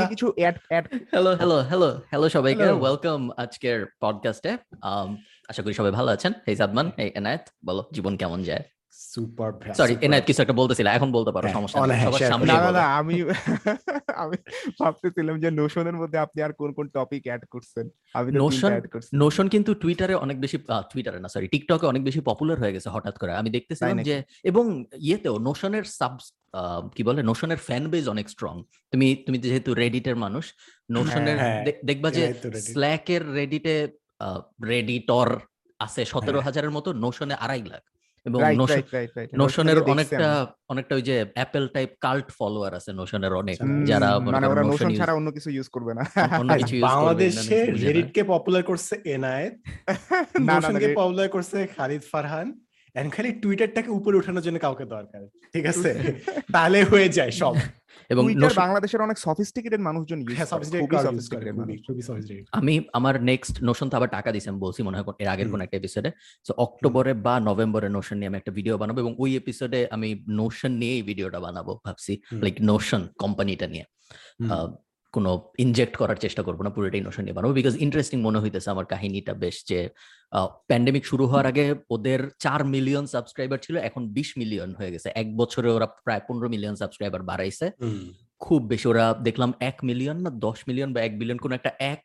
আপনি কিছু ad ad hello hello hello hello সবাইকে। Hello. ওয়েলকাম আজকের পডকাস্টে আশা করি সবাই ভালো আছেন। হেই সাদমান এই এনায়েত বলো জীবন কেমন যায়? সুপার সরি এনায়েত কিছু একটা বলতেছিল এখন বলতে পারো হ্যাঁ, সমস্যা না না না আমি আমি ভাবতেছিলাম যে নোশনের মধ্যে আপনি আর কোন কোন টপিক অ্যাড করছেন? আমি অ্যাড নোশন কিন্তু টুইটারে অনেক বেশি টুইটারে না সরি টিকটকে অনেক বেশি পপুলার হয়ে গেছে হঠাৎ করে। আমি দেখতেছিলাম যে এবং ইয়েতেও নোশনের সাব কি বলে নোশনের ফ্যান বেজ অনেক স্ট্রং তুমি তুমি যেহেতু রেডিটের মানুষ নোশনের হ্যাঁ, দেখবা যে। স্ল্যাকের রেডিটে রেডিটর আছে সতেরো হ্যাঁ। হাজারের মতো নোশনে আড়াই লাখ। এবং নোশন নোশনের অনেকটা অনেকটা ওই যে অ্যাপেল টাইপ কাল্ট ফলোয়ার আছে নোশনের অনেক। যারা মনে মানে ওরা নোশন ছাড়া অন্য কিছু ইউজ করবে না। বাংলাদেশে বুঝে রেডিট কে পপুলার করছে এনায়েত নোশনকে পপুলার করছে খালিদ ফারহান এন্ড খালি টুইটারটাকে উপরে ওঠানোর জন্য কাউকে দরকার। ঠিক আছে? তাহলে হয়ে যায় সব। এবং বাংলাদেশের অনেক সফিস্টিকেটেড মানুষজন হ্যাঁ। আমি আমার নেক্সট নোশন তো আবার টাকা দিয়েছি আমি বলছি মনে হয় এর আগের কোন একটা এপিসোডে তো অক্টোবরে বা নভেম্বরে নোশন নিয়ে আমি একটা ভিডিও বানাবো এবং ওই এপিসোডে আমি নোশন নিয়ে এই ভিডিওটা বানাবো ভাবছি। লাইক নোশন কোম্পানিটা নিয়ে। আহ, কোনো ইনজেক্ট করার চেষ্টা করব না পুরোটাই নোশন নিয়ে বানাবো। বিকজ ইন্টারেস্টিং মনে হইতেছে আমার কাহিনীটা বেশ যে প্যান্ডেমিক শুরু হওয়ার আগে ওদের চার মিলিয়ন সাবস্ক্রাইবার ছিল এখন বিশ মিলিয়ন হয়ে গেছে। এক বছরে ওরা প্রায় পনেরো মিলিয়ন সাবস্ক্রাইবার বাড়াইছে। খুব বেশি ওরা দেখলাম এক মিলিয়ন না দশ মিলিয়ন বা এক বিলিয়ন কোনো একটা এক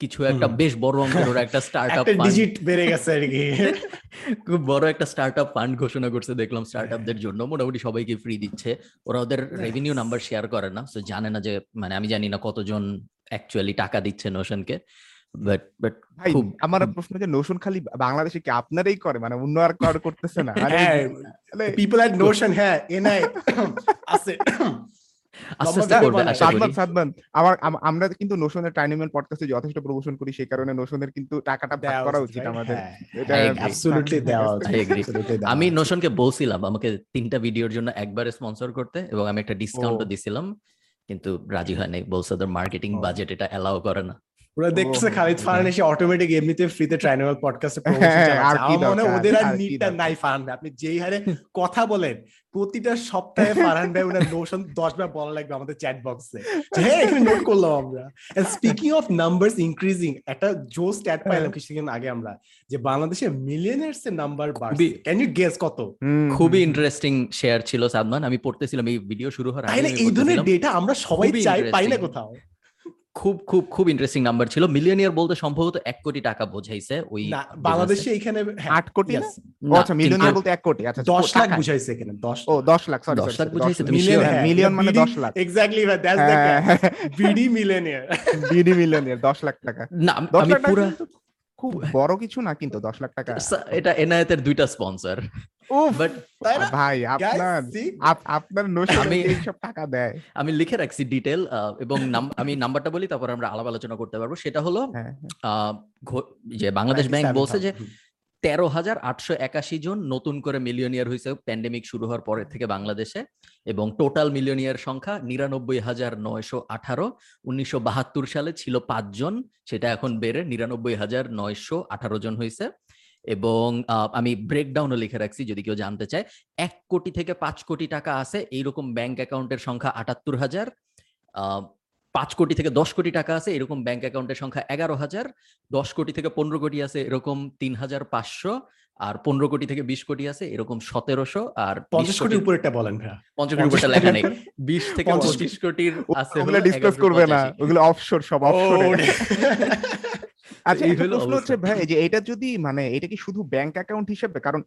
কিছু একটা বেশ বড় অঙ্কের ওরা একটা স্টার্ট আপ ডিজিট বেড়ে গেছে আর কি। খুব বড় একটা স্টার্ট আপ ফান্ড ঘোষণা করছে দেখলাম স্টার্ট আপদের জন্য। মোটামুটি সবাইকে ফ্রি দিচ্ছে। ওরা ওদের রেভিনিউ নাম্বার শেয়ার করে না তো জানে না যে মানে আমি জানি না কতজন অ্যাকচুয়ালি টাকা দিচ্ছে নোশনকে বাট বাট আমার প্রশ্ন যে নোশন খালি বাংলাদেশে কি আপনারাই করে? মানে অন্য আর কার করতেছে না? হ্যাঁ পিপল আর নোশন হ্যাঁ এনায়েত আছে। আমার আম- আমরা কিন্তু নোশনের টাইনিম্যান পডকাস্টে যথেষ্ট প্রমোশন করি সেই কারণে নোশনের কিন্তু টাকাটা ভাগ করা উচিত, আমাদের। হ্যাঁ, আমি। নোশনকে বলছিলাম আমাকে তিনটা ভিডিওর জন্য একবার স্পন্সর করতে এবং আমি একটা ডিসকাউন্টও দিছিলাম কিন্তু রাজি হয় নাই। বলছে মার্কেটিং বাজেট এটা অ্যালাউ করে না। ওরা দেখতেছে খালিদ okay. ফারহান এসে অটোমেটিক এমনিতে ফ্রিতে ট্রাইনোভাল পডকাস্টে হ্যাঁ, আমার মনে ওদের আর নিডটা নাই ফারহান ভাই। আপনি যেই হারে কথা বলেন প্রতিটা সপ্তাহে ফারহান ভাই ওনার নোশন দশ বার বলা লাগবে আমাদের চ্যাট বক্সে হ্যাঁ এখানে নোট করলাম আমরা। স্পিকিং অফ নাম্বারস ইনক্রিজিং একটা জো স্ট্যাট হ্যাঁ। পাইলাম কিছুদিন আগে আমরা যে বাংলাদেশে মিলিয়নার্স এর নাম্বার বাড়ছে। ক্যান ইউ গেস কত? খুবই ইন্টারেস্টিং শেয়ার ছিল সাদমান। আমি পড়তেছিলাম এই ভিডিও শুরু হওয়ার আগে এই ধরনের ডেটা আমরা সবাই চাই পাই না কোথাও? খুব খুব খুব ইন্টারেস্টিং নাম্বার ছিল। মিলিয়নিয়ার বলতে সম্ভবত এক কোটি টাকা বোঝাইছে ওই বাংলাদেশে এখানে হ্যাঁ, আট কোটি আচ্ছা মিলিয়নিয়ার মিলিয়ন বলতে এক কোটি আচ্ছা দশ লাখ বুঝাইছে এখানে দশ ও দশ লাখ সরি দশ লাখ বুঝাইছে, তুমি মিলিয়ন মানে দশ লাখ। এক্স্যাক্টলি দ্যাটস দ্য হ্যাঁ, বিডি মিলেনিয়ার বিডি মিলিয়নিয়ার দশ লাখ টাকা। না দশ আমি পুরা খুব বড় কিছু না কিন্তু দশ লাখ টাকা। এটা এনায়েতের দুইটা স্পন্সর ভাই আপনার আপনার আমি- এইসব টাকা দেয়। আমি লিখে রাখছি ডিটেল এবং আমি নাম্বারটা বলি তারপর আমরা আলাপ আলোচনা করতে পারব। সেটা হলো হ্যাঁ আহ, যে বাংলাদেশ ব্যাংক বলছে যে তেরো হাজার আটশো একাশি জন নতুন করে মিলিয়নিয়ার হয়েছে প্যান্ডেমিক শুরু হওয়ার পরের থেকে বাংলাদেশে। এবং টোটাল মিলিয়নিয়ার সংখ্যা নিরানব্বই হাজার নয়শো আঠারো। উনিশশো বাহাত্তর সালে ছিল পাঁচজন সেটা এখন বেড়ে নিরানব্বই হাজার নয়শো আঠারো জন হয়েছে এবং আমি ব্রেকডাউনও লিখে রাখছি, যদি কেউ জানতে চায়। এক কোটি থেকে পাঁচ কোটি টাকা আছে, এইরকম ব্যাংক অ্যাকাউন্টের সংখ্যা আটাত্তর হাজার। পাঁচ কোটি থেকে দশ কোটি টাকা আছে এরকম ব্যাংক অ্যাকাউন্টের সংখ্যা এগারো হাজার দশ কোটি থেকে পনেরো কোটি আছে এরকম তিন হাজার পাঁচশো আর পনেরো কোটি থেকে বিশ কোটি আছে এরকম সতেরোশো আর পঞ্চাশ কোটি উপরেরটা বলেন পঞ্চাশ কোটির উপরটা লেখা নেই? বিশ থেকে পঁচিশ কোটির আছে ওগুলো ডিসকাস 1185 করবে না। ওগুলো অফশোর সব অফশোরে আচ্ছা প্রশ্ন হচ্ছে ভাই যে এটা যদি মানে এটা কি শুধু ব্যাংক অ্যাকাউন্ট হিসেবে? কারণ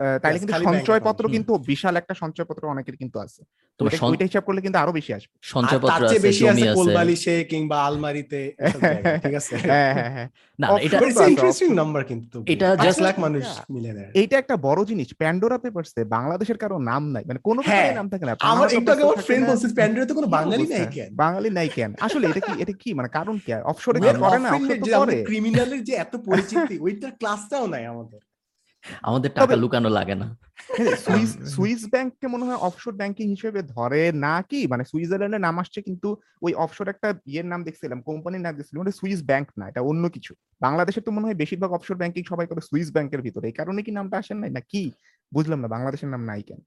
আহ, তাইলে কিন্তু সঞ্চয়পত্র কিন্তু বিশাল একটা সঞ্চয়পত্র অনেকের কিন্তু আছে। তো ওইটা- হিসাব করলে কিন্তু আরও বেশি আসবে। সঞ্চয়পত্র আছে বেশি আছে কোলবালিশে কিংবা আলমারিতে ঠিক আছে? হ্যাঁ হ্যাঁ হ্যাঁ। না এটা তো ইন্টারেস্টিং নাম্বার কিন্তু এটা পাঁচ লাখ মানুষ. মিলিয়নার এইটা একটা বড় জিনিস প্যান্ডোরা পেপারসে বাংলাদেশের কারও নাম নাই। মানে কোনো হ্যাঁ, নাম থাকে না। আমার একটু আগে আমার ফ্রেন্ড না। বলছে তো কোনো বাঙালি? নাই কেন? বাঙালি নাই কেন? আসলে এটা কি এটা কি? মানে কারণ কি? অফশোরে করে না অফশোর যে করে। ক্রিমিনালের যে এত পরিচিতি ওইটার ক্লাসটাও নাই আমাদের। আমাদের টাকা লুকানো লাগে না। হ্যাঁ, সুইস সুইস ব্যাংককে মনে হয় অফশোর ব্যাংকিং হিসেবে ধরে না কি? মানে সুইজারল্যান্ডে নাম আসছে কিন্তু ওই অফশোর একটা ইয়ের নাম দেখছিলাম কোম্পানির নাম দেখছিলাম ওটা সুইস ব্যাংক না এটা অন্য কিছু। বাংলাদেশে তো মনে হয় বেশিরভাগ অফশোর ব্যাংকিং সবাই করে সুইস ব্যাংকের ভিতরে এই কারণে কি নামটা আসেন নাই না কি? বুঝলাম না বাংলাদেশের নাম নাই কেন?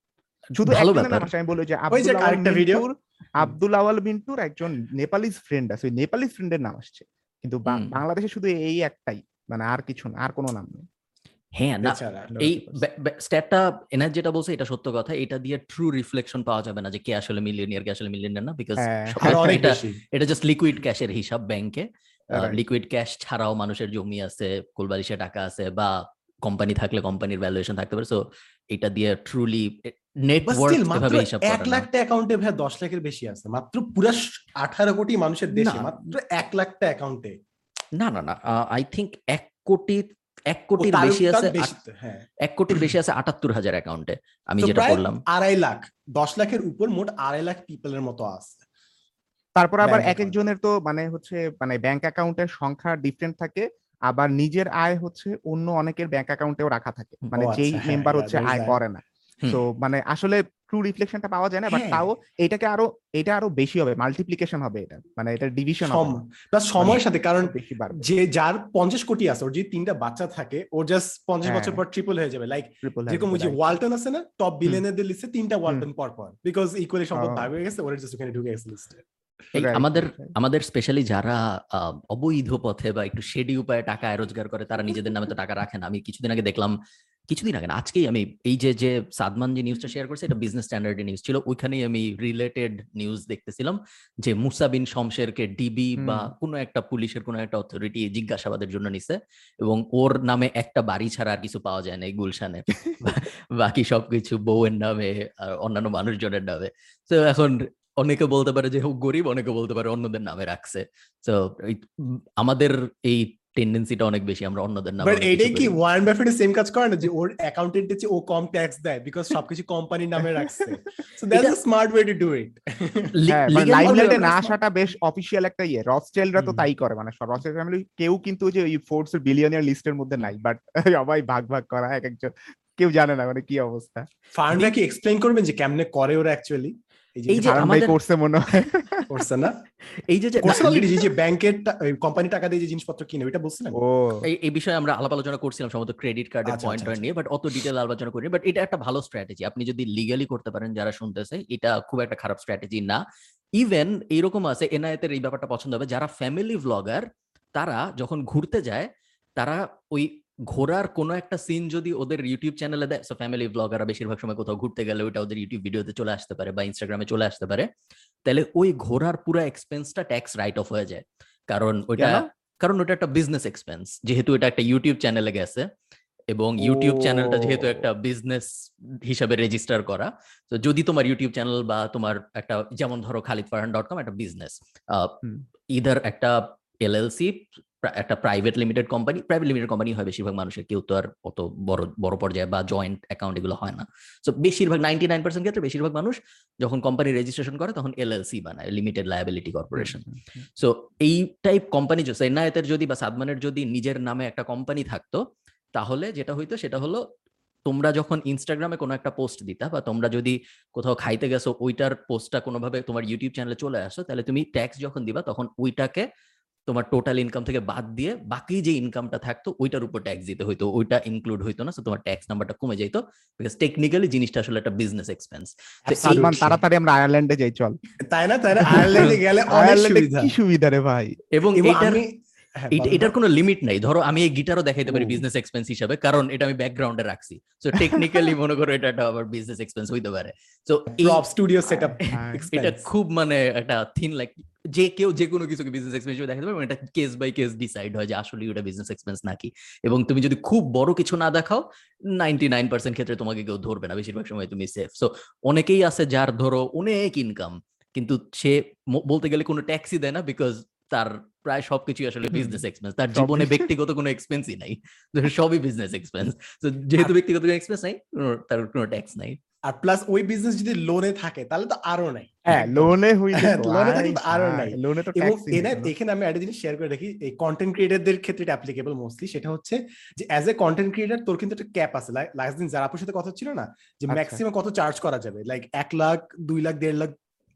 শুধু ভালো ব্যাপার। আমি বলি যে আব্দুল আওয়াল। মিন্টুর আব্দুল আওয়াল মিন্টুর একজন নেপালিজ ফ্রেন্ড আছে ওই নেপালিজ ফ্রেন্ডের নাম আসছে। কিন্তু বাংলাদেশে শুধু এই একটাই মানে আর কিছু না আর কোনো নাম নেই। হ্যাঁ না এই স্ট্যাটটা এনার যেটা বলছে এটা সত্য কথা এটা দিয়ে ট্রু রিফ্লেকশন পাওয়া যাবে না যে কে আসলে মিলিয়নিয়ার কে আসলে মিলিয়নিয়ার না বিকজ হ্যাঁ, আরও অনেক এটা এটা জাস্ট লিকুইড ক্যাশের হিসাব ব্যাংকে. লিকুইড ক্যাশ ছাড়াও মানুষের জমি আছে কোলবালিশে টাকা আছে বা কোম্পানি থাকলে কোম্পানির ভ্যালুয়েশন থাকতে পারে সো এটা দিয়ে truly net But worth still, মাত্র এভাবে হিসাব করে না। লাখটা অ্যাকাউন্টে ভাই দশ লাখের বেশি আছে মাত্র পুরা আঠারো কোটি মানুষের দেশে না। মাত্র এক লাখটা অ্যাকাউন্টে না না না আই থিংক এক কোটি এক কোটির বেশি আছে হ্যাঁ। এক কোটির বেশি আছে আটাত্তর হাজার অ্যাকাউন্টে আমি যেটা বললাম আড়াই লাখ দশ লাখের উপর মোট আড়াই লাখ পিপলের মতো আছে। তারপর আবার এক একজনের তো মানে হচ্ছে মানে ব্যাংক অ্যাকাউন্টের সংখ্যা ডিফারেন্ট থাকে আবার নিজের আয় হচ্ছে অন্য অনেকের ব্যাংক অ্যাকাউন্টেও রাখা থাকে। মানে যেই আচ্ছা, হ্যাঁ, মেম্বার হচ্ছে আয় করে না। তো মানে আসলে ট্রু রিফ্লেকশনটা পাওয়া যায় না বাট হ্যাঁ। তাও এটাকে আরও এটা আরও বেশি হবে মাল্টিপ্লিকেশন হবে এটা মানে এটা ডিভিশন হবে। সম- plus সময়ের সাথে কারণ বেশি বাড়বে। যে যার পঞ্চাশ কোটি আছে ওর যদি তিনটা বাচ্চা থাকে ওর জাস্ট পঞ্চাশ হ্যাঁ। বছর পর ট্রিপল হয়ে যাবে। লাইক যেরকম ওই যে ওয়ালটন আছে না টপ বিলিয়নারদের লিস্টে তিনটা ওয়ালটন পর পর বিকজ ইকুয়ালি সম্পদ। ভাগ হয়ে গেছে ওরা জাস্ট ওখানে ঢুকে গেছে লিস্টে আমাদের আমাদের স্পেশালি যারা আহ, অবৈধ পথে বা একটু শেডি উপায়ে টাকা রোজগার করে তারা নিজেদের নামে তো টাকা রাখে না। আমি কিছুদিন আগে দেখলাম কিছুদিন আগে না আজকেই আমি এই যে যে সাদমান যে নিউজটা শেয়ার করছে এটা বিজনেস স্ট্যান্ডার্ড নিউজ ছিল। ওইখানেই আমি রিলেটেড নিউজ দেখতেছিলাম যে মুসা বিন শমশেরকে ডিবি বা। কোনো একটা পুলিশের কোনো একটা অথরিটি জিজ্ঞাসাবাদের জন্য নিছে এবং ওর নামে একটা বাড়ি ছাড়া আর কিছু পাওয়া যায় না এই গুলশানে বাকি সবকিছু বউয়ের নামে আর অন্যান্য মানুষজনের নামে। তো এখন অনেকে বলতে পারে যে গরিব অনেকে বলতে পারে অন্যদের নামে রাখছে। তো আমাদের এই টেন্ডেন্সিটা অনেক বেশি আমরা অন্যদের নামে বাট এইটাই কি। ওয়ারেন বাফেটের সেম কাজ করে না? যে ওর অ্যাকাউন্টেন্টের চেয়ে ও কম ট্যাক্স দেয় বিকজ সবকিছু কোম্পানির নামে রাখছে। So that's a smart way to do it লাইমলাইটে না আসাটা বেশ অফিসিয়াল একটা ইয়ে। রসটেলরা তো তাই করে মানে রসটেল ফ্যামিলি কেউ কিন্তু যে ওই ফোর্স বিলিয়নিয়ার লিস্টের মধ্যে নাই বাট সবাই ভাগ ভাগ করা এক একজন। কেউ জানে না মানে কি অবস্থা। ফার্মরা কি এক্সপ্লেইন করবেন যে কেমনে করে ওরা অ্যাকচুয়ালি এই এই যে যে হারাম ভাই আমাদের- করছে মনে হয়। করছে না? এই যে যে করছে অলরেডি যে ব্যাংকের কোম্পানি টাকা দিয়ে যে জিনিসপত্র কিনে ও। এই বিষয়ে আমরা আলাপ আলোচনা করছিলাম সম্ভবত ক্রেডিট কার্ডের আচ্ছা, পয়েন্ট আচ্ছা, আচ্ছা। নিয়ে বাট অত ডিটেল আলোচনা করিনি বাট এটা একটা ভালো স্ট্র্যাটেজি আপনি যদি লিগালি করতে পারেন যারা শুনতেছে এটা খুব একটা খারাপ স্ট্র্যাটেজি না। ইভেন এইরকম আছে এনআইতের এই ব্যাপারটা পছন্দ হবে যারা ফ্যামিলি ব্লগার তারা যখন ঘুরতে যায় তারা ওই ঘোরার কোনো একটা সিন যদি ওদের ইউটিউব চ্যানেলে দেয় সো ফ্যামিলি ব্লগাররা বেশিরভাগ সময় কোথাও ঘুরতে গেলে ওইটা ওদের ইউটিউব ভিডিওতে চলে আসতে পারে বা ইনস্টাগ্রামে চলে আসতে পারে। তাহলে ওই ঘোরার পুরো এক্সপেন্সটা ট্যাক্স রাইট অফ হয়ে যায়। কারণ ওইটা কারণ ওটা একটা বিজনেস এক্সপেন্স যেহেতু এটা একটা ইউটিউব চ্যানেলে গেছে এবং ইউটিউব চ্যানেলটা যেহেতু একটা বিজনেস হিসাবে রেজিস্টার করা তো যদি তোমার ইউটিউব চ্যানেল বা তোমার একটা যেমন ধরো খালিদ ফারহান ডট কম একটা বিজনেস। ইদার একটা এলএলসি একটা private limited company private limited company হয় বেশিরভাগ মানুষের কেউ তো আর অত বড় বড় পর্যায়ে বা জয়েন্ট অ্যাকাউন্ট এগুলো হয় না। তো বেশিরভাগ নাইনটি নাইন পার্সেন্ট ক্ষেত্রে বেশিরভাগ মানুষ যখন কোম্পানি রেজিস্ট্রেশন করে তখন এলএলসি বানায় লিমিটেড লায়াবিলিটি কর্পোরেশন সো এই টাইপ কোম্পানি সেনায়েতের যদি বা সাদমানের যদি নিজের নামে একটা কোম্পানি থাকতো তাহলে যেটা হইতো সেটা হলো তোমরা যখন ইনস্টাগ্রামে কোনো একটা পোস্ট দিতা বা তোমরা যদি কোথাও খাইতে গেছো ওইটার পোস্টটা কোনোভাবে তোমার ইউটিউব চ্যানেলে চলে আসো তাহলে তুমি ট্যাক্স যখন দিবা তখন ওইটাকে তোমার টোটাল ইনকাম থেকে বাদ দিয়ে বাকি যে ইনকামটা থাকতো ওইটার উপর ট্যাক্স দিতে হইতো। ওইটা ইনক্লুড হইতো না তোমার ট্যাক্স নাম্বারটা কমে যাইতো বিকজ টেকনিক্যালি জিনিসটা আসলে একটা বিজনেস এক্সপেন্স সালমান তাড়াতাড়ি আমরা আয়ারল্যান্ডে যাই চল। তাই না তাই না? আয়ারল্যান্ডে গেলে আয়ারল্যান্ডে সুবিধা কি সুবিধা। রে ভাই? এবং এটার আমি হ্যাঁ, এটা- এটার কোনো লিমিট নাই। ধরো আমি এই গিটারও দেখাইতে পারি বিজনেস এক্সপেন্স হিসাবে কারণ এটা আমি ব্যাকগ্রাউন্ডে রাখছি। সো টেকনিক্যালি মনে করো এটা একটা আবার বিজনেস এক্সপেন্স হইতে পারে। তো প্রপ স্টুডিও সেটআপ এটা খুব মানে একটা থিন লাইক যে কেউ যে কোনো কিছুকে বিজনেস এক্সপেন্স হিসেবে দেখাতে পারে এবং এটা কেস বাই কেস ডিসাইড হয় যে আসলে ওটা বিজনেস এক্সপেন্স নাকি। এবং তুমি যদি খুব বড় কিছু না দেখাও নাইনটি নাইন পার্সেন্ট ক্ষেত্রে তোমাকে কেউ ধরবে না বেশিরভাগ সময় তুমি সেফ সো অনেকেই আছে যার ধরো অনেক ইনকাম কিন্তু সে বলতে গেলে কোনো ট্যাক্সই দেয় না বিকজ তার প্রায় সবকিছু আসলে বিজনেস এক্সপেন্স তার জীবনে ব্যক্তিগত কোনো এক্সপেন্সই নাই। সবই বিজনেস এক্সপেন্স তো যেহেতু ব্যক্তিগত কোনো এক্সপেন্স নাই তার কোনো ট্যাক্স নাই। আর প্লাস ওই বিজনেস যদি লোনে থাকে তাহলে তো আরও নাই হ্যাঁ লোনে হইলে লোনে তো আরও নাই। লোনে তো এবং এনে এখানে আমি একটা জিনিস শেয়ার করে রাখি এই কন্টেন্ট ক্রিয়েটারদের ক্ষেত্রে এটা অ্যাপ্লিকেবল মোস্টলি সেটা হচ্ছে যে অ্যাজ এ কন্টেন্ট ক্রিয়েটার তোর কিন্তু একটা ক্যাপ আছে লাস্ট দিন যারা আপুর সাথে কথা ছিল না যে আচ্ছা। ম্যাক্সিমাম কত চার্জ করা যাবে লাইক এক লাখ দুই লাখ দেড় লাখ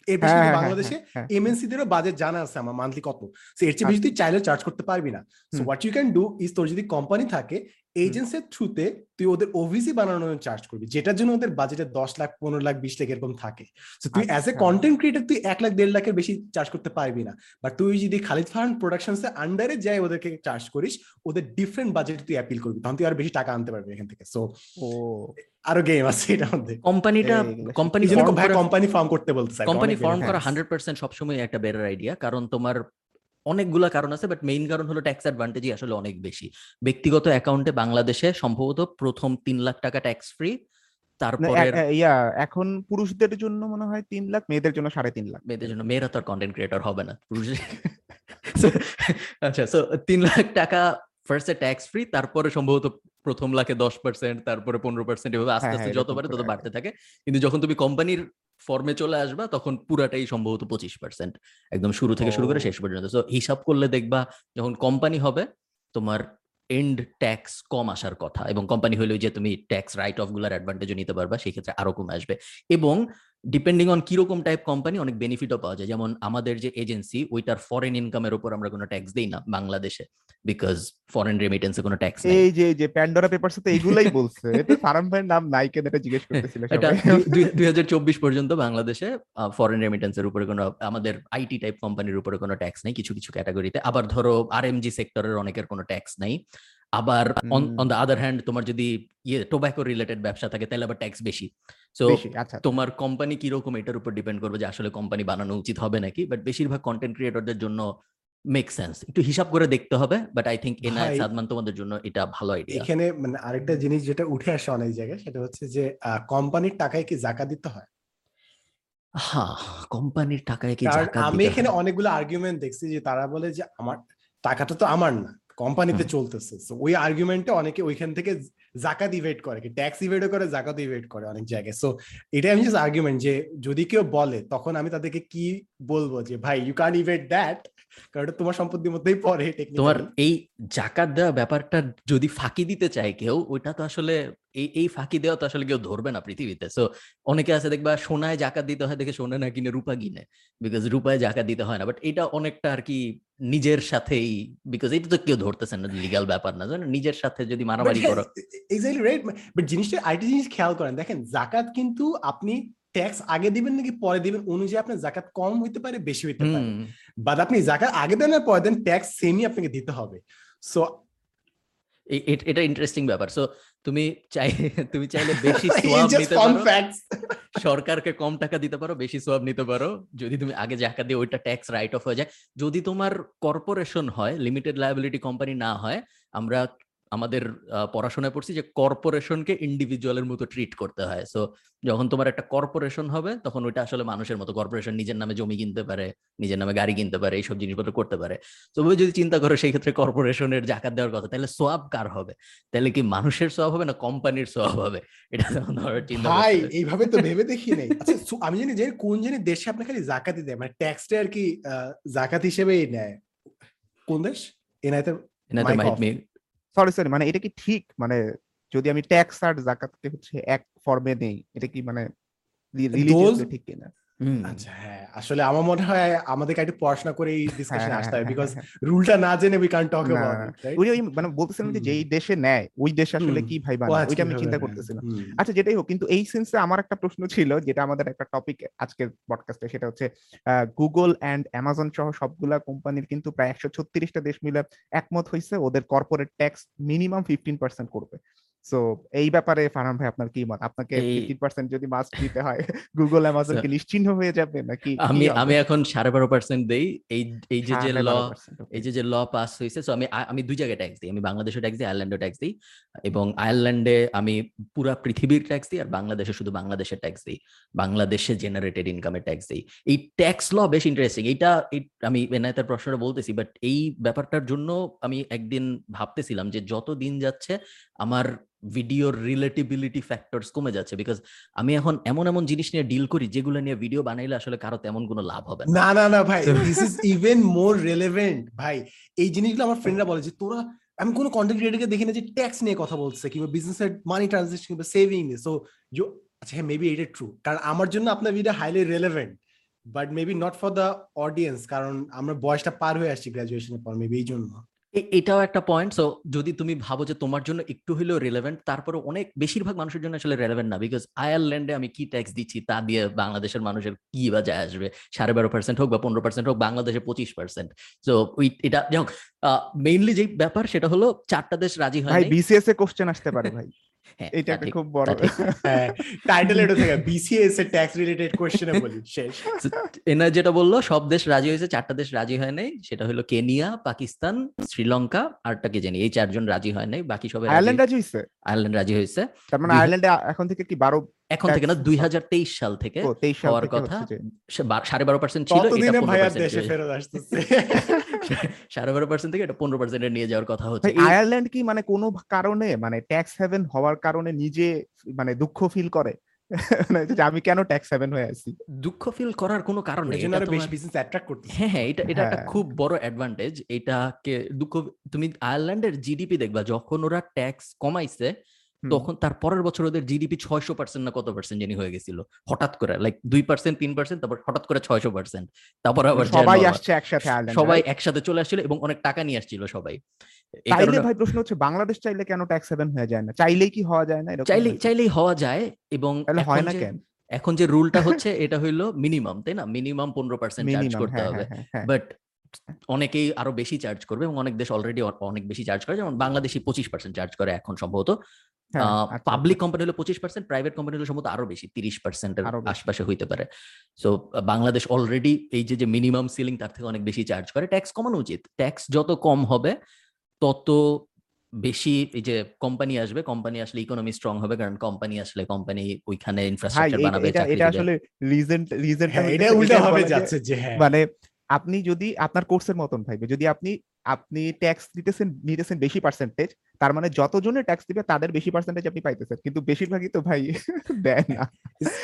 এর বেশি হ্যাঁ, হ্যাঁ, বাংলাদেশে হ্যাঁ, হ্যাঁ। এমএনসি দেরও বাজেট জানা আছে আমার মান্থলি কত সো এর চেয়ে বেশি তুই চাইলে চার্জ করতে পারবি না so. What you can do is তোর যদি কোম্পানি থাকে এজেন্সির থ্রুতে তুই ওদের ওভিসি বানানোর জন্য চার্জ করবি যেটার জন্য ওদের বাজেটে দশ লাখ পনেরো লাখ বিশ লাখ এরকম থাকে। So তুই অ্যাজ এ। কন্টেন্ট ক্রিয়েটার তুই এক লাখ দেড় লাখের বেশি চার্জ করতে পারবি না। বাট তুই যদি খালিদ ফারহান প্রোডাকশনস এর আন্ডারে যাই ওদেরকে চার্জ করিস ওদের ডিফারেন্ট বাজেট তুই অ্যাপিল করবি। তখন তুই আর বেশি টাকা আনতে পারবি এখান থেকে। সো ও। আরও গেম আছে এটার মধ্যে। কোম্পানিটা কোম্পানি কোম্পানি ফার্ম করতে বলতে কোম্পানি ফর্ম করা। হান্ড্রেড পার্সেন্ট সবসময় একটা বেটার আইডিয়া কারণ তোমার অনেকগুলা কারণ আছে বাট মেইন কারণ হলো ট্যাক্স অ্যাডভান্টেজই আসলে অনেক বেশি। ব্যক্তিগত অ্যাকাউন্টে বাংলাদেশে সম্ভবত প্রথম তিন লাখ টাকা ট্যাক্স ফ্রি তারপরে ইয়া এখন পুরুষদের জন্য মনে হয় তিন লাখ মেয়েদের জন্য সাড়ে তিন লাখ। মেয়েদের জন্য মেয়েরা তো আর কন্টেন্ট ক্রিয়েটর হবে না আচ্ছা সো তিন লাখ টাকা ফার্স্টে ট্যাক্স ফ্রি তারপরে সম্ভবত প্রথম লাখে দশ পার্সেন্ট তারপরে পনেরো পার্সেন্ট এভাবে আস্তে হ্যাঁ, আস্তে হ্যাঁ, যত পারে তত বাড়তে থাকে। কিন্তু যখন তুমি কোম্পানির ফর্মে চলে আসবা তখন পুরাটাই সম্ভবত পঁচিশ পার্সেন্ট একদম শুরু থেকে শুরু করে শেষ পর্যন্ত। তো হিসাব করলে দেখবা যখন কোম্পানি হবে তোমার এন্ড ট্যাক্স কম আসার কথা এবং কোম্পানি হলেও যে তুমি ট্যাক্স রাইট অফগুলার অ্যাডভান্টেজও নিতে পারবা সেই ক্ষেত্রে আরও কমে আসবে। এবং ডিপেন্ডিং অন কীরকম টাইপ কোম্পানি অনেক বেনিফিটও পাওয়া যায়। যেমন আমাদের যে এজেন্সি ওইটার ফরেন ইনকামের উপর আমরা কোনো ট্যাক্স দেই না বাংলাদেশে বিকজ ফরেন রেমিটেন্সে কোনো ট্যাক্স নেই। এই যে যে প্যান্ডোরা পেপারস তো এইগুলাই বলছে। এতে ফারাম ভাইয়ের নাম নাই কেন এটা জিজ্ঞেস করতেছিল এটা সবাই। দুই হাজার চব্বিশ পর্যন্ত বাংলাদেশে ফরেন রেমিটেন্সের উপরে কোনো আমাদের আইটি টাইপ কোম্পানির উপরে কোনো ট্যাক্স নেই কিছু কিছু ক্যাটাগরিতে আবার ধরো আর এমজি সেক্টরের অনেকের কোনো ট্যাক্স নেই। আবার অন। দ্য আদার হ্যান্ড তোমার যদি ইয়ে টোব্যাকো রিলেটেড ব্যবসা থাকে তাহলে আবার ট্যাক্স বেশি। সো আচ্ছা তোমার কোম্পানি কীরকম এটার উপর ডিপেন্ড করবে যে আসলে কোম্পানি বানানো উচিত হবে নাকি? বাট বেশিরভাগ কন্টেন্ট ক্রিয়েটরদের জন্য মেক সেন্স একটু হিসাব করে দেখতে হবে but I think NI Sadman তোমাদের জন্য এটা ভালো আইডিয়া এখানে মানে আরেকটা জিনিস যেটা উঠে আসে অনেক জায়গায় সেটা হচ্ছে যে কোম্পানির টাকায় কি জাকা দিতে হয়? হ্যাঁ কোম্পানির টাকায় কি জাকাত আমি এখানে অনেকগুলো আর্গুমেন্ট দেখছি যে তারা বলে যে আমার টাকাটা তো আমার না। কোম্পানিতে। চলতেছে So, ওই আর্গুমেন্টে অনেকে ওইখান থেকে জাকাত ইভেট করে কি ট্যাক্স ইভেটও করে জাকাত ইভেট করে অনেক জায়গায় সো এটা আমি জাস্ট আর্গুমেন্ট যে যদি কেউ বলে তখন আমি তাদেরকে কি বলব যে ভাই ইউ ক্যান ইভেট দ্যাট কারণ এটা তোমার সম্পত্তির মধ্যেই পড়ে তোমার এই জাকাত দেওয়া ব্যাপারটা যদি ফাঁকি দিতে চায় কেউ ওইটা তো আসলে এই এই ফাঁকি দেওয়া তো আসলে কেউ ধরবে না পৃথিবীতে। সো অনেকে আছে দেখবা সোনায় জাকাত দিতে হয় দেখে সোনা না কিনে রূপা কিনে। বিকজ রূপায় জাকাত দিতে হয় না। বাট এটা অনেকটা আর কি নিজের সাথেই বিকজ এটা তো কেউ ধরতেছে না লিগাল ব্যাপার না। জানো নিজের সাথে যদি মারামারি করো। এক্স্যাক্টলি রাইট বাট জিনিসটা আরেকটা জিনিস খেয়াল করেন। দেখেন জাকাত কিন্তু আপনি ট্যাক্স আগে দিবেন নাকি পরে দিবেন অনুযায়ী আপনার জাকাত কম হইতে পারে বেশি হইতে পারে। বাট আপনি জাকাত আগে দেন আর পরে দেন ট্যাক্স সেমই আপনাকে দিতে হবে। সো এটা ইন্টারেস্টিং ব্যাপার। সো তুমি চাই তুমি চাইলে বেশি সোয়াব নিতে পারো। সরকারকে কম টাকা দিতে পারো বেশি সোয়াব নিতে পারো। যদি তুমি আগে জাকা দিয়ে ওইটা ট্যাক্স রাইট অফ হয়ে যায়। যদি তোমার কর্পোরেশন হয় লিমিটেড লায়াবিলিটি কোম্পানি না হয় আমরা আমাদের পড়াশোনায় পড়ছি যে কর্পোরেশনকে ইন্ডিভিজুয়ালের মতো ট্রিট করতে হয়। সো যখন তোমার একটা কর্পোরেশন হবে তখন ওইটা আসলে মানুষের মতো কর্পোরেশন নিজের নামে জমি কিনতে পারে নিজের নামে গাড়ি কিনতে পারে এইসব জিনিসপত্র করতে পারে। তো ওই যদি চিন্তা করো সেই ক্ষেত্রে কর্পোরেশনের জাকাত দেওয়ার কথা তাহলে সোয়াব কার হবে? তাহলে কি মানুষের সোয়াব হবে না কোম্পানির সোয়াব হবে? এটা তখন ধরো চিন্তা ভাই এইভাবে তো ভেবে দেখি নাই। আচ্ছা আমি জানি যে কোন জানি দেশে আপনি খালি জাকাতই দেয় মানে ট্যাক্সটা আর কি জাকাত হিসেবেই নেয়। কোন দেশ? এনআইতে might off. Me sorry sorry মানে এটা কি ঠিক? মানে যদি আমি ট্যাক্স আর জাকাতকে হচ্ছে এক ফর্মে নেই এটা কি মানে রিলিজিয়াসলি ঠিক কিনা? আচ্ছা হ্যাঁ আসলে আমার মনে হয় আমাদেরকে একটু পড়াশোনা করে এই ডিসকাশন হ্যাঁ, আসতে হবে হ্যাঁ, বিকজ হ্যাঁ, রুলটা না জেনে উই কান্ট টক অ্যাবাউট ওই ওই মানে বলতেছিলাম যে যেই দেশে নেয় ওই দেশে আসলে কি ভাই বানায় ওইটা আমি চিন্তা হ্যাঁ, করতেছিলাম। আচ্ছা যেটাই হোক কিন্তু এই সেন্সে আমার একটা প্রশ্ন ছিল যেটা আমাদের একটা টপিক আজকের পডকাস্টে সেটা হচ্ছে গুগল অ্যান্ড অ্যামাজন সহ সবগুলা কোম্পানির কিন্তু প্রায় একশো ছত্রিশটা দেশ মিলে একমত হয়েছে ওদের corporate tax minimum fifteen percent করবে। সো এই ব্যাপারে ফারহান ভাই আপনার কি মত? আপনাকে ফিফটিন পার্সেন্ট যদি মাস্ক দিতে হয় গুগল অ্যামাজন কি নিশ্চিহ্ন হয়ে যাবে? নাকি আমি আমি এখন সাড়ে বারো পার্সেন্ট দেই। এই এই যে যে ল. এই যে যে ল পাস হয়েছে সো আমি আমি দুই জায়গায় ট্যাক্স দিই। আমি বাংলাদেশে ট্যাক্স দিই আয়ারল্যান্ডে ট্যাক্স দিই। এবং আয়ারল্যান্ডে আমি পুরা পৃথিবীর ট্যাক্স দিই আর বাংলাদেশে শুধু বাংলাদেশের ট্যাক্স দিই। বাংলাদেশে জেনারেটেড ইনকামের ট্যাক্স দিই। এই ট্যাক্স ল বেশ ইন্টারেস্টিং এইটা এই- আমি এনআইতার প্রশ্নটা বলতেছি বাট এই ব্যাপারটার জন্য আমি একদিন ভাবতেছিলাম যে যত দিন যাচ্ছে আমার ভিডিওর রিলেটিবিলিটি ফ্যাক্টরস কমে যাচ্ছে বিকজ আমি এখন এমন এমন জিনিস নিয়ে ডিল করি যেগুলো নিয়ে ভিডিও বানাইলে আসলে কারও তেমন কোনো লাভ হবে না। না না ভাই this is even more relevant ভাই। এই জিনিসগুলো আমার ফ্রেন্ডরা বলে যে তোরা আমি কোনো কন্টেন্ট ক্রিয়েটরকে দেখি না যে ট্যাক্স নিয়ে কথা বলছে কিংবা বিজনেসের মানি ট্রানজেকশন কিংবা সেভিং নিয়ে। সো ইউ আচ্ছা হ্যাঁ মেবি এটা ট্রু কারণ আমার জন্য আপনার video highly relevant but maybe not for the audience কারণ আমরা বয়সটা পার হয়ে আসছি গ্রাজুয়েশনের পর মেবি এই জন্য। এটাও একটা পয়েন্ট সো যদি তুমি ভাবো যে তোমার জন্য একটু হলেও রেলেভেন্ট তারপরে অনেক বেশিরভাগ মানুষের জন্য আসলে রেলেভেন্ট না। বিকজ আয়ারল্যান্ডে আমি কি ট্যাক্স দিচ্ছি তা দিয়ে বাংলাদেশের মানুষের কি বা যায় আসবে? সাড়ে বারো পার্সেন্ট হোক বা পনেরো পার্সেন্ট হোক বাংলাদেশে পঁচিশ পার্সেন্ট সো ওই এটা যাই হোক মেইনলি যে ব্যাপার সেটা হলো চারটা দেশ রাজি হয় বিসিএস এ কোশ্চেন আসতে পারে ভাই। এটা একটা খুব বড় টাইটেল এটা থেকে বিসিএস এর ট্যাক্স রিলেটেড কোশ্চেনে বলি শেষ। এনা যেটা বলল সব দেশ রাজি হয়েছে চারটা দেশ রাজি হয় নাই সেটা হলো কেনিয়া পাকিস্তান শ্রীলঙ্কা আরটা কি জানি এই চারজন রাজি হয় নাই বাকি সবাই আয়ারল্যান্ড রাজি হয়েছে? আয়ারল্যান্ড রাজি হয়েছে। তার মানে আয়ারল্যান্ডে এখন থেকে কি বারো এখন থেকে না দুই সাল থেকে তেইশ সাল থেকে হওয়ার কথা সাড়ে বারো পার্সেন্ট ছিল সাড়ে বারো পার্সেন্ট থেকে এটা পনেরো পার্সেন্টে নিয়ে যাওয়ার কথা হচ্ছে। আয়ারল্যান্ড কি মানে কোনো কারণে মানে ট্যাক্স হেভেন হওয়ার কারণে নিজে মানে দুঃখ ফিল করে? মানে আমি কেন ট্যাক্স হেভেন হয়ে আছি? দুঃখ ফিল করার কোনো কারণ নেই এটা বেশি বিজনেস অ্যাট্রাক্ট করতেছে। হ্যাঁ হ্যাঁ এটা এটা একটা হ্যাঁ। খুব বড় অ্যাডভান্টেজ এটাকে দুঃখ তুমি আয়ারল্যান্ডের জিডিপি দেখবা যখন ওরা ট্যাক্স কমাইছে। তখন তার পরের বছর ওদের জিডিপি ছয়শো পার্সেন্ট না কত পার্সেন্ট জানি হয়ে গেছিল। হঠাৎ করে লাইক দুই পার্সেন্ট তিন পার্সেন্ট তারপর হঠাৎ করে ছয়শো পার্সেন্ট তারপর আবার সবাই আসছে একসাথে সবাই একসাথে চলে আসছিল এবং অনেক টাকা নিয়ে আসছিল সবাই। চাইলে ভাই প্রশ্ন হচ্ছে বাংলাদেশ চাইলে কেন ট্যাক্স হেভেন হয়ে যায় না? চাইলেই কি হওয়া যায় না? এরকম চাইলেই হওয়া যায় এবং হয় না কেন? এখন যে রুলটা হচ্ছে এটা হইল মিনিমাম তাই না? মিনিমাম পনেরো পার্সেন্ট চার্জ করতে হ্যাঁ হবে। হ্যাঁ হ্যাঁ বাট অনেকেই আরও বেশি চার্জ করবে এবং অনেক দেশ অলরেডি অনেক বেশি চার্জ করে। যেমন বাংলাদেশি পঁচিশ পার্সেন্ট চার্জ করে এখন সম্ভবত। পাবলিক কোম্পানি হলো পঁচিশ পার্সেন্ট প্রাইভেট কোম্পানি হলো সম্ভবত আরও বেশি তিরিশ পার্সেন্টের আরও আশপাশে হইতে পারে। সো বাংলাদেশ অলরেডি এই যে যে মিনিমাম সিলিং তার থেকে অনেক বেশি চার্জ করে। ট্যাক্স কমানো উচিত। ট্যাক্স যত কম হবে তত বেশি এই যে কোম্পানি আসবে। কোম্পানি আসলে ইকোনমি স্ট্রং হবে কারণ কোম্পানি আসলে কোম্পানি ওইখানে ইনফ্রাস্ট্রাকচার বানাবে এটা। আসলে রিজেন্ট রিজেন্ট হ্যাঁ এটা উল্টা ভাবে যাচ্ছে যে হ্যাঁ। মানে আপনি যদি আপনার কোর্সের মতন থাকবে যদি আপনি আপনি ট্যাক্স দিতেছেন নিতেছেন বেশি পার্সেন্টেজ তার মানে যতজনে ট্যাক্স দিবে তাদের বেশি পার্সেন্টেজ আপনি পাইতেছেন। কিন্তু বেশিরভাগই তো ভাই দেয় না।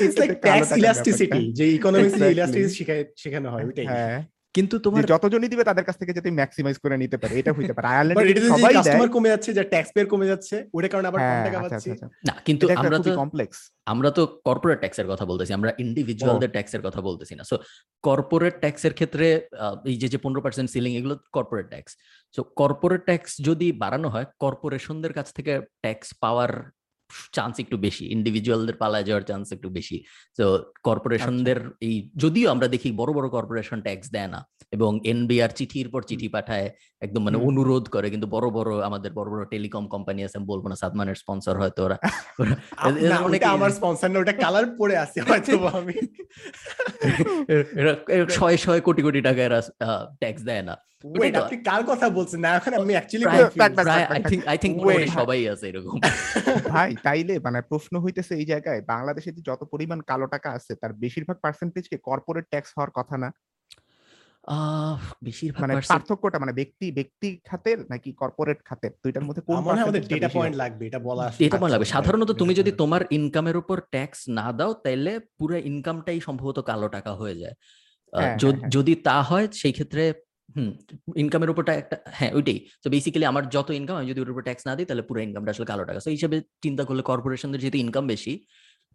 ইটস লাইক ট্যাক্স ইলাস্টিসিটি যে ইকোনমিক্স ইলাস্টিসিটি শেখানো হয় ওইটাই। হ্যাঁ কিন্তু তোমার যতজনই দিবে তাদের কাছ থেকে যাতে ম্যাক্সিমাইজ করে নিতে পারে এটা হইতে পারে। আয়ারল্যান্ডে যদি যদি সবাই দেয় কাস্টমার কমে যাচ্ছে যে ট্যাক্স পেয়ার কমে যাচ্ছে ওটার কারণে আবার কম হ্যাঁ টাকা আচ্ছা পাচ্ছি। আচ্ছা আচ্ছা। না কিন্তু একটা আমরা তো কমপ্লেক্স আমরা তো কর্পোরেট ট্যাক্সের কথা বলতেছি আমরা ইন্ডিভিজুয়ালদের ট্যাক্সের কথা বলতেছি না। সো কর্পোরেট ট্যাক্সের ক্ষেত্রে আহ, এই যে যে পনেরো পার্সেন্ট সিলিং এগুলো corporate tax so corporate tax যদি বাড়ানো হয় কর্পোরেশনদের কাছ থেকে ট্যাক্স পাওয়ার চান্স একটু বেশি ইন্ডিভিজুয়ালদের পালায় যাওয়ার চান্স একটু বেশি। তো কর্পোরেশনদের এই যদিও আমরা দেখি বড় বড় কর্পোরেশন ট্যাক্স দেয় না এবং এনবিআর চিঠির পর চিঠি পাঠায় একদম মানে অনুরোধ করে কিন্তু বড় বড় আমাদের বড় বড় টেলিকম কোম্পানি আছে আমি বলব না সাদমানের স্পন্সর হয়তো ওরা। আমার স্পন্সর না ওটা কালার পরে আছে হয়তো আমি। শয়ে শয়ে কোটি কোটি টাকা এরা ট্যাক্স দেয় না। আপনি কার কথা বলছেন? না এখন আমি actually I. Think I think সবাই আছে এরকম। ভাই তাইলে মানে প্রশ্ন হইতেছে এই জায়গায় বাংলাদেশে যে যত পরিমাণ কালো টাকা আছে তার বেশিরভাগ পার্সেন্টেজ কে কর্পোরেট ট্যাক্স হওয়ার কথা না? আহ, বেশিরভাগ মানে পার্থক্যটা মানে ব্যক্তি ব্যক্তি খাতের নাকি কর্পোরেট খাতের? দুইটার মধ্যে কোন মনে আমাদের ডেটা পয়েন্ট লাগবে এটা বলা এটা মনে লাগবে। সাধারণত মানে তুমি যদি তোমার ইনকামের উপর ট্যাক্স না দাও তাইলে পুরো ইনকামটাই সম্ভবত কালো টাকা হয়ে যায়। হ্যাঁ, হ্যাঁ, হ্যাঁ। যদি তা হয় সেই ক্ষেত্রে হুম ইনকামের উপরটা একটা হ্যাঁ ওইটাই। তো বেসিক্যালি আমার যত ইনকাম আমি যদি ওর উপর ট্যাক্স না দিই, তাহলে পুরো ইনকামটা আসলে কালো টাকা। সেই হিসেবে চিন্তা করলে কর্পোরেশনদের যেহেতু ইনকাম বেশি,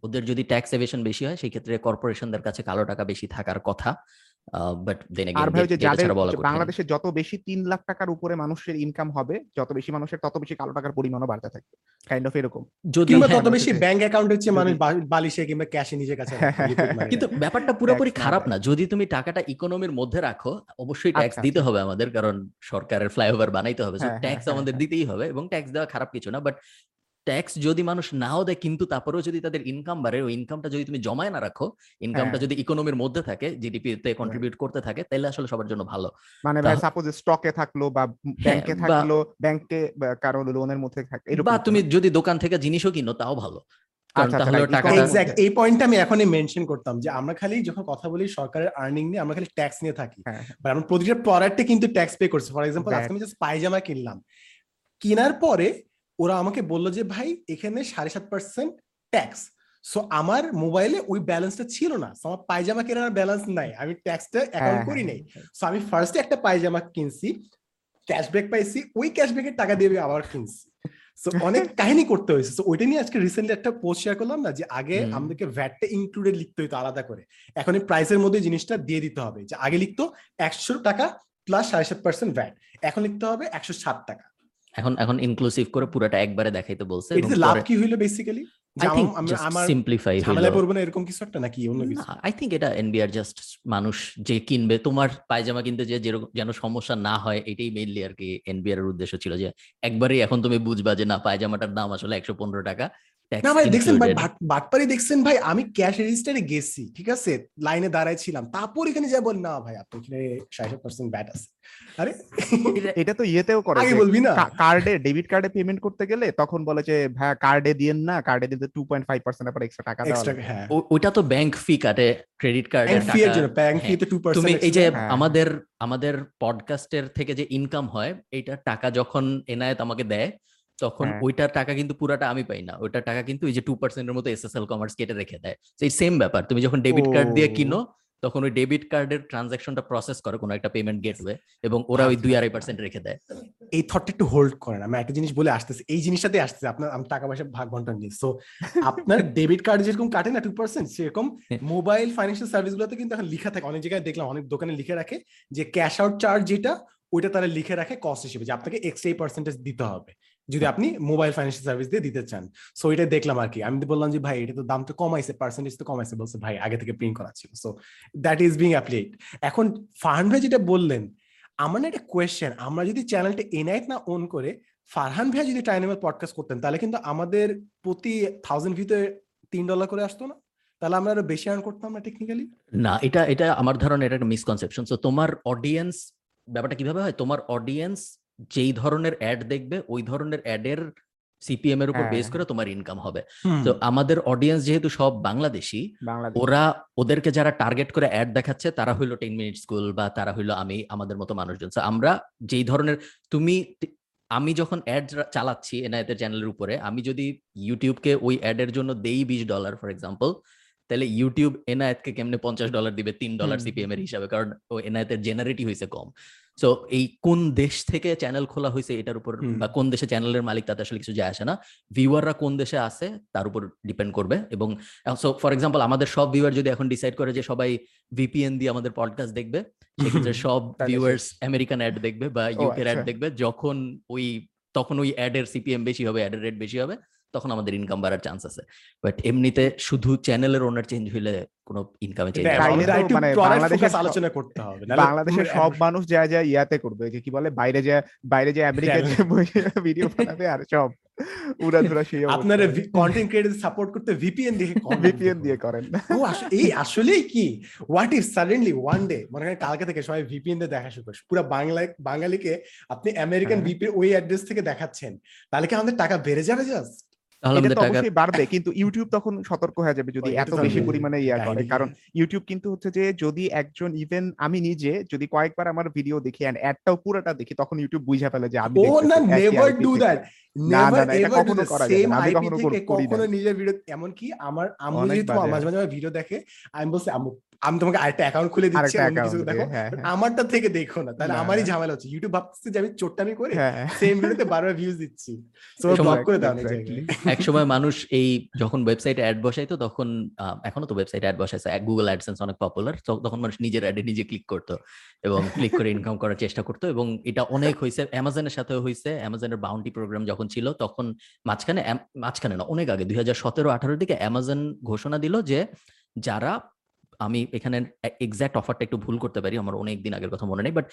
ওদের যদি ট্যাক্স এভেশন বেশি হয়, সেই ক্ষেত্রে কর্পোরেশনদের কাছে কালো টাকা বেশি থাকার কথা। বাট দেন আর ভাই যে যাদের। বাংলাদেশে যত বেশি তিন লাখ টাকার উপরে মানুষের ইনকাম হবে যত বেশি মানুষের তত বেশি কালো টাকার পরিমাণও বাড়তে থাকবে। কাইন্ড অফ এরকম। যদি হ্যাঁ, তত বেশি ব্যাংক অ্যাকাউন্ট হচ্ছে যদি- মানুষ বালিশে কিংবা ক্যাশে নিজের কাছে liquid money কিন্তু ব্যাপারটা পুরোপুরি খারাপ না। যদি তুমি টাকাটা ইকোনমির মধ্যে রাখো অবশ্যই ট্যাক্স আচ্ছা, দিতে হবে আমাদের কারণ সরকারের ফ্লাইওভার বানাইতে হবে। হ্যাঁ, হ্যাঁ, ট্যাক্স হ্যাঁ, আমাদের হ্যাঁ। দিতেই হবে এবং ট্যাক্স দেওয়া খারাপ কিছু না। বাট ট্যাক্স যদি মানুষ নাও দেয় কিন্তু তারপরেও যদি তাদের ইনকাম বাড়ে ওই ইনকামটা যদি তুমি জমায় না রাখো ইনকামটা হ্যাঁ। যদি ইকোনমির মধ্যে থাকে জিডিপি তে কন্ট্রিবিউট করতে থাকে তাহলে আসলে সবার জন্য ভালো। মানে ভাই সাপোজ স্টকে থাকল বা ব্যাংকে থাকল ব্যাংকে কারও লোনের মধ্যে এরকম বা তুমি যদি দোকান থেকে জিনিসও কিনো তাও ভালো। কারণ আচ্ছা, আচ্ছা, এই পয়েন্টটা আমি এখনই মেনশন করতাম যে আমরা খালি যখন কথা বলি সরকারের আর্নিং নিয়ে আমরা খালি ট্যাক্স নিয়ে থাকি। হ্যাঁ, বাট আমরা প্রতিটা প্রোডাক্টে কিন্তু ট্যাক্স পে করছি। ফর এক্সাম্পল আজকে আমি জাস্ট পায়জামা কিনলাম। কেনার পরে ওরা আমাকে বলল যে ভাই এখানে সাড়ে সাত পার্সেন্ট ট্যাক্স সো আমার মোবাইলে ওই ব্যালেন্সটা ছিল না। আমার পায়জামা কেনার ব্যালেন্স নাই। আমি ট্যাক্সটা অ্যাকাউন্ট হ্যাঁ, করি হ্যাঁ, নাই সো আমি ফার্স্টে একটা পায়জামা কিনছি ক্যাশব্যাক পাইছি ওই ক্যাশব্যাকের টাকা দিয়ে আবার কিনছি। সো অনেক কাহিনী করতে হয়েছে। সো ওইটা নিয়ে আজকে রিসেন্টলি একটা পোস্ট শেয়ার করলাম না যে আগে আমাদেরকে ভ্যাটটা ইনক্লুডেড লিখতে হতো আলাদা করে। এখন এই প্রাইসের মধ্যে জিনিসটা দিয়ে দিতে হবে। যে আগে লিখতো একশো টাকা প্লাস সাড়ে সাত পার্সেন্ট ভ্যাট এখন লিখতে হবে একশো সাত টাকা। এখন এখন ইনক্লুসিভ করে পুরোটা একবারে দেখাইতে বলছে লাভ কি হইল বেসিক্যালি মানুষ যে কিনবে তোমার পায়জামা কিনতে যে যেন সমস্যা না হয় এটাই মেইনলি আর কি এনবিআর এর উদ্দেশ্য ছিল যে একবারই এখন তুমি বুঝবা যে না পায়জামাটার দাম আসলে একশো পনেরো টাকা না ভাই দেখছেন ভাই বাটপারি দেখছেন ভাই আমি ক্যাশ রেজিস্টারে গেছি ঠিক আছে? লাইনে দাঁড়ায় ছিলাম তারপর এখানে যা বল না ভাই আপনার এখানে ষাট পার্সেন্ট ব্যাট আছে। আরে এটা তো ইয়েতেও করে আগে বলবি না? কার্ডে ডেবিট কার্ডে পেমেন্ট করতে গেলে তখন বলে যে ভাই কার্ডে দিয়েন না কার্ডে দিতে টু পয়েন্ট ফাইভ পার্সেন্ট আবার এক্সট্রা টাকা। হ্যাঁ। ও- ওইটা তো ব্যাংক ফি কাটে ক্রেডিট ব্যাংক ফি ফি হ্যাঁ। তো টু তুমি এই যে হ্যাঁ। আমাদের আমাদের পডকাস্টের থেকে যে ইনকাম হয় এইটা টাকা যখন এনায়েত আমাকে দেয় তখন হ্যাঁ। ওইটার টাকা কিন্তু পুরাটা আমি পাই না। ওইটার টাকা কিন্তু ওই যে টু পার্সেন্টের মতো এসএসএল কমার্স কেটে রেখে দেয়। সেই সেম ব্যাপার। তুমি যখন ডেবিট কার্ড দিয়ে কিনো তখন ওই ডেবিট কার্ডের ট্রানজাকশনটা প্রসেস করে কোনো একটা পেমেন্ট গেটওয়ে এবং ওরা ওই দুই আড়াই পার্সেন্ট রেখে দেয়। এই থটটা একটু হোল্ড করেন। আমি একটা জিনিস বলে আসতেছি। এই জিনিসটাতে আসতেছে। আপনার আমি টাকা পয়সা ভাগ বন্টন নিই। সো আপনার ডেবিট কার্ড যেরকম কাটে না টু পার্সেন্ট সেরকম। মোবাইল ফাইন্যান্সিয়াল সার্ভিস গুলোতে কিন্তু এখন লিখা থাকে। অনেক জায়গায় দেখলাম অনেক দোকানে লিখে রাখে যে ক্যাশ আউট চার্জ যেটা ওইটা তারা লিখে রাখে কস্ট হিসেবে। যে আপনাকে এক্সট্রা পার্সেন্টেজ দিতে হবে। যদি আপনি মোবাইল ফাইন্যান্সিয়াল সার্ভিস দিয়ে দিতে চান। সো এটা দেখলাম আর কি। আমি বললাম যে, ভাই, এটা তো দাম তো কমাইছে পার্সেন্টেজ তো কমাইছে। বলছে, ভাই, আগে থেকে প্রিন্ট করা ছিল। So that is being applied এখন ভাই যেটা বললেন, আমার না একটা কোয়েশ্চেন আমরা যদি চ্যানেলটা এনআইট না অন করে, ফারহান ভাই যদি টাইনেমাল পডকাস্ট করতেন, তাহলে কিন্তু আমাদের প্রতি থাউজেন্ড ভিউতে তিন ডলার করে আসতো না? তাহলে আমরা আরও বেশি আর্ন করতাম না টেকনিক্যালি না, এটা এটা আমার ধারণা, এটা একটা মিসকনসেপশন তো তোমার অডিয়েন্স ব্যাপারটা কীভাবে হয়? তোমার অডিয়েন্স যেই ধরনের অ্যাড দেখবে ওই ধরনের অ্যাডের সিপিএম এর উপর হ্যাঁ। বেস করে তোমার ইনকাম হবে। তো আমাদের অডিয়েন্স যেহেতু সব বাংলাদেশি ওরা ওদেরকে যারা টার্গেট করে অ্যাড দেখাচ্ছে তারা হইল টেন মিনিট স্কুল বা তারা হইল আমি আমাদের মতো মানুষজন। আমরা যেই ধরনের তুমি আমি যখন অ্যাড চালাচ্ছি এনআইতের চ্যানেলের উপরে আমি যদি ইউটিউবকে ওই অ্যাডের জন্য দেই বিশ ডলার ফর এক্সাম্পল তাহলে ইউটিউব এনআইতকে কেমনে পঞ্চাশ ডলার দিবে? তিন ডলার সিপিএম এর হিসাবে। কারণ ও এনআইতের জেনারেটি হয়েছে কম। সো এই কোন দেশ থেকে চ্যানেল খোলা হয়েছে এটার উপর বা কোন দেশে চ্যানেলের মালিক তাতে আসলে কিছু যায় আসে না। ভিউয়াররা কোন দেশে আছে তার উপর ডিপেন্ড করবে এবং সো ফর এক্সাম্পল আমাদের সব ভিউয়ার যদি এখন ডিসাইড করে যে সবাই ভিপিএন দিয়ে আমাদের পডকাস্ট দেখবে সেক্ষেত্রে সব ভিউয়ার্স আমেরিকান অ্যাড দেখবে বা ইউকের অ্যাড আচ্ছা। দেখবে। যখন ওই তখন ওই অ্যাডের সিপিএম বেশি হবে অ্যাডের রেট বেশি হবে। তখন আমাদের ইনকাম বাড়ার চান্স আছে। বাট এমনিতে শুধু চ্যানেলের ওনার চেঞ্জ হইলে কোনো ইনকামে চেঞ্জ মানে focus সব- আলোচনা করতে হবে বাংলাদেশের সব মানুষ যায় যায় ইয়াতে করবে যে কি বলে বাইরে যায় বাইরে যায় আমেরিকায় ভিডিও বানাবে আর সব। উড়াধুরা সেই আপনারা কন্টেন্ট ক্রিয়েটর সাপোর্ট করতে ভিপিএন দিয়ে ভিপিএন দিয়ে করেন। ও আসলে এই আসলেই কি? What if suddenly one day মনে করেন কালকে থেকে সবাই ভিপিএন দিয়ে দেখা শুরু করে পুরো বাংলা বাঙালিকে আপনি আমেরিকান হ্যাঁ। ভিপি ওই অ্যাড্রেস থেকে দেখাচ্ছেন তাহলে কি আমাদের টাকা বেড়ে যাবে জাস্ট এটা তো অবশ্যই বাড়বে কিন্তু ইউটিউব তখন সতর্ক হয়ে যাবে যদি এত বেশি আমি পরিমাণে ইয়া করে। কারণ ইউটিউব কিন্তু হচ্ছে যে যদি একজন ইভেন আমি নিজে যদি কয়েকবার আমার ভিডিও দেখি এন্ড অ্যাডটাও পুরোটা দেখি তখন ইউটিউব বুঝে ফেলে যে আমি ও না never do that never ever do কখনো দ্যাট করা যাবে সেম আইপি থেকে কখনো নিজের ভিডিও এমন কি আমার আম্মু বাজে। মাঝে মাঝে ভিডিও দেখে আমি বলছি আম্মু আমি তোমাকে আরেকটা অ্যাকাউন্ট খুলে দিচ্ছি দেখো হ্যাঁ, হ্যাঁ। আমারটা থেকে দেখো না তাহলে আমারই না। ঝামেলা হচ্ছে। ইউটিউব ভাবতেছে যে আমি চোটটামি করে হ্যাঁ হ্যাঁ। সেম ভিডিওতে বারবার ভিউজ দিচ্ছি। সো ব্লক করে দাও এক সময় মানুষ এই যখন ওয়েবসাইটে অ্যাড বসাইতো তখন আহ, এখনও তো ওয়েবসাইটে অ্যাড বসাইছে। গুগল অ্যাডসেন্স অনেক পপুলার তখন মানুষ নিজের অ্যাডে নিজে ক্লিক করতো এবং ক্লিক করে ইনকাম করার চেষ্টা করতো এবং এটা অনেক হয়েছে অ্যামাজনের সাথে হয়েছে অ্যামাজনের বাউন্টি প্রোগ্রাম যখন ছিল তখন মাঝখানে মাঝখানে না অনেক আগে দুই হাজার সতেরো আঠারোর দিকে অ্যামাজন ঘোষণা দিল যে যারা আমি এখানে এক্স্যাক্ট অফারটা একটু ভুল করতে পারি, আমার অনেক দিন আগের কথা মনে নেই বাট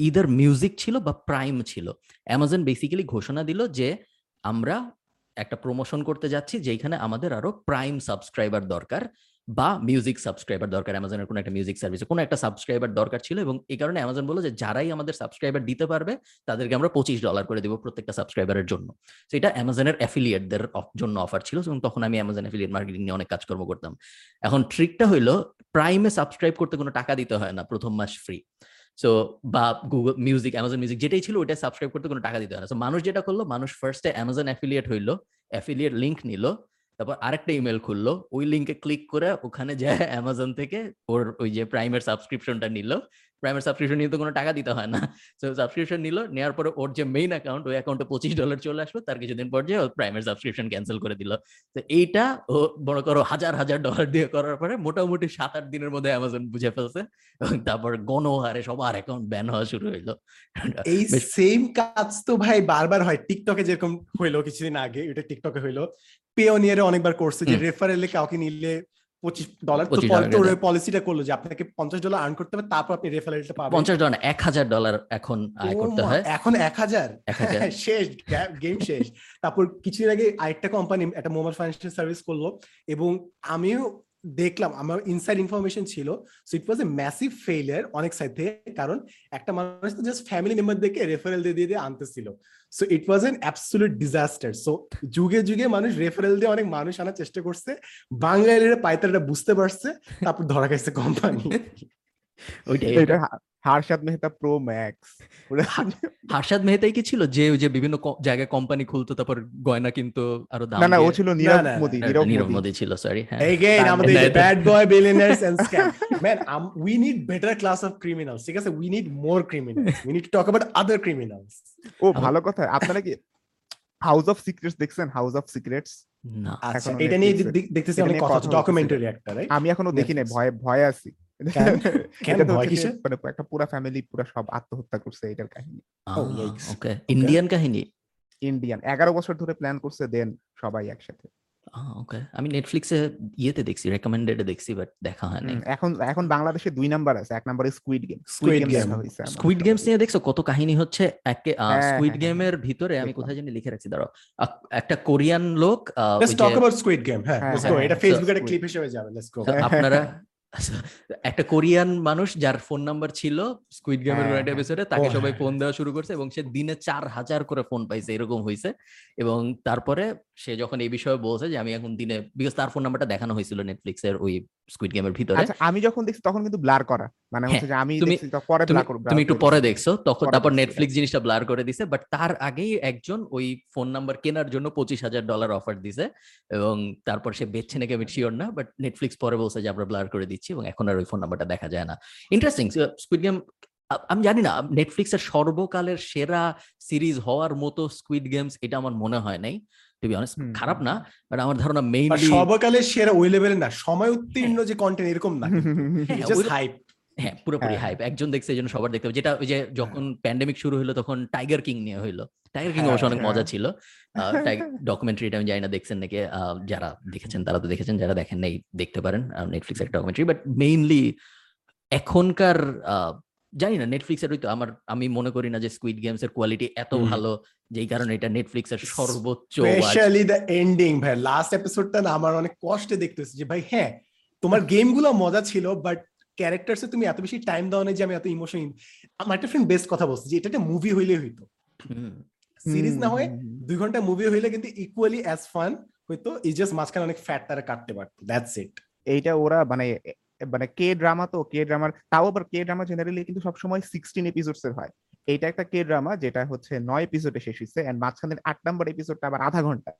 ইদার মিউজিক ছিল বা প্রাইম ছিল। অ্যামাজন বেসিক্যালি ঘোষণা দিল যে, আমরা একটা প্রমোশন করতে যাচ্ছি যেখানে আমাদের আরও প্রাইম সাবস্ক্রাইবার দরকার। বা মিউজিক সাবস্ক্রাইবার দরকার অ্যামাজনের কোনো একটা মিউজিক সার্ভিসে কোনো একটা সাবস্ক্রাইবার দরকার ছিল এবং এই কারণে অ্যামাজন বলল যে, যারাই আমাদের সাবস্ক্রাইবার দিতে পারবে, তাদেরকে আমরা পঁচিশ ডলার করে দেবো প্রত্যেকটা সাবস্ক্রাইবারের জন্য। তো এটা অ্যামাজনের অ্যাফিলিয়েটদের জন্য অফার ছিল এবং তখন আমি অ্যামাজন অ্যাফিলিয়েট মার্কেটিং নিয়ে অনেক কাজকর্ম করতাম। এখন ট্রিকটা হইল প্রাইমে সাবস্ক্রাইব করতে কোনো টাকা দিতে হয় না, প্রথম মাস ফ্রি সো বা গুগল মিউজিক অ্যামাজন মিউজিক যেটাই ছিল ওটা সাবস্ক্রাইব করতে কোনো টাকা দিতে হয় না। সো মানুষ যেটা করল, মানুষ ফার্স্টে অ্যামাজন অ্যাফিলিয়েট হইল অ্যাফিলিয়েট লিঙ্ক নিল তারপর আরেকটা ইমেল খুললো। ওই লিঙ্কে ক্লিক করে ওখানে যায় অ্যামাজন থেকে ওর ওই যে প্রাইমের সাবস্ক্রিপশনটা নিল। প্রাইমের সাবস্ক্রিপশন নিয়ে তো কোনো টাকা দিতে হয় না। তো সাবস্ক্রিপশন নিল নেওয়ার পরে ওর যে মেইন অ্যাকাউন্ট ওই অ্যাকাউন্টে পঁচিশ ডলার চলে আসলো তার কিছুদিন পর যে ও প্রাইমের সাবস্ক্রিপশন ক্যান্সেল করে দিল। তো এইটা ও মনে করো হাজার হাজার ডলার দিয়ে করার পরে মোটামুটি সাত আট দিনের মধ্যে অ্যামাজন বুঝে ফেলছে এবং তারপর গণহারে সবার অ্যাকাউন্ট ব্যান হওয়া শুরু হইল। এই সেম কাজ তো ভাই বারবার হয়। টিকটকে যেরকম হইল কিছুদিন আগে এটা টিকটকে হইল। পেওনিয়ারে অনেকবার করছে যে। রেফারেলে কাউকে নিলে পঁচিশ ডলার তো 25 পরে তো ডলার ওই পলিসিটা করল যে আপনাকে পঞ্চাশ ডলার আর্ন করতে হবে তারপর আপনি রেফারেলটা পাবেন। পঞ্চাশ ডলার এক হাজার ডলার এখন আয় করতে হয়। এখন এক হাজার? এক হাজার। শেষ গেম শেষ। তারপর কিছুদিন আগে আরেকটা কোম্পানি একটা মোবাইল ফাইন্যান্সিয়াল সার্ভিস করল এবং আমিও দেখলাম, আমার ইনসাইড ইনফরমেশন ছিল। So it was a massive failure অনেক সাইড থেকে, কারণ একটা মানুষ তো জাস্ট ফ্যামিলি মেম্বারদেরকে রেফারেল দিয়ে দিয়ে আনতেছিল। So it was an absolute disaster so যুগে যুগে মানুষ রেফারেল দিয়ে অনেক মানুষ আনার চেষ্টা করছে। বাঙালিরা পাইতারটা বুঝতে পারছে, তারপর ধরা গেছে কোম্পানি ওইটাই এটা মেহতা প্রো ম্যাক্স হার্ষাদ মেহতাই কি ছিল যে ওই যে বিভিন্ন জায়গায় কোম্পানি খুলতো তারপর গয়না কিন্তু আরও দাম না না ও ছিল নীরব মোদি নীরব মোদি ছিল সরি হ্যাঁ Again, তার আমাদের bad boy billionaires and scam. Man, um, we need better class of criminals. ঠিক আছে? We need more criminals. We need to talk about other criminals. ও ভালো কথা আপনারা কি হাউস অফ সিক্রেটস দেখছেন হাউস অফ সিক্রেটস না আচ্ছা, এটা নিয়ে দেখতেছি অনেক কথা ডকুমেন্টারি একটা, রাইট? আমি এখনও দেখি নাই. ভয়ে ভয়ে আছি মানে একটা পুরা ফ্যামিলি পুরা সব আত্মহত্যা করছে এটার কাহিনী। Oh, ওকে ইন্ডিয়ান কাহিনী? ইন্ডিয়ান এগারো বছর ধরে প্ল্যান করছে দেন সবাই একসাথে। ওকে আমি নেটফ্লিক্সে ইয়েতে দেখছি রেকমেন্ডেডে দেখছি বাট দেখা হয় নাই এখন এখন বাংলাদেশে দুই নাম্বার আছে এক নাম্বারে Squid Game Squid Game Squid Games নিয়ে দেখছ? কত কাহিনী হচ্ছে? একে হ্যাঁ, স্কুইড হ্যাঁ, গেমের ভিতরে আমি কোথায় জানি লিখে রাখছি দাঁড়াও। একটা কোরিয়ান লোক talk যে- about Squid Game. হ্যাঁ, হ্যাঁ, let's go. হ্যাঁ, এটা ফেসবুকে একটা ক্লিপ হিসেবে যাবে। Let's go. তো আপনারা একটা কোরিয়ান মানুষ যার ফোন নাম্বার ছিল স্কুইড গেমের হ্যাঁ, একটা হ্যাঁ। এপিসোডে তাকে সবাই হ্যাঁ, ফোন দেওয়া শুরু করছে এবং সে দিনে চার হাজার করে ফোন পাইছে এরকম হয়েছে এবং তারপরে সে যখন এই বিষয়ে বলছে যে আমি এখন দিনে বিকজ তার ফোন নাম্বারটা দেখানো হয়েছিল নেটফ্লিক্স এর ওই স্কুইড গেমের ভিতরে। আচ্ছা আমি যখন দেখছি তখন কিন্তু ব্লার করা। মানে হচ্ছে যে আমি দেখছি তো পরে ব্লার করব তুমি একটু পরে দেখছ তখন তারপর নেটফ্লিক্স জিনিসটা ব্লার করে দিছে বাট তার আগেই একজন ওই ফোন নাম্বার কেনার জন্য পঁচিশ হাজার ডলার অফার দিছে এবং তারপর সে বেচছে নাকি আমি শিওর না বাট নেটফ্লিক্স পরে বলছে যে আমরা ব্লার করে দিচ্ছি এবং এখন আর ওই ফোন নাম্বারটা দেখা যায় না। ইন্টারেস্টিং স্কুইড গেম আমি জানি না নেটফ্লিক্সের সর্বকালের সেরা সিরিজ হওয়ার মতো স্কুইড গেমস এটা আমার মনে হয় নাই। টু বি অনেস্ট খারাপ না বাট আমার ধারণা মেইনলি সর্বকালের সেরা ওই লেভেলের না সময় উত্তীর্ণ যে কন্টেন্ট এরকম না। হ্যাঁ, জাস্ট ওই- হাইপ হ্যাঁ পুরোপুরি হ্যাঁ। হাইপ একজন দেখছে এই জন্য সবার দেখতে হবে। যেটা ওই যে যখন প্যান্ডেমিক শুরু হলো তখন টাইগার কিং নিয়ে হইল। টাইগার কিং হ্যাঁ, অবশ্য অনেক হ্যাঁ। মজা ছিল। ডকুমেন্টারিটা আমি জানি না দেখছেন নাকি? আহ, যারা দেখেছেন তারা তো দেখেছেন যারা দেখেন নাই দেখতে পারেন। নেটফ্লিক্স একটা ডকুমেন্টারি বাট মেইনলি এখনকার জানি না নেটফ্লিক্স এর তো আমার আমি মনে করি না যে স্কুইড গেমস এর কোয়ালিটি এত ভালো যেই কারণে এটা নেটফ্লিক্স এর সর্বোচ্চ স্পেশালি দ্য এন্ডিং ভাই। লাস্ট এপিসোডটা না আমার অনেক কষ্টে দেখতেছি যে ভাই হ্যাঁ তোমার গেমগুলো মজা ছিল বাট ক্যারেক্টারসে তুমি এত বেশি টাইম দাও না যে আমি এত ইমোশন আমার একটা ফ্রেন্ড বেস্ট কথা বলছে যে এটা একটা মুভি হইলে হইতো। সিরিজ না হয়। দুই ঘণ্টা মুভি হইলে কিন্তু ইকুয়ালি অ্যাজ ফান হইতো ইজ জাস্ট মাঝখানে অনেক ফ্যাট তারা কাটতে পারতো দ্যাটস ইট এইটা ওরা মানে মানে কে ড্রামা তো কে ড্রামার তাও আবার কে ড্রামা জেনারেলি কিন্তু সবসময় সিক্সটিন এপিসোডস এর হয়। এইটা একটা কে ড্রামা যেটা হচ্ছে নয় এপিসোডে শেষ হয়েছে এন্ড মাঝখানের আট নাম্বার এপিসোডটা আবার আধা ঘণ্টা।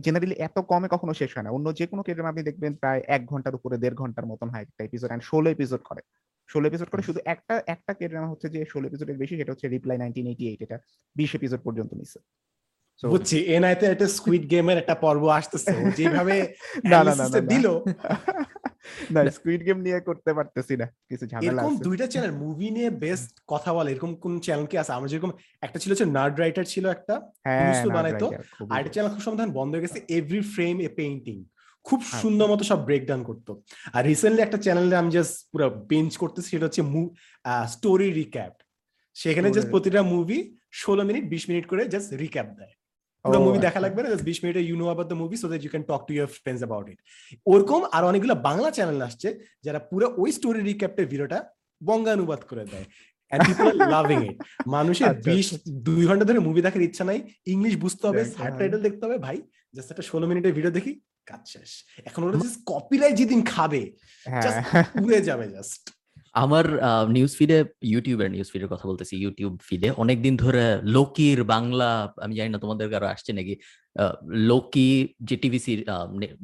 জেনারেলি এত কমে কখনো শেষ হয় না। অন্য যে কোনো কে ড্রামা আপনি দেখবেন প্রায় এক ঘণ্টার উপরে দেড় ঘণ্টার মতন হয় একটা এপিসোড এন্ড ষোলো এপিসোড করে। ষোলো এপিসোড করে শুধু একটা একটা কে ড্রামা হচ্ছে যে ষোলো এপিসোডের বেশি সেটা হচ্ছে রিপ্লাই নাইনটিন এইটি এইট এটা বিশ এপিসোড পর্যন্ত নিচ্ছে বুঝছি এনআইতে একটা স্কুইড গেমের একটা পর্ব আসতেছে যেভাবে না না না দিল। না স্কুইড গেম নিয়ে করতে পারতেছি না কিছু ঝামেলা এরকম দুইটা চ্যানেল মুভি নিয়ে বেস্ট কথা বলে এরকম কোন চ্যানেল কি আছে? আমার যেরকম একটা ছিল নার্ড রাইটার ছিল একটা হ্যাঁ বানাইতো, আর একটা চ্যানেল খুব সমাধান বন্ধ হয়ে গেছে এভরি ফ্রেম এ পেইন্টিং খুব আচ্ছা। সুন্দর মতো সব ব্রেক ডাউন করতো। আর রিসেন্টলি একটা চ্যানেলে আমি জাস্ট পুরো বেঞ্চ করতেছি সেটা হচ্ছে স্টোরি রিক্যাপ সেখানে জাস্ট প্রতিটা মুভি ষোলো মিনিট বিশ মিনিট করে জাস্ট রিক্যাপ দেয়। পুরো মুভি দেখা আচ্ছা। লাগবে না জাস্ট বিশ মিনিটে you know about the movie so that you can talk to your friends about it ওরকম আর অনেকগুলো বাংলা চ্যানেল আসছে যারা পুরো ওই স্টোরি রিক্যাপটের ভিডিওটা বঙ্গানুবাদ করে দেয়। Loving it. মানুষের আচ্ছা, বিশ দুই ঘণ্টা ধরে মুভি দেখার ইচ্ছা নাই ইংলিশ বুঝতে হবে। সাবটাইটেল দেখতে হবে ভাই জাস্ট একটা ষোলো মিনিটের ভিডিও দেখি কাজ শেষ। এখন ওরা জাস্ট কপিরাইট যেদিন খাবে হ্যাঁ। just উড়ে যাবে জাস্ট আমার নিউজ ফিডে ইউটিউবের নিউজ ফিডের কথা বলতেছি। ইউটিউব ফিডে অনেকদিন ধরে লোকির বাংলা আমি জানি না তোমাদের কারও আসছে নাকি লোকি যে টিভি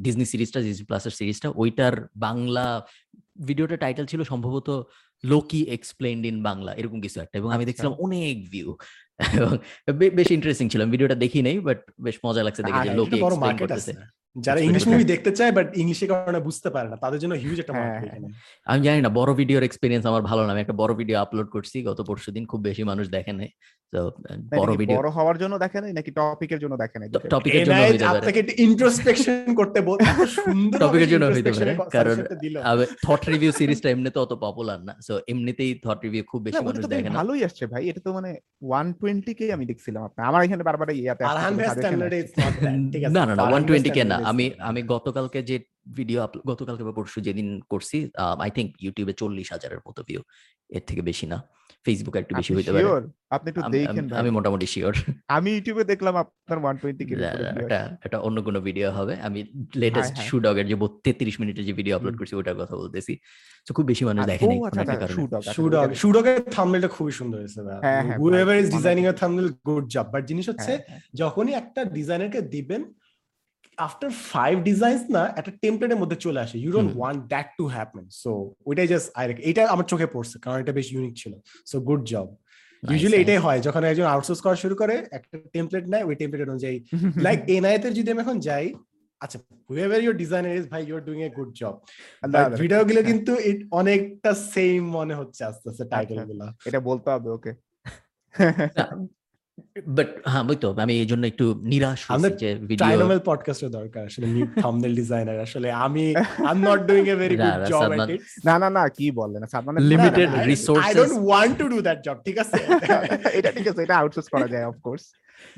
ডিজনি সিরিজটা ডিজনি প্লাসের সিরিজটা ওইটার বাংলা ভিডিওটা টাইটেল ছিল সম্ভবত লোকি এক্সপ্লেইনড ইন বাংলা এরকম কিছু একটা। এবং আমি আচ্ছা। দেখছিলাম অনেক ভিউ বেশ ইন্টারেস্টিং ছিল ভিডিওটা দেখি নাই বাট বেশ মজা লাগছে দেখে লোকি মার্কেট করতেছে। যারা ইংলিশ মুভি দেখতে চায় বাট ইংলিশের কারণে বুঝতে পারে না তাদের জন্য হিউজ একটা হ্যাঁ, মার্কেট হ্যাঁ। আমি জানি না বড় ভিডিওর এক্সপিরিয়েন্স আমার ভালো না। আমি একটা বড় ভিডিও আপলোড করছি গত পরশু দিন খুব বেশি মানুষ দেখে নাই। তো বড় ভিডিও বড় হওয়ার জন্য দেখে নাই নাকি টপিকের জন্য দেখে নাই? টপিকের জন্য হইতে পারে। আপনাকে একটু ইন্ট্রোস্পেকশন করতে বল সুন্দর টপিকের জন্য হইতে পারে কারণ থট রিভিউ সিরিজটা এমনিতে অত পপুলার না। সো এমনিতেই থট রিভিউ খুব বেশি মানুষ দেখে না। ভালোই আসছে ভাই এটা তো মানে ওয়ান টোয়েন্টি কে আমি দেখছিলাম আপনার। আমার এখানে বারবার ইয়াতে না না না ফারহান ওয়ান ভাই টোয়েন্টি কে না। আমি আমি গতকালকে যে ভিডিও গতকালকে বা পরশু যেদিন করছি আই থিঙ্ক ইউটিউবে চল্লিশ হাজারের মতো ভিউ এর থেকে বেশি না। ফেসবুকে একটু বেশি হইতে পারে। আপনি একটু আমি- দেখেন আমি- মোটামুটি শিওর আমি ইউটিউবে দেখলাম আপনার ওয়ান টোয়েন্টি কে এটা এটা অন্য কোনো ভিডিও হবে। আমি লেটেস্ট হ্যাঁ। শু ডগের যে তেত্রিশ মিনিটের যে ভিডিও আপলোড। করছি ওটার কথা বলতেছি। তো খুব বেশি মানুষ দেখে নাই কোনো একটা কারণে। শুডগ শুডগের থাম্বনেলটা খুবই সুন্দর হয়েছে হ্যাঁ, হ্যাঁ, হুএভার ইজ ডিজাইনিং এর থাম্বনেল গুড জব বাট জিনিস হচ্ছে হ্যাঁ, যখনই একটা ডিজাইনারকে দিবেন আফটার ফাইভ ডিজাইনস না একটা টেমপ্লেটের মধ্যে চলে আসে। You don't. Want that to happen so ওইটাই জাস্ট আই এটা আমার চোখে পড়ছে কারণ এটা বেশ ইউনিক ছিল। সো গুড জব ইউজুয়ালি এটাই হয় যখন একজন আউটসোর্স করা শুরু করে একটা টেমপ্লেট নেয় ওই টেমপ্লেট অনুযায়ী। লাইক এনআইতে যদি আমি এখন যাই আচ্ছা হুএভার ইউর ডিজাইনার ইজ ভাই you are doing a good job video গুলো কিন্তু it অনেকটা সেম মনে হচ্ছে আস্তে আস্তে টাইটেল আচ্ছা। গুলো। এটা বলতে হবে ওকে বাট হ্যাঁ ওই তো আমি এই জন্য একটু নিরাশ হয়েছি যে ভিডিও ট্রাইনোমেল পডকাস্টের দরকার আসলে নিউ থাম্বনেল ডিজাইনার আসলে আমি I am not doing a very না, গুড না, জব এট ইট না না না কি বলেন সাদমানের Limited I resources. Don't want to do that job ঠিক আছে? এটা ঠিক আছে এটা আউটসোর্স করা যায় অফ কোর্স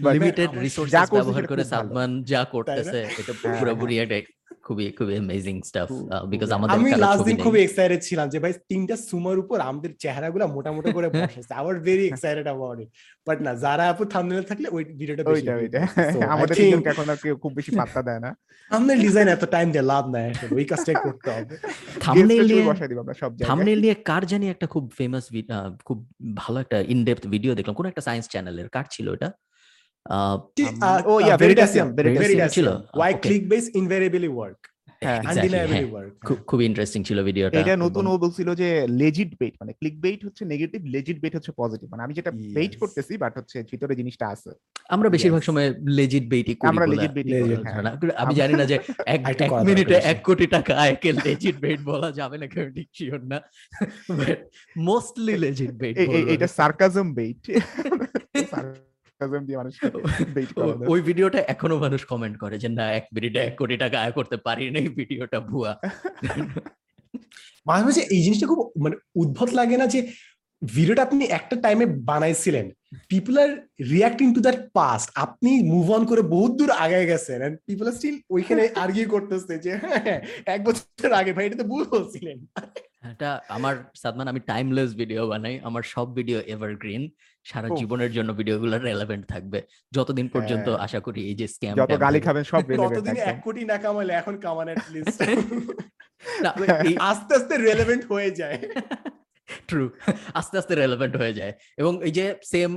লিমিটেড রিসোর্সেস ব্যবহার করে খুব সালমান যা করতেছে এটা হ্যাঁ, পুরোপুরি একটা খুবই খুবই অ্যামেজিং স্টাফ বিকজ। আমাদের আমি লাস্ট দিন খুবই এক্সাইটেড ছিলাম যে ভাই তিনটা সুমার উপর আমাদের চেহারাগুলো মোটা মোটা করে বসেছে I was very excited about it but না যারা আপু থাম্বনেল থাকলে ওই ভিডিওটা বেশি ওইটা ওইটা। আমাদের দুজনকে এখন আর কেউ খুব বেশি পাত্তা দেয় না। থাম্বনেল ডিজাইন এত টাইম দিয়ে লাভ নাই ওই কাজটাই করতে হবে। থাম্বনেল নিয়ে বসাই দিব আমরা সব জায়গায়। থাম্বনেল নিয়ে কার জানি একটা খুব ফেমাস খুব ভালো একটা ইনডেপথ ভিডিও দেখলাম। কোন একটা সায়েন্স চ্যানেলের কার ছিল এটা আহ, ও ইয়া ভেরিটাসিয়াম Veritasium Veritasium. ছিল Why Okay. clickbase invariably work? Exactly, Undeniably work. খুব খুব ইন্টারেস্টিং ছিল ভিডিওটা এটা নতুন ও বলছিল যে লেজিট বেট মানে ক্লিক বেট হচ্ছে নেগেটিভ লেজিট বেট হচ্ছে পজিটিভ মানে আমি যেটা বেট করতেছি বাট হচ্ছে ভিতরে জিনিসটা আছে। আমরা বেশিরভাগ সময় লেজিট করি আমরা হ্যাঁ। আমি জানি না যে এক মিনিটে এক কোটি টাকা আয়কে লেজিট বেট বলা যাবে না কেউ ঠিক শিওর না। মোস্টলি লেজিট বেট এটা সার্কাজম বেট সার্কাজম দিয়ে মানুষ। ওই ভিডিওটা এখনও মানুষ কমেন্ট করে যে না এক মিনিটে এক কোটি টাকা আয় করতে পারি না এই ভিডিওটা ভুয়া। মাঝে মাঝে এই জিনিসটা খুব মানে উদ্ভট লাগে না যে ভিডিওটা আপনি একটা টাইমে বানাইছিলেন people are reacting to that past আপনি মুভ অন করে বহুত দূর আগে গেছেন এন্ড পিপল আর স্টিল ওইখানে আর্গিউ করতেছে যে হ্যাঁ হ্যাঁ, এক বছর আগে ভাই এটা তো ভুল বলছিলেন। এটা আমার সাদমান আমি টাইমলেস ভিডিও বানাই আমার সব ভিডিও এভারগ্রিন সারা জীবনের জন্য ভিডিওগুলো রেলেভেন্ট থাকবে। যতদিন পর্যন্ত হ্যাঁ। আশা করি এই যে স্ক্যাম যত গালি খাবেন সব ততদিন ততদিনে একদম। এক কোটি না কামাইলে এখন কামান এট লিস্ট আস্তে আস্তে রেলেভেন্ট হয়ে যায়। ট্রু আস্তে আস্তে রেলেভেন্ট হয়ে যায়। এবং এই যে সেম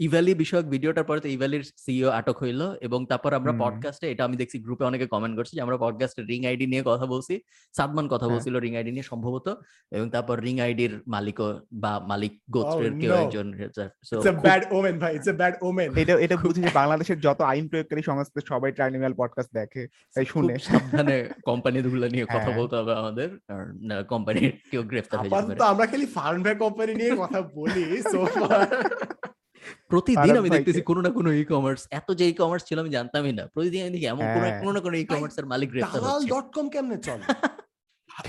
ইভ্যালি বিষয়ক ভিডিওটার পরে তো ইভ্যালির সিইও আটক হইল এবং তারপর আমরা। পডকাস্টে এটা আমি দেখছি গ্রুপে অনেকে কমেন্ট করছে যে আমরা পডকাস্টে রিং আইডি নিয়ে কথা বলছি সাদমান কথা হ্যাঁ। বলছিল রিং আইডি নিয়ে সম্ভবত এবং তারপর রিং আইডির মালিকও বা মালিক গোত্রের কেউ. একজন So, it's a bad omen ভাই ইটস আ ব্যাড ওমেন এটা এটা বুঝি যে বাংলাদেশের যত আইন প্রয়োগকারী সংস্থা সবাই ট্রাইনিমাল পডকাস্ট দেখে তাই শুনে সাবধানে কোম্পানি গুলো নিয়ে কথা হ্যাঁ। বলতে হবে আমাদের কোম্পানির কেউ গ্রেফতার হয়ে পারে আমরা খালি ফার্ম ভ্যাক কোম্পানি নিয়ে কথা বলি সো প্রতিদিন আমি দেখতেছি কোনো না কোনো ই কমার্স এত যে ই কমার্স ছিল আমি জানতামই না। প্রতিদিন আমি দেখি এমন কোনো হ্যাঁ। কোনো না কোনো ই কমার্স এর মালিক গ্রেফতার হচ্ছে। ডট কম কেমনে চলে?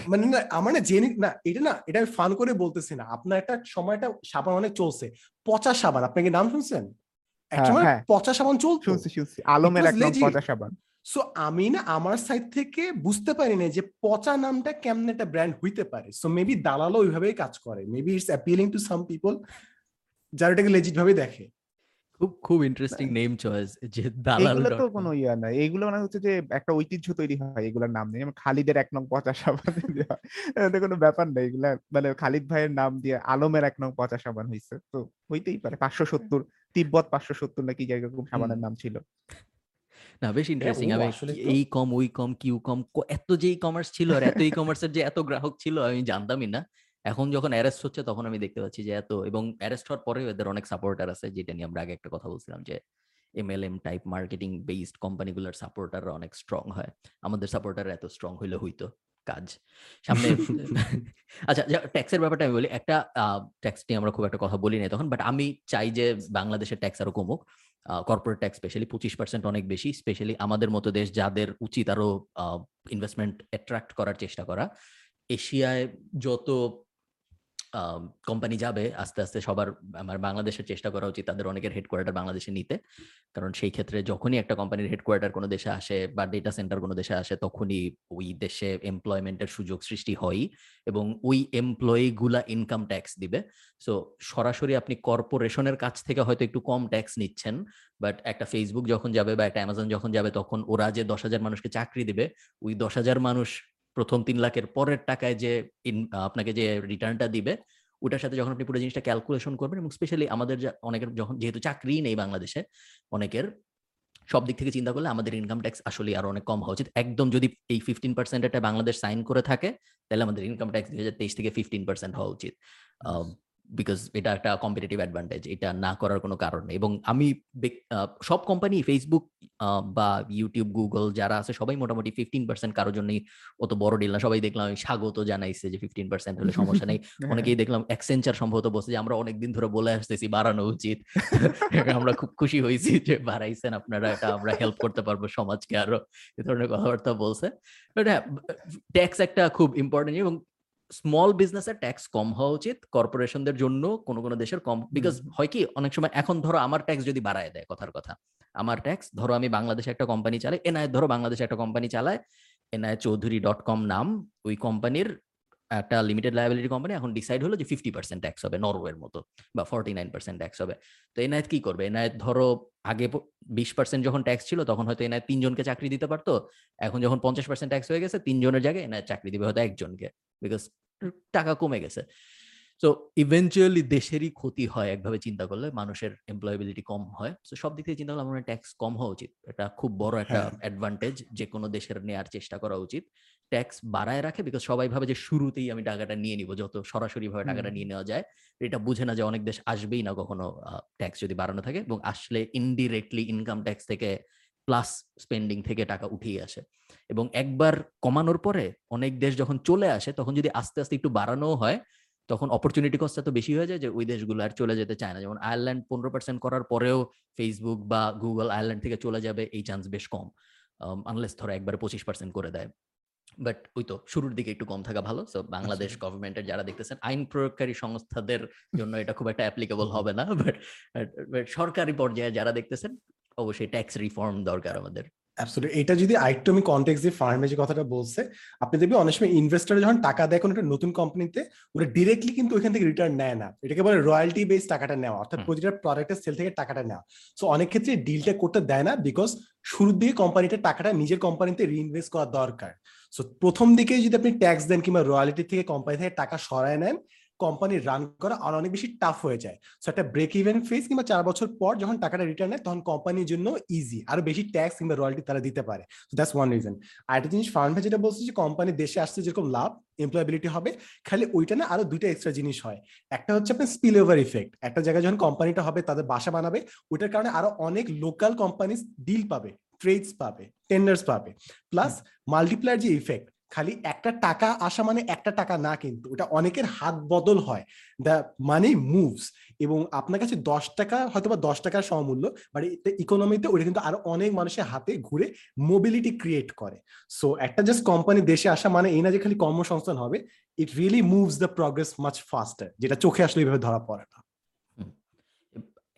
মানে না আমার না জেনে না এটা না এটা আমি ফান করে বলতেছি না। আপনার একটা সময়টা সাবান অনেক চলছে। পচা সাবান আপনি কি নাম শুনছেন? হ্যাঁ, সময় হ্যাঁ। পচা সাবান চলতো। শুনছি শুনছি। আলমের was এক নাম পচা সাবান। সো আমি না আমার সাইড থেকে বুঝতে পারি না যে পচা নামটা কেমন একটা ব্র্যান্ড হইতে পারে। সো মেবি দালালও ওইভাবেই কাজ করে। Maybe it's appealing to some people যারা এটাকে লেজিট ভাবে দেখে। খুব খুব ইন্টারেস্টিং নেম চয়েস যে দালাল এগুলো তো কোনো ইয়া না এগুলো মানে হচ্ছে যে একটা ঐতিহ্য তৈরি হয় এগুলোর নাম নিয়ে। যেমন খালিদের এক নং পচা সাবান দেওয়া এটা কোনো ব্যাপার না এগুলা মানে খালিদ ভাইয়ের নাম দিয়ে আলমের এক নং পচা সাবান হয়েছে তো হইতেই পারে। পাঁচশো সত্তর তিব্বত পাঁচশো সত্তর নাকি জায়গা এরকম সাবানের নাম ছিল। না বেশ ইন্টারেস্টিং আমি কি- তো- এই কম ওই কম কিউ কম এত যে ই কমার্স ছিল আর এত ই কমার্সের যে এত গ্রাহক ছিল আমি জানতামই না। এখন যখন অ্যারেস্ট হচ্ছে তখন আমি দেখতে পাচ্ছি যে এত এবং অ্যারেস্ট হওয়ার পরেও এদের অনেক সাপোর্টার আছে যেটা নিয়ে আমরা আগে একটা কথা বলছিলাম যে এমএলএম টাইপ মার্কেটিং বেসড কোম্পানিগুলোর সাপোর্টাররা অনেক স্ট্রং হয়। আমাদের সাপোর্টার এত স্ট্রং হইলে হইতো কাজ। সামনে আচ্ছা ট্যাক্সের ব্যাপারটা আমি বলি। একটা ট্যাক্স নিয়ে আমরা খুব একটা কথা বলি না তখন বাট আমি চাই যে বাংলাদেশের ট্যাক্স আরও কমুক। কর্পোরেট ট্যাক্স স্পেশালি পঁচিশ পার্সেন্ট অনেক বেশি স্পেশালি আমাদের মতো দেশ যাদের উচিত আরও ইনভেস্টমেন্ট অ্যাট্রাক্ট করার চেষ্টা করা। এশিয়ায় যত কোম্পানি যাবে আস্তে আস্তে সবার আমার বাংলাদেশের চেষ্টা করা উচিত তাদের অনেকের হেডকোয়ার্টার বাংলাদেশে নিতে। কারণ সেই ক্ষেত্রে যখনই একটা কোম্পানির হেডকোয়ার্টার কোনো দেশে আসে বা ডেটা সেন্টার কোনো দেশে আসে তখনই ওই দেশে এমপ্লয়মেন্টের সুযোগ সৃষ্টি হয় এবং ওই এমপ্লয়ি গুলা ইনকাম ট্যাক্স দিবে। সো সরাসরি আপনি কর্পোরেশনের কাছ থেকে হয়তো একটু কম ট্যাক্স নিচ্ছেন বাট একটা ফেসবুক যখন যাবে বা একটা অ্যামাজন যখন যাবে তখন ওরা যে দশ হাজার মানুষকে চাকরি দিবে, ওই দশ হাজার মানুষ প্রথম তিন লাখের পরের টাকায় যে আপনাকে যে রিটার্নটা দিবে, ওটার সাথে যখন আপনি পুরো জিনিসটা ক্যালকুলেশন করবেন এবং স্পেশালি আমাদের অনেকের যখন, যেহেতু চাকরি নেই বাংলাদেশে, অনেকের সব দিক থেকে চিন্তা করলে আমাদের ইনকাম ট্যাক্স আসলে আরও অনেক কম হওয়া উচিত। একদম যদি এই ফিফটিন পার্সেন্ট একটা বাংলাদেশ সাইন করে থাকে, তাহলে আমাদের ইনকাম ট্যাক্স দুই হাজার তেইশ থেকে ফিফটিন পার্সেন্ট হওয়া উচিত। বিকজ এটা একটা কম্পিটিটিভ অ্যাডভান্টেজ এটা না করার কোনো কারণ নেই। এবং আমি সব কোম্পানি ফেসবুক বা ইউটিউব গুগল যারা আছে সবাই মোটামুটি ফিফটিন পার্সেন্ট কারোর জন্যই অত বড় ডিল না। সবাই দেখলাম স্বাগত জানাইছে যে ফিফটিন পার্সেন্ট হলে সমস্যা নেই। অনেকেই দেখলাম এক্সেঞ্চার সম্ভবত বলছে যে আমরা অনেকদিন ধরে বলে আসতেছি বাড়ানো উচিত। আমরা খুব খুশি হয়েছি যে বাড়াইছেন আপনারা এটা আমরা হেল্প করতে পারব সমাজকে আরও। এ ধরনের কথাবার্তা বলছে। হ্যাঁ ট্যাক্স একটা খুব ইম্পর্টেন্ট এবং স্মল বিজনেসের ট্যাক্স কম হওয়া উচিত কর্পোরেশনদের জন্য কোন কোন দেশের কম বিকজ হয় কি অনেক সময় এখন ধরো আমার ট্যাক্স যদি বাড়ায় দেয় কথার কথা আমার ট্যাক্স ধরো আমি বাংলাদেশে একটা কোম্পানি চালাই এনআই ধরো বাংলাদেশে একটা কোম্পানি চালায় এনআই চৌধুরী ডট কম নাম ওই কোম্পানির একটা লিমিটেড লাইবিলিটি কোম্পানি এখন ডিসাইড হলো যে ফিফটি পার্সেন্ট ট্যাক্স হবে নরওয়ের মতো বা ফর্টি নাইন পার্সেন্ট ট্যাক্স হবে। তো এনআইত কি করবে? এনআইত ধরো আগে বিশ পার্সেন্ট যখন ট্যাক্স ছিল তখন হয়তো এনআইত তিনজনকে চাকরি দিতে পারতো এখন যখন পঞ্চাশ পার্সেন্ট ট্যাক্স হয়ে গেছে তিনজনের জায়গায় এনআইত চাকরি দিবে হয়তো একজনকে বিকজ টাকা কমে গেছে। সো ইভেনচুয়ালি দেশেরই ক্ষতি হয় একভাবে চিন্তা করলে মানুষের এমপ্লয়াবিলিটি কম হয়। তো সব দিক থেকে চিন্তা করলে আমার ট্যাক্স কম হওয়া উচিত। এটা খুব বড় একটা। অ্যাডভান্টেজ যে কোনো দেশের নেয়ার চেষ্টা করা উচিত। ট্যাক্স বাড়ায় রাখে বিকজ সবাই ভাবে যে শুরুতেই আমি টাকাটা নিয়ে নিব যত সরাসরি ভাবে টাকাটা নিয়ে নেওয়া যায়। এটা বুঝে না যে অনেক দেশ আসবেই না কখনো ট্যাক্স যদি বাড়ানো থাকে এবং আসলে ইনডিরেক্টলি ইনকাম ট্যাক্স থেকে প্লাস স্পেন্ডিং থেকে টাকা উঠিয়ে আসে। এবং একবার কমানোর পরে অনেক দেশ যখন চলে আসে তখন যদি আস্তে আস্তে একটু বাড়ানো হয় তখন অপরচুনিটি কস্ট এত বেশি হয়ে যায় যে ওই দেশগুলো আর চলে যেতে চায় না। যেমন আয়ারল্যান্ড পনেরো পার্সেন্ট করার পরেও ফেসবুক বা গুগল আয়ারল্যান্ড থেকে চলে যাবে এই চান্স বেশ কম। আনলেস ধরো একবারে পঁচিশ পার্সেন্ট করে দেয়। বাট ওই তো শুরুর দিকে একটু কম থাকা ভালো। সো বাংলাদেশ গভর্নমেন্টের যারা দেখতেছেন আইন প্রয়োগকারী সংস্থাদের জন্য এটা খুব একটা অ্যাপ্লিকেবল হবে না বাট সরকারি পর্যায়ে যারা দেখতেছেন অবশ্যই ট্যাক্স রিফর্ম দরকার আমাদের। এটা যদি আরেকটু আমি কন্টেক্স দিয়ে ফার্মে যে কথাটা বলছে আপনি দেখবেন অনেক সময় ইনভেস্টর যখন টাকা দেয় কোনো একটা নতুন কোম্পানিতে ওরা ডিরেক্টলি কিন্তু ওইখান থেকে রিটার্ন নেয় না। এটাকে বলে রয়্যালটি বেস টাকাটা নেওয়া অর্থাৎ প্রতিটা প্রোডাক্টের সেল থেকে টাকাটা নেওয়া। সো অনেক ক্ষেত্রে ডিলটা করতে দেয় না বিকজ শুরুর দিকে কোম্পানিটা টাকাটা নিজের কোম্পানিতে রিইনভেস্ট করা দরকার। সো প্রথম দিকে যদি আপনি ট্যাক্স দেন কিংবা রয়্যালিটি থেকে কোম্পানি থেকে টাকা সরায় নেন কোম্পানি রান করা আর অনেক বেশি টাফ হয়ে যায়। সো একটা ব্রেক ইভেন ফেস কিংবা চার বছর পর যখন টাকাটা রিটার্ন নেয়, তখন কোম্পানির জন্য ইজি আরও বেশি ট্যাক্স কিংবা রয়্যালিটি তারা দিতে পারে। সো দ্যাটস ওয়ান রিজন আর একটা জিনিস ফার্ম যেটা বলছে যে কোম্পানি দেশে আসছে যেরকম লাভ এমপ্লয়াবিলিটি হবে, খালি ওইটা না, আরও দুইটা এক্সট্রা জিনিস হয়। একটা হচ্ছে আপনার স্পিল ওভার ইফেক্ট একটা জায়গায় যখন কোম্পানিটা হবে, তাদের বাসা বানাবে, ওইটার কারণে আরও অনেক লোকাল কোম্পানি ডিল পাবে। ট্রেডস পাবে টেন্ডার্স পাবে প্লাস মাল্টিপ্লায়ার যে ইফেক্ট খালি একটা টাকা আসা মানে একটা টাকা না কিন্তু ওটা অনেকের হাত বদল হয়। দ্য মানি মুভস এবং আপনার কাছে দশ টাকা হয়তো বা দশ টাকার সমমূল্য বাট ইকোনমিতে ওটা কিন্তু আরও অনেক মানুষের হাতে ঘুরে মোবিলিটি ক্রিয়েট করে। সো একটা জাস্ট কোম্পানি দেশে আসা মানে এই না যে খালি কর্মসংস্থান হবে it really moves the progress much faster যেটা চোখে আসলে এইভাবে ধরা পড়ে না।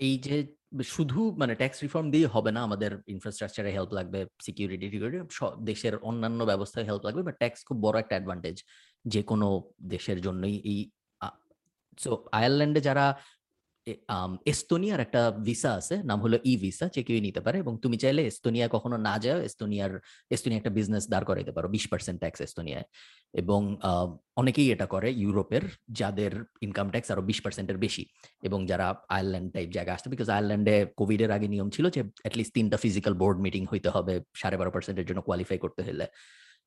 এই যে শুধু মানে ট্যাক্স রিফর্ম দিয়ে হবে না, আমাদের ইনফ্রাস্ট্রাকচারে হেল্প লাগবে সিকিউরিটি টিকিউরিটি দেশের অন্যান্য ব্যবস্থায় হেল্প লাগবে বা ট্যাক্স খুব বড় একটা অ্যাডভান্টেজ যে কোনো দেশের জন্যই এই সো আয়ারল্যান্ডে যারা এস্তোনিয়ার একটা ভিসা আছে, নাম হলো ই ভিসা যে কেউ নিতে পারে এবং তুমি চাইলে এস্তোনিয়া কখনো না যাও, এস্তোনিয়ার, এস্তোনিয়া একটা বিজনেস দাঁড় করাইতে পারো, বিশ পার্সেন্ট ট্যাক্স এস্তোনিয়ায়। এবং অনেকেই এটা করে ইউরোপের, যাদের ইনকাম ট্যাক্স আরও বিশ পার্সেন্টের বেশি। এবং যারা আয়ারল্যান্ড টাইপ জায়গা আসতে বিকজ আয়ারল্যান্ডে কোভিড এর আগে নিয়ম ছিল যে অ্যাটলিস্ট তিনটা ফিজিক্যাল বোর্ড মিটিং হইতে হবে, সাড়ে বারো পার্সেন্টের জন্য কোয়ালিফাই করতে হলে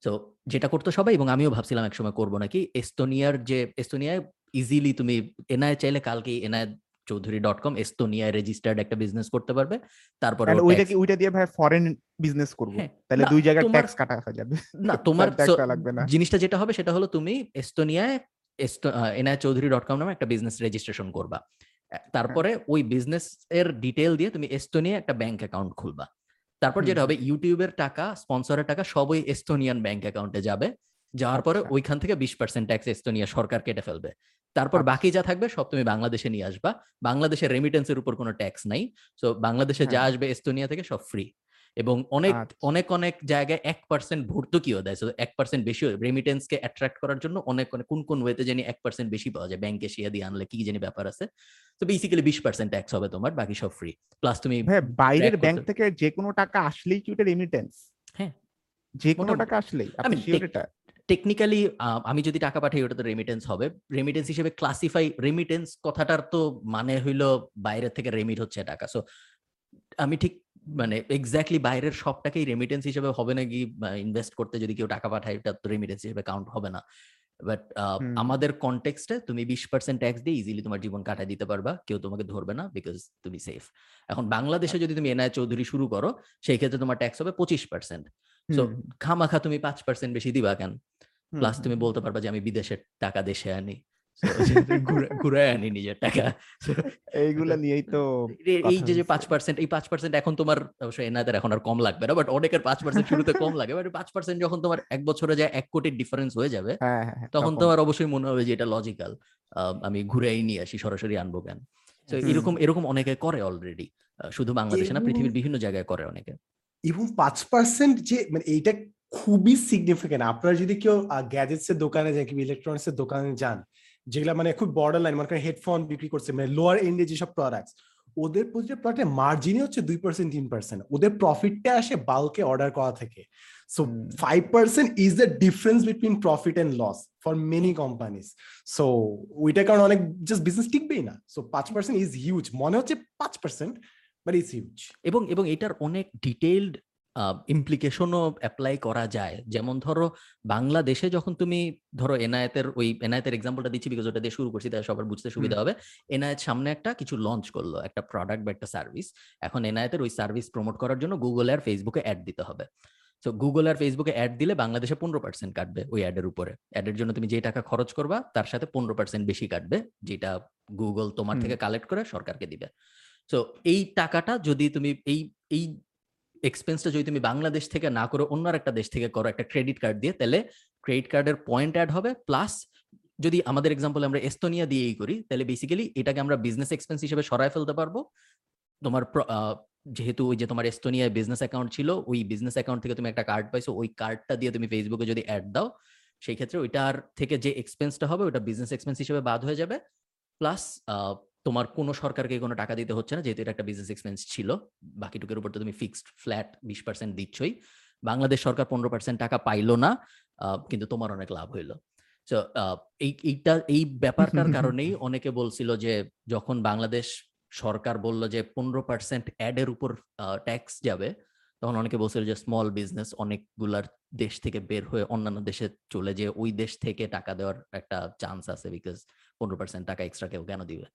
তো যেটা করতো সবাই এবং আমিও ভাবছিলাম একসময় করব নাকি, এস্তোনিয়ার যে, এস্তোনিয়ায় ইজিলি তুমি, এনআই চাইলে কালকে এনআই চৌধুরী ডট কম এস্তোনিয়ায় রেজিস্টার্ড একটা বিজনেস করতে পারবে। তারপরে ওইটা কি ওইটা দিয়ে ভাই ফরেন বিজনেস করব? হ্যাঁ, তাহলে দুই জায়গায় ট্যাক্স কাটা হয়ে যাবে। না তোমার লাগবে না। জিনিসটা যেটা হবে সেটা হলো তুমি এস্তোনিয়ায় এনআই চৌধুরী ডট কম নামে একটা বিজনেস রেজিস্ট্রেশন করবা। তারপরে ওই বিজনেস এর ডিটেল দিয়ে তুমি এস্তোনিয়া একটা ব্যাংক অ্যাকাউন্ট খুলবা। তারপর যেটা। হবে ইউটিউবের টাকা স্পন্সরের টাকা সব ওই এস্তোনিয়ান ব্যাংক অ্যাকাউন্টে যাবে। যাওয়ার পরে আচ্ছা। ওইখান থেকে বিশ পার্সেন্ট ট্যাক্স এস্তোনিয়া সরকার কেটে ফেলবে। তারপর আচ্ছা। বাকি যা থাকবে সব তুমি বাংলাদেশে নিয়ে আসবা। বাংলাদেশের রেমিটেন্সের উপর কোনো ট্যাক্স নাই। তো বাংলাদেশে যা হ্যাঁ। আসবে এস্তোনিয়া থেকে সব ফ্রি এবং অনেক আচ্ছা। অনেক অনেক জায়গায় এক পার্সেন্ট ভর্তুকিও দেয়। এক পার্সেন্ট বেশি রেমিটেন্স কে অ্যাট্রাক্ট করার জন্য অনেক অনেক কোন কোন ওয়েতে জানি এক পার্সেন্ট বেশি পাওয়া যায়। ব্যাংকে শিয়া দিয়ে আনলে কি জানি ব্যাপার আছে। তো বেসিক্যালি বিশ পার্সেন্ট ট্যাক্স হবে তোমার বাকি সব ফ্রি প্লাস তুমি বাইরের ব্যাংক থেকে যে কোনো টাকা আসলেই কি ওটা রেমিটেন্স হ্যাঁ। যে কোনো টাকা আসলেই? টেকনিক্যালি আমি যদি টাকা পাঠাই ওটা তো রেমিটেন্স হবে। রেমিটেন্স হিসেবে ক্লাসিফাই রেমিটেন্স কথাটার তো মানে হইল বাইরের থেকে রেমিট হচ্ছে টাকা। সো আমি ঠিক মানে এক্স্যাক্টলি বাইরের সবটাকেই রেমিটেন্স হিসেবে হবে নাকি ইনভেস্ট করতে যদি কেউ টাকা পাঠায় এটা তো রেমিটেন্স হিসেবে কাউন্ট হবে না। বাট। আমাদের কনটেক্সটে তুমি বিশ পার্সেন্ট ট্যাক্স দিয়ে ইজিলি তোমার জীবন কাটায় দিতে পারবা। কেউ তোমাকে ধরবে না বিকজ তুমি সেফ এখন বাংলাদেশে যদি তুমি এনআই চৌধুরী শুরু করো সেই ক্ষেত্রে তোমার ট্যাক্স হবে পঁচিশ পার্সেন্ট সো হুম, খামাখা তুমি পাঁচ পার্সেন্ট বেশি দিবা কেন? প্লাস তুমি বলতে পারবা যে আমি বিদেশের টাকা দেশে আনি। ঘুরে- আনি নিজের টাকা। এইগুলা নিয়েই তো এই যে পাঁচ পার্সেন্ট এই পাঁচ পার্সেন্ট এখন তোমার অবশ্যই এনাদের এখন আর কম লাগবে না বাট অনেকের পাঁচ পার্সেন্ট শুরুতে কম লাগে। বাট পাঁচ পার্সেন্ট যখন তোমার এক বছরে যায় এক কোটির ডিফারেন্স হয়ে যাবে হ্যাঁ হ্যাঁ হ্যাঁ, তখন তোমার অবশ্যই মনে হবে যে এটা লজিক্যাল আমি ঘুরেই নিয়ে আসি সরাসরি আনব কেন? তো এরকম এরকম অনেকে করে অলরেডি শুধু বাংলাদেশে না পৃথিবীর বিভিন্ন জায়গায় করে অনেকে। এবং পাঁচ পার্সেন্ট যে মানে এইটা খুবই সিগনিফিকেন্ট আপনারা যদি কেউ গ্যাজেটস এর দোকানে যান কিংবা ইলেকট্রনিক্স এর দোকানে যান যেগুলা মানে খুব বর্ডার লাইন মানে হেডফোন বিক্রি করছে মানে লোয়ার এন্ডে যেসব প্রোডাক্টস ওদের প্রতিটা প্রোডাক্টের মার্জিনই হচ্ছে দুই পার্সেন্ট তিন পার্সেন্ট ওদের প্রফিটটা আসে বাল্কে অর্ডার করা থেকে। So five percent is the difference between profit and loss for many companies so ওইটার কারণে অনেক জাস্ট বিজনেস টিকবেই না। সো পাঁচ পার্সেন্ট ইজ হিউজ মনে হচ্ছে পাঁচ পার্সেন্ট বাট ইজ হিউজ এবং এবং এটার অনেক ডিটেইলড ইমপ্লিকেশনও অ্যাপ্লাই করা যায়। যেমন ধরো বাংলাদেশে যখন তুমি ধরো এনায়েতের ওই এনায়েতের এক্সাম্পলটা দিচ্ছি বিকজ ওটা দিয়ে শুরু করছি তাই সবার বুঝতে সুবিধা হবে। এনায়েত সামনে একটা কিছু লঞ্চ করল একটা প্রোডাক্ট বা একটা সার্ভিস এখন এনায়েতের ওই সার্ভিস প্রমোট করার জন্য গুগল আর ফেসবুকে অ্যাড দিতে হবে। তো গুগল আর ফেসবুকে অ্যাড দিলে বাংলাদেশে পনেরো পার্সেন্ট কাটবে ওই অ্যাডের উপরে। অ্যাডের জন্য তুমি যে টাকা খরচ করবা তার সাথে পনেরো পার্সেন্ট বেশি কাটবে যেটা গুগল তোমার থেকে কালেক্ট করে সরকারকে দিবে। তো এই টাকাটা যদি তুমি এই এই এক্সপেন্সটা যদি তুমি বাংলাদেশ থেকে না করে, অন্য একটা দেশ থেকে করো, একটা ক্রেডিট কার্ড দিয়ে, তাহলে ক্রেডিট কার্ডের পয়েন্ট অ্যাড হবে প্লাস যদি আমাদের এক্সাম্পল আমরা এস্তোনিয়া দিয়েই করি, তাহলে বেসিক্যালি এটাকে আমরা বিজনেস এক্সপেন্স হিসেবে সরায় ফেলতে পারব। তোমার যেহেতু ওই যে তোমার এস্তোনিয়ায় বিজনেস অ্যাকাউন্ট ছিল, ওই বিজনেস অ্যাকাউন্ট থেকে তুমি একটা কার্ড পাইছো, ওই কার্ডটা দিয়ে তুমি ফেসবুকে যদি অ্যাড দাও, সেই ক্ষেত্রে ওইটার থেকে যে এক্সপেন্সটা হবে ওটা বিজনেস এক্সপেন্স হিসেবে বাদ হয়ে যাবে। প্লাস তোমার কোনো সরকারকে কোনো টাকা দিতে হচ্ছে না যেহেতু এটা একটা বিজনেস এক্সপেন্স ছিল বাকিটুকুর উপর তো তুমি ফিক্সড ফ্ল্যাট বিশ পার্সেন্ট দিচ্ছই। বাংলাদেশ সরকার পনেরো পার্সেন্ট টাকা পাইলো না কিন্তু তোমার অনেক লাভ হইল। তো এই এইটা এই ব্যাপারটার কারণেই অনেকে বলছিল যে যখন বাংলাদেশ সরকার বলল যে পনেরো পার্সেন্ট অ্যাডের উপর ট্যাক্স যাবে তখন অনেকে বলছিল যে স্মল বিজনেস অনেকগুলার দেশ থেকে বের হয়ে অন্যান্য দেশে চলে যে ওই দেশ থেকে টাকা দেওয়ার একটা চান্স আছে বিকজ পনেরো পার্সেন্ট টাকা এক্সট্রা কেউ কেন দিবে?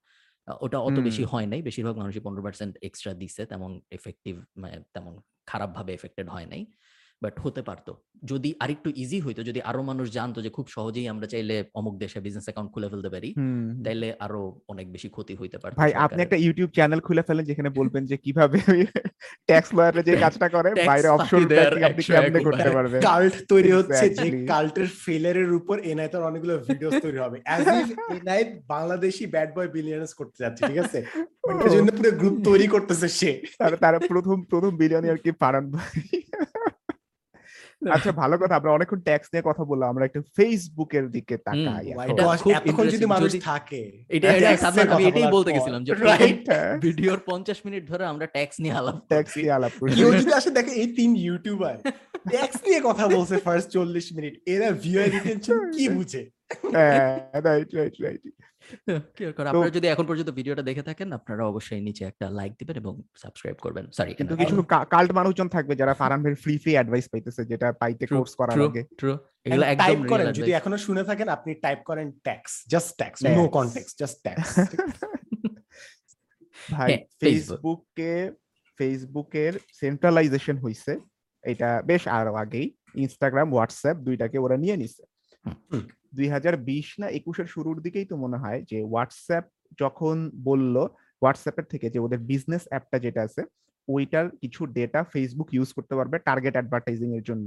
ওটা অত বেশি হয় নাই। বেশিরভাগ মানুষই পনেরো পার্সেন্ট এক্সট্রা দিছে তেমন এফেক্টিভ মানে তেমন খারাপ ভাবে এফেক্টেড হয় নাই। বাট হতে পারতো। যদি আরেকটু ইজি হইতো যদি আরও মানুষ জানতো যে খুব সহজেই আমরা চাইলে অমুক দেশে বিজনেস অ্যাকাউন্ট খুলে ফেলতে পারি তাইলে আরও অনেক বেশি ক্ষতি হইতে পারতো ভাই আপনি একটা ইউটিউব চ্যানেল খুলে ফেলেন যেখানে বলবেন যে কীভাবে ট্যাক্স লয়াররা যে কাজটা করে বাইরে দেওয়ার আপনি কেমনে করতে পারবেন? কাল্ট তৈরি হচ্ছে যে কাল্টের ফেলারের উপর এনআইতার অনেকগুলো ভিডিওস তৈরি হবে। As if Enay Bangladeshi bad boy billionaires করতে যাচ্ছে ঠিক আছে? ওটার জন্য পুরো গ্রুপ তৈরি করতেছে সে। তার তার প্রথম প্রথম বিলিয়নিয়ার কি পারান ভাই? আচ্ছা ভালো কথা। আমরা অনেকক্ষণ ট্যাক্স নিয়ে কথা বললাম আমরা একটু ফেসবুকের দিকে তাকাই এখন। এতক্ষণ যদি মানুষ থাকে? এটা আমি এটাই বলতে গেছিলাম যে? হ্যাঁ, ভিডিওর পঞ্চাশ মিনিট ধরে আমরা ট্যাক্স নিয়ে আলাপ ট্যাক্স নিয়ে আলাপ করি কেউ যদি আসে দেখে এই তিন ইউটিউবার ট্যাক্স নিয়ে কথা বলছে ফার্স্ট চল্লিশ মিনিট। এরা ভিউয়ার রিটেনশন কি বুঝে? হ্যাঁ রাইট রাইট রাইট আপনারা যদি এখন পর্যন্ত ভিডিওটা দেখে থাকেন আপনারা অবশ্যই নিচে একটা লাইক দিবেন এবং সাবস্ক্রাইব করবেন। সরি কিন্তু কিছু কাল্ট মানুষজন থাকবে যারা ফারান ভাই ফ্রি ফ্রি অ্যাডভাইস পাইতেছে যেটা পাইতে কোর্স করার আগে। ট্রু এগুলো একদম টাইপ করেন যদি এখনও শুনে থাকেন আপনি টাইপ করেন tax just tax Tax. No context just tax ভাই ফেসবুকে ফেসবুকের সেন্ট্রালাইজেশন হইছে এটা বেশ আরও আগেই। ইনস্টাগ্রাম হোয়াটসঅ্যাপ দুইটাকে ওরা নিয়ে নিছে। দুই হাজার বিশ না একুশের শুরুর দিকেই তো মনে হয় যে হোয়াটসঅ্যাপ যখন বলল হোয়াটসঅ্যাপের থেকে যে ওদের বিজনেস অ্যাপটা যেটা আছে, ওইটার কিছু ডেটা ফেসবুক ইউজ করতে পারবে টার্গেট অ্যাডভার্টাইজিং এর জন্য।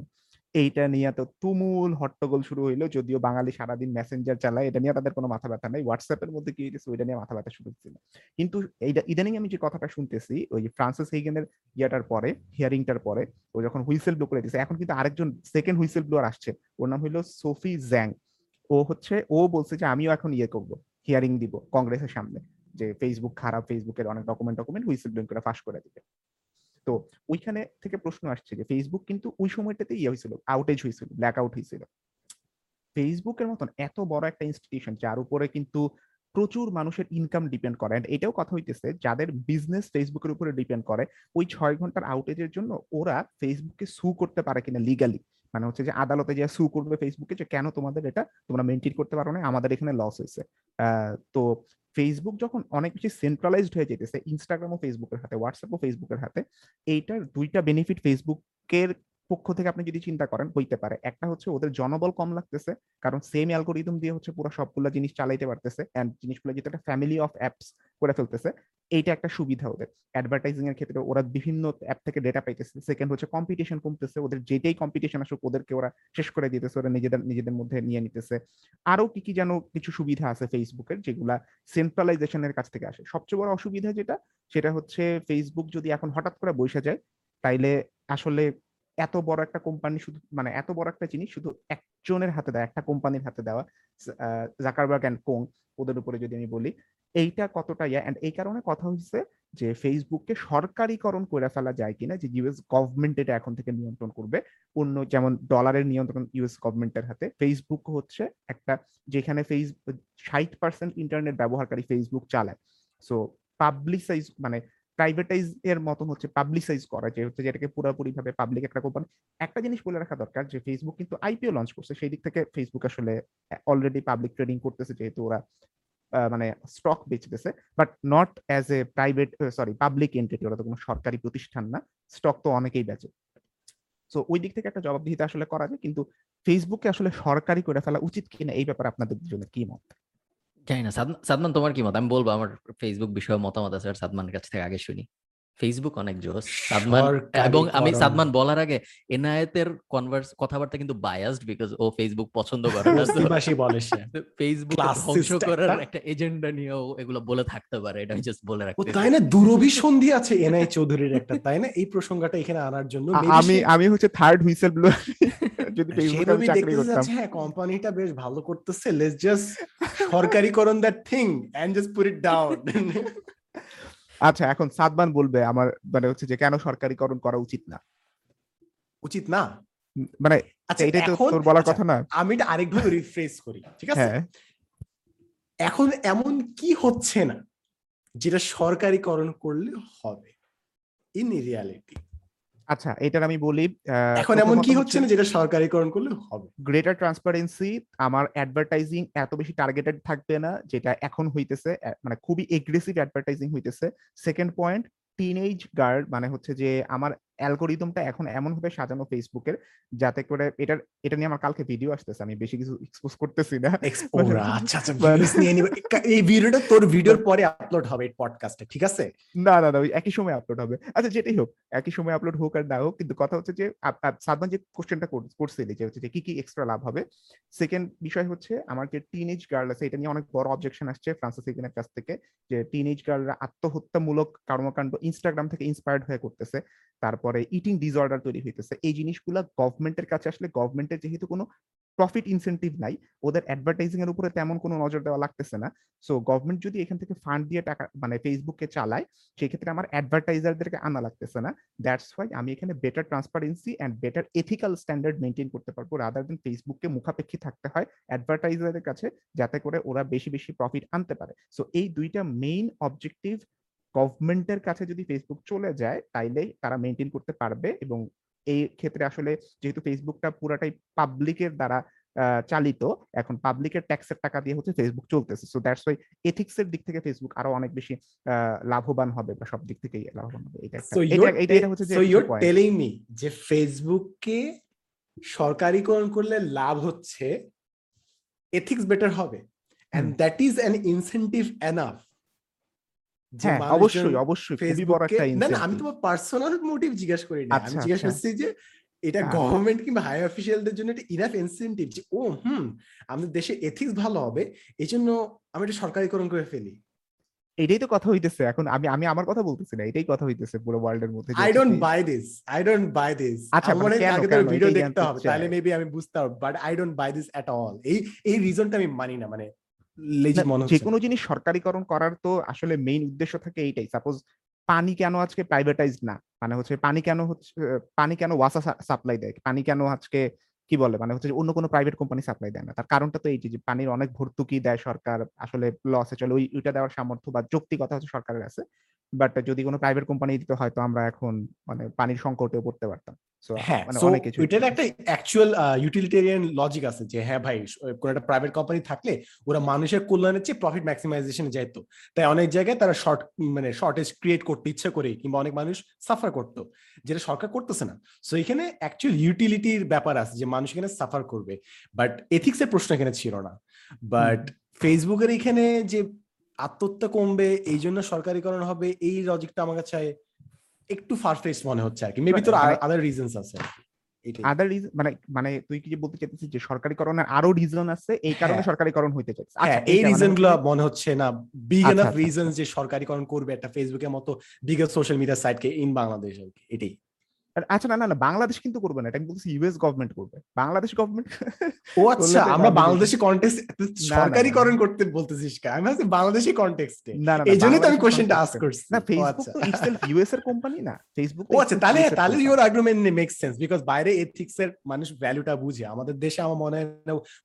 এইটা নিয়ে তো তুমুল হট্টগোল শুরু হইল, যদিও বাঙালি সারাদিন মেসেঞ্জার চালায়, এটা নিয়ে তাদের কোনো মাথা ব্যথা নেই। হোয়াটসঅ্যাপের মধ্যে কি হয়েছে ওইটা নিয়ে মাথা ব্যথা শুরু হচ্ছিল কিন্তু এইটা, ইদানিং আমি যে কথাটা শুনতেছি, ওই যে ফ্রান্সিস হেগেনের ইয়াটার পরে হিয়ারিংটার পরে, ও যখন হুইসেল ব্লো করে দিছে, এখন কিন্তু আরেকজন সেকেন্ড হুইসেল ব্লোয়ার আসছে, ওর নাম হলো সোফি জ্যাং ও হচ্ছে, ও বলছে যে, আমিও এখন ইয়ে করব হিয়ারিং দিব কংগ্রেসের সামনে, যে ফেসবুক খারাপ ফেসবুকের অনেক ডকুমেন্ট ডকুমেন্ট হুইসেল ব্লোয়িং করে ফাঁস করে দিবে। তো ওইখানে থেকে প্রশ্ন আসছে যে ফেসবুক কিন্তু ওই সময়টাতে ইয়ে হয়েছিল আউটেজ হয়েছিল ব্ল্যাক আউট হয়েছিল ফেসবুকের মতন এত বড় একটা ইনস্টিটিউশন যার উপরে কিন্তু প্রচুর মানুষের ইনকাম ডিপেন্ড করে। অ্যান্ড এটাও কথা হইতেছে, যাদের বিজনেস ফেসবুকের উপরে ডিপেন্ড করে, ওই ছয় ঘণ্টার আউটেজের জন্য ওরা ফেসবুককে সু করতে পারে কিনা লিগালি মানে হচ্ছে যে আদালতে যে সু করবে ফেসবুকে যে কেন তোমাদের এটা তোমরা মেনটেন করতে পারো না, আমাদের এখানে লস হয়েছে। তো ফেসবুক যখন অনেক বেশি সেন্ট্রালাইজড হয়ে যেতেছে ইনস্টাগ্রাম ও ফেসবুকের হাতে হোয়াটসঅ্যাপ ও ফেসবুকের হাতে, এইটার দুইটা বেনিফিট ফেসবুকের পক্ষ থেকে আপনি যদি চিন্তা করেন, হইতে পারে। একটা হচ্ছে ওদের জনবল কম লাগতেছে, কারণ সেম অ্যালগোরিদম দিয়ে হচ্ছে পুরো সবগুলো জিনিস চালাইতে পারতেছে এন্ড জিনিসগুলো যেটা একটা ফ্যামিলি অফ অ্যাপস করে ফেলতেছে এইটা একটা সুবিধা ওদের। অ্যাডভার্টাইজিং এর ক্ষেত্রে ওরা বিভিন্ন অ্যাপ থেকে ডেটা পাইতেছে। সেকেন্ড হচ্ছে কম্পিটিশন কমতেছে। ওদের যেটাই কম্পিটিশন আসুক, ওদেরকে ওরা শেষ করে দিতেছে। ওরা নিজেদের নিজেদের মধ্যে নিয়ে নিতেছে। আরও কি কি যেন কিছু সুবিধা আছে ফেসবুকের যেগুলা সেন্ট্রালাইজেশনের কাছ থেকে আসে। সবচেয়ে বড় অসুবিধা যেটা, সেটা হচ্ছে ফেসবুক যদি এখন হঠাৎ করে বসে যায়, তাইলে আসলে এত বড় একটা কোম্পানি শুধু মানে এত বড় একটা জিনিস শুধু একজনের হাতে দেওয়া, একটা কোম্পানির হাতে দেওয়া জাকারবার্গ অ্যান্ড কোং ওদের উপরে যদি আমি বলি এইটা কতটা ইয়া অ্যান্ড এই কারণে কথা হচ্ছে যে ফেসবুককে সরকারিকরণ করে ফেলা যায় কিনা, যে ইউএস গভর্নমেন্ট এটা এখন থেকে নিয়ন্ত্রণ করবে। অন্য যেমন ডলারের নিয়ন্ত্রণ ইউএস গভর্নমেন্টের হাতে ফেসবুক হচ্ছে একটা যেখানে ফেস, ষাট পার্সেন্ট ইন্টারনেট ব্যবহারকারী ফেসবুক চালায়। সো পাবলিসাইজ মানে প্রাইভেটাইজ এর মতন হচ্ছে পাবলিসাইজ করা, যে হচ্ছে যেটাকে পুরোপুরি ভাবে পাবলিক একটা কোম্পানি একটা জিনিস বলে রাখা দরকার যে ফেসবুক কিন্তু আইপিও লঞ্চ করছে, সেই দিক থেকে ফেসবুক আসলে অলরেডি পাবলিক ট্রেডিং করতেছে, যেহেতু ওরা মানে stock বেচতেছে but not as a private sorry public entity ওরা তো কোনো সরকারি প্রতিষ্ঠান না স্টক তো অনেকেই বেচে। সো ওই দিক থেকে একটা জবাবদিহিতা আসলে করা যায়, কিন্তু ফেসবুককে আসলে সরকারি করে ফেলা উচিত কিনা এই ব্যাপারে আপনাদের দুজনের কি মত? জানি না সাদমান- তোমার কি মত? আমি বলব, আমার ফেসবুক বিষয়ে মতামত আছে সাদমানের কাছ থেকে আগে শুনি। ফেসবুক অনেক জোস। সাদমান এবং আমি সাদমান বলার আগে এনায়েতের কনভার্স কথাবার্তা কিন্তু বায়াসড বিকজ ও ফেসবুক পছন্দ করে না। বলে সে। ফেসবুক ধ্বংস করার একটা। এজেন্ডা নিয়েও এগুলো বলে থাকতে পারে এটা আমি জাস্ট বলে ও রাখতে তাই না? দূরভিসন্ধি আছে এনআই চৌধুরীর একটা তাই না? এই প্রসঙ্গটা এখানে আনার জন্য আমি আমি হচ্ছে থার্ড হুইসেল ব্লো যদি ফেসবুকে আমি চাকরি করতাম। হ্যাঁ কোম্পানিটা বেশ ভালো করতেছে let's just সরকারিকরণ that thing and just put it down আচ্ছা এখন সাদমান বলবে আমার মানে হচ্ছে যে কেন সরকারিকরণ করা উচিত না? উচিত না? মানে আচ্ছা এটাই তো এখন তোর বলার আচ্ছা, কথা না? আমি এটা আরেকভাবে রিফ্রেশ করি ঠিক আছে? হ্যাঁ। এখন এমন কি হচ্ছে না যেটা সরকারিকরণ করলে হবে? ইন রিয়ালিটি আচ্ছা এটার আমি বলি এখন এমন কি হচ্ছে না যেটা সরকারিকরণ করলে হবে? গ্রেটার ট্রান্সপারেন্সি আমার অ্যাডভার্টাইজিং এত বেশি টার্গেটেড থাকবে না যেটা এখন হইতেছে মানে খুবই এগ্রেসিভ অ্যাডভার্টাইজিং হইতেছে। সেকেন্ড পয়েন্ট টিনেজ গার্ড মানে হচ্ছে যে আমার অ্যালগোরিদমটা এখন এমন ভাবে সাজানো ফেসবুকের যাতে করে এটার এটা নিয়ে আমার কালকে ভিডিও আসতেছে আমি বেশি কিছু এক্সপোজ করতেছি না। আচ্ছা আচ্ছা মানে- এই ভিডিওটা তোর ভিডিওর পরে আপলোড হবে পডকাস্টে ঠিক আছে? না না না ওই একই সময় আপলোড হবে। আচ্ছা যেটাই হোক একই সময় আপলোড হোক আর না হোক কিন্তু কথা হচ্ছে যে সাদমান যে কোশ্চেনটা করছিলি যে হচ্ছে যে কি কি এক্সট্রা লাভ হবে? সেকেন্ড বিষয় হচ্ছে আমার যে টিনেজ গার্ল আছে এটা নিয়ে অনেক বড় অবজেকশন আসছে ফ্রান্সিস হিগেনের কাছ থেকে যে টিনেজ গার্লরা আত্মহত্যামূলক কর্মকাণ্ড ইনস্টাগ্রাম থেকে ইন্সপায়ার্ড হয়ে করতেছে। তারপর তারপরে ইটিং ডিসঅর্ডার তৈরি হইতেছে। এই জিনিসগুলা গভর্নমেন্টের কাছে আসলে গভর্নমেন্টের যেহেতু কোনো প্রফিট ইনসেন্টিভ নাই, ওদের অ্যাডভার্টাইজিং এর উপরে তেমন কোনো নজর দেওয়া লাগতেছে না। সো গভর্নমেন্ট যদি এখান থেকে ফান্ড দিয়ে টাকা মানে ফেসবুককে চালায়, সেক্ষেত্রে আমার অ্যাডভার্টাইজারদেরকে আনা লাগতেছে না। দ্যাটস ওয়াই আমি এখানে better transparency and better ethical standard maintain করতে পারব রাদার দেন ফেসবুককে মুখাপেক্ষী থাকতে হয় অ্যাডভার্টাইজারের কাছে, যাতে করে ওরা বেশি বেশি প্রফিট আনতে পারে। সো এই দুইটা মেইন অবজেক্টিভ গভর্নমেন্টের কাছে যদি ফেসবুক চলে যায় তাইলে তারা মেনটেন করতে পারবে এবং এই ক্ষেত্রে আসলে যেহেতু ফেসবুকটা পুরাটাই পাবলিকের দ্বারা চালিত এখন পাবলিকের ট্যাক্সের টাকা দিয়ে হচ্ছে ফেসবুক চলতেছে। সো দ্যাটস ওয়াই এথিক্স এর দিক থেকে ফেসবুক আরও অনেক বেশি লাভবান হবে বা সব দিক থেকেই লাভবান হবে। এটা এটা এটা হচ্ছে যে so your point. Telling me যে ফেসবুককে সরকারিকরণ করলে লাভ হচ্ছে এথিক্স বেটার হবে। And that is an incentive enough হ্যাঁ অবশ্যই অবশ্যই খুবই বড় একটা না না আমি তোমার পার্সোনাল মোটিভ জিজ্ঞেস করি না আমি আচ্ছা, জিজ্ঞেস আচ্ছা। করছি যে এটা হ্যাঁ। গভর্নমেন্ট কিংবা হাই অফিসিয়ালদের জন্য একটা ইনাফ ইনসেন্টিভ যে ও হুম আমাদের দেশে এথিক্স ভালো হবে এই জন্য আমি এটা সরকারিকরণ করে ফেলি। এটাই তো কথা হইতেছে। এখন আমি আমি আমার কথা বলতেছি না এটাই কথা হইতেছে পুরো ওয়ার্ল্ডের মধ্যে I don't buy this I don't buy this আচ্ছা, মানে আগে কেন? ভিডিও দেখতে হবে তাহলে মেবি আমি বুঝতে পারব but I don't buy this at all এই এই রিজনটা আমি মানি না মনে যে কোনো জিনিস সরকারিকরণ করার তো আসলে মেইন উদ্দেশ্য থাকে এইটাই। সাপোজ পানি কেন আজকে প্রাইভেটাইজ না? মানে হচ্ছে পানি কেন হচ্ছে পানি কেন ওয়াসা সাপ্লাই দেয়? পানি কেন আজকে কি বলে? মানে হচ্ছে যে অন্য কোনো প্রাইভেট কোম্পানি সাপ্লাই দেয় না। তার কারণটা তো এইটি যে পানির অনেক ভর্তুকি দেয় সরকার আসলে লসে চলে ওই ওইটা দেওয়ার সামর্থ্য বা যৌক্তিকতা হচ্ছে সরকারের আছে। বাট যদি কোনো প্রাইভেট কোম্পানি দিত হয়তো আমরা এখন মানে পানির সংকটে পড়তে পারতাম। হ্যাঁ মানে এটার একটা অ্যাকচুয়াল ইউটিলিটেরিয়ান লজিক আছে যে হ্যাঁ ভাই স- একটা প্রাইভেট কোম্পানি থাকলে ওরা মানুষের কল্যাণের চেয়ে প্রফিট ম্যাক্সিমাইজেশনে যাইতো। তাই অনেক জায়গায় তারা শর্ট মানে শর্টেজ ক্রিয়েট করতে ইচ্ছে করে কিংবা অনেক মানুষ সাফার করতো যেটা সরকার করতেছে না। সো এখানে অ্যাকচুয়াল ইউটিলিটির ব্যাপার আছে যে মানুষ এখানে সাফার করবে। বাট এথিক্স এর প্রশ্ন এখানে ছিল না। বাট ফেসবুকের এখানে যে আত্মহত্যা কমবে এই জন্য সরকারিকরণ হবে এই লজিকটা আমার কাছে একটু ফারফেস মনে হচ্ছে আর কি। মেবি তোর মানে- আদার রিজনস আছে। আদার রিজন মানে মানে তুই কি বলতে চাইছিস যে সরকারিকরণের আরও রিজন আছে এই কারণে হ্যাঁ। সরকারিকরণ হইতে চাইছে হ্যাঁ আচ্ছা, এই মানে রিজনগুলো মনে হচ্ছে না। বিগ এনাফ রিজনস যে সরকারিকরণ করবে একটা ফেসবুকের মতো বিগেস্ট সোশ্যাল মিডিয়া সাইটকে ইন বাংলাদেশ আর কি। এটাই। আচ্ছা না না না বাংলাদেশ কিন্তু করবে না এটা আমি বলছি ইউএস গভর্নমেন্ট করবে। বাংলাদেশ গভর্নমেন্ট ও আচ্ছা আমরা বাংলাদেশ- কন্টেক্সট। সরকারিকরণ করতে বলতেছিস কে? আমি ভাবছি বাংলাদেশি কন্টেক্সটে না না এই জন্যই তো আমি কোশ্চেনটা আস্ক করছি। না ফেসবুক তো ইটসেলফ ইউএস এর কোম্পানি না ফেসবুক ও আচ্ছা তাহলে তাহলে your argument makes sense because বাইরে এথিক্স এর মানুষ ভ্যালুটা বুঝে। আমাদের দেশে আমার মনে হয়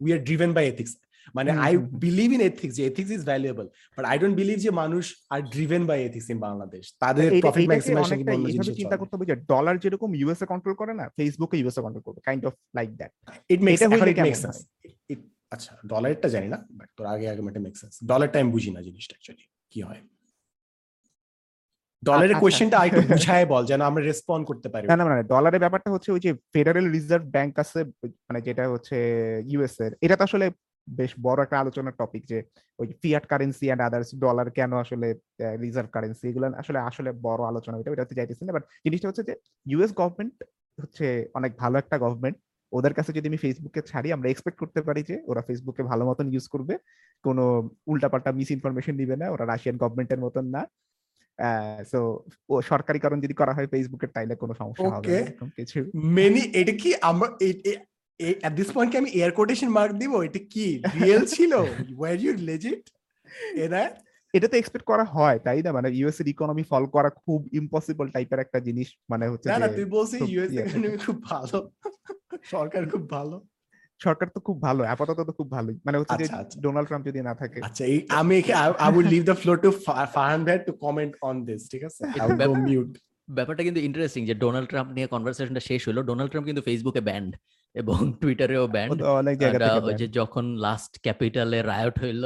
we are driven by ethics মানে আই। বিলিভ ইন এথিক্স যে ethics is valuable but I don't believe যে মানুষ are driven by ethics in Bangladesh তাদের প্রফিট ম্যাক্সিমাইজেশন অনেকটা অন্য এইভাবে চিন্তা করতে হবে যে ডলার যেরকম ইউএসএ কন্ট্রোল করে না ফেসবুকে ইউএসএ কন্ট্রোল করবে kind of like that it makes it makes sense আচ্ছা ডলারটা জানি না বাট তোর আগে আগে মেটা মেক্স সেন্স ডলারটা আমি বুঝি না জিনিসটা অ্যাকচুয়ালি কি হয়? ডলারের। কোশ্চেনটা আরেকটু বুঝায় বল যেন আমরা রেসপন্ড করতে পারি। না না মানে ডলারের ব্যাপারটা হচ্ছে ওই যে ফেডারেল রিজার্ভ ব্যাংক আছে মানে যেটা হচ্ছে ইউএস এর এটা তো আসলে বেশ বড় একটা আলোচনার টপিক যে ওই fiat currency and others dollar কেন আসলে রিজার্ভ কারেন্সি এগুলো আসলে আসলে বড় আলোচনা এটা ওটাতে যাইতেছি না। বাট জিনিসটা হচ্ছে যে ইউএস গভর্নমেন্ট হচ্ছে অনেক ভালো একটা গভর্নমেন্ট ওদের কাছে যদি আমি ফেসবুকে ছাড়ি আমরা এক্সপেক্ট করতে পারি যে ওরা ফেসবুকে ভালো মতন ইউজ করবে। কোনো উল্টাপাল্টা মিস ইনফরমেশন দিবে না ওরা রাশিয়ান গভর্নমেন্টের মতন না। সো ও সরকারিকরণ যদি করা হয় ফেসবুকের তাইলে কোনো সমস্যা হবে এরকম কিছু। মেনি এটা কি আমরা এট দিস পয়েন্ট কি আমি এয়ার কোটেশন মার্ক দিব এটা কি রিয়েল ছিল? ওয়ার ইউ লেজিট এরা এটা তো এক্সপেক্ট করা হয় তাই না? মানে ইউএস এর ইকোনমি ফল করা খুব ইম্পসিবল টাইপের একটা জিনিস মানে হচ্ছে না না তুই বলছিস ইউএস ইয়ে। ইকোনমি খুব ভালো। সরকার খুব ভালো। সরকার তো খুব ভালো আপাতত তো খুব ভালোই। মানে হচ্ছে যে আচ্ছা, আচ্ছা। ডোনাল্ড ট্রাম্প যদি না থাকে। আচ্ছা এই আমি I will leave the floor to Farhan ভাই টু কমেন্ট অন দিস ঠিক আছে? আই উইল গো মিউট ব্যাপারটা কিন্তু ইন্টারেস্টিং যে ডোনাল্ড ট্রাম্প নিয়ে কনভারসেশনটা শেষ হলো। ডোনাল্ড ট্রাম্প কিন্তু ফেসবুকে ব্যান্ড এবং টুইটারেও ও ওই যে যখন লাস্ট ক্যাপিটালে রায়ট হইল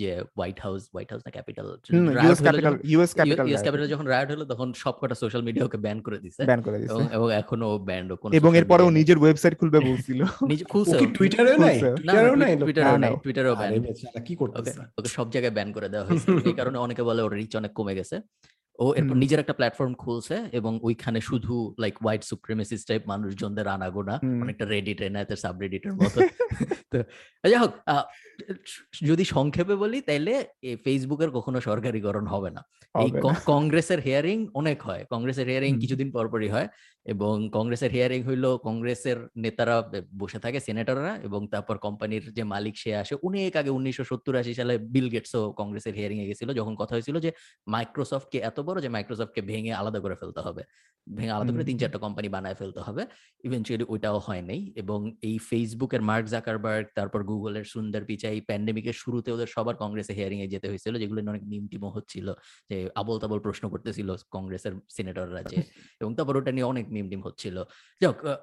যে হোয়াইট হাউস হোয়াইট হাউস না Capitol US Capitol US Capitol যখন রায়ট হলো তখন সবকটা সোশ্যাল মিডিয়া ওকে ব্যান করে দিছে। ব্যান করে এবং দিয়েছে এবং এখনও ব্যান্ড এবং এরপরেও নিজের ওয়েবসাইট খুলবে বলছিল। নিজে ও খুলছে। কি টুইটারে নাই টুইটারেও নাই টুইটারেও নাই। টুইটারেও ব্যান আরে বেচারা কি করতেছে? ওকে সব জায়গায় ব্যান করে দেওয়া হয়েছে। এই কারণে অনেকে বলে ওর রিচ অনেক কমে গেছে। ও এরপর নিজের একটা প্ল্যাটফর্ম খুলছে এবং ওইখানে শুধু লাইক হোয়াইট সুপ্রিমেসিস টাইপ মানুষজনদের আনাগোনা। অনেকটা রেডিট এনায়েতের সাবরেডিটের মতো তো যাই হোক যদি সংক্ষেপে বলি তাইলে ফেসবুকের কখনো সরকারিকরণ হবে না এই। কংগ্রেসের হিয়ারিং অনেক হয় কংগ্রেসের হিয়ারিং। কিছুদিন পরপরই হয় এবং কংগ্রেসের হিয়ারিং হইল কংগ্রেসের নেতারা বসে থাকে সেনেটররা এবং তারপর কোম্পানির যে মালিক সে আসে অনেক আগে উনিশশো সত্তর আশি সালে বিল গেটসও কংগ্রেসের হিয়ারিং এ গেছিল যখন কথা হয়েছিল যে মাইক্রোসফট কে এত বড় যে মাইক্রোসফট কে ভেঙে আলাদা করে ফেলতে হবে। ভেঙে আলাদা করে তিন চারটা কোম্পানি বানায় ফেলতে হবে। ইভেনচুয়ালি ওইটাও হয় নাই এবং এই ফেসবুকের মার্ক জাকারবার্গ তারপর গুগলের সুন্দর পিচাই প্যান্ডেমিকের শুরুতে ওদের সবার কংগ্রেসে হিয়ারিং এ যেতে হয়েছিল যেগুলো অনেক মিম টিমও হচ্ছিল যে আবল তাবল প্রশ্ন করতেছিল কংগ্রেসের সিনেটররা যে এবং তারপর ওটা নিয়ে অনেক মিম ডিম হচ্ছিল। আহ,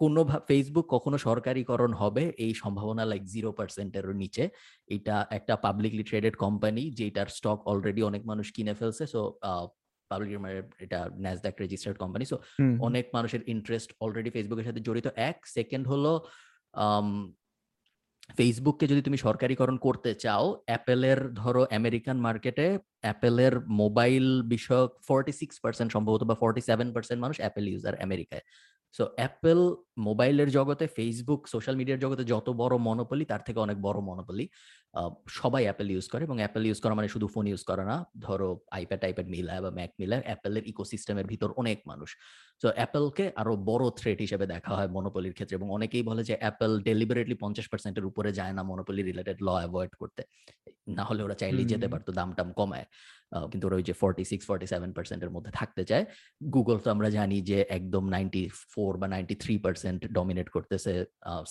কোনো ফেসবুক কখনো সরকারিকরণ হবে এই সম্ভাবনা লাইক জিরো পার্সেন্টেরও নিচে। এটা একটা পাবলিকলি ট্রেডেড কোম্পানি যেটার স্টক অলরেডি অনেক মানুষ কিনে ফেলছে। সো পাবলিক এটা ন্যাসডাক রেজিস্টার্ড কোম্পানি সো অনেক মানুষের ইন্টারেস্ট অলরেডি ফেসবুকের সাথে জড়িত। এক সেকেন্ড হলো ফেসবুককে যদি তুমি সরকারিকরণ করতে চাও অ্যাপেলের ধরো আমেরিকান মার্কেটে অ্যাপেলের মোবাইল বিষয়ক ফর্টি সিক্স পার্সেন্ট সম্ভবত বা ফর্টি সেভেন পার্সেন্ট মানুষ অ্যাপেল ইউজার আমেরিকায় সো অ্যাপেল মোবাইলের জগতে ফেসবুক সোশ্যাল মিডিয়ার জগতে যত বড় মনোপলি তার থেকে অনেক বড় মনোপলি সবাই অ্যাপেল ইউজ করে এবং অ্যাপেল ইউজ করা মানে শুধু ফোন ইউজ করা না ধরো আইপ্যাড আইপ্যাড মিলায় বা ম্যাক মিলায় অ্যাপেলের ইকোসিস্টেমের ভিতর অনেক মানুষ। তো অ্যাপেলকে আরও বড় থ্রেট হিসেবে দেখা হয় মনোপলির ক্ষেত্রে এবং অনেকেই বলে যে অ্যাপেল ডেলিবারেটলি পঞ্চাশ পার্সেন্টের উপরে যায় না মনোপলি রিলেটেড ল অ্যাভয়েড করতে। না হলে ওরা চাইলেই যেতে পারতো দাম টাম কমায় কিন্তু ওরা ওই যে ফর্টি সিক্স ফর্টি সেভেন পার্সেন্টের মধ্যে থাকতে চায়। গুগল তো আমরা জানি যে একদম নাইনটি ফোর বা নাইনটি থ্রি পার্সেন্ট ডমিনেট করতেছে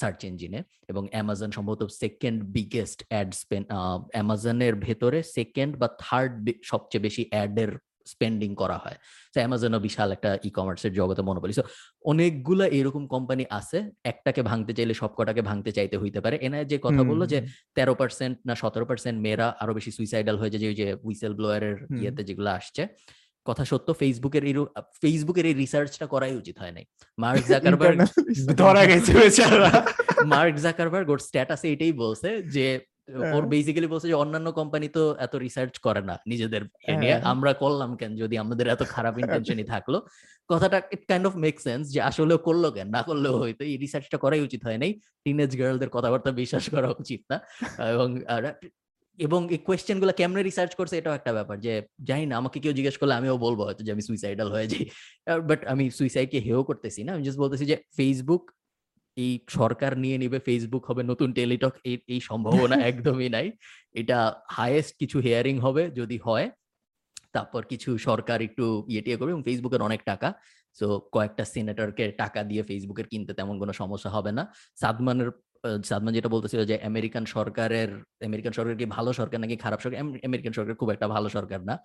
সার্চ ইঞ্জিনে এবং অ্যামাজন সম্ভবত সেকেন্ড বিগেস্ট অ্যাড স্পেন্ড অ্যামাজনের ভেতরে সেকেন্ড বা থার্ড সবচেয়ে বেশি অ্যাডের স্পেন্ডিং করা হয়। তো অ্যামাজনও বিশাল একটা ই কমার্সের জগতে মনোপলি সো অনেকগুলা এরকম কোম্পানি আছে একটাকে ভাঙতে চাইলে সবকটাকে ভাঙতে চাইতে হইতে পারে। এনায় যে কথা বলল যে তেরো পার্সেন্ট না সতেরো পার্সেন্ট মেয়েরা আরও বেশি সুইসাইডাল হয়ে যায় যে ওই যে হুইসেল ব্লোয়ারের। ইয়েতে যেগুলো আসছে। কথা সত্য ফেসবুকের এই ফেসবুকের এই রিসার্চটা করাই উচিত হয় নাই। মার্ক জাকারবার্গ ধরা গেছে বেচারা মার্ক জাকারবার্গ ওর স্ট্যাটাসে এটাই বলছে যে ওর। বেসিক্যালি বলছে যে অন্যান্য কোম্পানি তো এত রিসার্চ করে না নিজেদের নিয়ে। হ্যাঁ। আমরা করলাম কেন? যদি আমাদের এত খারাপ ইন্টেনশনই থাকল। কথাটা it kind of make sense যে আসলেও করল কেন? না করলেও হয়তো এই রিসার্চটা করাই উচিত হয় নাই। টিনেজ গার্লদের কথাবার্তা বিশ্বাস করা উচিত না। এবং এবং এই কোয়েশ্চেনগুলো কেমনে রিসার্চ করছে এটাও একটা ব্যাপার যে জানি না আমাকে কেউ জিজ্ঞেস করলে আমিও বলব হয়তো যে আমি সুইসাইডাল হয়ে যাই। বাট আমি সুইসাইডকে হেও করতেছি না। আমি জাস্ট বলতেছি যে ফেসবুক এই সরকার নিয়ে নিবে ফেসবুক হবে নতুন টেলিটক এই সম্ভাবনা একদমই নাই। এটা হায়েস্ট কিছু হেয়ারিং হবে যদি হয় তারপর কিছু সরকার একটু ইয়েটিয়ে করবে এবং ফেসবুকের অনেক টাকা। সো কয়েকটা সিনেটরকে টাকা দিয়ে ফেসবুকের কিনতে তেমন কোনো সমস্যা হবে না। সাদমানের সাদমান যেটা বলতেছিল যে আমেরিকান সরকারের আমেরিকান সরকার কি ভালো সরকার নাকি খারাপ সরকার? আমেরিকান সরকার খুব একটা ভালো সরকার না।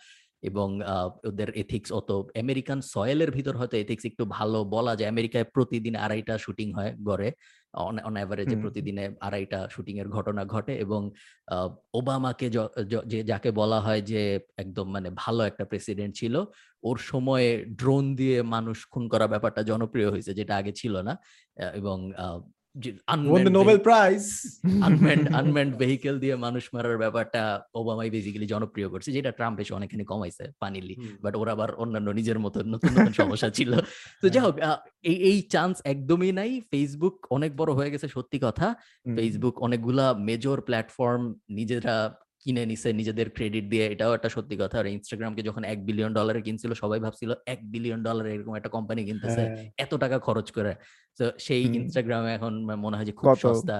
এবং ওদের এথিক্স অত আমেরিকান সয়েলের ভিতর হয়তো এথিক্স একটু ভালো বলা যায়। আমেরিকায় প্রতিদিন আড়াইটা শুটিং হয় গড়ে। অন অ্যাভারেজে প্রতিদিনে আড়াইটা শুটিং এর ঘটনা ঘটে এবং আহ, ওবামাকে য- যাকে বলা হয় যে একদম মানে ভালো একটা প্রেসিডেন্ট ছিল ওর সময়ে ড্রোন দিয়ে মানুষ খুন করা ব্যাপারটা জনপ্রিয় হয়েছে যেটা আগে ছিল না। এবং won the unmanned Nobel vehi- Prize? Unmanned unmanned vehicle দিয়ে মানুষ মারার ব্যাপারটা ওবামাই বেসিক্যালি জনপ্রিয় করছে যেটা ট্রাম্প এসে অনেকখানি কমাইছে বাট ওরা আবার অন্যান্য নিজের মতো নতুন নতুন সমস্যা ছিল। তো যাই হোক এই এই চান্স একদমই নাই। ফেসবুক অনেক বড় হয়ে গেছে সত্যি কথা। ফেসবুক অনেকগুলা মেজর প্ল্যাটফর্ম নিজেরা কিনে নিছে নিজেদের ক্রেডিট দিয়ে এটাও একটা সত্যি কথা। আর ইনস্টাগ্রামকে যখন এক বিলিয়ন ডলারে কিনছিল সবাই ভাবছিল এক বিলিয়ন ডলার এরকম একটা কোম্পানি কিনতেছে হ্যাঁ। এত টাকা খরচ করে। তো সেই ইনস্টাগ্রামে এখন মনে হয় যে খুব সস্তা।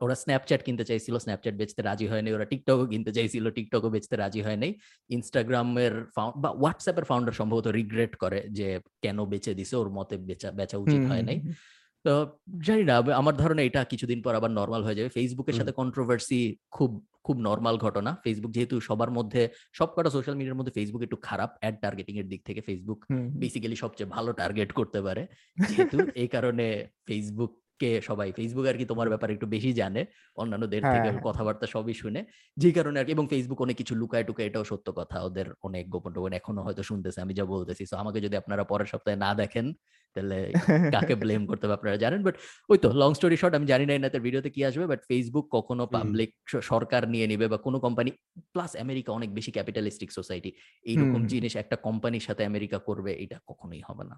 ওরা স্ন্যাপচ্যাট কিনতে চাইছিল স্ন্যাপচ্যাট বেচতে রাজি হয়নি ওরা টিকটকও কিনতে চাইছিল টিকটকও বেচতে রাজি হয় নাই ইনস্টাগ্রামের বা হোয়াটসঅ্যাপের ফাউন্ডার সম্ভবত রিগ্রেট করে যে কেন বেচে দিছে ওর মতে বেচা বেচা উচিত হয় নাই তো জানি না আমার ধারণা এটা কিছুদিন পর আবার নর্মাল হয়ে যাবে ফেসবুকের। সাথে কন্ট্রোভার্সি খুব খুব নর্মাল ঘটনা ফেসবুক যেহেতু সবার মধ্যে সবকটা সোশ্যাল মিডিয়ার মধ্যে ফেসবুক একটু খারাপ অ্যাড টার্গেটিং এর দিক থেকে ফেসবুক। বেসিক্যালি সবচেয়ে ভালো টার্গেট করতে পারে যেহেতু এই কারণে ফেসবুক কে সবাই? ফেসবুক আর কি তোমার ব্যাপারে একটু বেশি জানে অন্যান্যদের থেকে হ্যাঁ। কথাবার্তা সবই শুনে। যে কারণে আর কি এবং ফেসবুক অনেক কিছু লুকায় টুকায় এটাও সত্য কথা ওদের অনেক গোপন টোপন এখনও হয়তো শুনতেছে আমি যা বলতেছি। তো আমাকে যদি আপনারা পরের সপ্তাহে না দেখেন তাহলে কাকে ব্লেম করতে হবে আপনারা জানেন? বাট ওই তো লং স্টোরি শর্ট আমি জানি না এনাদের ভিডিওতে কি আসবে বাট ফেসবুক কখনো পাবলিক সরকার নিয়ে নিবে বা কোনো কোম্পানি প্লাস আমেরিকা অনেক বেশি ক্যাপিটালিস্টিক সোসাইটি এইরকম জিনিস একটা কোম্পানির সাথে আমেরিকা করবে এটা কখনোই হবে না।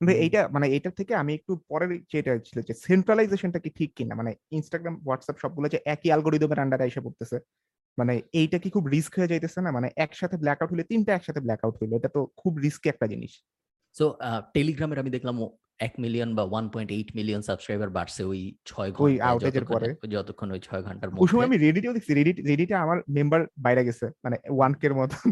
কিন্তু এইটা মানে এইটার থেকে আমি একটু পরের যেটা ছিল যে সেন্ট্রালাইজেশনটা কি ঠিক কিনা? মানে ইনস্টাগ্রাম হোয়াটসঅ্যাপ সবগুলো যে একই অ্যালগোরিদমের আন্ডারে এসে পড়তেছে। মানে এইটা কি খুব রিস্ক হয়ে যাইতেছে না? মানে একসাথে ব্ল্যাক আউট হলে তিনটা একসাথে ব্ল্যাক আউট হইল। এটা তো খুব রিস্কি একটা জিনিস। সো টেলিগ্রামের আমি দেখলাম এক মিলিয়ন বা one point eight million subscriber বাড়ছে ওই ছয় ঘণ্টা পরে। যতক্ষণ ওই ছয় ঘণ্টার ওই সময় মধ্যে। আমি রেডিটেও দেখছি। রেডিট রেডিটে আমার মেম্বার বাইরে গেছে। মানে ওয়ান কের মতন।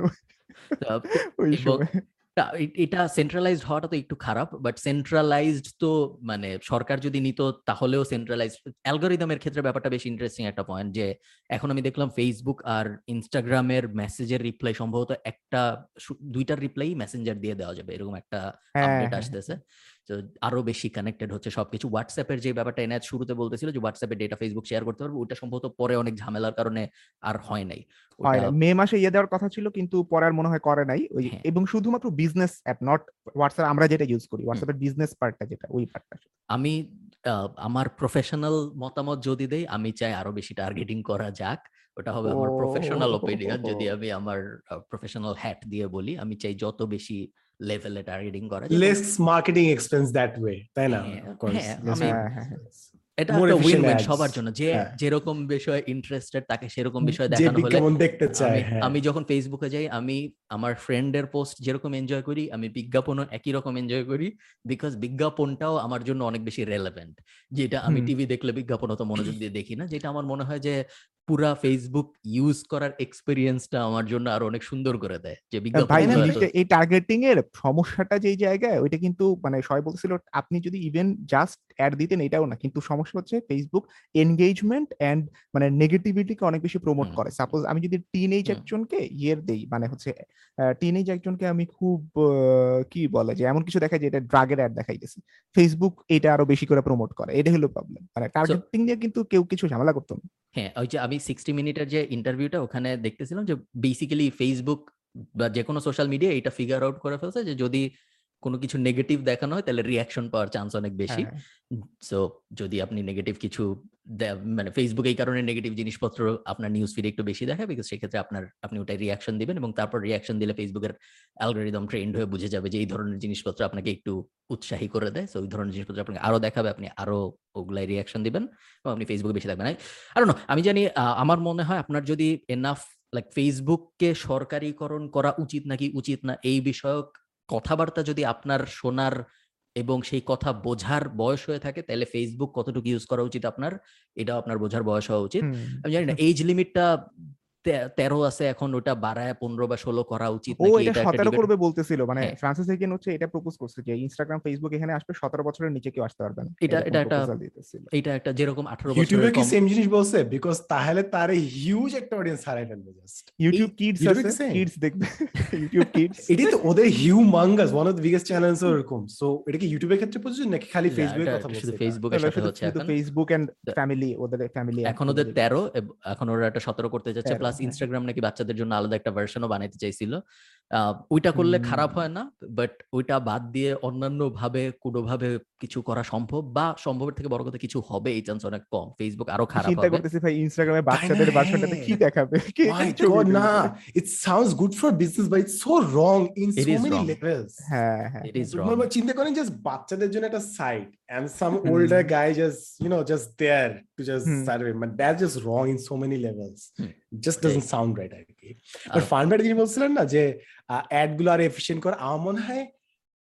এটা সেন্ট্রালাইজড হওয়াটা তো একটু খারাপ বাট সেন্ট্রালাইজড তো মানে সরকার যদি নিত তাহলেও সেন্ট্রালাইজড অ্যালগোরিদমের ক্ষেত্রে ব্যাপারটা বেশ ইন্টারেস্টিং একটা পয়েন্ট যে এখন আমি দেখলাম ফেসবুক আর ইনস্টাগ্রামের মেসেজের রিপ্লাই সম্ভবত একটা দুইটা দুইটার রিপ্লাই মেসেঞ্জার দিয়ে দেওয়া যাবে এরকম একটা হ্যাঁ, আপডেট হ্যাঁ, আসতেছে। তো আরও বেশি কানেক্টেড হচ্ছে সবকিছু। হোয়াটসঅ্যাপের যে ব্যাপারটা এনায়ত শুরুতে বলতেছিল যে হোয়াটসঅ্যাপের ডেটা ফেসবুক শেয়ার করতে পারবে ওটা সম্ভবত পরে অনেক ঝামেলার কারণে আর হয় নাই। মে মাসে ইয়ে দেওয়ার কথা ছিল কিন্তু পরে আর মনে হয় করে নাই। ওই হ্যাঁ। এবং শুধুমাত্র বিজনেস অ্যাপ নট হোয়াটসঅ্যাপ আমরা যেটা ইউজ করি হোয়াটসঅ্যাপের বিজনেস পার্টটা যেটা ওই পার্টটা আমি আমার প্রফেশনাল মতামত যদি দেই আমি চাই আরও বেশি টার্গেটিং করা যাক। ওটা হবে আমার প্রফেশনাল। ওপিনিয়ন যদি আমি আমার প্রফেশনাল হ্যাট দিয়ে বলি আমি চাই যত বেশি লেভেলে টার্গেটিং করা less marketing expense that way তাই না? হ্যাঁ, হ্যাঁ, এটা একটা উইন উইন সবার জন্য। যে হ্যাঁ। যেরকম বিষয়ে ইন্টারেস্টেড তাকে সেরকম বিষয়ে দেখানো হলে দেখতে চায় আমি যখন ফেসবুকে যাই আমি আমার ফ্রেন্ডের পোস্ট যেরকম এনজয় করি আমি বিজ্ঞাপনও একই রকম এনজয় করি বিকজ বিজ্ঞাপনটাও আমার জন্য অনেক বেশি রেলেভেন্ট যেটা আমি টিভি দেখলে বিজ্ঞাপন অত মনোযোগ দিয়ে দেখি না। যেটা আমার মনে হয় যে পুরা ফেসবুক ইউজ করার এক্সপিরিয়েন্সটা আমার জন্য আরও অনেক সুন্দর করে দেয় যে বিজ্ঞাপন এই টার্গেটিং এর সমস্যাটা যেই জায়গায় ওইটা কিন্তু মানে সবাই বলছিল আপনি যদি ইভেন জাস্ট অ্যাড দিতেন এটাও না। কিন্তু সমস্যা হচ্ছে ফেসবুক এনগেজমেন্ট এন্ড মানে নেগেটিভিটিকে অনেক বেশি প্রমোট করে। সাপোজ আমি যদি টিন এজ একজনকে ইয়ের দেই মানে হচ্ছে টিন এজ একজনকে আমি খুব কি বলে যে এমন কিছু দেখাই যে এটা ড্রাগের অ্যাড দেখাইতেছি। ফেসবুক এটা আরও বেশি করে প্রমোট করে। এটা হলো প্রবলেম মানে টার্গেটিং নিয়ে কিন্তু কেউ কিছু ঝামেলা করতো না। হ্যাঁ ওই যে আমি সিক্সটি মিনিটের যে ইন্টারভিউটা ওখানে দেখতেছিলাম যে বেসিক্যালি ফেসবুক বা যে কোনো সোশ্যাল মিডিয়া এটা ফিগার আউট করে ফেলছে যে যদি কোনো কিছু নেগেটিভ দেখানো হয় তাহলে রিয়াকশন পাওয়ার চান্স অনেক বেশি। হ্যাঁ, সো যদি আপনি নেগেটিভ কিছু মানে ফেসবুক এই কারণে নেগেটিভ জিনিসপত্র আপনার নিউজ ফিডে একটু বেশি দেখায় বিকজ সেক্ষেত্রে আপনার আপনি ওটাই রিয়াকশন দিবেন এবং তারপর রিয়াকশন দিলে ফেসবুকের অ্যালগোরিদম ট্রেন্ড হয়ে বুঝে যাবে যে এই ধরনের জিনিসপত্র আপনাকে একটু উৎসাহী করে দেয়। সো ওই ধরনের জিনিসপত্র আপনাকে আরও দেখাবে আপনি আরও ওগুলাই রিয়াকশন দিবেন এবং আপনি ফেসবুকে বেশি থাকবেন। আর নো আমি জানি আহ, আমার মনে হয় আপনার যদি এনাফ লাইক ফেসবুককে সরকারিকরণ করা উচিত নাকি উচিত না এই বিষয়ক কথাবার্তা যদি আপনার শোনার এবং সেই কথা বোঝার বয়স হয়ে থাকে তাহলে ফেসবুক কতটুকু ইউজ করা উচিত আপনার? এটাও আপনার বোঝার বয়স হওয়া উচিত। আমি জানি না এজ লিমিটটা তেরো আছে এখন ওটা বাড়ায় পনেরো বা ষোলো করা উচিত ও এটা এটা সতেরো করবে বলতেছিল মানে হ্যাঁ। ফ্রান্সিস হেগেন হচ্ছে এটা প্রপোজ করছে যে ইনস্টাগ্রাম ফেসবুক এখানে আসবে সতেরো বছরের নিচে কেউ আসতে পারবে না। এটা- এটা একটা। এটা একটা যেরকম আঠারো বছর ইউটিউবে কি সেম জিনিস বলছে? বিকজ তাহলে তার হিউজ একটা অডিয়েন্স হারাই ফেলবে জাস্ট ইউটিউব কিডস আছে কিডস দেখবে ইউটিউব কিডস এটাই তো ওদের humongous one of the biggest channels ওরকম। সো এটা কি ইউটিউবের ক্ষেত্রে প্রযোজ্য নাকি খালি ফেসবুকের এটা কথা শুধু বলছে এটা? ফেসবুকের সাথে হচ্ছে এখন। ফেসবুক এন্ড ফ্যামিলি ওদের ফ্যামিলি এখন ওদের তেরো এব- এখন ওরা একটা সতেরো করতে যাচ্ছে 13, প্লাস। ইনস্টাগ্রাম নাকি বাচ্চাদের জন্য আলাদা একটা ভার্সনও বানাইতে চাইছিল ওইটা করলে খারাপ হয় না বাট ওইটা বাদ দিয়ে অন্যান্য ভাবে কোনোভাবে কিছু করা সম্ভব বা সম্ভবের থেকে বড় কথা কিছু হবে এই চান্স অনেক কম ফেসবুক আরও খারাপ চিন্তা করতেছি ভাই ইনস্টাগ্রামে বাচ্চাদের না? ভার্সনটাতে কি হ্যাঁ। দেখাবে? না it sounds good for business but it's so wrong in It so is many wrong. levels হ্যাঁ হ্যাঁ ইট ইজ রং মানে চিন্তা করেন জাস্ট বাচ্চাদের জন্য একটা site older guy just you know just there to just হুম। start with but that's just wrong in so many levels হুম। just doesn't আর কি বাট আর- ফান ব্যাট যিনি বলছিলেন না যে অ্যাডগুলো আর এফিসিয়েন্ট করা। আমার মনে হয়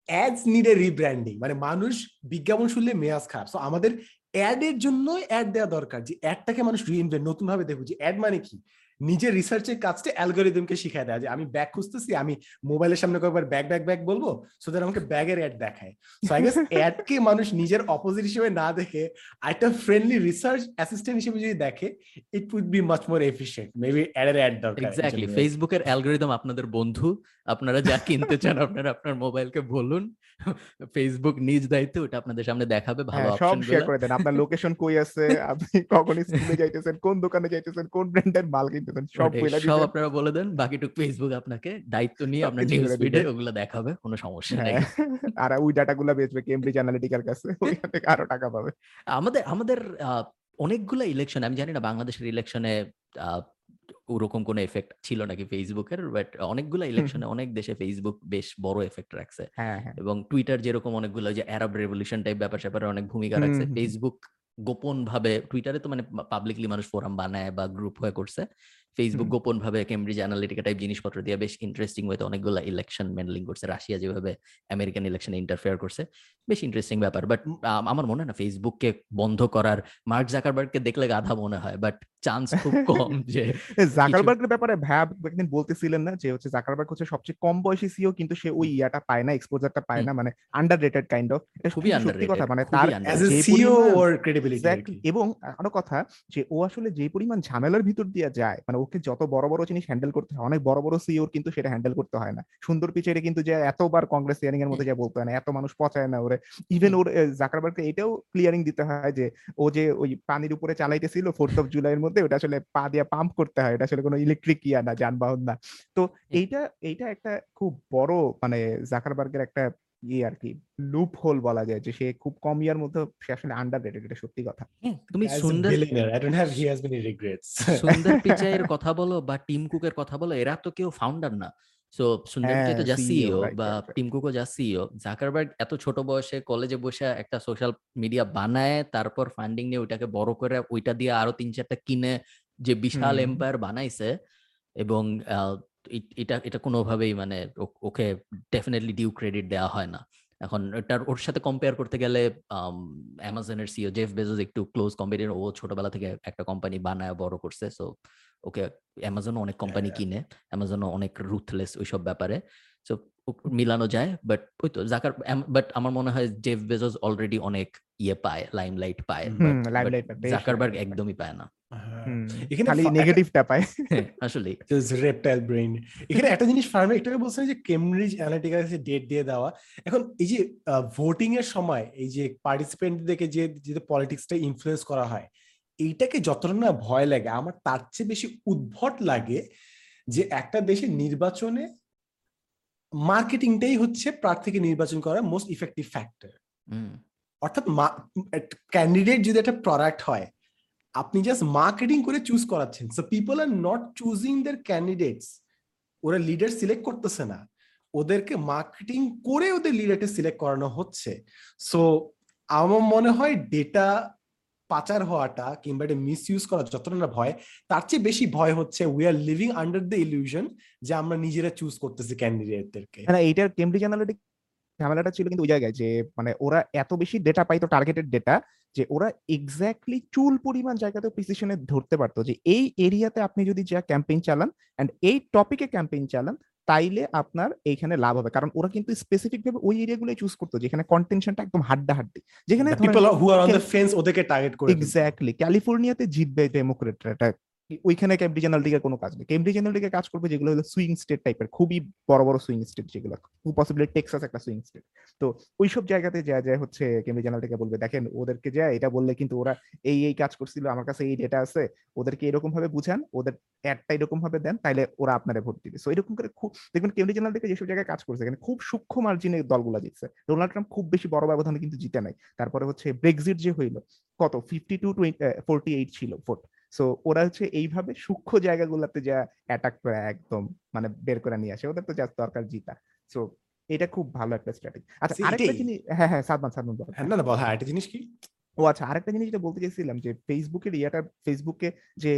অ্যাডস নিড এ রিব্র্যান্ডিং মানে মানুষ বিজ্ঞাপন শুনলে মেয়াজ খারাপ। সো আমাদের অ্যাড এর জন্য অ্যাড দেওয়া দরকার যে অ্যাডটাকে মানুষ রিইনভেন্ট নতুন ভাবে দেখুক যে অ্যাড মানে কি? নিজের রিসার্চের কাজটা অ্যালগোরিদমকে শিখায় দেয় যে আমি ব্যাগ খুঁজতেছি আমি মোবাইলের সামনে কয়েকবার ব্যাগ ব্যাগ ব্যাগ বলব সো দ্যাট আমাকে ব্যাগের অ্যাড দেখায়। সো আই গেস অ্যাডকে মানুষ নিজের অপোজিট হিসেবে না দেখে একটা ফ্রেন্ডলি রিসার্চ অ্যাসিস্ট্যান্ট হিসেবে যদি দেখে it would be much more efficient maybe অ্যাডের অ্যাড দরকার এক্স্যাক্টলি ফেসবুকের অ্যালগোরিদম আপনাদের বন্ধু। আপনারা যা কিনতে চান আপনারা আপনার মোবাইলকে বলুন। ফেসবুক নিজ দায়িত্বে ওটা আপনাদের সামনে দেখাবে ভালো হ্যাঁ, সব শেয়ার করে দেন। আপনার লোকেশন কই আছে? আপনি কখন স্কুলে যাইতেছেন? কোন দোকানে যাইতেছেন? কোন ব্র্যান্ডের মাল কিনতেছেন? সব বইলা সব আপনারা বলে দেন বাকিটুক ফেসবুক আপনাকে দায়িত্ব নিয়ে আপনার নিউজ ফিডে ওগুলো দেখাবে কোনো সমস্যা নেই। হ্যাঁ আর ওই ডাটাগুলো বেচবে কেমব্রিজ অ্যানালিটিকার কাছে ওইখান থেকে আরও টাকা পাবে। আমাদের আমাদের আহ, অনেকগুলা ইলেকশন আমি জানি না বাংলাদেশের ইলেকশনে ওরকম কোনো এফেক্ট ছিল নাকি ফেসবুকের বাট অনেকগুলো ইলেকশনে অনেক দেশে ফেসবুক বেশ বড় এফেক্ট রাখছে। হ্যাঁ হ্যাঁ। এবং টুইটার যেরকম অনেকগুলো যে অ্যারাব রেভলিউশন টাইপ ব্যাপার স্যাপারে অনেক ভূমিকা রাখছে। ফেসবুক গোপন ভাবে টুইটারে তো মানে পাবলিকলি মানুষ ফোরাম বানায় বা গ্রুপ হয়ে করছে। ফেসবুক গোপন ভাবে কেমব্রিজ অ্যানালিটিকা টাইপ জিনিসপত্র দিয়ে বেশ ইন্টারেস্টিং ওয়েতে অনেকগুলো ইলেকশন মেন্ডলিং করছে। রাশিয়া যেভাবে আমেরিকান ইলেকশনে ইন্টারফেয়ার করছে বেশ ইন্টারেস্টিং ব্যাপার। বাট আমার মনে হয় না ফেসবুককে বন্ধ করার মার্ক জাকারবার্গকে দেখলে গাধা মনে হয় বাট চান্স খুব কম যে জাকারবার্গের ব্যাপারে ভ্যাব একদিন বলতেছিলেন না যে হচ্ছে জাকারবার্গ হচ্ছে সবচেয়ে কম বয়সী সিও কিন্তু সে ওই ইয়াটা পায় না এক্সপোজারটা পায় না মানে আন্ডার রেটেড কাইন্ড অফ এটা খুবই সত্যি কথা underrated, মানে তার অ্যাজ এ যে সিও ওর ক্রেডিবিলিটি এবং আরও কথা যে ও আসলে যে পরিমাণ ঝামেলার ভিতর দিয়ে যায় মানে ওকে যত বড় বড় জিনিস হ্যান্ডেল করতে হয় অনেক বড় বড় সিওর কিন্তু সেটা হ্যান্ডেল করতে হয় না। সুন্দর পিচেরে কিন্তু যে এতবার কংগ্রেস হিয়ারিং এর মধ্যে যা বলতে হয় না এত মানুষ পচায় না ওরে। ইভেন ওর জাকারবার্গকে এটাও ক্লিয়ারিং দিতে হয় যে ও যে ওই পানির উপরে চালাইতেছিল ফোর্থ অফ জুলাইয়ের মধ্যে ওটা আসলে পা দিয়ে পাম্প করতে হয় এটা আসলে কোনো ইলেকট্রিক ইয়া না যানবাহন না। তো এইটা এইটা একটা খুব বড় মানে জাকারবার্গের একটা ইয়ে আর কি লুপ হোল বলা যায় যে সে খুব কম ইয়ার মধ্যে সে আসলে আন্ডার রেটেড এটা সত্যি কথা। হ্যাঁ, তুমি সুন্দর don't have he has many regrets. সুন্দর পিচাইয়ের কথা বলো বা টিম কুকের কথা বলো এরা তো কেউ ফাউন্ডার না। সো সুন্দর পিচাই তো হ্যাঁ, যা সিইও বা. টিম কুকও যা সিইও জাকারবার্গ এত ছোট বয়সে কলেজে বসে একটা সোশ্যাল মিডিয়া বানায় তারপর ফান্ডিং নিয়ে ওইটাকে বড় করে ওইটা দিয়ে আরও তিন চারটা কিনে যে বিশাল এম্পায়ার বানাইছে এবং এটা এটা কোনোভাবেই মানে ওকে ডেফিনেটলি ডিউ ক্রেডিট দেওয়া হয় না। এখন এটার ওর সাথে কম্পেয়ার করতে গেলে অ্যামাজনের সিও জেফ বেজোস একটু ক্লোজ কম্পিটিটর ও ছোটবেলা থেকে একটা কোম্পানি বানায় বড় করছে সো ওকে অ্যামাজন অনেক কোম্পানি কিনে অ্যামাজন অনেক রুথলেস ওইসব ব্যাপারে। সো মিলানো যায় বাট ওই তো জাকার বাট আমার মনে হয় জেফ বেজোস অলরেডি অনেক ইয়ে পায় লাইমলাইট পায় জাকারবার্গ একদমই পায় না। এখানে ফা- নেগেটিভটা পায় আসলে এখানে একটা জিনিস ফার্মে একটাকে বলছেন যে কেমব্রিজ অ্যানালিটিকা ডেট দিয়ে দেওয়া। এখন এই যে ভোটিং এর সময় এই যে পার্টিসিপেন্টদেরকে যে যে পলিটিক্সটা ইনফ্লুয়েন্স করা হয় এইটাকে যতটা না ভয় লাগে আমার তার চেয়ে বেশি উদ্ভট লাগে যে একটা দেশের নির্বাচনে মার্কেটিংটাই হচ্ছে প্রার্থীকে নির্বাচন করার মোস্ট ইফেক্টিভ ফ্যাক্টর হুম, অর্থাৎ ক্যান্ডিডেট যদি একটা প্রোডাক্ট হয় আপনি জাস্ট মার্কেটিং করে চুজ করাচ্ছেন। So people are not choosing their candidates ওরা লিডার সিলেক্ট করতেছে না। ওদেরকে মার্কেটিং করে ওদের লিডারকে সিলেক্ট করানো হচ্ছে। সো আমার মনে হয় ডেটা পাচার হওয়াটা কিংবা এটা মিস ইউজ করা যতটা না ভয়, তার চেয়ে বেশি ভয় হচ্ছে we are living under the illusion যে আমরা নিজেরা চুজ করতেছি ক্যান্ডিডেটদেরকে না এইটার কেমব্রিজ অ্যানালিটিক ঝামেলাটা ছিল কিন্তু ওই জায়গায় যে মানে ওরা এত বেশি ডেটা পাইতো টার্গেটেড ডেটা যে ওরা এক্স্যাক্টলি চুল পরিমাণ জায়গাতে প্রিসিশনে ধরতে পারতো যে এই এরিয়াতে আপনি যদি যা ক্যাম্পেইন চালান এন্ড এই টপিকে ক্যাম্পেইন চালান তাইলে আপনার এইখানে লাভ হবে। কারণ ওরা কিন্তু স্পেসিফিক ভাবে ওই এরিয়াগুলো চুজ করতো যেখানে কন্টেনশনটা একদম হাড্ডা হাড্ডি যেখানে people who are on the fence ওদেরকে টার্গেট করে এক্স্যাক্টলি ক্যালিফোর্নিয়াতে জিতবে ডেমোক্রেটরা ওইখানে কেমব্রিজ অ্যানালিটিকার কোনো কাজ নেই। কেমব্রিজ অ্যানালিটিকা কাজ করবে যেগুলো হলো সুইং স্টেট টাইপের খুবই বড় বড় সুইং স্টেট যেগুলো পসিবলি টেক্সাস একটা সুইং স্টেট তো ওইসব জায়গাতে যা যায় হচ্ছে কেমব্রিজ অ্যানালিটিকা বলবে, দেখেন, ওদেরকে যা, এটা বললে কিন্তু ওরা এই এই কাজ করছিল, আমার কাছে এই ডেটা আছে, ওদেরকে এরকম ভাবে বুঝান, ওদের অ্যাডটা এরকম ভাবে দেন, তাইলে ওরা আপনারা ভোট দিবে। সো এরকম করে খুব দেখবেন কেমব্রিজ অ্যানালিটিকা যেসব জায়গায় কাজ করছে, এখানে খুব সূক্ষ্ম মার্জিনে দলগুলো জিতছে। ডোনাল্ড ট্রাম্প খুব বেশি বড় ব্যবধানে কিন্তু জিতে নাই। তারপরে হচ্ছে ব্রেক্সিট যে হইল, কত? ফিফটি টু ফোরটি এইট ছিল ভোট সো ওরা হচ্ছে এইভাবে সূক্ষ্ম জায়গাগুলোতে যা অ্যাটাক করে একদম মানে বের করে নিয়ে আসে। ওদের তো যা দরকার জিতা। সো এটা খুব ভালো একটা স্ট্র্যাটেজি আচ্ছা আরেকটা। জিনিস হ্যাঁ হ্যাঁ সাদমান সাদমান হ্যাঁ না না বল হ্যাঁ একটা জিনিস কি? ও আচ্ছা আরেকটা জিনিস যেটা বলতে চাইছিলাম যে ফেসবুকের ইয়াটা ফেসবুকে যে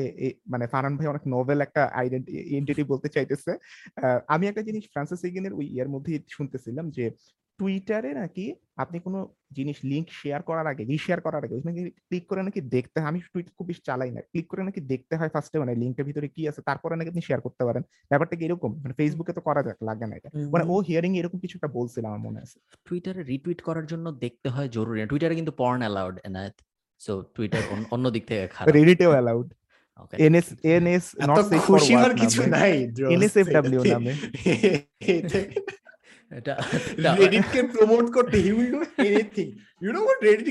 মানে ফারহান ভাই অনেক নোভেল একটা আইডেন্টি বলতে চাইতেছে। আমি একটা জিনিস ফ্রান্সিস এগেনের ওই ইয়ার মধ্যে শুনতেছিলাম যে টুইটারে নাকি আপনি কোনো জিনিস লিংক শেয়ার করার আগে রিশেয়ার করার আগে ওইখানে ক্লিক করে নাকি দেখতে হয় আমি টুইট খুব বেশি চালাই না। ক্লিক করে নাকি দেখতে হয় ফার্স্টে মানে লিঙ্কের ভিতরে কি আছে তারপরে নাকি আপনি শেয়ার করতে পারেন। ব্যাপারটা কি এরকম? মানে ফেসবুকে তো করা যাক লাগে না এটা। মানে ও হিয়ারিং এরকম কিছু একটা বলছিল আমার মনে আছে। টুইটারে রিটুইট করার জন্য দেখতে হয় জরুরি না। টুইটারে কিন্তু porn allowed Enayet so Twitter অন্য দিক থেকে খারাপ। রেডিটেও allowed NS NS not safe for খুশি হওয়ার ওয়ার্ক কিছু নাই এটাতে- নামে। Reddit করতে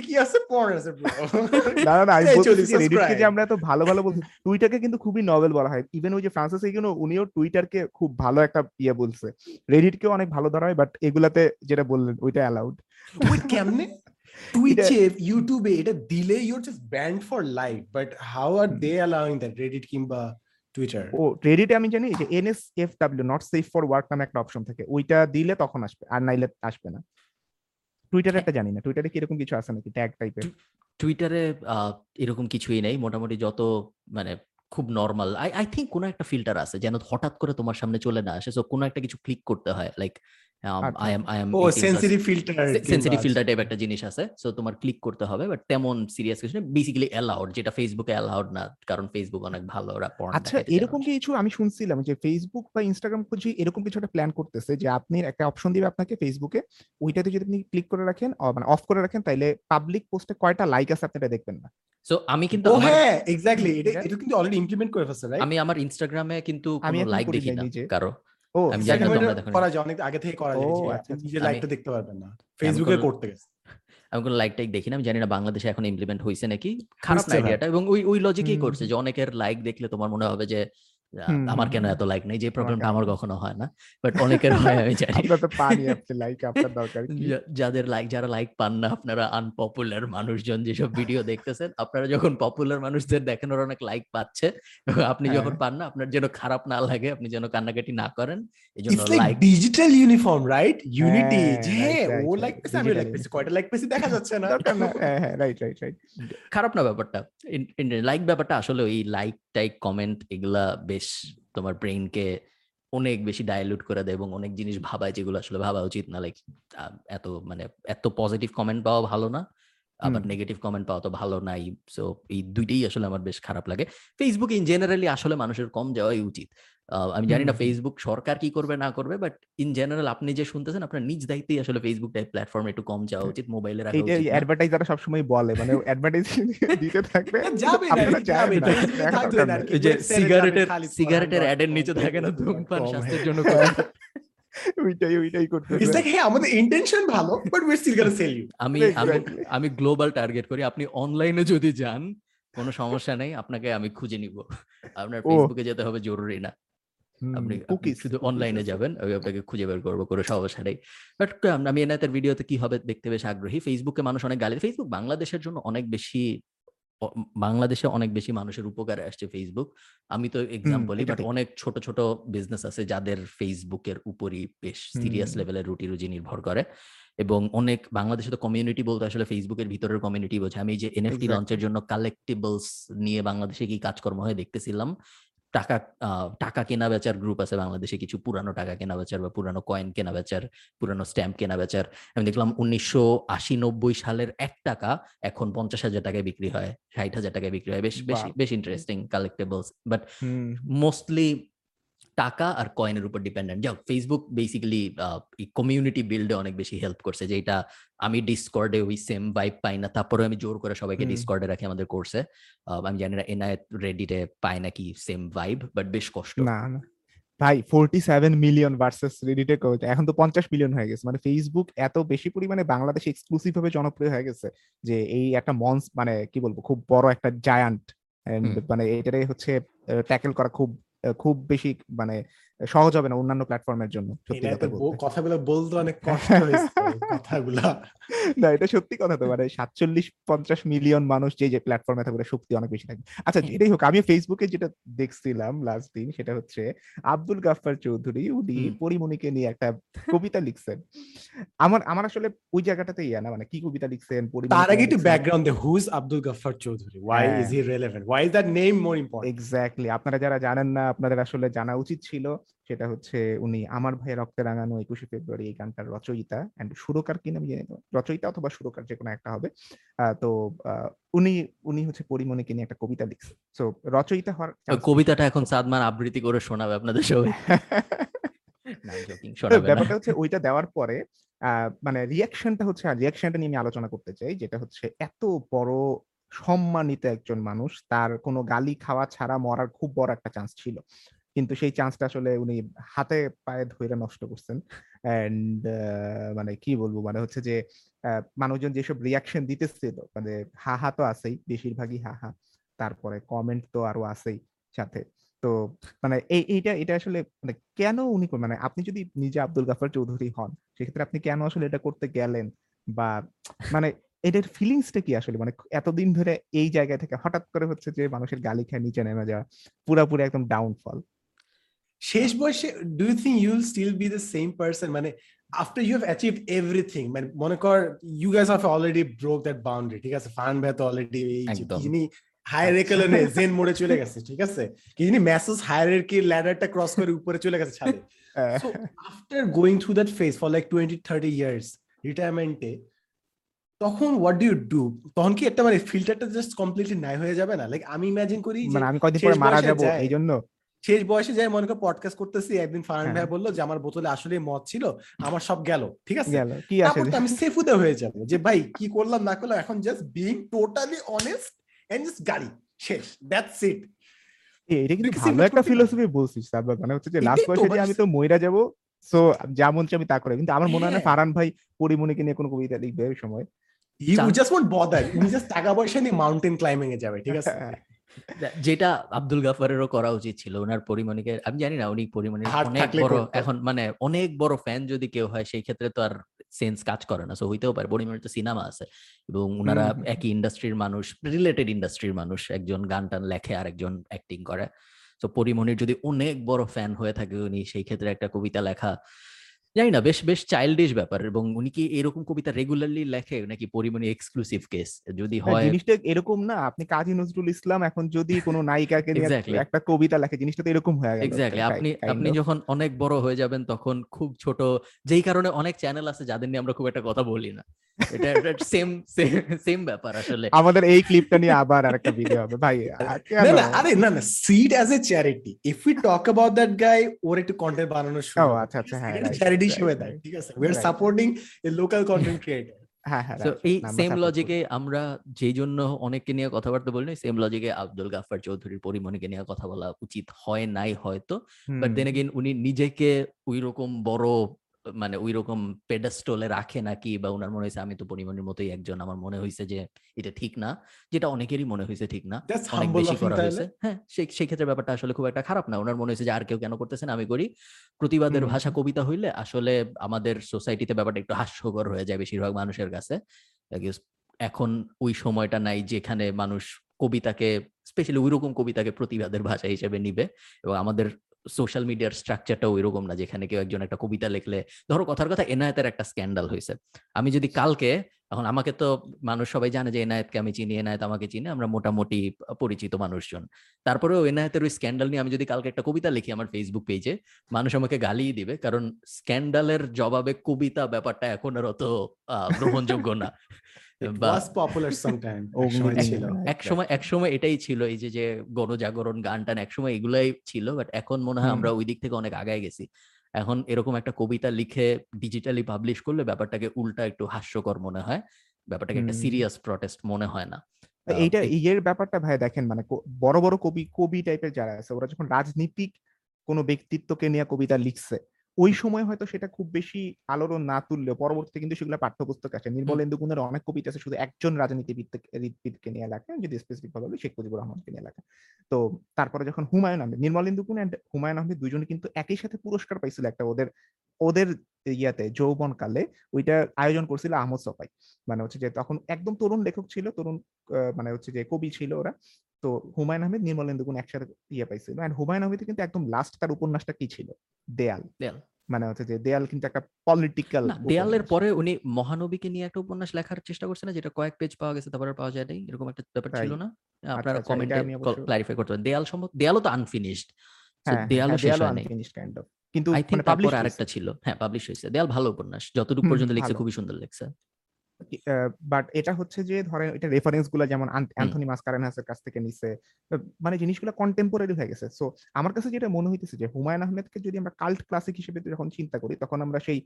কি আছে? পড় আছে ব্রো না না না আমি বলছি চলি, যে যে আমরা এত ভালো ভালো বলছি টুইটারকে কিন্তু খুবই নভেল বলা হয়। ইভেন ওই যে ফ্রান্সিস উনিও টুইটারকে খুব ভালো একটা ইয়ে বলছে। রেডিটকেও অনেক ভালো ধরা হয় বাট এগুলাতে যেটা বললেন ওইটা অ্যালাউড কেমনে? টুইচে ইউটিউবে এটা দিলে you are just banned for life but how are they allowing that Reddit কিংবা টুইটার ও রেডিটে আমি জানি যে NSFW not safe for work নামে একটা অপশন থাকে। ওইটা দিলে তখন আসবে আর নাইলে আসবে না। টুইটারে একটা জানি না। টুইটারে কি এরকম কিছু আছে নাকি? ট্যাগ টাইপের টুইটারে আহ, এরকম কিছুই নেই। মোটামুটি যত মানে খুব নর্মাল আই আই থিঙ্ক কোনো একটা ফিল্টার আছে যেন হঠাৎ করে তোমার সামনে চলে না আসে। সো কোনো একটা কিছু ক্লিক করতে হয় like. I am I am O sensitive filter sensitive filter type একটা জিনিস আছে সো তোমার ক্লিক করতে হবে বাট তেমন সিরিয়াস কিছু বেসিক্যালি অ্যালাউড যেটা ফেসবুকে অ্যালাউড না কারণ ফেসবুক অনেক ভালো ওরা porn আচ্ছা এরকম কিছু আমি শুনছিলাম যে ফেসবুক বা ইনস্টাগ্রাম খুঁজি এরকম কিছু একটা প্ল্যান করতেছে যে আপনি একটা অপশন দিবে আপনাকে ফেসবুকে ওইটাতে যদি আপনি ক্লিক করে রাখেন মানে অফ করে রাখেন তাইলে পাবলিক পোস্টে কয়টা লাইক আছে আপনি এটা দেখবেন না। সো আমি কিন্তু হ্যাঁ এক্স্যাক্টলি এটা কিন্তু অলরেডি ইমপ্লিমেন্ট করে ফেলছে রাইট আমি আমার ইনস্টাগ্রামে কিন্তু কোনো লাইক দেখি না কারও। ও আমি জানি না তোমরা দেখো করা যায় অনেক আগে থেকে করা যায় আচ্ছা, নিজে। লাইকটা দেখতে পারবেন না ফেসবুকে করতে গেছে আমি কোনো লাইক টাইক দেখি না আমি জানি না বাংলাদেশে এখন ইমপ্লিমেন্ট হয়েছে নাকি খারাপ আইডিয়াটা এবং ওই ওই লজিকই। করছে যে অনেকের লাইক দেখলে তোমার মনে হবে যে আমার কেন এত লাইক নেই? যে প্রবলেমটা আমার কখনো হয় না বাট অনেকের হয় আমি জানি। আপনার তো পানি আপনি লাইক আপনার দরকার কি? যাদের লাইক যারা লাইক পান না আপনারা আনপপুলার মানুষজন যেসব ভিডিও দেখতেছেন আপনারা যখন পপুলার মানুষদের দেখেন ওরা অনেক লাইক পাচ্ছে আপনি যখন হ্যাঁ। পান না আপনার যেন খারাপ না লাগে আপনি যেন কান্নাকাটি না করেন এই জন্য like digital uniform right unity যে ও লাইক পেয়েছে আমি লাইক পেয়েছি কয়টা লাইক পেয়েছি দেখা যাচ্ছে না। হ্যাঁ হ্যাঁ রাইট রাইট রাইট খারাপ না ব্যাপারটা। লাইক ব্যাপারটা আসলে ওই লাইক টাইক কমেন্ট এগুলা বেশ তোমার ব্রেইনকে অনেক বেশি ডাইলুট করে দেয় এবং অনেক জিনিস ভাবায় যেগুলো আসলে ভাবা উচিত না। লাইক এত মানে এত পজিটিভ কমেন্ট পাওয়া ভালো না আবার নেগেটিভ কমেন্ট পাওয়া তো ভালো নাই। সো এই দুইটাই আসলে আমার বেশ খারাপ লাগে। ফেসবুক ইন জেনারেলি আসলে মানুষের কম যাওয়াই উচিত। আমি জানি না ফেসবুক সরকার কি করবে না করবে বাট ইন জেনারেল আপনি যে শুনতেছেন আপনার নিজ দায়িত্বেই আসলে ফেসবুক টাইপ প্ল্যাটফর্ম একটু কম যাওয়া উচিত মোবাইলে রাখা উচিত। অ্যাডভার্টাইজাররা সবসময় বলে মানে অ্যাডভার্টাইজ দিতে থাকবে যাবে না, যাবে না, যে সিগারেটের সিগারেটের অ্যাডের নিচে থাকে না ধূমপান স্বাস্থ্যের হ্যাঁ। জন্য। ওইটাই ওইটাই করতে hey, আমাদের ইন্টেনশন ভালো but we still gonna sell you আমি আমি গ্লোবাল টার্গেট করি। আপনি অনলাইনে যদি যান কোনো সমস্যা নেই আপনাকে আমি খুঁজে নিব। আপনার ফেসবুকে যেতে হবে জরুরি না। আপনি শুধু অনলাইনে যাবেন আমি আপনাকে খুঁজে বের করব কোনো সমস্যা নেই। বাট আমি এনাতের ভিডিওতে কি হবে দেখতে বেশ আগ্রহী। ফেসবুকে মানুষ অনেক গালি ফেসবুক বাংলাদেশের জন্য অনেক বেশি বাংলাদেশে অনেক বেশি মানুষের উপকারে আসছে ফেসবুক আমি তো এক্সাম্পলই বাট অনেক ছোট ছোট বিজনেস আছে যাদের ফেসবুকের উপরই বেশ সিরিয়াস লেভেলের রুটি রুজি নির্ভর করে। এবং অনেক বাংলাদেশে তো কমিউনিটি বলতে আসলে ফেসবুকের ভিতরের কমিউনিটি বোঝে আমি যে এনএফটি. লঞ্চের জন্য কালেক্টিবলস নিয়ে বাংলাদেশে কি কাজকর্ম হয় দেখতেছিলাম। টাকা টাকা কেনা বেচার গ্রুপ আছে বাংলাদেশে কিছু পুরানো টাকা কেনা বেচার বা পুরানো কয়েন কেনা বেচার পুরানো স্ট্যাম্প কেনা বেচার। আমি দেখলাম উনিশশো আশি নব্বই সালের এক টাকা এখন পঞ্চাশ হাজার টাকায় বিক্রি হয় ষাট হাজার টাকায় বিক্রি হয়। বেশ বেশ বেশ ইন্টারেস্টিং কালেক্টেবলস বাট মোস্টলি টাকা আর কয়েনের উপর ডিপেন্ডেন্ট যাও ফেসবুক বেসিক্যালি কমিউনিটি বিল্ডে অনেক বেশি হেল্প করছে যেটা আমি ডিসকর্ডে ওই সেম ভাইব পাই না। তারপরে আমি জোর করে সবাইকে ডিসকর্ডে রাখি আমাদের কোর্সে আমি জানি না এনআইএ রেডিটে পায় নাকি সেম ভাইব বাট বেশ কষ্ট। না না। ভাই ফোরটি সেভেন মিলিয়ন ভার্সেস রেডিটে এখন তো পঞ্চাশ মিলিয়ন হয়ে গেছে। মানে ফেসবুক এত বেশি পরিমাণে বাংলাদেশে এক্সক্লুসিভ ভাবে জনপ্রিয় হয়ে গেছে যে এই একটা মঞ্চ মানে কি বলব খুব বড় একটা জায়ান্ট। মানে এটারে হচ্ছে ট্যাকেল করা খুব খুব বেশি মানে সহজ হবে না অন্যান্য প্ল্যাটফর্মের জন্য সত্যি কথা বলতে। কথাগুলো বলতে অনেক কষ্ট হয়েছে কথাগুলা। না এটা সত্যি কথা তো মানে সাতচল্লিশ পঞ্চাশ মিলিয়ন মানুষ যে যে প্ল্যাটফর্মে থাকবে শক্তি অনেক বেশি থাকবে। আচ্ছা। এটাই হোক আমি ফেসবুকে যেটা দেখছিলাম লাস্ট দিন সেটা হচ্ছে আব্দুল গাফফার চৌধুরী উনি। পরিমণিকে নিয়ে একটা কবিতা লিখছেন। আমার আমার আসলে ওই জায়গাটাতে ইয়া না মানে কি কবিতা লিখছেন তার আগে একটু ব্যাকগ্রাউন্ড আব্দুল গফফার চৌধুরী? ওয়াই হ্যাঁ। Is he relevant why is that name more important exactly আপনারা যারা জানেন না আপনাদের আসলে জানা উচিত ছিল। সেটা হচ্ছে উনি আমার ভাই রক্তে রাঙানো একুশে ফেব্রুয়ারি এই গানটার রচয়িতা অ্যান্ড সুরকার কি আমি রচয়িতা অথবা সুরকার যে কোনো একটা হবে। তো উনি উনি হচ্ছে পরিমণিকে নিয়ে একটা কবিতা লিখছে। তো রচয়িতা হওয়ার কবিতাটা এখন সাদমান আবৃত্তি করে শোনাবে আপনাদের সবাই। ব্যাপারটা হচ্ছে ওইটা দেওয়ার পরে আহ, মানে রিয়াকশনটা হচ্ছে রিয়াকশনটা নিয়ে আমি আলোচনা করতে চাই যেটা হচ্ছে এত বড় সম্মানিত একজন মানুষ তার কোনো গালি খাওয়া ছাড়া মরার খুব বড় একটা চান্স ছিল। কিন্তু সেই চান্সটা আসলে উনি হাতে পায়ে ধরে নষ্ট করছেন। এন্ড মানে কি বলব? মানে হচ্ছে যে মানুষজন যেসব রিয়াকশন দিতেছিল মানে হা হা তো আছেই, বেশিরভাগই হা হা তারপরে কমেন্ট তো আরও আছেই সাথে। তো মানে এই এইটা, এটা আসলে মানে কেন উনি মানে আপনি যদি নিজে আব্দুল গাফার চৌধুরী হন, সেক্ষেত্রে আপনি কেন আসলে এটা করতে গেলেন? বা মানে এটার ফিলিংসটা কি আসলে? মানে এতদিন ধরে এই জায়গা থেকে হঠাৎ করে হচ্ছে যে মানুষের গালি খেয়ে, নিচে নেমে যাওয়া, পুরাপুরি একদম ডাউনফল শেষ বয়সে do you think will still be the same person মানে after you have achieve everything মানে মনে কর you guys have already broke that boundary ঠিক আছে? ফান ভাই তো অলরেডি এই যে একদম। হায়ার একেলনে জেন মোড়ে চলে গেছে ঠিক আছে? কি জানি ম্যাসেজ হায়ারার্কি ল্যাডারটা ক্রস করে উপরে চলে গেছে ছাদে? So after going through that phase for like 20 30 years রিটায়ারমেন্টে তখন হোয়াট ডু ইউ ডু তখন কি একটা মানে ফিল্টারটা জাস্ট কমপ্লিটলি নাই হয়ে যাবে না? লাইক আমি ইমাজিন করি মানে আমি কয়দিন পরে মারা যাব। এই জন্য শেষ বয়সে যাই মনে কর পডকাস্ট করতেছি একদিন ফারহান হ্যাঁ। ভাই বলল যে আমার বোতলে আসলে মদ ছিল আমার সব গেল। ঠিক আছে? গেল কি আসে তারপর তো আমি সেফুদে হয়ে যাব যে ভাই কি করলাম না করলাম এখন just being totally honest and just গাড়ি শেষ দ্যাটস ইট এটা কিন্তু ভালো একটা ফিলোসফি বলছিস সাব্বাক মানে হচ্ছে যে লাস্ট বয়সে মানে আমি তো মইরা যাব সো যা মন চাই আমি তা করে কিন্তু আমার মনে হয় না হ্যাঁ। ফারহান ভাই পরিমণিকে নিয়ে কোনো কবিতা লিখবে ওই সময়। ইউ জাস্ট ওয়ান্ট বদার উনি জাস্ট টাকা পয়সা নিয়ে মাউন্টেন ক্লাইম্বিং এ যাবে ঠিক আছে? যেটা আব্দুল গাফারেরও করা উচিত ছিল। ওনার পরিমণিকে আমি জানি না উনি পরিমণির অনেক বড় এখন মানে অনেক বড় ফ্যান যদি কেউ হয় সেই ক্ষেত্রে তো আর সেন্স কাজ করে না। সো হইতেও পারে পরিমণির তো সিনেমা আছে। এবং ওনারা। একই ইন্ডাস্ট্রির মানুষ রিলেটেড ইন্ডাস্ট্রির মানুষ। একজন গান টান লেখে আর একজন অ্যাক্টিং করে। তো পরিমণির যদি অনেক বড় ফ্যান হয়ে থাকে উনি সেই ক্ষেত্রে একটা কবিতা লেখা জানি না বেশ বেশ চাইল্ডিশ ব্যাপার এবং উনি কি এরকম কবিতা রেগুলারলি লেখে নাকি পরিমণি এক্সক্লুসিভ কেস যদি হয় জিনিসটা এরকম না আপনি কাজী নজরুল ইসলাম এখন যদি কোনো নায়িকাকে নিয়ে একটা কবিতা লেখে জিনিসটা তো এরকম হয়ে গেল এক্স্যাক্টলি আপনি আপনি যখন অনেক বড় হয়ে যাবেন তখন খুব ছোট যেই কারণে অনেক চ্যানেল আছে যাদের নিয়ে আমরা খুব একটা কথা বলি না। এটা সেম সেম ব্যাপার আসলে। আমাদের এই ক্লিপটা নিয়ে আবার আরেকটা ভিডিও হবে। ভাই না না আরে না না seed as a charity if we talk about that guy ওর একটু কন্টেন্ট বানানোর শুরু আচ্ছা, আচ্ছা, হ্যাঁ, চ্যারিটি right, হিসেবে দেয় ঠিক আছে we are supporting a local content creator হ্যাঁ হ্যাঁ তো এই সেম লজিকে আমরা যেই জন্য অনেককে নিয়ে কথাবার্তা বলি সেম লজিকে আব্দুল গাফার চৌধুরীর পরিমণিকে নিয়ে কথা বলা উচিত হয় নাই হয়তো। বাট দেন উনি নিজেকে ওই রকম বড় মানে ওই রকম পেডাস্টলে রাখে নাকি? বা ওনার মনে হয়েছে আমি তো পরিমণির মতোই একজন। আমার মনে হয়েছে যে এটা ঠিক না যেটা অনেকেরই মনে হয়েছে ঠিক না অনেক বেশি করা হয়েছে হ্যাঁ সেই ক্ষেত্রে ব্যাপারটা আসলে খুব একটা খারাপ না। ওনার মনে হয়েছে যে আর কেউ কেন করতেছে না? আমি করি। প্রতিবাদের ভাষা কবিতা হইলে আসলে আমাদের সোসাইটিতে ব্যাপারটা একটু হাস্যকর হয়ে যায় বেশিরভাগ মানুষের কাছে। এখন ওই সময়টা নাই যেখানে মানুষ কবিতাকে স্পেশালি ওইরকম কবিতাকে প্রতিবাদের ভাষা হিসেবে নিবে। এবং আমাদের সোশ্যাল মিডিয়ার স্ট্রাকচারটা ওইরকম না, যেখানে কেউ একজন একটা কবিতা লিখলে, ধরো কথার কথা এনায়েতের একটা স্ক্যান্ডাল হয়েছে। আমি যদি কালকে, এখন আমাকে তো মানুষ সবাই জানে যে এনায়েতকে আমি চিনি, এনায়েত আমাকে চিনি, আমরা মোটামুটি পরিচিত মানুষজন। তারপরেও এনায়েতের ওই স্ক্যান্ডাল নিয়ে আমি যদি কালকে একটা কবিতা লিখি আমার ফেসবুক পেজে মানুষ আমাকে গালিই দিবে, কারণ স্ক্যান্ডালের জবাবে কবিতা ব্যাপারটা এখন আর অত গ্রহণযোগ্য না। বা ওয়াজ পপুলার সামটাইম ও, সময় হুম, ছিল। হুম। এক সময় এক সময় এটাই ছিল এই যে যে গণজাগরণ গান টান এক সময় এগুলাই ছিল বাট এখন মনে হয় আমরা ওই দিক থেকে অনেক আগায় গেছি। এখন এরকম একটা কবিতা লিখে ডিজিটালি পাবলিশ করলে ব্যাপারটাকে উল্টা একটু হাস্যকর মনে হয় ব্যাপারটাকে একটা সিরিয়াস প্রটেস্ট মনে হয় না। এইটা ইয়ের ব্যাপারটা ভাই দেখেন মানে বড় বড় কবি কবি টাইপের যারা আছে ওরা যখন রাজনীতিক কোনো ব্যক্তিত্বকে নিয়ে কবিতা লিখছে ওই সময় হয়তো সেটা খুব বেশি আলোড়ন না তুললেও পরবর্তীতে কিন্তু সেগুলো পাঠ্যপুস্তক আছে নির্মলেন্দু গুণের অনেক কবিতা আছে শুধু একজন রাজনীতিবিদকে নিয়ে লেখা যদি স্পেসিফিক ভাবে বলি শেখ মুজিবুর রহমানকে নিয়ে লেখা। তো তারপরে যখন হুমায়ুন আহমেদ নির্মলেন্দু গুণ এন্ড হুমায়ুন আহমেদ দুজনে কিন্তু একই সাথে পুরস্কার পাইছিল একটা ওদের ওদের ইয়াতে যৌবন কালে। ওইটা আয়োজন করছিল আহমদ সফাই। মানে হচ্ছে যে তখন একদম তরুণ লেখক ছিল তরুণ মানে হচ্ছে যে কবি ছিল ওরা। তো হুমায়ুন আহমেদ নির্মলেন্দু গুণ একসাথে ইয়ে পাইছিল। এন্ড হুমায়ুন আহমেদ কিন্তু একদম লাস্ট তার উপন্যাসটা কি ছিল? দেয়াল। দেয়াল। মানে হচ্ছে যে দেয়াল কিন্তু একটা পলিটিক্যাল দেয়ালের পরে উনি মহানবীকে নিয়ে একটা উপন্যাস লেখার চেষ্টা করছে না যেটা কয়েক পেজ পাওয়া গেছে তারপরে পাওয়া যায় নাই এরকম একটা ব্যাপার ছিল না? আপনারা আচ্ছা, কমেন্টে আমি ক্লারিফাই করতে পারেন। দেয়াল সম্ভব দেয়ালও তো আনফিনিশড হ্যাঁ দেয়ালও শেষ দেয়ালও হয়নি। আনফিনিশড কাইন্ড অফ কিন্তু আই মানে পাবলিশ তারপর আরেকটা ছিল। হ্যাঁ পাবলিশ হয়েছে। দেয়াল ভালো উপন্যাস। যতটুকু পর্যন্ত লিখছে খুবই সুন্দর লিখছে। বাট এটা হচ্ছে যে ধরেন এটা রেফারেন্সগুলো যেমন অ্যান্থনি মাসকারেনাসের কাছ থেকে নিছে মানে জিনিসগুলো কন্টেম্পোরারি হয়ে গেছে। সো আমার কাছে যেটা মনে হইতেছে যে হুমায়ুন আহমেদকে যদি আমরা কাল্ট ক্লাসিক হিসেবে যখন চিন্তা করি তখন আমরা সেই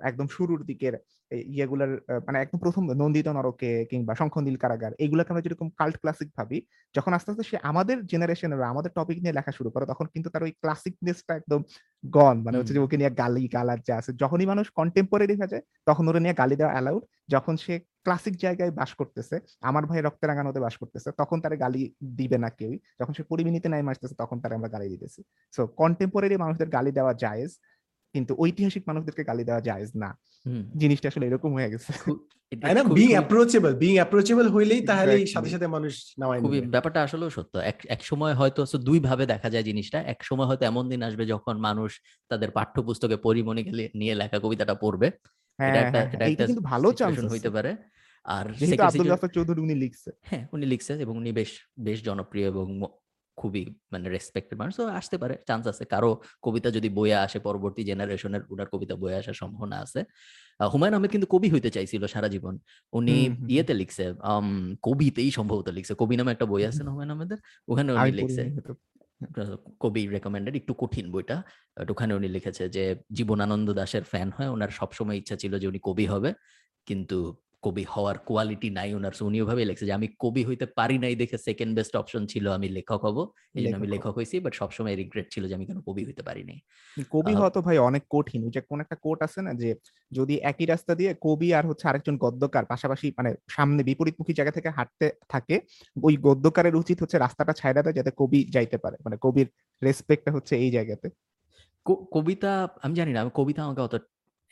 একদম শুরুর দিকের ইয়েগুলার মানে একদম প্রথম নন্দিত নরকে কিংবা শঙ্খনীল কারাগার এইগুলাকে আমরা যেরকম কাল্ট ক্লাসিক ভাবি যখন আস্তে আস্তে সে আমাদের জেনারেশনের আমাদের টপিক নিয়ে লেখা শুরু করে তখন কিন্তু তার ওই ক্লাসিকনেসটা একদম গন মানে হচ্ছে যে ওকে নিয়ে গালি গালার যা আছে যখনই মানুষ কন্টেম্পোরারি হয়ে যায় তখন ওরা নিয়ে গালি দেওয়া অ্যালাউড যখন সে ক্লাসিক জায়গায় বাস করতেছে আমার ভাই রক্তে রাঙানোতে বাস করতেছে তখন তারা গালি দিবে না কেউই। যখন সে পরিমিনিতে নাই মারতেছে তখন তারা আমরা গালি দিতেছি। সো কন্টেম্পোরারি মানুষদের গালি দেওয়া জায়েজ কিন্তু ঐতিহাসিক মানুষদেরকে গালি দেওয়া জায়েজ না। হুম। জিনিসটা আসলে এরকম হয়ে গেছে। বিং অ্যাপ্রোচেবল বিং অ্যাপ্রোচেবল হইলেই তাহলে সাথে সাথে মানুষ নামাই খুবই ব্যাপারটা আসলেও সত্য। এক এক সময় হয়তো দুই ভাবে দেখা যায় জিনিসটা। এক সময় হয়তো এমন দিন আসবে যখন মানুষ তাদের পাঠ্যপুস্তকে পরিমণিকে লি- নিয়ে লেখা কবিতাটা পড়বে। এটা একটা হ্যাঁ এটা হ্যাঁ, একটা কিন্তু ভালো চান্স হইতে পারে। আর যেহেতু আব্দুল situ- চৌধুরী উনি লিখছে হ্যাঁ উনি লিখছে এবং উনি বেশ বেশ জনপ্রিয় এবং খুবই মানে রেসপেক্টেড মানুষ। তো আসতে পারে চান্স আছে। কারও কবিতা যদি বইয়ে আসে পরবর্তী জেনারেশনের উনার কবিতা বইয়ে আসার সম্ভাবনা আছে। হুমায়ুন আহমেদ কিন্তু কবি হইতে চাইছিল সারা জীবন। উনি ইয়েতে লিখছে কবিতেই সম্ভবত লিখছে। কবি নামে একটা বই আছে না হুমায়ুন আহমেদের? ওখানে উনি লিখছে। কবি রেকমেন্ডেড একটু কঠিন বইটা। ওখানে উনি লিখেছে যে, জীবনানন্দ দাশের ফ্যান হয়, ওনার সবসময় ইচ্ছা ছিল যে উনি কবি হবে, কিন্তু কবি হওয়ার কোয়ালিটি নাই ওনার উনি ওভাবে লেখছে যে আমি কবি হইতে পারি নাই দেখে সেকেন্ড বেস্ট অপশন ছিল আমি লেখক হব। এই জন্য আমি লেখক হয়েছি বাট সবসময় রিগ্রেট ছিল যে আমি কেন কবি হইতে পারি নাই। কবি হওয়া তো ভাই অনেক কঠিন ওই যে কোন একটা কোট আছে না যে যদি একই রাস্তা দিয়ে কবি আর হচ্ছে আরেকজন গদ্যকার পাশাপাশি মানে সামনে বিপরীতমুখী জায়গা থেকে হাঁটতে থাকে ওই গদ্যকারের উচিত হচ্ছে রাস্তাটা ছাইড়া দেয় যাতে কবি যাইতে পারে মানে কবির রেসপেক্টটা হচ্ছে এই জায়গাতে। কবিতা আমি জানি না আমি কবিতা আমাকে অত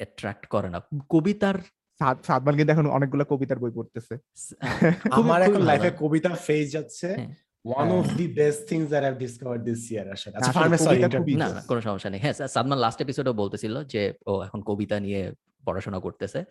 অ্যাট্রাক্ট করে না। কবিতার সাদ- সাদমান কিন্তু এখন অনেকগুলো কবিতার বই পড়তেছে। আমার এখন। লাইফে কবিতা ফেজ যাচ্ছে। হ্যাঁ। ওয়ান অফ হ্যাঁ। The best things that I have discovered this year আসলে আচ্ছা ফার্মে সরি না না কোনো সমস্যা নেই। হ্যাঁ সাদমান লাস্ট এপিসোডও বলতেছিল যে ও এখন কবিতা নিয়ে পড়াশোনা করতেছে।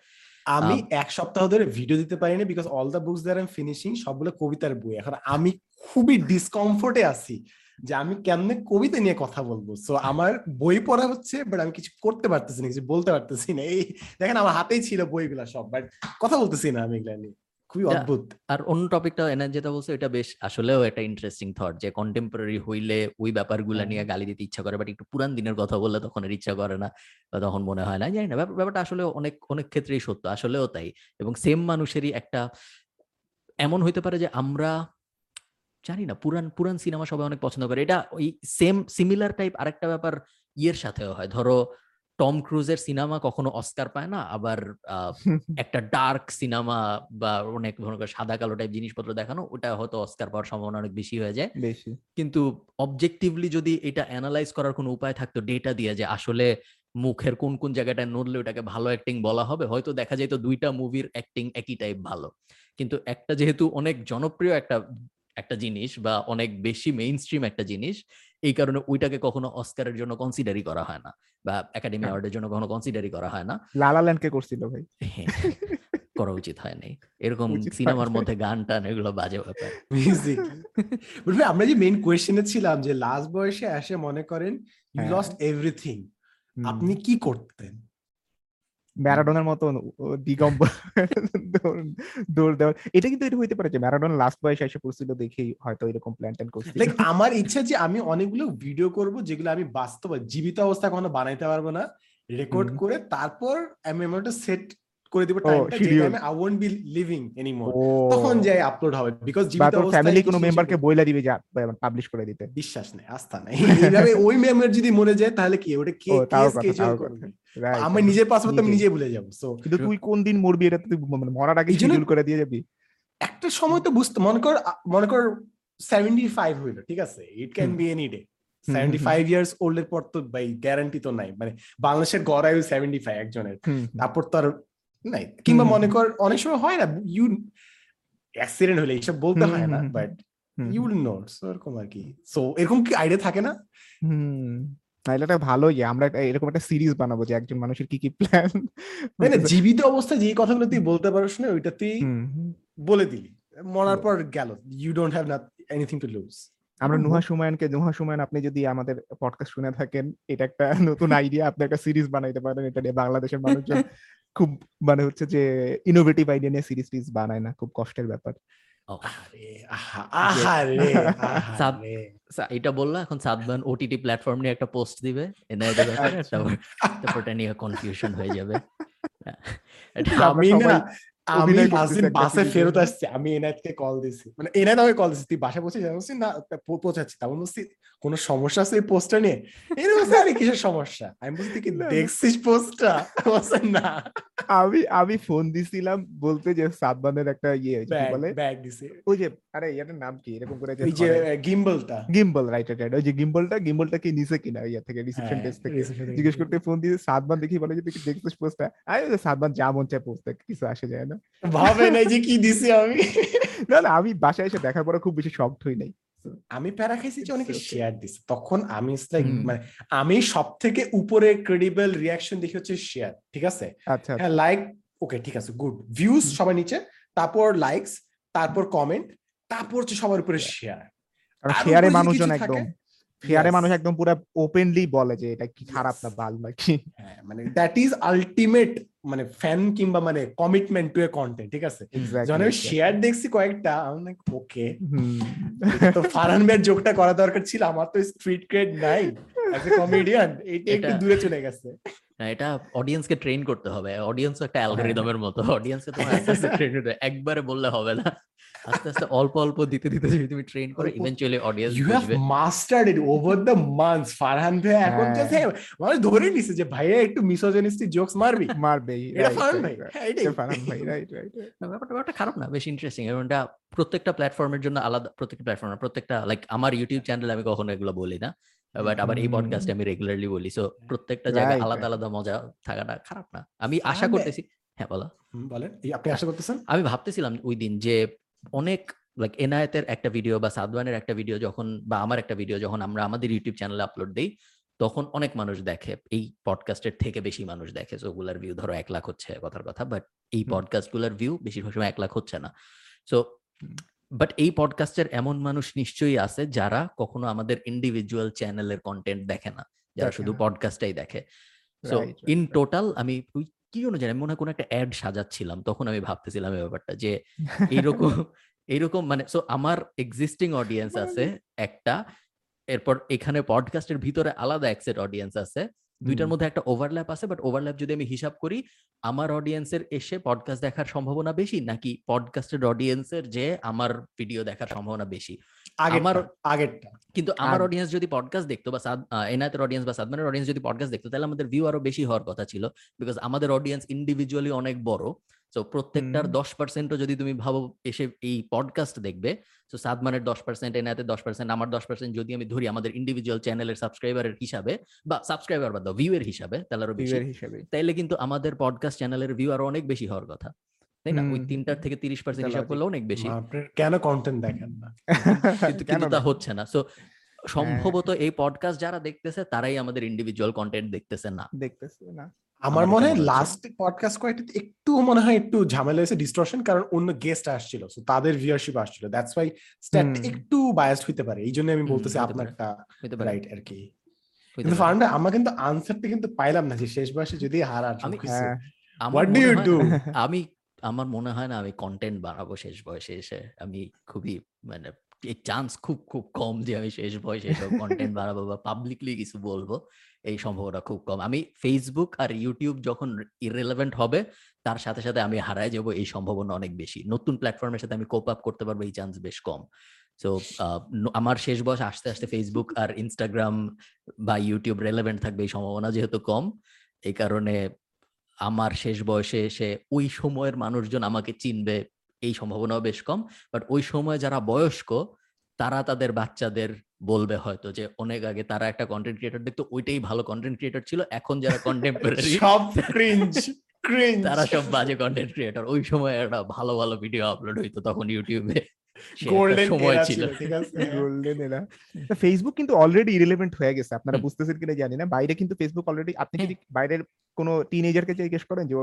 আমি এক সপ্তাহ ধরে ভিডিও দিতে পারিনি because all the books that I am finishing সবগুলো কবিতার বই। এখন আমি খুবই ডিসকমফোর্টে আছি। যে আমি কেমনে কবিতা নিয়ে কথা বলব? সো আমার বই পড়া হচ্ছে বাট আমি কিছু করতে পারতেছি না কিছু বলতে পারতেছি না। এই দেখেন আমার হাতেই ছিল বইগুলা সব বাট কথা বলতেছি না আমি এগুলা নিয়ে। খুবই অদ্ভুত। আর অন্য টপিকটা এনার যেটা বলছে এটা বেশ আসলেও একটা ইন্টারেস্টিং থট যে কন্টেম্পোরারি হইলে ওই ব্যাপারগুলো হ্যাঁ। নিয়ে গালি দিতে ইচ্ছা করে বাট একটু পুরান দিনের কথা বললে তখন আর ইচ্ছা করে না বা তখন মনে হয় না জানি না। ব্যাপার- ব্যাপারটা আসলে অনেক অনেক ক্ষেত্রেই সত্য আসলেও তাই। এবং সেম মানুষেরই একটা এমন হইতে পারে যে আমরা জানি না পুরান পুরান সিনেমা সবাই অনেক পছন্দ করে। এটা ওই সেম সিমিলার টাইপ আরেকটা ব্যাপার ইয়ের সাথেও হয়। ধরো টম ক্রুজের সিনেমা কখনো অস্কার পায় না আবার একটা ডার্ক সিনেমা বা অনেক ধরনের সাদা কালো টাইপ জিনিসপত্র দেখানো ওটা হয়তো অস্কার পাওয়ার সম্ভাবনা অনেক বেশি হয়ে যায়। বেশি। কিন্তু অবজেক্টিভলি যদি এটা অ্যানালাইজ করার কোনো উপায় থাকতো ডেটা দিয়ে যে আসলে মুখের কোন কোন জায়গাটায় নড়লে ওটাকে ভালো অ্যাক্টিং বলা হবে হয়তো দেখা যায় তো দুইটা মুভির অ্যাক্টিং একই টাইপ ভালো। কিন্তু একটা যেহেতু অনেক জনপ্রিয় একটা একটা জিনিস বা অনেক বেশি মেইন স্ট্রিম একটা জিনিস এই কারণে ওইটাকে কখনো অস্কারের জন্য কনসিডারই করা হয় না বা একাডেমি। অ্যাওয়ার্ডের জন্য কখনো কনসিডারই করা হয় না। লালা ল্যান্ডকে করছিল ভাই। হ্যাঁ, করা উচিত হয় নাই এরকম সিনেমার মধ্যে গান টান এগুলো বাজে ব্যাপার। মিউজিক আমরা যে মেইন কোয়েশ্চেনে ছিলাম যে লাস্ট বয়সে এসে মনে করেন ইউ। লস্ট এভরিথিং আপনি কি করতেন? ম্যারাডোনার মতন দিগম্বর দিগম্ব দৌড়- দেওয়া দেওয়ার। এটা কিন্তু এটা হইতে পারে যে ম্যারাডোনা লাস্ট বয়সে এসে পড়ছিল দেখেই হয়তো এরকম প্ল্যান ট্যান করছিল। লাইক আমার ইচ্ছা যে আমি অনেকগুলো ভিডিও করব যেগুলো আমি বাস্তব জীবিত অবস্থা কখনো বানাইতে পারব না রেকর্ড করে তারপর আমি আমার সেট করে দিব টাইমটা যে টাইমে I won't be living anymore তখন যাই আপলোড হবে বিকজ জীবিত অবস্থায় ফ্যামিলি কোনো জিনিস মেম্বারকে বইলা দিবে যা পাবলিশ করে দিতে। বিশ্বাস নেই আস্থা নাই। এইভাবে ওই মেম্বার যদি মরে যায় তাহলে কি? ওটা কে কে স্কেজুয়াল তাও করবে? আমার নিজের পাসপোর্ট আমি নিজে ভুলে যাব সো কিন্তু তুই কোন দিন মরবি এটা তুই মানে মরার আগে শিডিউল করে দিয়ে যাবি। একটা সময় তো বুঝতে মনে কর মনে কর সেভেন্টি ফাইভ হইল ঠিক আছে? It can be any day seventy five years old এর পর তো ভাই গ্যারান্টি তো নাই। মানে বাংলাদেশের গড় আয়ু সেভেন্টি ফাইভ একজনের। তারপর তো আর নাই। কিংবা মনে কর অনেক সময় হয় না ইউ অ্যাক্সিডেন্ট হলে এইসব বলতে হয় না বাট ইউ উইল নো এরকম আর কি। সো এরকম কি আইডিয়া থাকে না? তাহলে এটা ভালো যে আমরা এরকম একটা সিরিজ বানাবো যে একজন মানুষের কি কি প্ল্যান তাই না জীবিত অবস্থায় যে কথাগুলো তুই বলতে পারিস না ওইটা তুই বলে দিলি। মরার পর গেল। You don't have anything to lose আমরা। নুহা সুমায়নকে নুহা সুমায়ন আপনি যদি আমাদের পডকাস্ট শুনে থাকেন এটা একটা নতুন আইডিয়া আপনি একটা সিরিজ বানাইতে পারেন এটা নিয়ে বাংলাদেশের মানুষজন খুব মানে হচ্ছে যে ইনোভেটিভ আইডিয়া নিয়ে সিরিজ টিজ বানায় না খুব কষ্টের ব্যাপার। এটা বলল এখন সাদবান ওটিটি প্ল্যাটফর্ম নিয়ে একটা পোস্ট দিবে এনআইডি ব্যাপারে আচ্ছা। তারপর এটা নিয়ে কনফিউশন হয়ে যাবে। আমি না সবাই আমি বাসে ফেরত আসছি আমি এনায়েতকে কল দিছি। মানে এনায়েত আমাকে কল দিছি তুই পৌঁছে বলছি, না পৌঁছাচ্ছি। তারপর বলছি কোনো সমস্যা আছে এই পোস্টটা নিয়ে? এর বলছে আরে কিসের সমস্যা? আমি বলছি তুই কি। দেখছিস পোস্টটা বলছে না। আমি আমি ফোন দিছিলাম বলতে যে একটা ইয়ে বলে? ব্যাগ দিছে। ওই যে আরে নাম কি? এরকম করে ওই যে গিম্বলটা। গিম্বল রাইট রাইট ওই যে গিম্বলটা গিম্বলটা কি নিছে কিনা ইয়া থেকে রিসেপশন হ্যাঁ, ডেস্ক থেকে। জিজ্ঞেস করতে ফোন দিয়ে সাতবার দেখি বলে যে তুই কি দেখছিস পোস্টটা বলি, যা মন চায় পোস্ট কিছু আসে যায় না। ভাবে নাই যে কি দিছি আমি? না না আমি বাসায় এসে দেখার পরে খুব বেশি শকড হই নাই। আমি প্যারা খাইছি যে অনেকে শেয়ার দিছে। তখন আমি হুম। মানে আমি সব থেকে উপরে ক্রেডিবল রিয়াকশন দেখি হচ্ছে শেয়ার ঠিক আছে? আচ্ছা হ্যাঁ লাইক ওকে ঠিক আছে গুড ভিউজ সবার নিচে তারপর লাইকস তারপর কমেন্ট তারপর হচ্ছে সবার উপরে শেয়ার আর শেয়ারে মানুষজন একদম yes. মানুষ একদম পুরো ওপেনলি বলে যে এটা কি খারাপ না ভালো নাকি? হ্যাঁ মানে দ্যাট ইজ আলটিমেট মানে ফ্যান কিংবা মানে কমিটমেন্ট টু এ কন্টেন্ট ঠিক আছে? যখন আমি শেয়ার দেখছি কয়েকটা আমি লাইক ওকে। তো ফারহান ভাইয়ের জোকটা করা দরকার ছিল আমার তো স্ট্রিট ক্রেড নাই অ্যাজ এ কমেডিয়ান এটা একটু এটা- দূরে চলে গেছে। না এটা অডিয়েন্সকে ট্রেন করতে হবে অডিয়েন্স একটা অ্যালগোরিদমের মতো অডিয়েন্সকে তোমার আস্তে আস্তে ট্রেন করতে একবারে বললে হবে না। আস্তে আস্তে অল্প অল্প দিতে দিতে যদি তুমি ট্রেন করে eventually audience you have mastered it over the months Farhan ভাই এখন হ্যাঁ। জাস্ট মানুষ ধরে নিছে যে ভাইয়া একটু মিসোজেনিস্টিক জোকস মারবি? মারবেই এটা ফারহান ভাই. হ্যাঁ, এটা ফারহান ভাই রাইট রাইট ব্যাপারটা ব্যাপারটা খারাপ না বেশ ইন্টারেস্টিং এবং এটা প্রত্যেকটা প্ল্যাটফর্মের জন্য আলাদা প্রত্যেকটা প্ল্যাটফর্ম প্রত্যেকটা লাইক আমার ইউটিউব চ্যানেলে আমি কখনো এগুলো বলি না বাট আবার এই। পডকাস্টে আমি রেগুলারলি বলি। সো প্রত্যেকটা জায়গায় আলাদা আলাদা মজা থাকাটা খারাপ না। আমি আশা করতেছি হ্যাঁ বলো। বলেন। আপনি আশা করতেছেন? আমি ভাবতেছিলাম ওই দিন যে অনেক লাইক এনায়েতের একটা ভিডিও বা সাদওয়ানের একটা ভিডিও যখন বা আমার একটা ভিডিও যখন আমরা আমাদের ইউটিউব চ্যানেলে আপলোড দিই তখন অনেক মানুষ দেখে। এই পডকাস্টের থেকে বেশি মানুষ দেখে। সো ওগুলার ভিউ ধরো এক লাখ হচ্ছে কথার কথা বাট এই। পডকাস্টগুলার ভিউ বেশিরভাগ সময় এক লাখ হচ্ছে না। সো বাট এই পডকাস্টের এমন মানুষ নিশ্চয়ই আছে যারা কখনো আমাদের ইন্ডিভিজুয়াল চ্যানেলের কন্টেন্ট দেখে না। যারা শুধু। পডকাস্টটাই দেখে। সো ইন টোটাল আমি ওই কি জন্য জানি মনে হয় কোনো একটা অ্যাড সাজাচ্ছিলাম। তখন আমি ভাবতেছিলাম এই ব্যাপারটা যে এইরকম এইরকম মানে সো আমার এক্সিস্টিং অডিয়েন্স আছে একটা এরপর এখানে পডকাস্টের ভিতরে আলাদা এক সেট অডিয়েন্স আছে। দুইটার মধ্যে একটা ওভারল্যাপ আছে বাট ওভারল্যাপ যদি আমি হিসাব করি আমার অডিয়েন্সের এসে পডকাস্ট দেখার সম্ভাবনা বেশি নাকি পডকাস্টের অডিয়েন্সের যে আমার ভিডিও দেখার সম্ভাবনা বেশি? আমার- আগেরটা। কিন্তু আমার অডিয়েন্স যদি পডকাস্ট দেখতো বা এনায়েতের অডিয়েন্স বা সাদমানের অডিয়েন্স যদি পডকাস্ট দেখতো তাহলে আমাদের ভিউ আরও বেশি হওয়ার কথা ছিল বিকজ আমাদের অডিয়েন্স ইন্ডিভিজুয়ালি অনেক বড়। সো প্রত্যেকটার। দশ পার্সেন্টও যদি তুমি ভাবো এসে এই পডকাস্ট দেখবে তো সাদমানের দশ পার্সেন্ট এনায়েতের দশ পার্সেন্ট আমার দশ পার্সেন্ট যদি আমি ধরি আমাদের ইন্ডিভিজুয়াল চ্যানেলের সাবস্ক্রাইবারের হিসাবে বা সাবস্ক্রাইবার বা ভিউ এর হিসাবে তাহলে আরও বেশি। ভিউয়ের হিসেবে। তাইলে কিন্তু আমাদের পডকাস্ট চ্যানেলের ভিউ আরও অনেক বেশি হওয়ার কথা। তাই না? ওই তিনটার থেকে তিরিশ পার্সেন্ট হিসাব করলে অনেক বেশি। কেন কন্টেন্ট দেখেন না? কিন্তু কেন তা হচ্ছে না। সো সম্ভবত এই পডকাস্ট যারা দেখতেছে তারাই আমাদের ইন্ডিভিজুয়াল কন্টেন্ট দেখতেছে না। দেখতেছে না। আমার মনে হয় লাস্ট পডকাস্ট কয়েকটা একটু মনে হয় একটু ঝামেলা হয়েছে ডিস্ট্রশন কারণ অন্য গেস্ট আসছিল so তাদের ভিউয়ারশিপ আসছিল। দ্যাটস ওয়াই স্ট্যাট একটু বায়াসড হইতে পারে এই জন্য আমি বলতেছি হতে আপনারটা রাইট আর কি কিন্তু। ফার্নটা আমরা কিন্তু আনসারটা কিন্তু পাইলাম না যে শেষ বয়সে যদি আমার হোয়াট ডু মনে ইউ হয় ডু না- আমি আমার মনে হয় না আমি কন্টেন্ট বানাবো শেষ বয়সে এসে। আমি খুবই মানে চান্স খুব খুব কম যে আমি শেষ বয়সে এসব কন্টেন্ট বানাবো বা পাবলিকলি কিছু বলব, এই সম্ভাবনা খুব কম। আমি ফেসবুক আর ইউটিউব যখন ইরেলেভেন্ট হবে, তার সাথে সাথে আমি হারায় যাব এই সম্ভাবনা অনেক বেশি। নতুন প্ল্যাটফর্মের সাথে আমি কোপ আপ করতে পারব, এই চান্স বেশ কম। সো আমার শেষ বয়স আস্তে আস্তে ফেসবুক আর ইনস্টাগ্রাম বা ইউটিউব রেলেভেন্ট থাকবে এই সম্ভাবনা যেহেতু কম। এই কারণে আমার শেষ বয়সে এসে ওই সময়ের মানুষজন আমাকে চিনবে এই সম্ভাবনাও বেশ কম। বাট ওই সময় যারা বয়স্ক তারা তাদের বাচ্চাদের বলবে হয়তো যে অনেক আগে তারা একটা কন্টেন্ট ক্রিয়েটর দেখতো ওইটাই ভালো কন্টেন্ট ক্রিয়েটর ছিল। এখন যারা কন্টেম্পোরারি সব ক্রিঞ্জ ক্রিঞ্জ তারা সব বাজে কন্টেন্ট ক্রিয়েটর ওই সময় একটা ভালো ভালো ভিডিও আপলোড হইতো তখন ইউটিউবে গোল্ডেন সময় ছিল ঠিক আছে? গোল্ডেন এরা ফেসবুক কিন্তু অলরেডি ইরিলেভেন্ট হয়ে গেছে আপনারা। বুঝতেছেন কিনা জানি না। বাইরে কিন্তু ফেসবুক অলরেডি আপনি যদি বাইরের কোনো টিনেজারকে জিজ্ঞেস করেন যে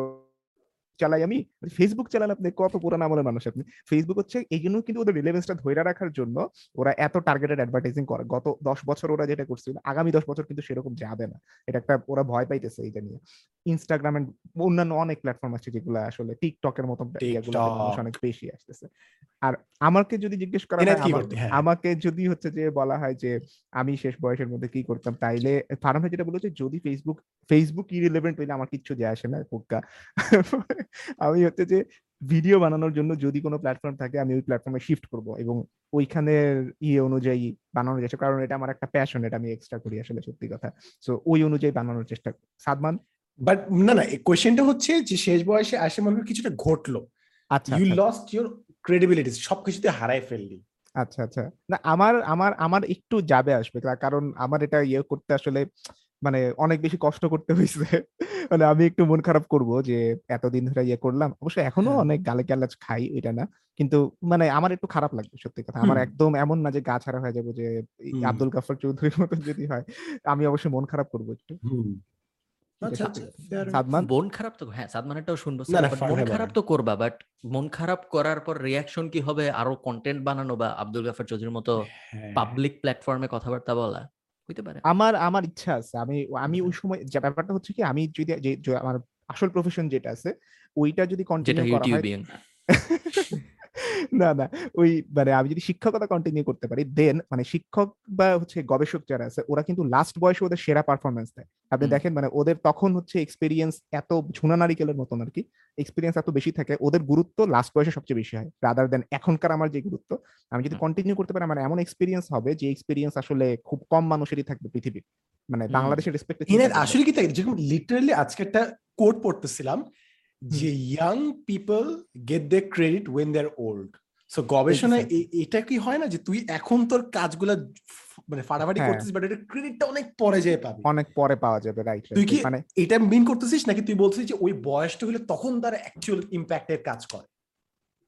চালাই আমি। ফেসবুক চালান আপনি কত পুরান আমলের মানুষ আপনি? ফেসবুক হচ্ছে এই জন্য কিন্তু ওদের রিলেভেন্সটা ধরে রাখার জন্য ওরা এত টার্গেটেড অ্যাডভার্টাইজিং করে। গত দশ বছর ওরা যেটা করছিল, আগামী দশ বছর কিন্তু সেরকম যাবে না। এটা একটা ওরা ভয় পাইতেছে এইটা নিয়ে। ইনস্টাগ্রাম এন্ড অন্যান্য অনেক প্ল্যাটফর্ম আছে যেগুলো আসলে টিকটকের মতো ইয়েগুলো TikTok। মানুষ অনেক বেশি আসতেছে আর আমাকে যদি জিজ্ঞেস করা হয়? হ্যাঁ। আমাকে যদি হচ্ছে যে বলা হয় যে আমি শেষ বয়সের মধ্যে কি করতাম তাইলে ফারাম যেটা বলেছে যদি ফেসবুক ফেসবুক ইরিলেভেন্ট হইলে আমার কিচ্ছু যায় আসে না পোক্কা আমি হচ্ছে যে ভিডিও বানানোর জন্য যদি কোনো প্ল্যাটফর্ম থাকে আমি ওই প্ল্যাটফর্মে শিফট করব এবং ওইখানের ইয়ে অনুযায়ী বানানোর চেষ্টা কারণ এটা আমার একটা প্যাশন এটা আমি এক্সট্রা করি আসলে সত্যি কথা সো ওই অনুযায়ী বানানোর চেষ্টা সাদমান বাট না না কোয়েশ্চেনটা হচ্ছে যে শেষ বয়সে আসে মনে কিছুটা ঘটলো। আচ্ছা ইউ লস্ট ইউর ক্রেডিবিলিটি সবকিছুতে হারাই ফেললি। আচ্ছা আচ্ছা। না আমার আমার আমার একটু যাবে আসবে কারণ আমার এটা ইয়ে করতে আসলে মানে অনেক বেশি কষ্ট করতে হয়েছে মানে আমি একটু মন খারাপ করব যে এতদিন ধরে ইয়ে করলাম। অবশ্য এখনও হ্যাঁ। অনেক গালে গালাজ খাই এটা না। কিন্তু মানে আমার একটু খারাপ লাগবে সত্যি কথা। আমার একদম এমন না যে গা ছাড়া হয়ে যাব যে। আব্দুল গাফর চৌধুরীর মতো যদি হয় আমি অবশ্যই মন খারাপ করব একটু। মন খারাপ তো হ্যাঁ সাদমানেরটাও শুনব মন খারাপ তো করবা বাট মন খারাপ করার পর রিয়াকশন কি হবে? আরও কন্টেন্ট বানানো বা আব্দুল গাফার চৌধুরীর মতো হ্যাঁ। পাবলিক প্ল্যাটফর্মে কথাবার্তা বলা? হইতে পারে। আমার আমার ইচ্ছা আছে। আমি আমি ওই সময় যে ব্যাপারটা হচ্ছে কি আমি যদি আমার আসল প্রফেশন যেটা আছে ওইটা যদি কন্টিনিউ করা হয় না না। ওই মানে আমি যদি শিক্ষকতা কন্টিনিউ করতে পারি দেন মানে শিক্ষক বা হচ্ছে গবেষক যারা আছে ওরা কিন্তু লাস্ট বয়সে ওদের সেরা পারফরমেন্স দেয়। আপনি দেখেন মানে ওদের তখন হচ্ছে এক্সপিরিয়েন্স এত ঝুনা নারিকেলের মতন আর কি এক্সপিরিয়েন্স এত বেশি থাকে ওদের গুরুত্ব লাস্ট বয়সে সবচেয়ে বেশি হয় রাদার দেন এখনকার আমার যে গুরুত্ব আমি যদি কন্টিনিউ করতে পারি আমার এমন এক্সপিরিয়েন্স হবে যে এক্সপিরিয়েন্স আসলে খুব কম মানুষেরই থাকবে পৃথিবীর। মানে বাংলাদেশের রেসপেক্ট আসলে কি তাই? যেরকম লিটারালি আজকে একটা code পড়তেছিলাম young people get they credit when they are old so গবেষণায় এটা কি হয় না যে তুই এখন তোর কাজগুলা মানে ফাটাফাটি হ্যাঁ। করতেছিস বাট এটা ক্রেডিটটা অনেক পরে যেয়ে পাবি। অনেক পরে পাওয়া যাবে রাইট তুই কি মানে এটা মিন করতেছিস নাকি তুই বলছিস যে ওই বয়সটা হলে তখন তার অ্যাকচুয়াল ইম্প্যাক্টের কাজ করে?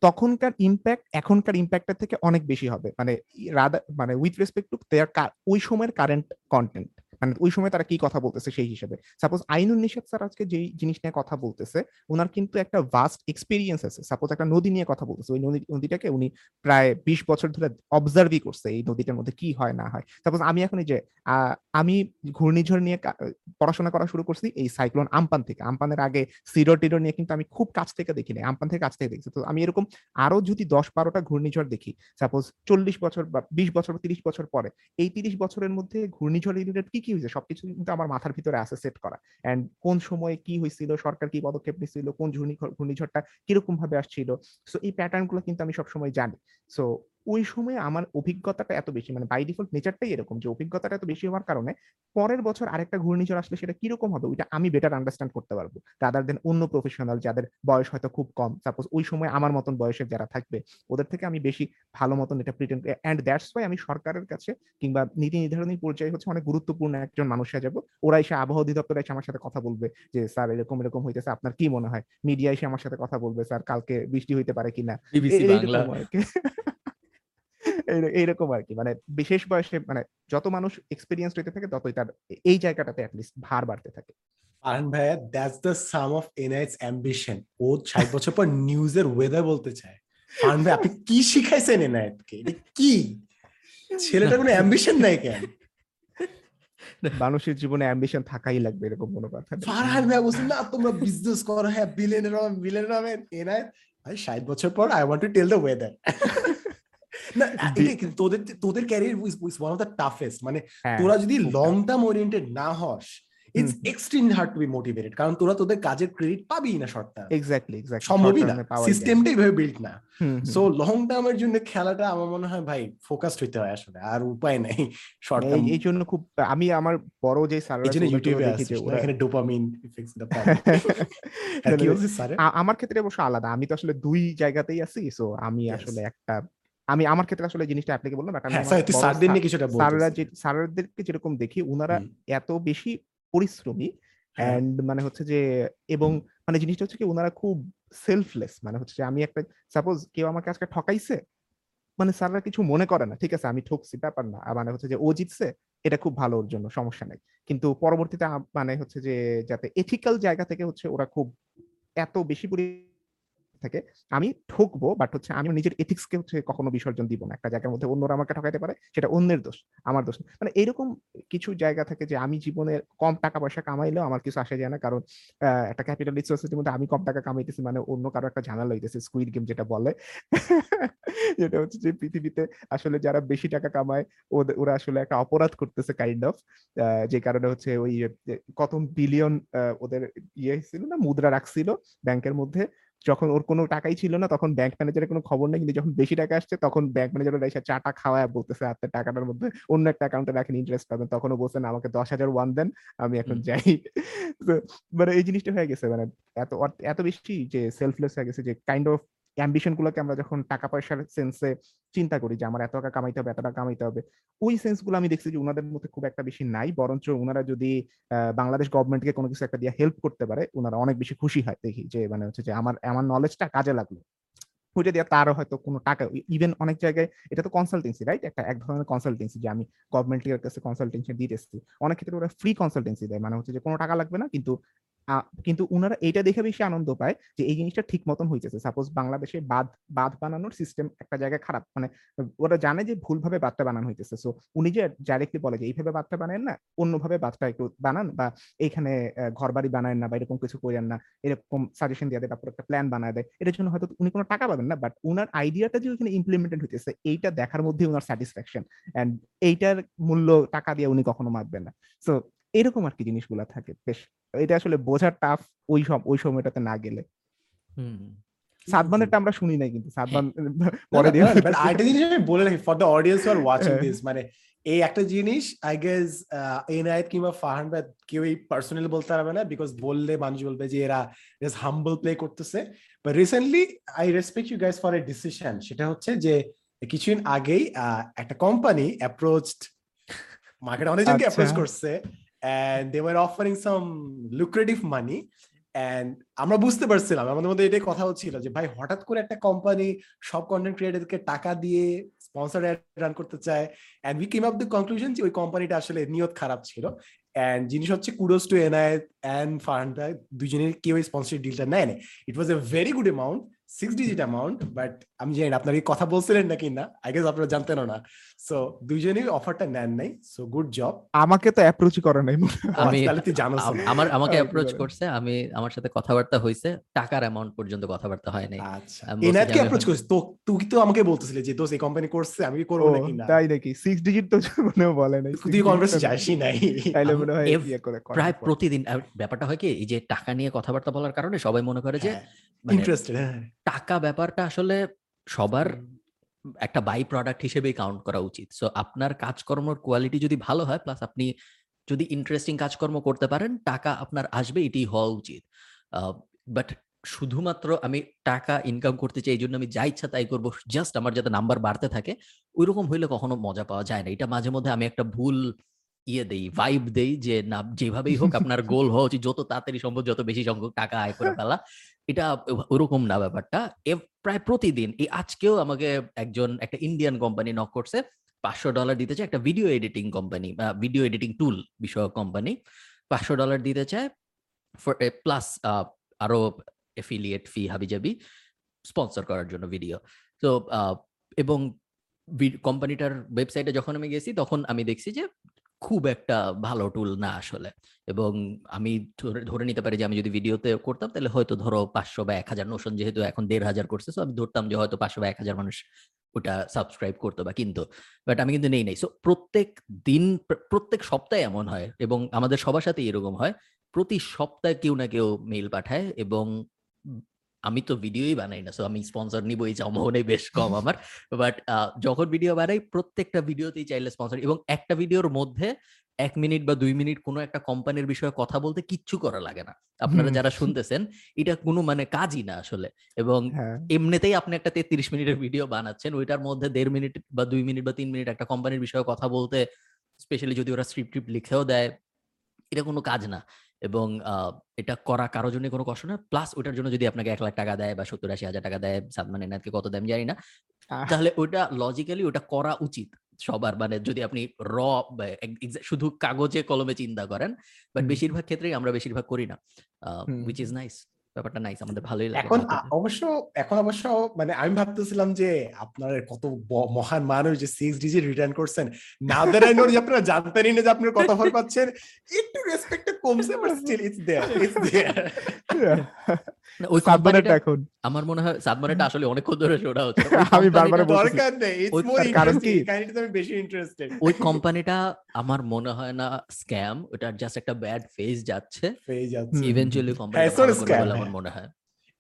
তখনকার ইম্প্যাক্ট এখনকার ইম্প্যাক্টের থেকে অনেক বেশি হবে। মানে রাদা মানে উইথ রেসপেক্ট টু দেয়ার ওই সময়ের কারেন্ট কন্টেন্ট মানে ওই সময় তারা কি কথা বলতেছে সেই হিসেবে। সাপোজ আইনুল নিষেধ স্যার আজকে যেই জিনিস নিয়ে কথা বলতেছে ওনার কিন্তু একটা ভাস্ট এক্সপিরিয়েন্স আছে। সাপোজ একটা নদী নিয়ে কথা বলতেছে, ওই নদী, নদীটাকে উনি প্রায় বিশ বছর ধরে অবজার্ভই করছে এই নদীটার মধ্যে কি হয় না হয়। সাপোজ আমি এখন যে আমি ঘূর্ণিঝড় নিয়ে পড়াশোনা করা শুরু করছি এই সাইক্লোন আমপান থেকে। আমপানের আগে সিরো টিরো নিয়ে কিন্তু আমি খুব কাছ থেকে দেখি নাই আমপান থেকে কাছ থেকে দেখছি। তো আমি এরকম আরও যদি দশ বারোটা ঘূর্ণিঝড় দেখি সাপোজ চল্লিশ বছর বা বিশ বছর বা তিরিশ বছর পরে, এই তিরিশ বছরের মধ্যে ঘূর্ণিঝড় রিলেটেড কি কি হয়েছে সবকিছু কিন্তু আমার মাথার ভিতরে আছে সেট করা। অ্যান্ড কোন সময়ে কি হয়েছিল সরকার কি পদক্ষেপ নিচ্ছিল কোন ঘূর্ণিঝড় ঘূর্ণিঝড়টা কীরকম ভাবে আসছিল? সো এই প্যাটার্নগুলো কিন্তু আমি সবসময় জানি। সো ওই সময় আমার অভিজ্ঞতাটা এত বেশি মানে বাই ডিফল্ট নেচারটাই এরকম যে অভিজ্ঞতাটা এত বেশি হওয়ার কারণে পরের বছর আরেকটা ঘূর্ণিঝড় আসলে সেটা কীরকম হবে ওইটা আমি বেটার আন্ডারস্ট্যান্ড করতে পারব। রাদার দেন অন্য প্রফেশনাল যাদের বয়স হয়তো খুব কম সাপোজ ওই সময় আমার মতন বয়সের যারা থাকবে ওদের থেকে আমি বেশি ভালো মতন এটা প্রিটেন্ড অ্যান্ড দ্যাটস ওয়াই আমি সরকারের কাছে কিংবা নীতি নির্ধারণী পর্যায়ে হচ্ছে অনেক গুরুত্বপূর্ণ একজন মানুষ হয়ে যাব। ওরা এসে আবহাওয়া অধিদপ্তরে এসে আমার সাথে কথা বলবে যে স্যার এরকম এরকম হইতেছে আপনার কি মনে হয়? মিডিয়া এসে আমার সাথে কথা বলবে স্যার কালকে বৃষ্টি হইতে পারে কিনা? এইরকম আর কি মানে বিশেষ বয়সে মানে যত মানুষ এক্সপিরিয়েন্স হইতে থাকে ততই তার এই জায়গাটাতে অ্যাটলিস্ট ভার বাড়তে থাকে। আরহান ভাইয়া that's the sum of এনআইটস ambition ও ষাট বছর পর নিউজের ওয়েদার বলতে চায়। আরহান ভাই আপনি কি শিখাইছেন এনআইটকে কি? ছেলেটার কোনো অ্যাম্বিশন নাই কেন? মানুষের জীবনে অ্যাম্বিশন থাকাই লাগবে এরকম কোনো কথা। ফারহান ভাই বলছেন না তোমরা বিজনেস করো হ্যাঁ বিলেনের বিলেনের হবেন এনআইট ভাই ষাট বছর পর I want to tell the weather না তোদের তোদের career is one of the toughest মানে হ্যাঁ, তোরা যদি লং টার্ম ওরিয়েন্টেড না হস it's. Extremely hard to be motivated কারণ তোরা তোদের কাজের ক্রেডিট পাবি না শর্ট টার্ম এক্স্যাক্টলি এক্স্যাক্টলি সম্ভবই না। সিস্টেমটাই ভাবে বিল্ড না। সো লং টার্মের জন্য খেলাটা আমার মনে হয় ভাই ফোকাসড হইতে হয় আসলে আর উপায় নাই শর্ট টার্ম এই জন্য খুব আমি আমার বড় যে স্যার এই জন্য ইউটিউবে আসছে এখানে ডোপামিন ফিক্স দ্য আমার ক্ষেত্রে অবশ্য আলাদা আমি তো আসলে দুই জায়গাতেই আছি সো আমি আসলে একটা আমি আমার ক্ষেত্রে আসলে জিনিসটা অ্যাপ্লিকেবল না বাট আমি হ্যাঁ স্যারদের নিয়ে কিছুটা স্যাররা যে স্যারদেরকে যেরকম দেখি ওনারা এত বেশি পরিশ্রমী হ্যাঁ, এন্ড মানে হচ্ছে যে এবং মানে জিনিসটা হচ্ছে কি ওনারা খুব সেলফলেস মানে হচ্ছে যে আমি একটা সাপোজ কেউ আমাকে আজকে ঠকাইছে মানে স্যাররা কিছু মনে করে না ঠিক আছে আমি ঠকছি ব্যাপার না মানে হচ্ছে যে ও জিতছে এটা খুব ভালো ওর জন্য সমস্যা নাই। কিন্তু পরবর্তীতে মানে হচ্ছে যে যাতে এথিক্যাল জায়গা থেকে হচ্ছে ওরা খুব এত বেশি পরি থাকে আমি ঠকবো বাট হচ্ছে আমি নিজের এথিক্সকে হচ্ছে কখনো বিসর্জন দিব না। একটা জায়গার মধ্যে অন্যরা আমাকে ঠকাইতে পারে, সেটা অন্যের দোষ, আমার দোষ মানে এরকম কিছু জায়গা থাকে যে আমি জীবনে কম টাকা পয়সা কামাইলেও আমার কিছু আসে যায় না, কারণ একটা ক্যাপিটালিস্ট সোসাইটির মধ্যে আমি কম টাকা কামাইতেছি মানে অন্য কারও একটা ঝামেলা হইতেছে স্কুইড গেম যেটা বলে। যেটা হচ্ছে যে পৃথিবীতে আসলে যারা বেশি টাকা কামায় ওরা আসলে একটা অপরাধ করতেছে কাইন্ড অফ যে কারণে হচ্ছে ওই কত বিলিয়ন ওদের ইয়ে ছিল না, মুদ্রা রাখছিল ব্যাংকের মধ্যে যখন ওর কোনো টাকাই ছিল না তখন ব্যাংক ম্যানেজারের কোনো খবর নেই কিন্তু যখন বেশি টাকা আসছে তখন ব্যাংক ম্যানেজার এসে চাটা খাওয়ায় বলতেছে আপনার টাকাটার মধ্যে অন্য একটা অ্যাকাউন্টে রাখেন ইন্টারেস্ট পাবেন। তখনও বলছেন আমাকে দশ হাজার ওয়ান দেন আমি এখন যাই। তো মানে এই জিনিসটা হয়ে গেছে মানে এত এত বেশি যে সেলফলেস হয়ে গেছে যে কাইন্ড অফ অ্যাম্বিশন গুলোকে আমরা যখন টাকা পয়সার সেন্সে চিন্তা করি যে আমার এত টাকা কামাইতে হবে, এত টাকা কামাইতে হবে, ওই সেন্সগুলো আমি দেখছি যে ওনাদের মধ্যে খুব একটা বেশি নাই। বরঞ্চ ওনারা যদি বাংলাদেশ গভর্নমেন্টকে কোনো কিছু একটা দিয়ে হেল্প করতে পারে ওনারা অনেক বেশি খুশি হয় দেখি যে মানে হচ্ছে যে আমার আমার নলেজটা কাজে লাগল। ওইটা দিয়ে তারও হয়তো কোনো টাকা ইভেন অনেক জায়গায় এটা তো কনসালটেন্সি রাইট একটা, এক ধরনের কনসালটেন্সি যে আমি গভর্নমেন্টের কাছে কনসালটেন্সি দিতেছি। অনেক ক্ষেত্রে ওরা ফ্রি কনসালটেন্সি দেয় মানে হচ্ছে যে কোনো টাকা লাগবে না, কিন্তু কিন্তু ওনারা এইটা দেখে বেশি আনন্দ পায় যে এই জিনিসটা ঠিক মতন হইতেছে। সাপোজ বাংলাদেশে বাঁধ বাঁধ বানানোর সিস্টেম একটা জায়গায় খারাপ মানে ওরা জানে যে ভুলভাবে বাঁধটা বানানো হইতেছে। সো উনি যে ডাইরেক্টলি বলে যে এইভাবে বাঁধটা বানান না, অন্যভাবে বাঁধটা একটু বানান বা এইখানে ঘর বাড়ি বানায় না বা এরকম কিছু করেন না, এরকম সাজেশন দিয়ে দেয় তারপর একটা প্ল্যান বানায় দেয়, এটার জন্য হয়তো উনি কোনো টাকা পাবেন না বাট উনার আইডিয়াটা যে ওখানে ইমপ্লিমেন্টেড হইতেছে, এইটা দেখার মধ্যে উনার স্যাটিসফ্যাকশন এন্ড এইটার মূল্য টাকা দিয়ে উনি কখনো মাপবেন না। সো এরকম আর কি জিনিসগুলা থাকে। বেশ এটা আসলে বোঝার টাফ ওই সব ওই সময়টাতে না গেলে। সাদমানেরটা আমরা শুনি নাই কিন্তু সাদমান না, পরে দিয়ে আরেকটা জিনিস আমি বলে রাখি for the audience are watching হ্যাঁ। দিস মানে এই একটা জিনিস আই গেস এনায়েত কিংবা ফারহান ভাই কেউ এই পার্সোনালি বলতে পারবে না বিকজ বললে মানুষ বলবে যে এরা জাস্ট হাম্বল প্লে করতেছে। But recently I respect you guys for a decision সেটা হচ্ছে যে কিছুদিন আগেই একটা কোম্পানি অ্যাপ্রোচড মার্কেটে অনেকজনকে আচ্ছা। অ্যাপ্রোচ করছে and they were offering some lucrative money. And আমরা বুঝতে পারছিলাম, আমাদের মধ্যে এটাই কথা হচ্ছিল যে, ভাই, হঠাৎ করে একটা কোম্পানি সব কন্টেন্ট ক্রিয়েটরকে টাকা দিয়ে স্পন্সর রান করতে চায়। And we came up the conclusion যে, ওই কোম্পানিটা আসলে নিয়ত খারাপ ছিল। এন্ড জিনিস হচ্ছে kudos to Enayet and Farhan ভাই দুজনের কেউ স্পন্সর ডিলটা নেয় না it was a very good amount six digit amount but আমি জানি না আপনার এই কথা বলছিলেন নাকি না? আই গেস আপনারা জানতেন না। সো দুজনেই অফারটা নেন নাই সো গুড জব আমাকে তো অ্যাপ্রোচই করে নাই আমি তাহলে তুই জানোস আম- না। আমার আমাকে অ্যাপ্রোচ করছে আমি আমার সাথে কথাবার্তা হয়েছে টাকার অ্যামাউন্ট পর্যন্ত কথাবার্তা হয় নাই। আচ্ছা। যে আমি অ্যাপ্রোচ এখন- তো তুই তো আমাকে বলতেছিলি যে দোস্ত এই কোম্পানি করছে আমি কি করব নাকি না? তাই নাকি? সিক্স ডিজিট তো মনেও বলে নাই। তুই কনভার্সে যাসই নাই। তাইলে মনে হয় ইয়ে করে প্রায় প্রতিদিন ব্যাপারটা হয় কি এই যে টাকা নিয়ে কথাবার্তা বলার কারণে সবাই মনে করে যে মানে ইন্টারেস্টেড হ্যাঁ টাকা ব্যাপারটা আসলে সবার একটা বাই প্রোডাক্ট হিসেবেই কাউন্ট করা উচিত। সো আপনার কাজকর্মের কোয়ালিটি যদি ভালো হয় প্লাস আপনি যদি ইন্টারেস্টিং কাজকর্ম করতে পারেন টাকা আপনার আসবে এটি হওয়া উচিত। বাট শুধুমাত্র আমি টাকা ইনকাম করতে চাই এই জন্য আমি যা ইচ্ছা তাই করব জাস্ট আমার যাতে নাম্বার বাড়তে থাকে ওইরকম হইলে কখনো মজা পাওয়া যায় না। এটা মাঝে মধ্যে আমি একটা ভুল ইয়ে দেই ভাইব দেই যে না যেভাবেই হোক আপনার গোল হওয়া উচিত যত তাড়াতাড়ি সম্ভব যত বেশি সংখ্যক টাকা আয় করে ফেলা। এটা ওরকম না ব্যাপারটা। প্রায় প্রতিদিন, এই আজকেও আমাকে একজন, একটা ইন্ডিয়ান কোম্পানি নক করছে, পাঁচশো ডলার দিতে চায় একটা video editing company video editing tool বিষয়ক কোম্পানি পাঁচশো ডলার দিতে চায় প্লাস আরও এফিলিয়েট ফি হাবিজাবি স্পন্সর করার জন্য ভিডিও তো এবং কোম্পানিটার ওয়েবসাইটে যখন আমি গেছি, তখন আমি দেখছি যে খুব একটা ভালো টুল না আসলে। এবং আমি ধরে নিতে পারি যে আমি যদি ভিডিওতে করতাম, তাহলে হয়তো ধরো পাঁচশো বা এক হাজার নোশন যেহেতু এখন দেড় হাজার করছে তো আমি ধরতাম যে হয়তো পাঁচশো বা এক হাজার মানুষ ওটা সাবস্ক্রাইব করতো বা কিন্তু। বাট আমি কিন্তু নেই নাই। সো প্রত্যেক দিন প্রত্যেক সপ্তাহে এমন হয় এবং আমাদের সবার সাথে এরকম হয়। প্রতি সপ্তাহে কেউ না কেউ মেইল পাঠায় এবং আমি তো ভিডিওই বানাই না সো আমি স্পন্সর নিব এই সম্ভাবনাই বেশ কম আমার। বাট যখন ভিডিও বানাই প্রত্যেকটা ভিডিওতেই চাইলে স্পন্সর এবং একটা ভিডিওর মধ্যে এক মিনিট বা দুই মিনিট কোনো একটা কোম্পানির বিষয়ে কথা বলতে কিচ্ছু করা লাগে না। আপনারা যারা শুনতেছেন এটা কোনো মানে কাজই না আসলে। এবং হ্যাঁ। এমনিতেই আপনি একটা তেত্রিশ মিনিটের ভিডিও বানাচ্ছেন ওইটার মধ্যে দেড় মিনিট বা দুই মিনিট বা তিন মিনিট একটা কোম্পানির বিষয়ে কথা বলতে স্পেশালি যদি ওরা স্ক্রিপ্ট লিখেও দেয় এটা কোনো কাজ না। এবং এটা করা কারোর জন্য কোনো কষ্ট না। প্লাস ওটার জন্য যদি আপনাকে এক লাখ টাকা দেয় বা সত্তর আশি হাজার টাকা দেয় সাদমান এনাথকে কত দেয় আমি জানি না। তাহলে ওটা লজিক্যালি ওটা করা উচিত সবার। মানে যদি আপনি র শুধু কাগজে কলমে চিন্তা করেন বাট বেশিরভাগ ক্ষেত্রেই আমরা বেশিরভাগ করি না। উইচ ইজ নাইস ব্যাপারটা নাইস আমাদের ভালোই লাগে এখন অবশ্য এখন অবশ্য মানে আমি ভাবতেছিলাম যে আপনার কত মহান মানুষ যে সিক্স ডিজিট রিটার্ন করছেন। না দ্যাট আই নো যে আপনারা জানতেনই না যে আপনার কত ফল পাচ্ছেন। একটু রেসপেক্ট কমছে but still it's there it's there ওই কোম্পানিটা এখন। আমার মনে হয় সাবমারিটা আসলে অনেকক্ষণ ধরে শোনা হচ্ছে। আমি বারবার দরকার নেই ইটস মোর কারণ ইন্টারেস্টিং কি? কাহিনীটা আমি বেশি ইন্টারেস্টেড ওই কোম্পানিটা আমার মনে হয় না স্ক্যাম ওটা জাস্ট একটা ব্যাড ফেজ যাচ্ছে। পেয়ে যাচ্ছে। হুম। ইভেনচুয়ালি বলে হ্যাঁ। আমার মনে হয়?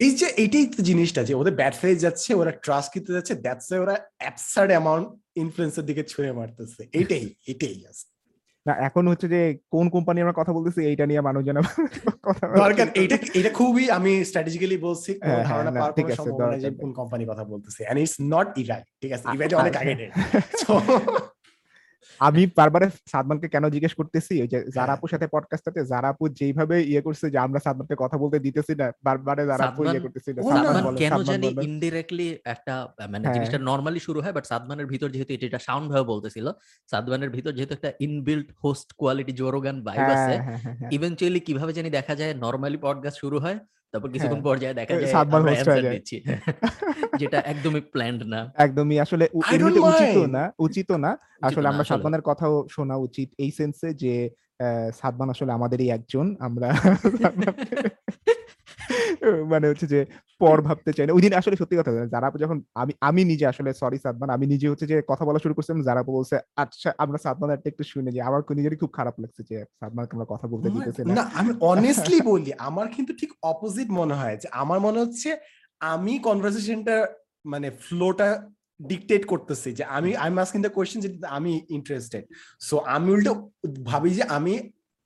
এই যে এটাই তো জিনিসটা যে ওদের ব্যাড ফেজ যাচ্ছে ওরা ট্রাস্ট কিনতে যাচ্ছে দ্যাটস ওরা অ্যাবসার্ড অ্যামাউন্ট ইনফ্লুয়েন্সের দিকে ছুঁড়ে মারতেছে। এটাই এটাই। না এখন হচ্ছে যে কোন কোম্পানি আমরা কথা বলতেছি এইটা নিয়ে মানুষজন আবার কথা দরকার এটা এটা খুবই আমি স্ট্র্যাটেজিক্যালি বলছি কোনো হ্যাঁ, হ্যাঁ, ধারণা পাওয়ার কোনো সম্ভাবনা যে কোন কোম্পানি কথা বলতেছে। এন্ড ইটস নট ইভাই ঠিক আছে? আ- ইভাই অনেক আগে নেই So, আমি বারবার সাদমানকে কেন জিজ্ঞেস করতেছি ওই যে হ্যাঁ। জারাপুর সাথে পডকাস্টটাতে জারাপু যেইভাবে ইয়ে করছে যে আমরা সাদমানকে কথা বলতে দিতেছি না বারবারে জারাপু ইয়ে করতেছি না সাদমান কেন জানি বলো। ইনডিরেক্টলি একটা মানে হ্যাঁ। জিনিসটা নর্মালি শুরু হয় বাট সাদমানের ভিতর যেহেতু এটা- এটা সাউন্ড ভাবে বলতেছিল সাদমানের ভিতর যেহেতু একটা inbuilt host quality Joe Rogan vibe হ্যাঁ, আছে হ্যাঁ, হ্যাঁ, হ্যাঁ। ইভেনচুয়ালি কীভাবে জানি দেখা যায় নর্মালি পডকাস্ট শুরু হয় তারপর কিছুক্ষণ হ্যাঁ। যায় দেখা যায় সাতবার হোস্ট হয়ে যায়। যেটা একদমই প্ল্যান্ড না। একদমই আসলে উচিত না উচিত না। আসলে আমরা সাতবানের কথাও শোনা উচিত এই সেন্সে যে আহ, সাদমান আসলে আমাদেরই একজন আমরা মানে হচ্ছে যে পর ভাবতে চাই না। ওই দিন আসলে সত্যি কথা যারা যখন আমি আমি নিজে আসলে সরি সাদমান আমি নিজে হচ্ছে যে কথা বলা শুরু করছিলাম যারা বলছে আচ্ছা আমরা সাদমান একটা একটু শুনে যে আমার নিজেরই খুব খারাপ লাগছে যে সাদমানকে আমরা কথা বলতে দিতেছি না। না আমি অনেস্টলি বলি আমার কিন্তু ঠিক অপোজিট মনে হয় যে আমার মনে হচ্ছে আমি কনভারসেশনটা মানে ফ্লোটা ডিকটেট করতেছি যে আমি I am asking the question যে আমি ইন্টারেস্টেড সো আমি উল্টো ভাবি যে আমি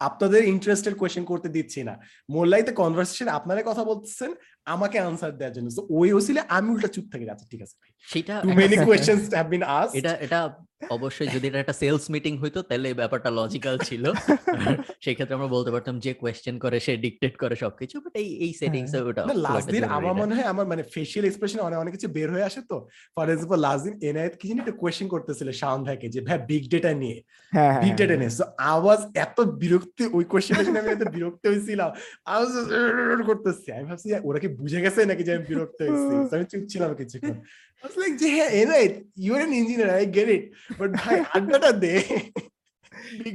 আপনাদের ইন্টারেস্টেড কোয়েশ্চেন করতে দিচ্ছি না। মোল্লাইতে কনভারসেশন আপনারা কথা বলছেন আমাকে আনসার দেওয়ার জন্য। তো ওই ওসিলে আমি উল্টা চুপ থাকি আচ্ছা ঠিক আছে? ভাই সেটা too many questions have been asked এটা এটা অবশ্যই যদি এটা একটা সেলস মিটিং হইতো তাহলে এই ব্যাপারটা লজিক্যাল ছিল। সেই ক্ষেত্রে আমরা বলতে পারতাম যে কোয়েশ্চেন করে সে ডিকটেট করে সবকিছু বাট এই এই সেটিংস ওটা লাস্ট দিন আমার মনে হয় আমার মানে ফেশিয়াল এক্সপ্রেশন অনেক অনেক কিছু বের হয়ে আসে তো। ফর এক্সাম্পল লাস্ট দিন এনায়েত কি জানি একটা কোয়েশ্চেন করতেছিল শাওন ভাইকে যে ভাই বিগ ডেটা নিয়ে হ্যাঁ হ্যাঁ, বিগ ডেটা হ্যাঁ। নিয়ে। সো আওয়াজ এত বিরক্তি ওই কোয়েশ্চেনের শুনে আমি এত বিরক্ত হয়েছিলাম। আওয়াজ করতেছি। আমি ভাবছি ওরা কি বুঝে গেছে নাকি যে আমি বিরক্ত হয়েছি? আমি চুপ ছিলাম কিছুক্ষণ। I was like যে হ্যাঁ Enayet you are an engineer I get it but ভাই আড্ডাটা দে Big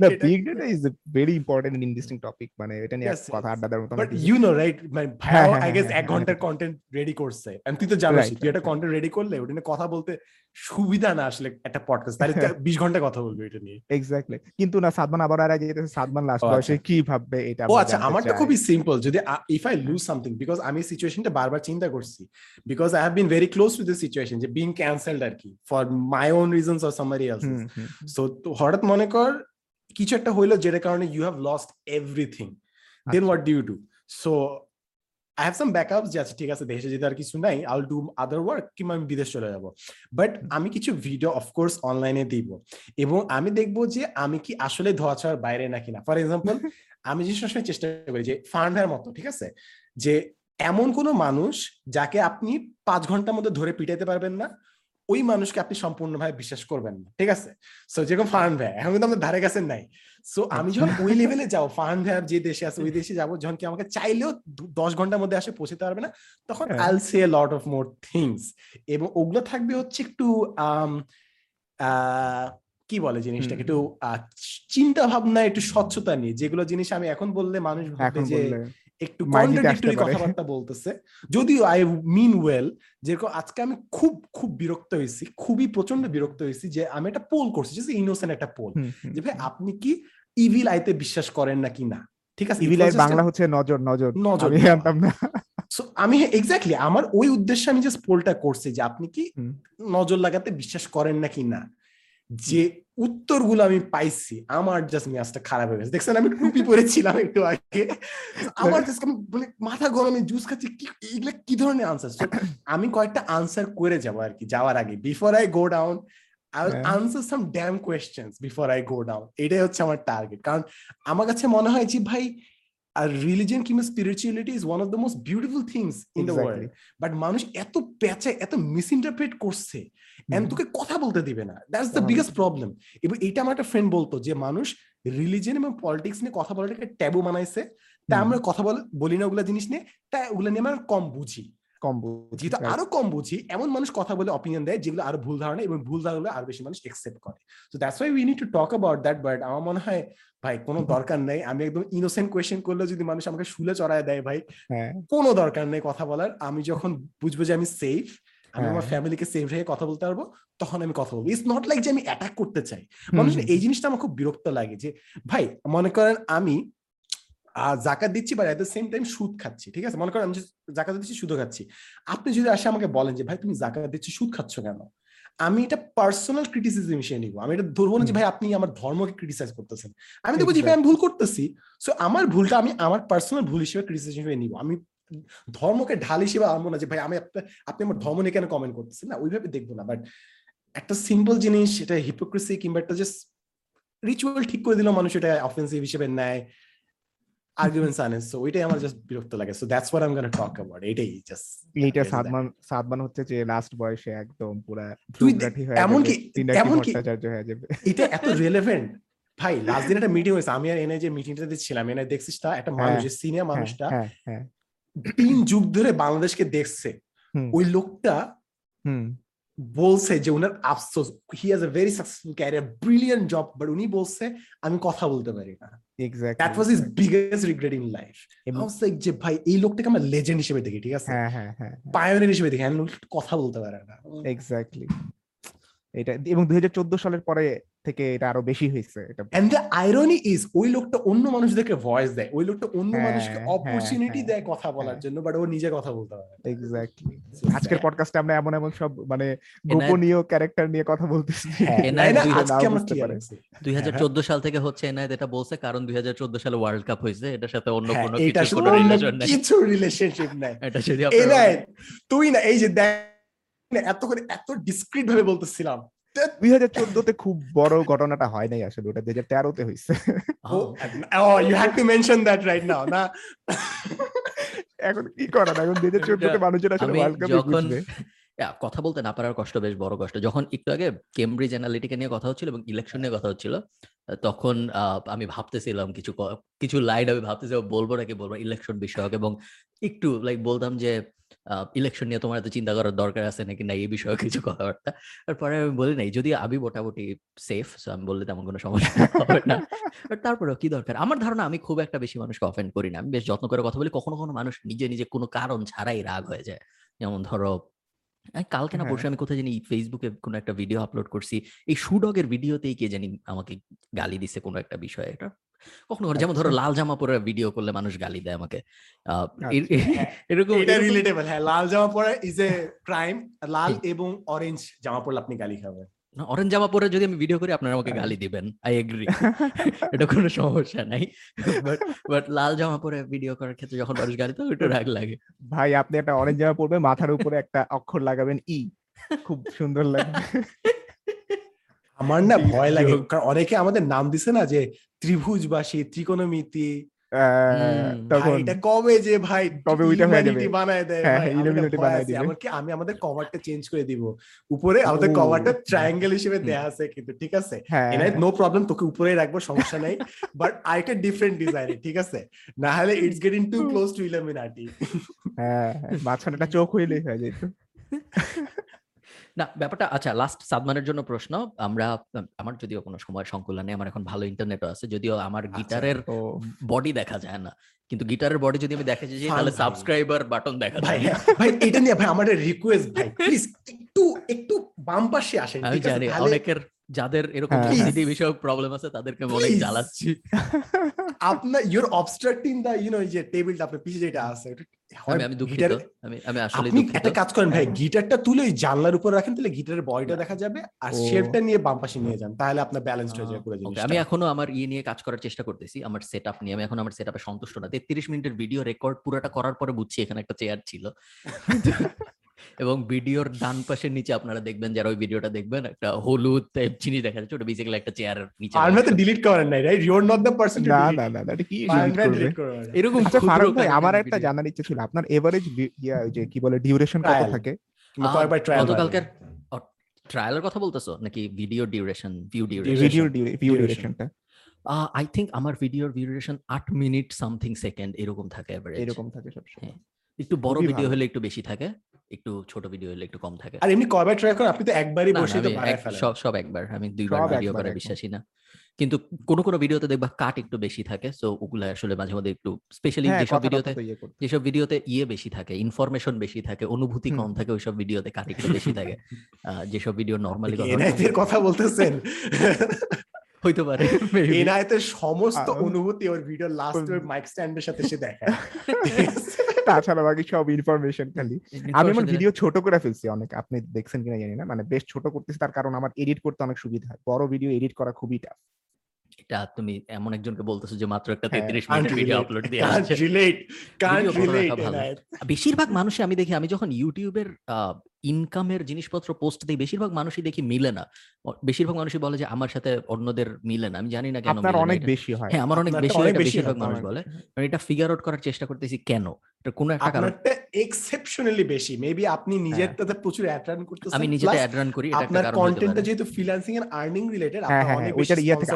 না big data is very important and interesting topic মানে এটা নিয়ে কথা আড্ডা দেওয়ার মতো বাট ইউ নো রাইট মানে হ্যাঁ, হ্যাঁ, আই গেস হ্যাঁ, এক হ্যাঁ, ঘণ্টার কন্টেন্ট রেডি করছে। And তুই তো জানিস তুই একটা কন্টেন্ট রেডি করলে ওটা নিয়ে কথা বলতে সুবিধা না আসলে একটা পডকাস্ট তাহলে বিশ ঘণ্টা কথা বলবে এটা নিয়ে। এক্স্যাক্টলি কিন্তু না সাদমান আবার আর যেতেছে সাদমান লাস্ট বয়সে আচ্ছা। কি ভাববে এটা ও আচ্ছা আমারটা খুবই সিম্পল যদি if I lose something because আমি সিচুয়েশনটা বারবার চিন্তা করছি because I have been very close to this situation যে বিং ক্যান্সেলড আর কি for my own reasons or somebody else so হঠাৎ মনে কর কিছু একটা হইল যেটার কারণে you have lost everything then. What do you do so I have some backups যে আচ্ছা ঠিক আছে দেশে যদি আর কিছু নাই আই ডু আদার ওয়ার্ক কিংবা আমি বিদেশ চলে যাব। বাট আমি কিছু ভিডিও অফকোর্স অনলাইনে দিব। এবং আমি দেখব যে আমি কি আসলে ধোয়া ছোঁয়ার বাইরে নাকি না। ফর এক্সাম্পল আমি যে সবসময় চেষ্টা করি যে ফান্ডার মতো ঠিক আছে যে এমন কোনো মানুষ যাকে আপনি পাঁচ ঘণ্টার মধ্যে ধরে পিটাইতে পারবেন না ওই মানুষকে আপনি সম্পূর্ণভাবে বিশ্বাস করবেন না ঠিক আছে? সো যেরকম ফাহান ভাই এখন কিন্তু আমাদের ধারে কাছে নাই। সো আমি যখন ওই লেভেলে যাব ফাহান ভাই যে দেশে আছে ওই দেশে যাব যখন কি আমাকে চাইলেও দশ ঘণ্টার মধ্যে আসে পৌঁছতে পারবে না তখন। I'll say lot of more things এবং ওগুলো থাকবে হচ্ছে একটু আহ, কি বলে জিনিসটাকে হুম। একটু আহ, চিন্তা ভাবনা একটু স্বচ্ছতা নিয়ে যেগুলো জিনিস আমি এখন বললে মানুষ ভাবে যে একটু কন্ট্রাডিক্টরি কথাবার্তা বলতেছে। যদিও আই মিন ওয়েল যেরকম আজকে আমি খুব খুব বিরক্ত হয়েছি খুবই প্রচণ্ড বিরক্ত হয়েছি যে আমি একটা পোল করছি যে ইনোসেন্ট একটা পোল যে ভাই আপনি কি ইভিল আইতে বিশ্বাস করেন নাকি না? ঠিক আছে? ইভিল আইয়ের বাংলা হচ্ছে নজর নজর। নজর আমি। জানতাম না। সো আমি এক্স্যাক্টলি আমার ওই উদ্দেশ্যে আমি জাস্ট পোলটা করছি যে আপনি কি নজর লাগাতে বিশ্বাস করেন নাকি না? যে উত্তরগুলো আমি পাইছি আমার জাস্ট মেজাজটা খারাপ হয়ে গেছে। দেখছেন আমি টুপি পরেছিলাম একটু আগে। আমার জাস্ট মানে মাথা গরমে জুস খাচ্ছি কি এগুলা কি ধরনের আনসার আমি কয়েকটা আনসার করে যাব আর কি যাওয়ার আগে। Before I go down I. Answer some damn questions before I go down এটাই হচ্ছে আমার টার্গেট কারণ আমার কাছে মনে হয় যে ভাই আর রিলিজিয়ন কিংবা spirituality is one of the most beautiful things in the world. But মানুষ এত প্যাচে এত মিস ইন্টারপ্রেট করছে এন্ড। তোকে কথা বলতে দিবে না। দ্যাটস দ্য বিগেস্ট প্রবলেম এবং এটা আমার একটা ফ্রেন্ড বলতো যে মানুষ রিলিজিয়ন এবং পলিটিক্স নিয়ে কথা বলাটাকে ট্যাবু বানাইছে। তাই হুম। আমরা কথা বল বলি না ওগুলা জিনিস নিয়ে। তাই ওগুলা নিয়ে আমরা কম বুঝি। কম বুঝি, right. আরও কম বুঝি এমন মানুষ কথা বলে অপিনিয়ন দেয় যেগুলো আরও ভুল ধারণা এবং ভুল ধারণা আরও বেশি মানুষ একসেপ্ট করে। তো that's why we need to talk about that but আমার মনে হয় ভাই কোনো দরকার নেই। আমি একদম ইনোসেন্ট কোয়েশ্চেন করলে যদি মানুষ আমাকে শুলে চড়ায় দেয় ভাই হ্যাঁ। কোনো দরকার নেই কথা বলার। আমি যখন বুঝব যে আমি সেফ আমি আমার। ফ্যামিলিকে সেফ রেখে কথা বলতে পারব তখন আমি কথা বলব। ইটস নট লাইক যে আমি অ্যাটাক করতে চাই। হুম, মানুষের এই জিনিসটা আমার খুব বিরক্ত লাগে যে ভাই মনে করেন আমি জাকাত দিচ্ছি বা এট দ্য সেম টাইম সুদ খাচ্ছি ঠিক আছে? মনে করেন আমি জাকাত দিচ্ছি সুদও খাচ্ছি। আপনি যদি আসে আমাকে বলেন যে ভাই তুমি জাকাত দিচ্ছি সুদ খাচ্ছ কেন? আমি এটা পার্সোনাল ক্রিটিসিজম হিসেবে নিবো। আমি এটা ধরবো না যে ভাই আপনি আমার ধর্মকে ক্রিটিসাইজ করতেছেন। আমি দেখব যে ভাই আমি ভুল করতেছি। সো আমার ভুলটা আমি আমার পার্সোনাল ভুল হিসেবে ক্রিটিসাইজ হিসেবে নিবো। আমি ধর্মকে ঢাল হিসেবে আনব না যে ভাই আমি আপনি আমার ধর্ম নিয়ে কেন কমেন্ট করতেছেন? না ওইভাবে দেখব না। বাট একটা সিম্পল জিনিস এটা হিপোক্রেসি কিংবা একটা জাস্ট রিচুয়াল ঠিক করে দিল মানুষ এটা অফেন্সিভ হিসেবে নেয়। আর্গুমেন্টস আনে সো ওইটাই আমার জাস্ট বিরক্ত লাগে so that's what I am gonna talk about এটাই জাস্ট এইটা সাদমান সাদমান হচ্ছে যে লাস্ট বয়সে একদম পুরা তুই হয়ে এমনকি- যাবে, পিনাকি এমনকি- হয়ে যাবে। এটা এত রিলেভেন্ট ভাই লাস্ট দিন একটা মিটিং হয়েছে আমি আর এনে যে মিটিংটাতে ছিলাম এনে দেখছিস না একটা মানুষ হ্যাঁ, সিনিয়র হ্যাঁ, মানুষটা হ্যাঁ তিন যুগ ধরে বাংলাদেশকে দেখছে। ওই লোকটা বলছে যে উনার আফসোস he has a very successful career brilliant job but উনি বলছে আমি কথা বলতে পারি না। Exact that was his biggest regret in life যে ভাই এই লোকটাকে আমরা লেজেন্ড হিসেবে দেখি ঠিক আছে? হ্যাঁ হ্যাঁ হ্যাঁ পায়োনিয়ার হিসেবে দেখি হ্যাঁ কথা বলতে পারে না। এক্স্যাক্টলি এটা এবং দুই হাজার চোদ্দ সালের পরে থেকে এটা আরও বেশি হয়েছে এটা এন্ড দ্য আইরনি ইজ ওই লোকটা অন্য মানুষদেরকে ভয়েস দেয় ওই লোকটা অন্য হ্যাঁ, মানুষকে হ্যাঁ, অপরচুনিটি হ্যাঁ, দেয় কথা বলার হ্যাঁ। জন্য বাট ও নিজে কথা বলতে পারে এক্স্যাক্টলি আজকের. পডকাস্টে আমরা এমন এমন সব মানে গোপনীয় ক্যারেক্টার নিয়ে কথা বলতেছি হ্যাঁ? দুই-। হয়েছি। দুই সাল থেকে হচ্ছে এনায়েত এটা বলছে কারণ দুই হাজার চোদ্দ সালে ওয়ার্ল্ড কাপ হয়েছে এটার সাথে অন্য হ্যাঁ, কোনো কিছু কোনো অন্য রিলেশন নেই কিছু রিলেশনশিপ নাই এটা যদি তুই না এই যে দেখ না, এত করে এত ডিসক্রিট ভাবে বলতেছিলাম দুই হাজার চোদ্দতে খুব বড় ঘটনাটা হয় নাই আসলে ওটা দুই হাজার তেরোতে হয়েছে you had to mention that right now না? এখন কি করার? এখন দুই হাজার চোদ্দতে মানুষের আসলে ওয়ার্ল্ড কাপে যখন বুঝবে কথা বলতে না পারার কষ্ট বেশ বড় কষ্ট। যখন একটু আগে কেমব্রিজ অ্যানালিটিকা নিয়ে কথা হচ্ছিল এবং ইলেকশন নিয়ে কথা হচ্ছিল তখন আহ, আমি ভাবতেছিলাম কিছু কিছু লাইন আমি ভাবতেছিলাম বলব নাকি বলব ইলেকশন বিষয়ক এবং একটু লাইক বলতাম যে ইলেকশন নিয়ে তোমার এত চিন্তা করার দরকার আছে নাকি? না এই বিষয়ে কিছু কথাবার্তা। তারপরে আমি বলি নাই যদি আমি মোটামুটি সেফ সো আমি বললে তেমন কোনো সমস্যা হবে না। বাট তারপরেও কি দরকার? আমার ধারণা আমি খুব একটা বেশি মানুষকে অফেন্ড করি না। আমি বেশ যত্ন করে কথা বলি কখনো কখনো মানুষ নিজে নিজে কোনো কারণ ছাড়াই রাগ হয়ে যায়। যেমন ধরো কালকে না হ্যাঁ। পরশু আমি কোথায় জানি ফেসবুকে কোনো একটা ভিডিও আপলোড করছি। এই শুডগের ভিডিওতেই কে জানি আমাকে গালি দিছে কোনো একটা বিষয়ে। এটা কখনো যেমন ধরো আচ্ছা। লাল জামা পরে ভিডিও করলে মানুষ গালি দেয় আমাকে। আচ্ছা। এরকম এটা রিলেটেবল হ্যাঁ। লাল জামা পরা ইজ এ ক্রাইম লাল এবং অরেঞ্জ জামা পরলে আপনি গালি খাবেন। না অরেঞ্জ জামা পরে যদি আমি ভিডিও করি আপনারা আমাকে হ্যাঁ। গালি দিবেন। আই এগ্রি এটা কোনো সমস্যা নাই। বাট বাট লাল জামা পরে ভিডিও করার ক্ষেত্রে যখন মানুষ গালি তো একটু রাগ লাগে। ভাই আপনি একটা অরেঞ্জ জামা পরবেন মাথার উপরে একটা অক্ষর লাগাবেন ই খুব সুন্দর লাগবে। আমার না ভয় লাগে কারণ অনেকে আমাদের নাম দিছে না যে ত্রিভুজবাসী ত্রিকোণমিতি। আহ, হুম, তখন এটা কবে যে ভাই কবে ওইটা হয়ে যাবে? বানায় দেয় হ্যাঁ, হ্যাঁ, বানায় দিবে। এমনকি আমি আমাদের কভারটা চেঞ্জ করে দিব। উপরে আমাদের কভারটা ট্রায়াঙ্গেল হিসেবে হুম। দেয়া আছে কিন্তু ঠিক আছে? হ্যাঁ। নো প্রবলেম তোকে উপরে রাখব সমস্যা নাই। বাট ডিফারেন্ট ডিজাইন ঠিক আছে? না হলে it's getting too close to illuminati হ্যাঁ হ্যাঁ, মাঝখানে একটা চোখ হইলেই হয়ে যেত। না ব্যাপারটা আচ্ছা লাস্ট সাদমানের জন্য প্রশ্ন। আমরা আমার যদিও কোনো সময় সংকুলন নেই আমার এখন ভালো ইন্টারনেটও আছে যদিও আমার আচ্ছা, গিটারের বডি দেখা যায় না। কিন্তু গিটারের বডি যদি আমি দেখে যাই তাহলে সাবস্ক্রাইবার বাটন দেখা যায়। হ্যাঁ, ভাই এটা নিয়ে ভাই আমার রিকোয়েস্ট ভাই প্লিজ একটু একটু বাম পাশে আসেন আমি জানি অনেকের যাদের এরকম হ্যাঁ, OCD বিষয়ক প্রবলেম আছে তাদেরকে অনেক জ্বালাচ্ছি। আপনার your obstructing the you know যে টেবিলটা আপনার পিছে যেটা আছে হয় আমি আমি দুঃখিত আমি আমি আসলে দুঃখিত। একটা কাজ করেন ভাই হ্যাঁ। গিটারটা তুলে ওই জানলার উপর রাখেন তাহলে গিটারের বডিটা দেখা যাবে আর। শেপটা নিয়ে বাম পাশে নিয়ে যান তাহলে আপনার ব্যালেন্সড হয়ে যাবে পুরো জিনিসটা। আমি এখনও আমার ইয়ে নিয়ে কাজ করার চেষ্টা করতেছি আমার সেট আপ নিয়ে আমি এখন আমার সন্তুষ্ট না তেত্রিশ মিনিটের ভিডিও রেকর্ড পুরোটা করার পরে বুঝছি এখানে একটা চেয়ার ছিল। এবং ভিডিওর ডান পাশের নিচে আপনারা দেখবেন যারা ওই ভিডিওটা দেখবেন একটা হলুদ টাইপ জিনিস দেখা যাচ্ছে ওটা বেসিক্যালি একটা চেয়ারের নিচে আমরা তো ডিলিট করেন নাই right you are not the person না না না না, এটা কি করবে? এরকম আচ্ছা ফারুক ভাই আমার একটা জানার ইচ্ছে ছিল। আপনার এভারেজ ইয়া যে কি বলে ডিউরেশন কত থাকে? কয়বার ট্রায়াল গতকালকের ট্রায়ালের কথা বলতেছো? নাকি video duration view duration video view ডিউরেশনটা I think আমার ভিডিওর ডিউরেশন আট মিনিট সামথিং সেকেন্ড এরকম থাকে average। এরকম থাকে সবসময়। হ্যাঁ। একটু বড় ভিডিও হলে একটু বেশি থাকে। একটু ছোট ভিডিও হলে একটু কম থাকে। আর এমনি কয়বার ট্রাই করেন আপনি তো একবারই বসে তো আমি বাড়ায় ফেলেন। সব সব একবার আমি দুইবার ভিডিও করে। বিশ্বাসী না। কিন্তু কোনো কোনো ভিডিওতে দেখবা কাট একটু বেশি থাকে সো ওগুলা আসলে মাঝে মধ্যে একটু স্পেশালি হ্যাঁ যেসব ভিডিওতে ইয়ে যেসব ভিডিওতে ইয়ে বেশি থাকে ইনফরমেশন বেশি থাকে অনুভূতি কম থাকে ওইসব ভিডিওতে কাট একটু বেশি থাকে। আহ, যেসব ভিডিও নর্মালি কথা বলতেছেন? হইতে পারে। এনআইতের সমস্ত অনুভূতি ওর ভিডিও লাস্ট ওর মাইক স্ট্যান্ডের সাথে সে দেখায়। তাছাড়া বাকি সব ইনফরমেশন খালি আমি আমার ভিডিও ছোট করে ফেলছি অনেক আপনি দেখছেন কিনা জানি না মানে বেশ ছোট করতেছি তার কারণ আমার এডিট করতে অনেক সুবিধা হয় বড় ভিডিও এডিট করা খুবই টাফ এটা তুমি এমন একজনকে বলতেছো যে মাত্র একটা হ্যাঁ, তেত্রিশ Can't মিনিটের ভিডিও আপলোড দিয়ে আছে রিলেট ভালো। এনায়েত। বেশিরভাগ মানুষই আমি দেখি আমি যখন ইউটিউবের ইনকামের জিনিসপত্র পোস্ট দিই বেশিরভাগ মানুষই দেখি মিলে না। বেশিরভাগ মানুষই বলে যে আমার সাথে অন্যদের মিলে না। আমি জানি না কেন আপনার অনেক বেশি হয়। হ্যাঁ আমার অনেক বেশি হয়, বেশিরভাগ মানুষ বলে। আমি এটা ফিগার আউট করার চেষ্টা করতেছি কেন? এটা কোনো একটা কারণ। এক্সেপশনালি বেশি। মেবি আপনি নিজেরটাতে প্রচুর অ্যাট্রান করতেছেন হ্যাঁ। আমি plus অ্যাড রান করি এটা একটা কারণ হতে কন্টেন্টটা যেহেতু ফ্রিল্যান্সিং এন্ড আর্নিং রিলেটেড হ্যাঁ আপনার হ্যাঁ অনেক হ্যাঁ বেশি ইয়ে থেকে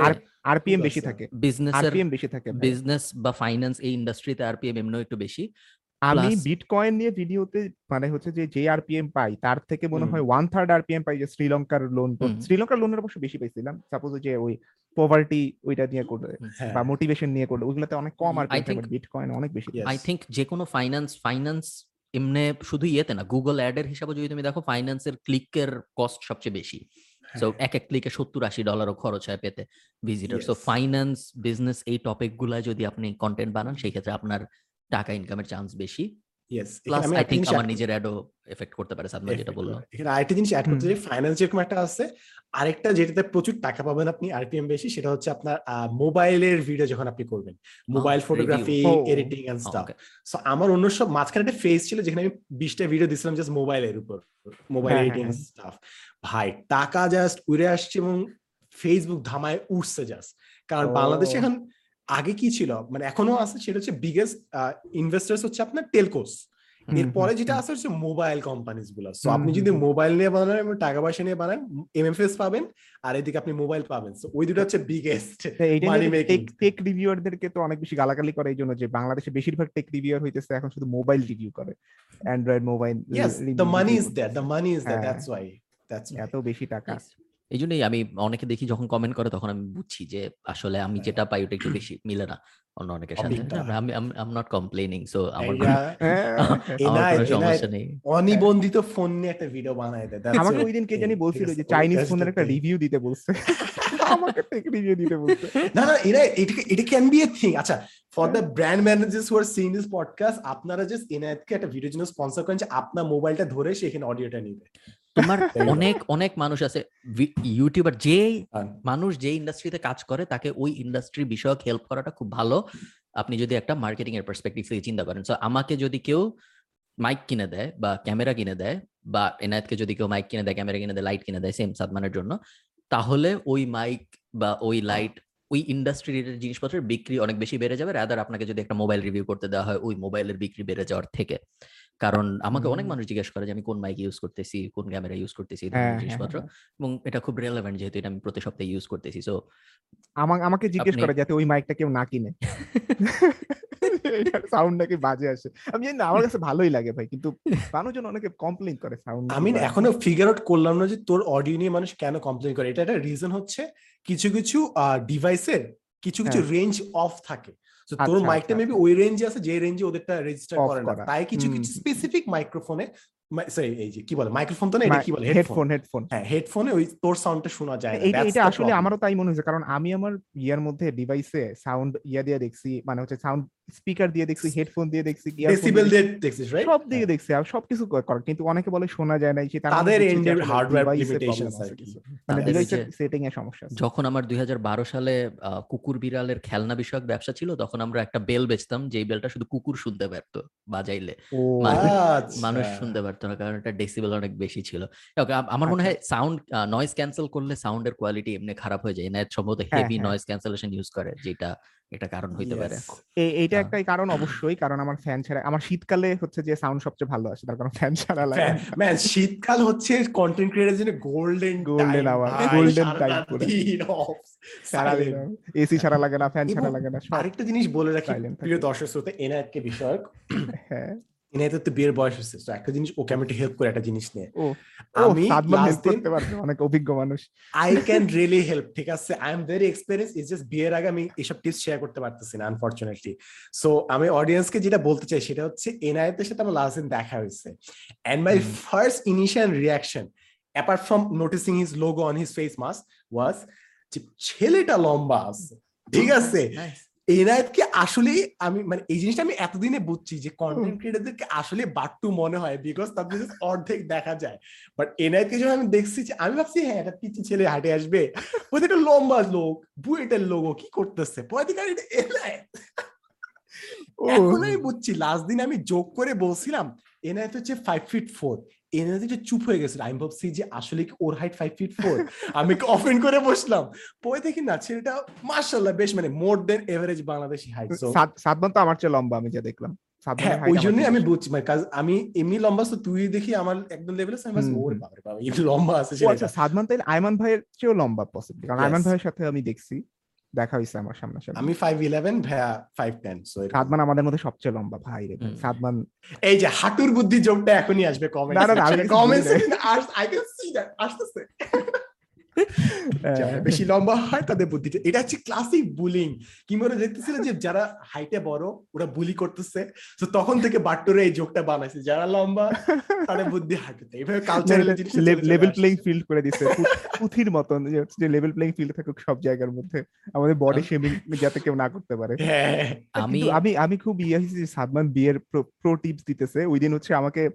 আরপিএম বেশি থাকে। বিজনেসের আরপিএম বেশি থাকে বিজনেস বা ফাইন্যান্স এই ইন্ডাস্ট্রিতে আরপিএম এমনিও একটু বেশি। আমি বিটকয়েন নিয়ে ভিডিওতে মানে হচ্ছে যে যে আরপিএম পাই তার থেকে মনে হয় ওয়ান থার্ড আরপিএম পাই যে শ্রীলঙ্কার লোন। শ্রীলঙ্কার লোনের অবশ্য বেশি পাইছিলাম। সাপোজ যে ওই পভার্টি ওইটা নিয়ে করলে বা মোটিভেশন নিয়ে করলে ওইগুলোতে অনেক কম think- বিটকয়েন অনেক বেশি আই থিঙ্ক যে কোনো ফাইন্যান্স ফাইন্যান্স এমনি শুধু ইয়েতে না গুগল অ্যাডের হিসাবে যদি তুমি দেখো ফাইন্যান্সের ক্লিকের কস্ট সবচেয়ে বেশি। সো হ্যাঁ। এক এক ক্লিকে সত্তর আশি ডলারও খরচ হয় পেতে। ভিজিটর সো ফাইন্যান্স বিজনেস এই টপিকগুলা যদি আপনি কন্টেন্ট বানান সেই ক্ষেত্রে আপনার টাকা ইনকামের চান্স বেশি। আরেকটা যেটাতে প্রচুর টাকা পাবেন আপনি আরপিএম বেশি সেটা হচ্ছে আপনার মোবাইলের ভিডিও যখন আপনি করবেন। Mobile. Photography Oh. Editing and stuff so আমার অন্য সব মাঝখানে একটা ফেজ ছিল যেখানে আমি বিশটা ভিডিও দিছিলাম জাস্ট মোবাইলের উপর মোবাইল এডিটিং স্টাফ ভাই টাকা জাস্ট উড়ে আসছে এবং ফেসবুক ধামায় উঠছে জাস্ট কারণ বাংলাদেশে এখন আগে কি ছিল? মানে এখনও আছে সেটা হচ্ছে বিগেস্ট ইনভেস্টার্স হচ্ছে আপনার টেলকোস এরপরে যেটা আছে হচ্ছে মোবাইল কোম্পানিজগুলো। সো আপনি যদি মোবাইল নিয়ে বানান এবং টাকা পয়সা নিয়ে বানান এমএফএস পাবেন আর এদিকে আপনি মোবাইল পাবেন। সো ওই দুটো হচ্ছে বিগেস্ট. টেক রিভিউয়ারদেরকে তো অনেক বেশি গালাগালি করে এই জন্য যে বাংলাদেশে বেশিরভাগ টেক রিভিউয়ার হইতেছে এখন শুধু মোবাইল রিভিউ করে। Android mobile yes the money is that the money is that. That's why that's এত বেশি টাকা। এই জন্যই আমি অনেকে দেখি যখন কমেন্ট করে তখন আমি বুঝছি যে আসলে আমি হ্যাঁ। যেটা পাই ওটা একটু বেশি মিলে না। অন্য অনেকের সাথে। আমি আম নট কমপ্লেনিং সো আমার হ্যাঁ, কোনো সমস্যা নেই। অনিবন্ধিত ফোন নিয়ে একটা ভিডিও বানায় দেয়। আমাকে. ওই দিন কে জানি বলছিল যে চাইনিজ ফোনের একটা রিভিউ দিতে বলছে। আমাকে টেক রিভিউ দিতে বলছে না না এটা এটা এটা ক্যান বি এ থিং আচ্ছা for the brand managers who are seeing this podcast আপনারা জাস্ট এনায়েতকে একটা ভিডিওর জন্য স্পন্সর করেন যে আপনার মোবাইলটা ধরে সে এখানে অডিওটা নিবে তোমার. অনেক অনেক মানুষ আছে ইউটিউবার যে হ্যাঁ। মানুষ যে ইন্ডাস্ট্রিতে কাজ করে তাকে ওই ইন্ডাস্ট্রি বিষয়ক হেল্প করাটা খুব ভালো আপনি যদি একটা মার্কেটিং এর পার্সপেক্টিভ থেকে চিন্তা করেন সো আমাকে যদি কেউ মাইক কিনে দেয় বা ক্যামেরা কিনে দেয় বা এনায়েতকে যদি কেউ মাইক কিনে দেয় ক্যামেরা কিনে দেয় লাইট কিনে দেয় সেম সাদমানের জন্য তাহলে ওই মাইক বা ওই লাইট ওই ইন্ডাস্ট্রি রিলেটেড জিনিসপত্রের বিক্রি অনেক বেশি বেড়ে যাবে রাদার আপনাকে যদি একটা মোবাইল রিভিউ করতে দেওয়া হয় ওই মোবাইলের বিক্রি বেড়ে যাওয়ার থেকে। কারণ আমাকে অনেক মানুষ জিজ্ঞেস করে যে আমি কোন মাইক ইউজ করতেছি কোন ক্যামেরা ইউজ করতেছি? এই হ্যাঁ, ধরনের হ্যাঁ, জিনিসপত্র। এবং এটা খুব রেলেভেন্ট যেহেতু এটা আমি প্রতি সপ্তাহে ইউজ করতেছি সো আমাকে আমাকে জিজ্ঞেস করে যাতে ওই মাইকটা কেউ না কিনে। সাউন্ড নাকি বাজে আসে। আমি জানি না আমার কাছে ভালোই লাগে ভাই কিন্তু মানুষজন অনেকে কমপ্লেইন করে সাউন্ড আমি এখনও ফিগার আউট করলাম না যে তোর অডিও নিয়ে মানুষ কেন কমপ্লেন করে। এটা একটা রিজন হচ্ছে কিছু কিছু ডিভাইসের কিছু কিছু রেঞ্জ অফ থাকে। তো তোর আচ্ছা, মাইকটা আচ্ছা, মেবি ওই রেঞ্জে আছে যে রেঞ্জে ওদেরটা রেজিস্টার করে না। তাই কিছু কিছু স্পেসিফিক মাইক্রোফোনে সরি এই যে কি বলে মাইক্রোফোন তো না এটা কি বলে হেডফোন হেডফোন হ্যাঁ হেডফোনে ওই তোর সাউন্ডটা শোনা যায় না এইটা এটা আসলে আমারও তাই মনে হয়েছে কারণ আমি আমার ইয়ার মধ্যে ডিভাইসে সাউন্ড ইয়া দিয়ে দেখছি মানে হচ্ছে সাউন্ড স্পিকার দিয়ে দেখছি হেডফোন দিয়ে দেখছি ডেসিবেল দিয়ে দেখছিস রাইট সব দিকে দেখছি আর সবকিছু করে কিন্তু অনেকে বলে শোনা যায় না মানে তাদের এন্ডের হার্ডওয়্যার device লিমিটেশনস আছে মানে ডিভাইসের সেটিং এ সমস্যা যখন আমার দুই হাজার বারো সালে আহ, কুকুর বিড়ালের খেলনা বিষয়ক ব্যবসা ছিল তখন আমরা একটা বেল বেচতাম যেই বেলটা শুধু কুকুর শুনতে পারত বাজাইলে। আচ্ছা। মানুষ শুনতে পারতো। না কারণ এটা ডেসিবেল অনেক বেশি ছিল আমার মনে আচ্ছা। হয় সাউন্ড নয়েজ ক্যান্সেল করলে সাউন্ডের কোয়ালিটি এমনি খারাপ হয়ে যায় এনায়েত সম্ভবত হেভি। নয়েজ ক্যান্সেলেশন ইউজ করে যেটা এটা কারণ হইতে পারে এইটা। একটাই কারণ অবশ্যই কারণ আমার ফ্যান ছাড়া আমার শীতকালে হচ্ছে যে সাউন্ড সবচেয়ে ভালো আসে তার কারণ ফ্যান ছাড়া লাগে man, শীতকাল হচ্ছে কন্টেন্ট ক্রিয়েটার জন্য golden Golden hour, golden time পুরো। সারা দিন এসি ছাড়া লাগে না ফ্যান ছাড়া লাগে না আরেকটা জিনিস বলে রাখি। প্রিয় দর্শক শ্রোতা এনায়েতকে বিষয়ক হ্যাঁ এনায়েতের তো বিয়ের বয়স হচ্ছে তো একটা জিনিস ওকে আমি একটু হেল্প করে একটা জিনিস নিয়ে। আমি করতে পারবে অনেক অভিজ্ঞ মানুষ। আই ক্যান রিয়েলি হেল্প ঠিক আছে? I am very experience is just বিয়ের আগে আমি এসব টিপস শেয়ার করতে পারতেছি না আনফরচুনেটলি সো আমি অডিয়েন্সকে যেটা বলতে চাই সেটা হচ্ছে এনআইএতের সাথে আমার লাস্ট দিন দেখা হয়েছে। And my first initial reaction apart from noticing his logo on his face mask was ছেলেটা লম্বা আছে ঠিক আছে. এনায়েতকে আসলে আমি মানে এই জিনিসটা আমি এতদিনে বুঝছি যে কন্টেন্ট ক্রিয়েটারদেরকে আসলে বাট্টু মনে হয় বিকজ তাদের অর্ধেক দেখা যায়। বাট এনায়েতকে যখন আমি দেখছি যে আমি ভাবছি হ্যাঁ একটা পিচি ছেলে হাঁটে আসবে। ওদের একটা লম্বা লোক বুয়েটের লোক কি করতেছে? এটা এনায়েত এখন আমি বুঝছি লাস্ট দিন আমি যোগ করে বলছিলাম এনায়েত হচ্ছে ফাইভ ফিট ফোর এনায়েত একটু চুপ হয়ে গেছিল আমি ভাবছি যে আসলে কি ওর হাইট ফাইভ ফিট ফোর আমি অফেন করে বসলাম? পরে দেখি না ছেলেটা মার্শাল্লাহ বেশ মানে more then average Bangladeshi height Sadman তো আমার চেয়ে লম্বা আমি যা দেখলাম। হ্যাঁ ওই জন্যই আমি বুঝছি মানে কাজ আমি এমনি লম্বা তো তুই দেখি আমার একদম লেভেলে আমি ভাবছি, হুম, ওরে বাবা লম্বা আছে আচ্ছা সাদমান তাইলে আয়মান ভাইয়ের চেয়েও লম্বা পসিবলি কারণ আয়মান ভাইয়ের সাথে আমি দেখছি দেখা হয়েছে আমার সামনে সামনে আমি ফাইভ ইলেভেন ভাইয়া ফাইভ টেন সো সাদমান আমাদের মধ্যে সবচেয়ে লম্বা ভাই রে। সাদমান এই যে হাঁটুর বুদ্ধি জোকটা এখনই আসবে কমেন্ট না, না, না, comment I can see that আসতেছে। যারা বেশি লম্বা হয় তাদের বুদ্ধিটা এটা হচ্ছে ক্লাসিক বুলিং কিংবা ওরা দেখতেছিল যে যারা হাইটে বড় ওরা বুলি করতেছে। তো তখন থেকে বাট্টরে এই জোকটা বানাইছে যারা লম্বা তাদের বুদ্ধি হাঁটুতে। এইভাবে কালচারাল লেভেল প্লেইং ফিল্ড করে দিছে। পু- পুঁথির মতন যে হচ্ছে লেভেল প্লেইং ফিল্ড থাকুক সব জায়গার মধ্যে। আমাদের বডি শেমিং যাতে কেউ না করতে পারে। হ্যাঁ। আমি আমি আমি খুব ইয়ে সাদমান বিয়ের প্রো টিপস দিতেছে। ওই দিন হচ্ছে আমাকে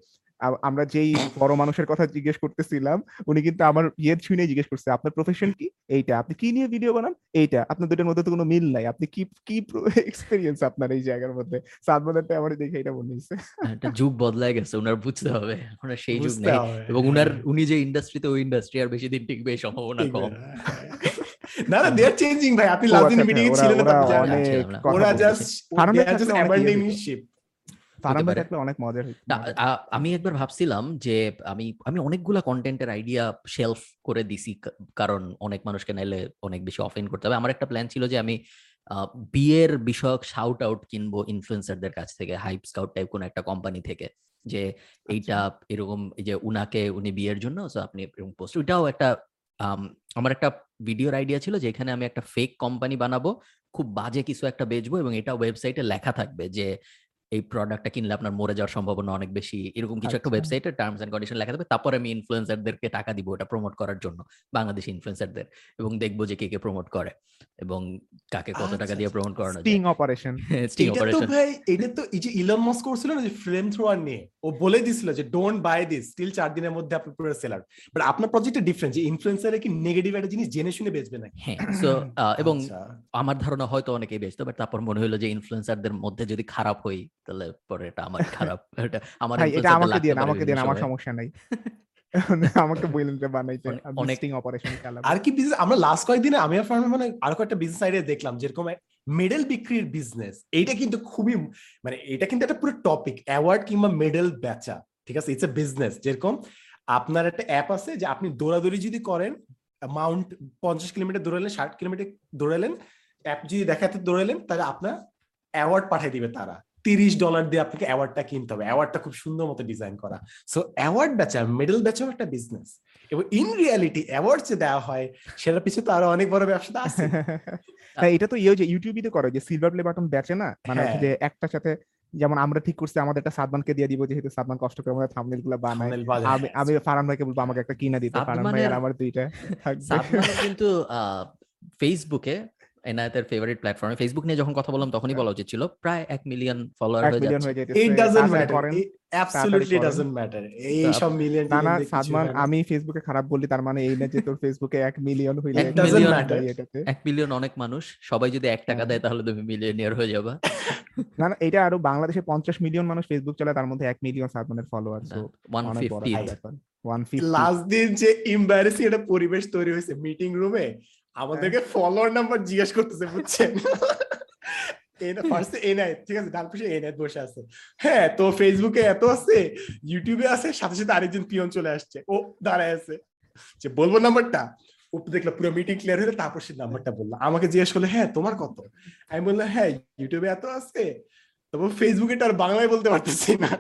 আমরা যেই বড় মানুষের কথা জিজ্ঞেস করতেছিলাম উনি কিন্তু আমার ইয়ের ছুঁয়ে জিজ্ঞেস করছে আপনার প্রফেশন কি? এইটা আপনি কি নিয়ে ভিডিও বানান? এইটা আপনার দুটোর মধ্যে তো কোনো মিল নাই আপনি কি কি এক্সপেরিয়েন্স আপনার এই জায়গার মধ্যে? সাদমানেরটা আমার দেখে এটা মনে হয়েছে একটা যুগ বদলায় গেছে ওনার বুঝতে হবে ওনার সেই যুগ নেই এবং উনার উনি যে ইন্ডাস্ট্রিতে ওই ইন্ডাস্ট্রি আর বেশি দিন টিকবে সম্ভাবনা কম। না। না না দে আর চেঞ্জিং ভাই আপনি লাস্ট আচ্ছা, দিন আচ্ছা, মিটিং ওরা- ছিলেন না ওরা। কথা ওরা জাস্ট জাস্ট অ্যাবান্ডনিং শিপ থাকলে অনেক মজার আ- আমি একবার ভাবছিলাম যে আমি আমি অনেকগুলা কন্টেন্টের আইডিয়া শেলফ করে দিছি কারণ অনেক মানুষকে নাইলে অনেক বেশি অফেন্ড করতে হবে। আমার একটা প্ল্যান ছিল যে আমি বিয়ের বিষয়ক শাউট আউট কিনবো ইনফ্লুয়েন্সারদের কাছ থেকে হাইপ স্কাউট টাইপ কোন একটা কোম্পানি থেকে যে এইটা এরকম এই যে উনাকে উনি বিয়ের জন্য আপনি এরকম পোস্ট ওইটাও একটা আমার একটা ভিডিওর আইডিয়া ছিল যে এখানে আমি একটা ফেক কোম্পানি বানাবো খুব বাজে কিছু একটা বেচবো এবং এটা ওয়েবসাইটে লেখা থাকবে যে এই প্রোডাক্টটা কিনলে আপনার মরে যাওয়ার সম্ভাবনা অনেক বেশি এরকম কিছু একটা আচ্ছা। ওয়েবসাইটে টার্মস এন্ড কন্ডিশন লেখা থাকবে তারপরে আমি ইনফ্লুয়েন্সারদেরকে টাকা দিব এটা প্রমোট করার জন্য বাংলাদেশি ইনফ্লুয়েন্সারদের এবং দেখব যে কে কে প্রমোট করে এবং কাকে কত টাকা আচ্ছা, দিয়ে আচ্ছা। প্রমোট করানো স্টিং অপারেশন স্টিং এটা তো অপারেশন ভাই এটা তো এই যে ইলন মাস্ক করছিল না যে ফ্লেম থ্রোয়ার নিয়ে ও বলে দিছিল যে ডোন্ট বাই দিস স্টিল চার দিনের মধ্যে আপনি পুরো সেলার বাট আপনার প্রজেক্টটা ডিফারেন্ট যে ইনফ্লুয়েন্সারে কি নেগেটিভ একটা জিনিস জেনে শুনে বেচবে না হ্যাঁ সো এবং আচ্ছা। আমার ধারণা হয়তো অনেকেই বেচতো বাট তারপর মনে হলো যে ইনফ্লুয়েন্সারদের মধ্যে যদি খারাপ হই তাহলে পরে এটা আমার খারাপ এটা আমার এটা আমাকে পারে আমাকে দিন আমার সমস্যা নাই। আমাকে বললেন যে বানাইতে অনেক- আমি অনেক- স্টিং অপারেশন চালাবো আর কি বিজনেস আমরা লাস্ট কয়েকদিনে আমি ফার্মে মানে আরও কয়েকটা বিজনেস আইডিয়া দেখলাম যেরকম মেডেল বিক্রির বিজনেস এইটা কিন্তু খুবই মানে এটা কিন্তু একটা পুরো টপিক অ্যাওয়ার্ড কিংবা মেডেল বেচা ঠিক আছে? ইটস এ বিজনেস যেরকম আপনার একটা অ্যাপ আছে যে আপনি দৌড়াদৌড়ি যদি করেন মাউন্ট পঞ্চাশ কিলোমিটার দৌড়ালেন ষাট কিলোমিটার দৌড়ালেন অ্যাপ যদি দেখাতে দৌড়ালেন তাহলে আপনার অ্যাওয়ার্ড পাঠিয়ে দিবে তারা। তিরিশ ডলার দিয়ে আপনাকে অ্যাওয়ার্ডটা কিনতে হবে। অ্যাওয়ার্ডটা খুব সুন্দর মতো ডিজাইন করা। সো অ্যাওয়ার্ড বেচা মেডেল বেচাও একটা বিজনেস এবং ইন রিয়ালিটি অ্যাওয়ার্ড যে দেওয়া হয় সেটার পিছনে তো আরও অনেক বড় ব্যবসা আছে। হ্যাঁ এটা তো ইয়ে যে ইউটিউবই তো করে যে সিলভার প্লে বাটন বেচে না? মানে হচ্ছে হ্যাঁ। যে একটার সাথে যেমন আমরা ঠিক করছি আমাদের একটা সাদমানকে দিয়ে দিব যেহেতু সাদমান কষ্ট করে আমাদের থাম্বনেলগুলো বানায়। আমি আমি ফারান ভাইকে বলব আমাকে একটা কিনা দিতে। ফারান ভাই আর আমার দুইটা। থাকবে। সাদমানের কিন্তু ফেসবুকে এনায়েতের ফেভারিট প্ল্যাটফর্মে ফেসবুক নিয়ে যখন কথা বললাম তখনই বলা উচিত ছিল প্রায় এক মিলিয়ন ফলোয়ার হয়ে যাচ্ছে। It doesn't matter absolutely doesn't matter এই সব মিলিয়ন না না সাদমান আমি ফেসবুকে খারাপ বললি তার মানে এই না যে তোর ফেসবুকে এক মিলিয়ন হইলে এক doesn't million matter. এটাতে এক মিলিয়ন অনেক মানুষ সবাই যদি এক টাকা হ্যাঁ। দেয় তাহলে তুমি মিলিয়নিয়ার হয়ে যাবা। না না এটা আরও বাংলাদেশে পঞ্চাশ মিলিয়ন মানুষ ফেসবুক চালায় তার মধ্যে এক মিলিয়ন সাদমানের ফলোয়ার ওয়ান ফিফটি লাস্ট দিন যে এমবারেসিং একটা পরিবেশ তৈরি হয়েছে মিটিং রুমে আমাদেরকে ফলোয়ার নাম্বার জিজ্ঞেস করতেছে বুঝছেন? ফার্স্টে এনআই ঠিক আছে? ডান পাশে এনআই বসে আছে। হ্যাঁ তো ফেসবুকে এত আছে ইউটিউবে আছে সাথে সাথে আরেকজন পিয়ন চলে আসছে। ও দাঁড়ায় আছে। যে বলব নাম্বারটা ও দেখলাম পুরো মিটিং ক্লিয়ার হলে তারপর সে নাম্বারটা বলল। আমাকে জিজ্ঞেস করল হ্যাঁ তোমার কত? আমি বললাম হ্যাঁ ইউটিউবে এত আছে তারপর ফেসবুকে তো আর বাংলায় বলতে পারতেছি না।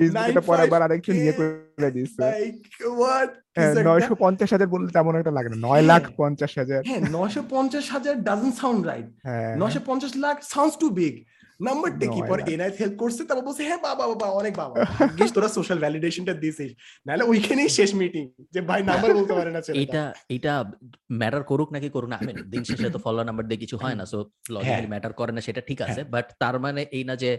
করে হ্যাঁ, নয়শো পঞ্চাশ হাজার বললে তেমন একটা লাগে না নয় হ্যাঁ। লাখ পঞ্চাশ হাজার। হ্যাঁ নশো পঞ্চাশ হাজার ডাজন্ট সাউন্ড রাইট হ্যাঁ। নশো পঞ্চাশ লাখ সাউন্ডস টু বিগ নাম্বারটা কি? পর এনআই হেল্প করছে তারপর বলছে হ্যাঁ বাবা বাবা অনেক বাবা। তোরা সোশ্যাল ভ্যালিডেশনটা দিছিস। নাহলে ওইখানেই শেষ মিটিং যে ভাই নাম্বার বলতে পারে না এটা এটা ম্যাটার করুক নাকি করুক না আমি দিন শেষে তো ফলো নাম্বার দিয়ে কিছু হয় না সো লজিক্যালি ম্যাটার করে না সেটা ঠিক আছে বাট তার মানে এই না যে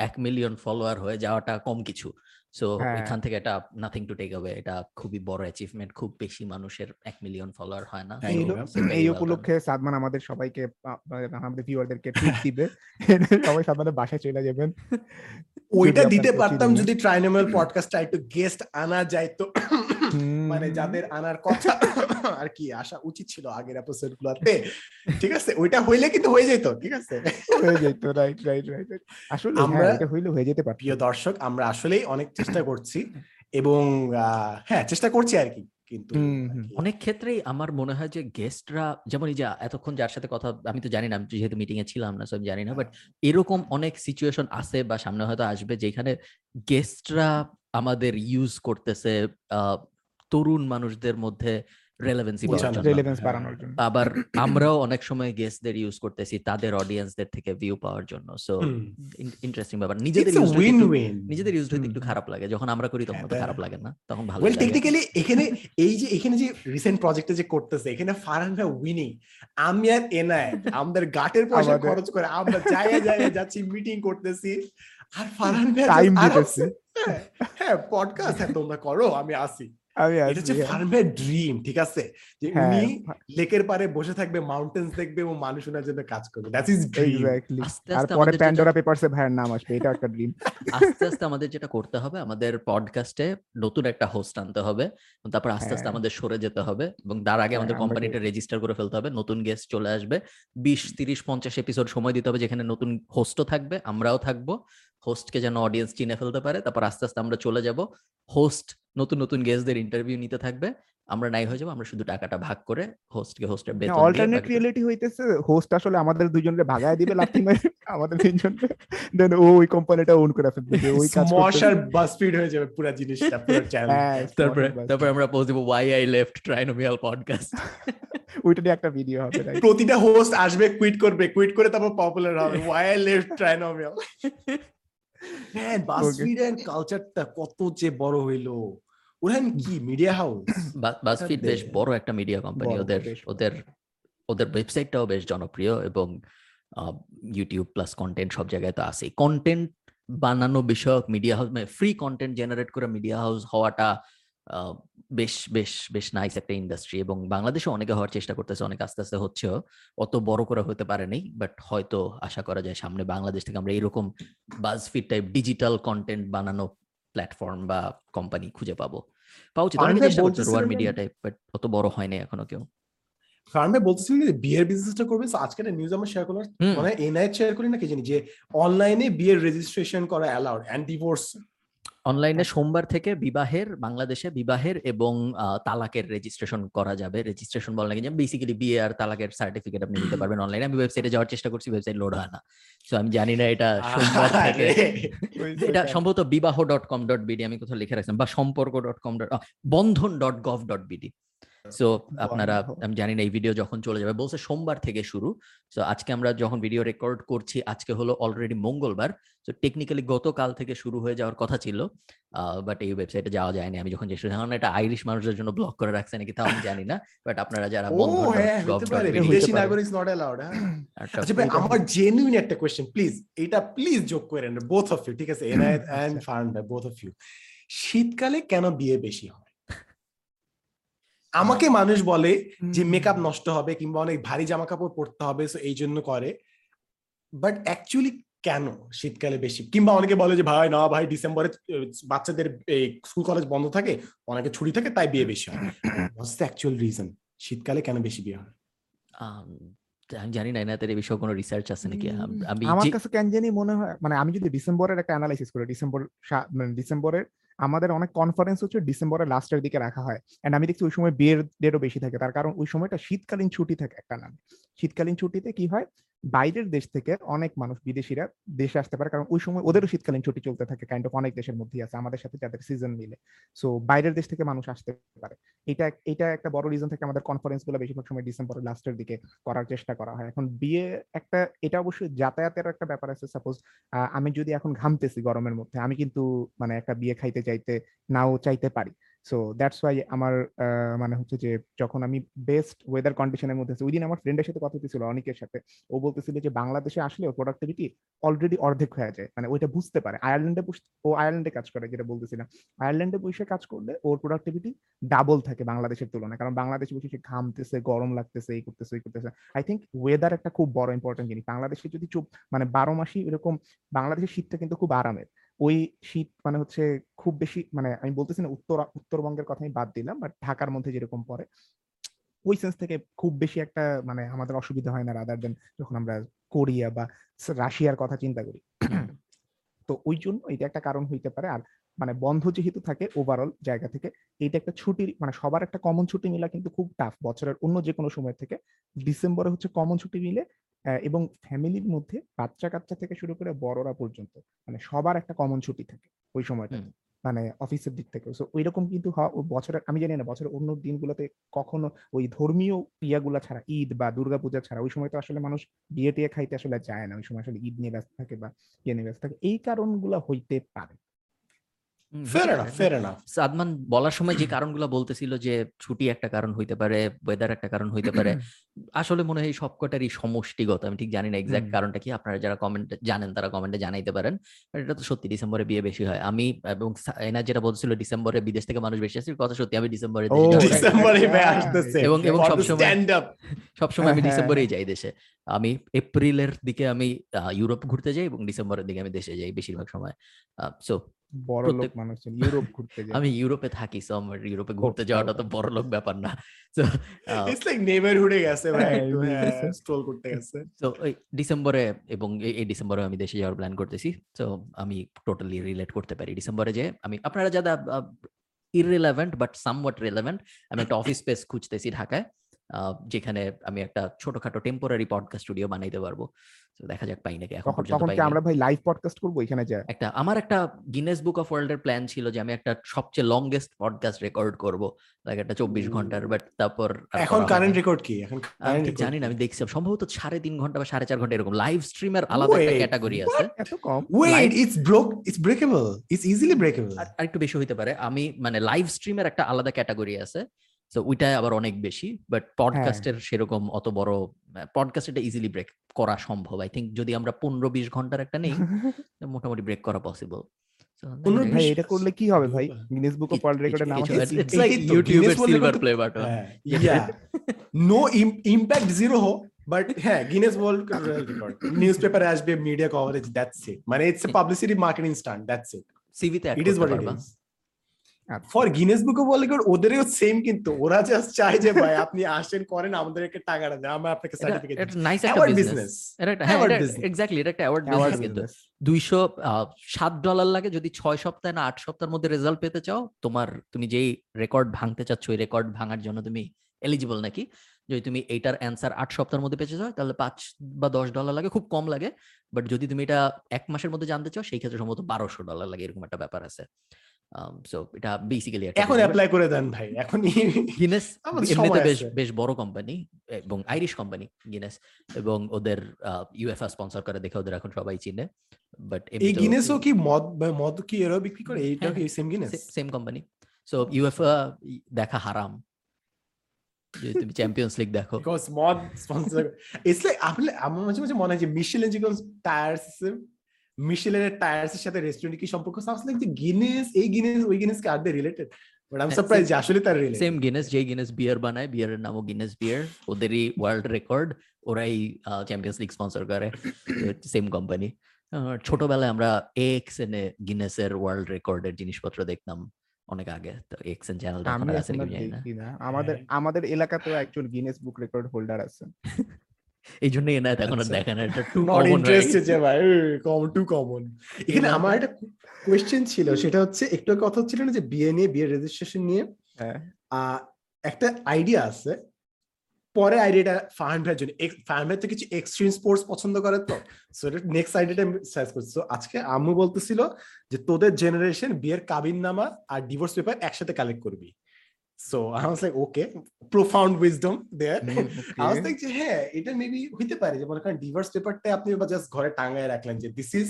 এক মিলিয়ন ফলোয়ার হয়ে যাওয়াটা কম কিছু। সো হ্যাঁ। এখান থেকে এটা নাথিং টু টেক অ্যাওয়ে এটা খুবই বড় অ্যাচিভমেন্ট খুব বেশি মানুষের এক মিলিয়ন ফলোয়ার হয় না। এই. উপলক্ষে সাদমান আমাদের সবাইকে আমাদের ভিউয়ারদেরকে টিপ দিবে। সবাই সাদমানের বাসায় চলে যাবেন। ওইটা দিতে পারতাম যদি ট্রাইনোমাল পডকাস্টটা একটু গেস্ট আনা যায় তো মানে যাদের আনার কথা আর কি আসা উচিত ছিল আগের এপিসোড গুলাতে। ঠিক আছে? ওইটা হইলে কিন্তু হয়ে যেত ঠিক আছে? হয়ে যেত রাইট রাইট রাইট আসলে আমরা- আমরা এটা হইলে হয়ে যেতে পারত। প্রিয় দর্শক আমরা আসলেই অনেক চেষ্টা করছি এবং হ্যাঁ চেষ্টা করছি আর কি। কিন্তু হুম, হুম। অনেক ক্ষেত্রেই আমার মনে হয় যে গেস্টরা যেমন এই যে এতক্ষণ যার সাথে কথা আমি তো জানি না আমি যেহেতু মিটিং এ ছিলাম না সো আমি জানি না বাট এরকম অনেক সিচুয়েশন আছে বা সামনে হয়তো আসবে যেখানে গেস্টরা আমাদের ইউজ করতেছে আহ, তরুণ মানুষদের মধ্যে রেলেভেন্সি রেলেভেন্স হ্যাঁ। বাড়ানোর জন্য। আবার আমরাও অনেক সময় গেস্টদের ইউজ করতেছি তাদের অডিয়েন্সদের থেকে ভিউ পাওয়ার জন্য। সো ইন্টারেস্টিং ব্যাপার। নিজেদের হইতে একটু- নিজেদের ইউজ হুম। একটু খারাপ লাগে যখন আমরা করি তখন হ্যাঁ, তো খারাপ লাগে না তখন ভালো ওয়েল লাগে। টেকনিক্যালি এখানে এই যে এখানে যে রিসেন্ট প্রজেক্টে যে করতেছে এখানে ফারহান ভাই উইনিং আমি আর এনায় আমাদের গাটের পয়সা খরচ করে আমরা জায়গা জায়গায় যাচ্ছি মিটিং করতেছি। আর ফারহান ভাই Time just দিতেছে। হ্যাঁ, হ্যাঁ পডকাস্ট হ্যাঁ তোমরা করো আমি আসি। এটা হচ্ছে হ্যাঁ। ভাইয়ের ড্রিম ঠিক আছে? যে হ্যাঁ, উনি লেকের পারে বসে থাকবে মাউন্টেন্স দেখবে এবং মানুষ ওনার জন্য কাজ করবে। দ্যাটস ইজ এক্স্যাক্টলি আর পরে প্যান্ডোরা পেপারসে ভাইয়ের নাম আসবে এটা একটা ড্রিম আস্তে আস্তে আমাদের যেটা করতে হবে আমাদের পডকাস্টে নতুন একটা হোস্ট আনতে হবে তারপর আস্তে আস্তে হ্যাঁ। আমাদের সরে যেতে হবে এবং তার আগে আমাদের হ্যাঁ, কোম্পানিটা রেজিস্টার করে ফেলতে হবে নতুন গেস্ট চলে আসবে বিশ তিরিশ পঞ্চাশ এপিসোড সময় দিতে হবে যেখানে নতুন হোস্টও থাকবে আমরাও থাকব হোস্টকে যেন অডিয়েন্স চিনে ফেলতে পারে তারপর আস্তে আস্তে আমরা চলে যাব। হোস্ট নতুন নতুন গেস্টদের ইন্টারভিউ নিতে থাকবে। আমরা নাই হয়ে যাব আমরা শুধু টাকাটা ভাগ করে হোস্টকে হোস্টের বেতন দিয়ে অল্টারনেট রিয়েলিটি হইতেছে হোস্ট আসলে আমাদের দুজনকে ভাগায় দিবে লাথি মেরে আমাদের তিনজনকে। দেন ও ওই কোম্পানিটা ওন করে ফেলবে ওই কাজ। আর বাসপিড হয়ে যাবে পুরো জিনিসটা পুরো চ্যানেল হ্যাঁ তারপরে তারপর আমরা পোস্ট দিব why I left Trinomial podcast ওইটা নিয়ে একটা ভিডিও হবে? প্রতিটা হোস্ট আসবে কুইট করবে কুইট করে তারপর পপুলার হবে। ওয়াই আই লেফট ট্রাইনোমিয়াল হ্যাঁ বাসপিড এর কালচারটা কত যে বড় হইল। ওরা কি? মিডিয়া হাউস বাসফিড বেশ বড় একটা মিডিয়া কোম্পানি ওদের ওদের ওদের ওয়েবসাইটটাও বেশ জনপ্রিয় এবং ইউটিউব প্লাস কন্টেন্ট সব জায়গায় তো আছে কন্টেন্ট বানানো বিষয়ক মিডিয়া হাউস মানে ফ্রি কন্টেন্ট জেনারেট করে মিডিয়া হাউস হওয়াটা বেশ বেশ বেশ নাইস একটা ইন্ডাস্ট্রি এবং বাংলাদেশে অনেকে হওয়ার চেষ্টা করতেছে অনেক আস্তে আস্তে হচ্ছেও। অত বড় করে হতে পারেনি বাট হয়তো আশা করা যায় সামনে বাংলাদেশ থেকে আমরা এরকম বাজফিড টাইপ ডিজিটাল কন্টেন্ট বানানো প্ল্যাটফর্ম বা কোম্পানি খুঁজে পাবো। পাওয়া উচিত। অনেকে চেষ্টা করছে রোয়ার মিডিয়া টাইপ বাট অত বড় হয়নি এখনও কেউ। কারণ ভাই যে বিয়ের বিজনেসটা করবে তো আজকে একটা নিউজ আমরা শেয়ার করলাম মানে শেয়ার করি না কি জানি যে অনলাইনে বিয়ের রেজিস্ট্রেশন করা অ্যালাউড এন্ড ডিভোর্স অনলাইনে সোমবার থেকে বিবাহের বাংলাদেশে বিবাহের এবং তালাকের রেজিস্ট্রেশন করা যাবে। রেজিস্ট্রেশন বলা লাগে বেসিক্যালি বিয়ে আর তালাকের সার্টিফিকেট আপনি নিতে পারবেন অনলাইনে আমি ওয়েবসাইটে যাওয়ার চেষ্টা করছি ওয়েবসাইট লোড হয় না। সো আমি জানি না এটা সোমবার থেকে এটা সম্ভবত বিবাহ ডট কম ডট বিডি আমি কোথাও লিখে রাখছিলাম বা Somporko dot com dot Bandhan dot gov dot BD so আপনারা আমি জানি না এই ভিডিও যখন চলে যাবে বলছে সোমবার থেকে শুরু। সো আজকে আমরা যখন ভিডিও রেকর্ড করছি আজকে হলো অলরেডি মঙ্গলবার। সো টেকনিক্যালি গতকাল থেকে শুরু হয়ে যাওয়ার কথা ছিল। বাট এই ওয়েবসাইটে যাওয়া যায়নি। আমি যখন চেষ্টা এখন এটা আইরিশ মানুষদের জন্য ব্লক করে রাখছে নাকি তাও আমি জানি না। বাট আপনারা যারা হ্যাঁ বিদেশি নাগরিক নট অ্যালাউড হ্যাঁ। আচ্ছা ভাই আমার জেনুইন একটা কোয়েশ্চেন প্লিজ এটা প্লিজ যোগ করেন বোথ অফ ইউ ঠিক আছে? এনায়েত এন্ড ভাই বোথ অফ ইউ শীতকালে কেন বিয়ে বেশি হয়? আমাকে মানুষ বলে যে মেকআপ নষ্ট হবে কিংবা অনেক ভারী জামা কাপড় পরতে হবে সো এই জন্য করে। বাট অ্যাকচুয়ালি কেন শীতকালে বেশি? কিংবা অনেকে বলে যে ভাই না ভাই ডিসেম্বরে বাচ্চাদের এই স্কুল কলেজ বন্ধ থাকে অনেকে ছুটি থাকে তাই বিয়ে বেশি হয়। হোয়াটস দ্য অ্যাকচুয়াল রিজন শীতকালে কেন বেশি বিয়ে হয়? আম, জানি না এনাদের এই বিষয়ে কোনো রিসার্চ আছে নাকি? আমি আমার কাছে কেন জানি মনে হয় মানে আমি যদি ডিসেম্বরের একটা অ্যানালাইসিস করি ডিসেম্বর মানে ডিসেম্বরের আমাদের অনেক কনফারেন্স হচ্ছে ডিসেম্বরের লাস্টের দিকে রাখা হয়। অ্যান্ড আমি দেখছি ওই সময় বিয়ের ডেটও বেশি থাকে। তার কারণ ওই সময়টা শীতকালীন ছুটি থাকে একটা নামে। শীতকালীন ছুটিতে কি হয়? বাইরের দেশ থেকে অনেক মানুষ বিদেশিরা দেশে আসতে পারে। কারণ ওই সময় ওদেরও শীতকালীন ছুটি চলতে থাকে কাইন্ড অফ অনেক দেশের মধ্যেই আছে, আমাদের সাথে যাদের সিজন মিলে। সো বাইরের দেশ থেকে মানুষ আসতে পারে। এটা এটা একটা বড় রিজন থেকে আমাদের কনফারেন্সগুলো বেশিরভাগ সময় ডিসেম্বরের লাস্টের দিকে করার চেষ্টা করা হয়। এখন বিয়ে একটা, এটা অবশ্যই যাতায়াতের একটা ব্যাপার আছে। সাপোজ আমি যদি এখন ঘামতেছি গরমের মধ্যে, আমি কিন্তু মানে একটা বিয়ে খাইতে চাইতে নাও চাইতে পারি। সো দ্যাটস ওয়াই আমার মানে হচ্ছে যে, যখন আমি বেস্ট ওয়েদার কন্ডিশনের মধ্যে আছি, ওই দিন আমার ফ্রেন্ডের সাথে কথা হতেছিল অনেকের সাথে। ও বলতেছিল যে, বাংলাদেশে আসলে প্রোডাক্টিভিটি অলরেডি অর্ধেক হয়ে যায়। মানে ওইটা বুঝতে পারে। আয়ারল্যান্ডে ও আয়ারল্যান্ডে কাজ করে, যেটা বলতেছিলাম। আয়ারল্যান্ডে বসে কাজ করলে ওর প্রোডাক্টিভিটি ডাবল থাকে বাংলাদেশের তুলনায়। কারণ বাংলাদেশে বসে সে ঘামতেছে, গরম লাগতেছে, এই করতেছে এই করতেছে। আই থিঙ্ক ওয়েদার একটা খুব বড় ইম্পর্টেন্ট জিনিস। বাংলাদেশে যদি চুপ মানে বারো মাসই এরকম, বাংলাদেশের শীতটা কিন্তু খুব আরামের। ওই শীত মানে হচ্ছে খুব বেশি মানে আমি বলতেছি না উত্তর উত্তরবঙ্গের কথা আমি বাদ দিলাম বাট ঢাকার মধ্যে যেরকম পড়ে ওই সেন্স থেকে খুব বেশি একটা মানে আমাদের অসুবিধা হয় না রাদার দেন যখন আমরা কোরিয়া বা রাশিয়ার কথা চিন্তা করি। তো ওই জন্য এটা একটা কারণ হইতে পারে আর মানে বন্ধ যেহেতু থাকে ওভারঅল জায়গা থেকে এইটা একটা ছুটির মানে সবার একটা কমন ছুটি মিলা কিন্তু খুব টাফ বছরের অন্য যে কোনো সময় থেকে ডিসেম্বরে হচ্ছে কমন ছুটি মিলে এবং ফ্যামিলির মধ্যে বাচ্চা কাচ্চা থেকে শুরু করে বড়রা পর্যন্ত মানে সবার একটা কমন ছুটি থাকে ওই সময়টা মানে অফিসের দিক থেকে সো ওই রকম কিন্তু বছরের আমি জানি না বছরের অন্য দিনগুলোতে কখনো ওই ধর্মীয় ইয়াগুলা ছাড়া ঈদ বা দুর্গাপূজা ছাড়া ওই সময় তো আসলে মানুষ বিয়ে টিয়ে খাইতে আসলে যায় না। ওই সময় আসলে ঈদ নিয়ে ব্যস্ত থাকে বা ইয়ে নিয়ে ব্যস্ত থাকে। এই কারণগুলো হইতে পারে। হতে এনাফ সাদমান বলার সময় যে কারণগুলো বলতেছিল যে ছুটি একটা কারণ হইতে পারে ওয়েদার একটা কারণ হইতে পারে আসলে মনে হয় সবকটারই সমষ্টিগত। আমি ঠিক জানি না এক্সাক্ট কারণটা কি আপনারা যারা কমেন্ট জানেন তারা কমেন্টে জানাইতে পারেন। এটা তো সত্যি ডিসেম্বরে বিয়ে বেশি হয়। আমি এবং এনা যেটা বলছিল ডিসেম্বরে বিদেশ থেকে মানুষ বেশি আসছে কথা সত্যি আমি ডিসেম্বরে হ্যাঁ, এবং- এবং সবসময়- সবসময় আমি হ্যাঁ, ডিসেম্বরেই যাই দেশে। আমি এপ্রিলের দিকে আমি ইউরোপ ঘুরতে যাই এবং ডিসেম্বরের দিকে আমি দেশে যাই বেশিরভাগ সময়। সো বড় লোক প্রত্যেক- মানুষ ইউরোপ ঘুরতে যায় আমি ইউরোপে থাকি সো আমার ইউরোপে ঘুরতে যাওয়াটা তো বড় লোক ব্যাপার না। তো ইটস লাইক নেইবারহুডে গেছে ভাই হ্যাঁ, স্ট্রোল করতে গেছে। তো ওই ডিসেম্বরে এবং এই- এই ডিসেম্বরে আমি দেশে যাওয়ার প্ল্যান করতেছি। তো আমি টোটালি রিলেট করতে পারি ডিসেম্বরে যে আমি আপনারা যারা ইররিলেভেন্ট বাট সামওয়াট রিলেভেন্ট আমি একটা অফিস স্পেস খুঁজতেছি ঢাকায়। যেখানে আমি একটা ছোটখাটো টেম্পোরারি পডকাস্ট স্টুডিও বানাইতে পারব। তো দেখা যাক পাই নাকি এখন পর্যন্ত পাইনি। আমরা ভাই লাইভ পডকাস্ট করব এখানে যা একটা আমার একটা গিনেস বুক অফ ওয়ার্ল্ড এর প্ল্যান ছিল যে আমি একটা সবচেয়ে লংগেস্ট পডকাস্ট রেকর্ড করব। লাইক একটা চব্বিশ ও। ঘণ্টার বাট তারপর এখন কারেন্ট রেকর্ড কি? এখন আমি জানি না আমি দেখছি। সম্ভবত সাড়ে তিন ঘণ্টা বা সাড়ে চার ঘণ্টা এরকম। লাইভ স্ট্রিমের আলাদা একটা ক্যাটাগরি আছে। এত কম। Wait it's broke it's breakable it's easily breakable আর একটু বেশি হইতে পারে। আমি মানে লাইভ স্ট্রিমের একটা আলাদা ক্যাটাগরি আছে। তো ওইটা আবার অনেক বেশি বাট পডকাস্টের সেরকম অত বড় পডকাস্ট এটা ইজিলি ব্রেক করা সম্ভব। আই থিঙ্ক যদি আমরা পনেরো বিশ ঘণ্টার একটা নেই মোটামুটি ব্রেক করা পসিবল ভাই এটা করলে কি হবে ভাই? গিনেস বুক অফ ওয়ার্ল্ড নাম ইউটিউবের সিলভার প্লে বাটন হ্যাঁ ইয়া নো ইম্প্যাক্ট জিরো হো বাট হ্যাঁ গিনেস ওয়ার্ল্ড রেকর্ড নিউজ পেপারে আসবে মিডিয়া কভারেজ দ্যাটস ইট মানে it's a publicity marketing stunt that's it সিভিতে it is what it is. For Guinness book of world ওদেরও same কিন্তু। ওরা just চায় যে ভাই আপনি আসেন করেন আমাদেরকে টাকাটা দেন আমরা আপনাকে সার্টিফিকেট এটা নাইস একটা বিজনেস এটা একটা হ্যাঁ এক্স্যাক্টলি এটা একটা অ্যাওয়ার্ড বিজনেস কিন্তু। business। দুইশো সাত ডলার লাগে যদি ছয় সপ্তাহ না আট সপ্তাহের মধ্যে রেজাল্ট পেতে চাও তোমার তুমি যেই রেকর্ড ভাঙতে চাচ্ছ ওই রেকর্ড ভাঙার জন্য তুমি এলিজিবল নাকি? যদি তুমি এইটার অ্যান্সার আট সপ্তাহের মধ্যে পেতে চাও তাহলে পাঁচ বা দশ ডলার লাগে খুব কম লাগে। বাট যদি তুমি এটা এক মাসের মধ্যে জানতে চাও সেই ক্ষেত্রে সম্ভবত বারোশো ডলার লাগে এরকম একটা ব্যাপার আছে। সো এটা বেসিক্যালি এখন অ্যাপ্লাই করে দেন ভাই এখন গিনেস এমনিতে বেশ বেশ বড় কোম্পানি এবং আইরিশ কোম্পানি গিনেস এবং ওদের ইউএফএ স্পন্সর করে দেখে ওদের এখন সবাই চিনে। বাট এই গিনেসও কি মদ মদ কি এরাও বিক্রি করে? এইটা হ্যাঁ, কি same Guinness same company so UEFA দেখা হারাম। যদি তুমি চ্যাম্পিয়ন্স লিগ দেখো। বিকজ মদ স্পন্সর ইটস লাইক আমার মাঝে মাঝে মনে হয় যে মিশেলেন যেরকম টায়ার্স মিশেলের টায়ার্স এর সাথে রেস্টুরেন্ট কি সম্পর্ক? সাউন্ডস লাইক যে গিনেস এই গিনেস ওই গিনেস কে আর they related but I am surprise যে আসলে তার রিলেটেড সেম গিনেস যেই গিনেস বিয়ার বানায় বিয়ারের নামও গিনেস বিয়ার ওদেরই ওয়ার্ল্ড রেকর্ড ওরাই চ্যাম্পিয়ন্স লিগ স্পন্সর করে সেম কোম্পানি ছোটবেলায় আমরা এক্স এন এ গিনেসের ওয়ার্ল্ড রেকর্ডের জিনিসপত্র দেখতাম অনেক আগে তো এক্স এন চ্যানেলটা এখন আমি আর আছে এখন আর নাকি জানি না। দেখি না। আমাদের। আমাদের এলাকাতেও একজন গিনেস বুক রেকর্ড হোল্ডার আছে। এই জন্য এনায়েত এখন আর আচ্ছা। দেখে না এটা টু কমন ইন্টারেস্টেড যে ভাই কমন টু কমন এখানে আমার একটা কোয়েশ্চেন ছিল সেটা হচ্ছে একটু কথা হচ্ছিল না যে বিয়ে নিয়ে বিয়ের রেজিস্ট্রেশন নিয়ে? হ্যাঁ। একটা আইডিয়া আছে পরে আইডিয়াটা ফাহান ভাইয়ের জন্য। ফাহান ভাই তো কিছু এক্সট্রিম স্পোর্টস পছন্দ করে তো সো নেক্সট আইডিয়াটা আমি সার্চ করছি। So, আজকে আম্মু বলতেছিল যে তোদের জেনারেশন বিয়ের কাবিন নামা আর ডিভোর্স পেপার একসাথে কালেক্ট করবি। So I was like okay profound wisdom there I was like যে হ্যাঁ এটা মেবি হইতে পারে যে মনে করেন ডিভোর্স পেপারটা আপনি জাস্ট ঘরে টাঙ্গায় রাখলেন যে this is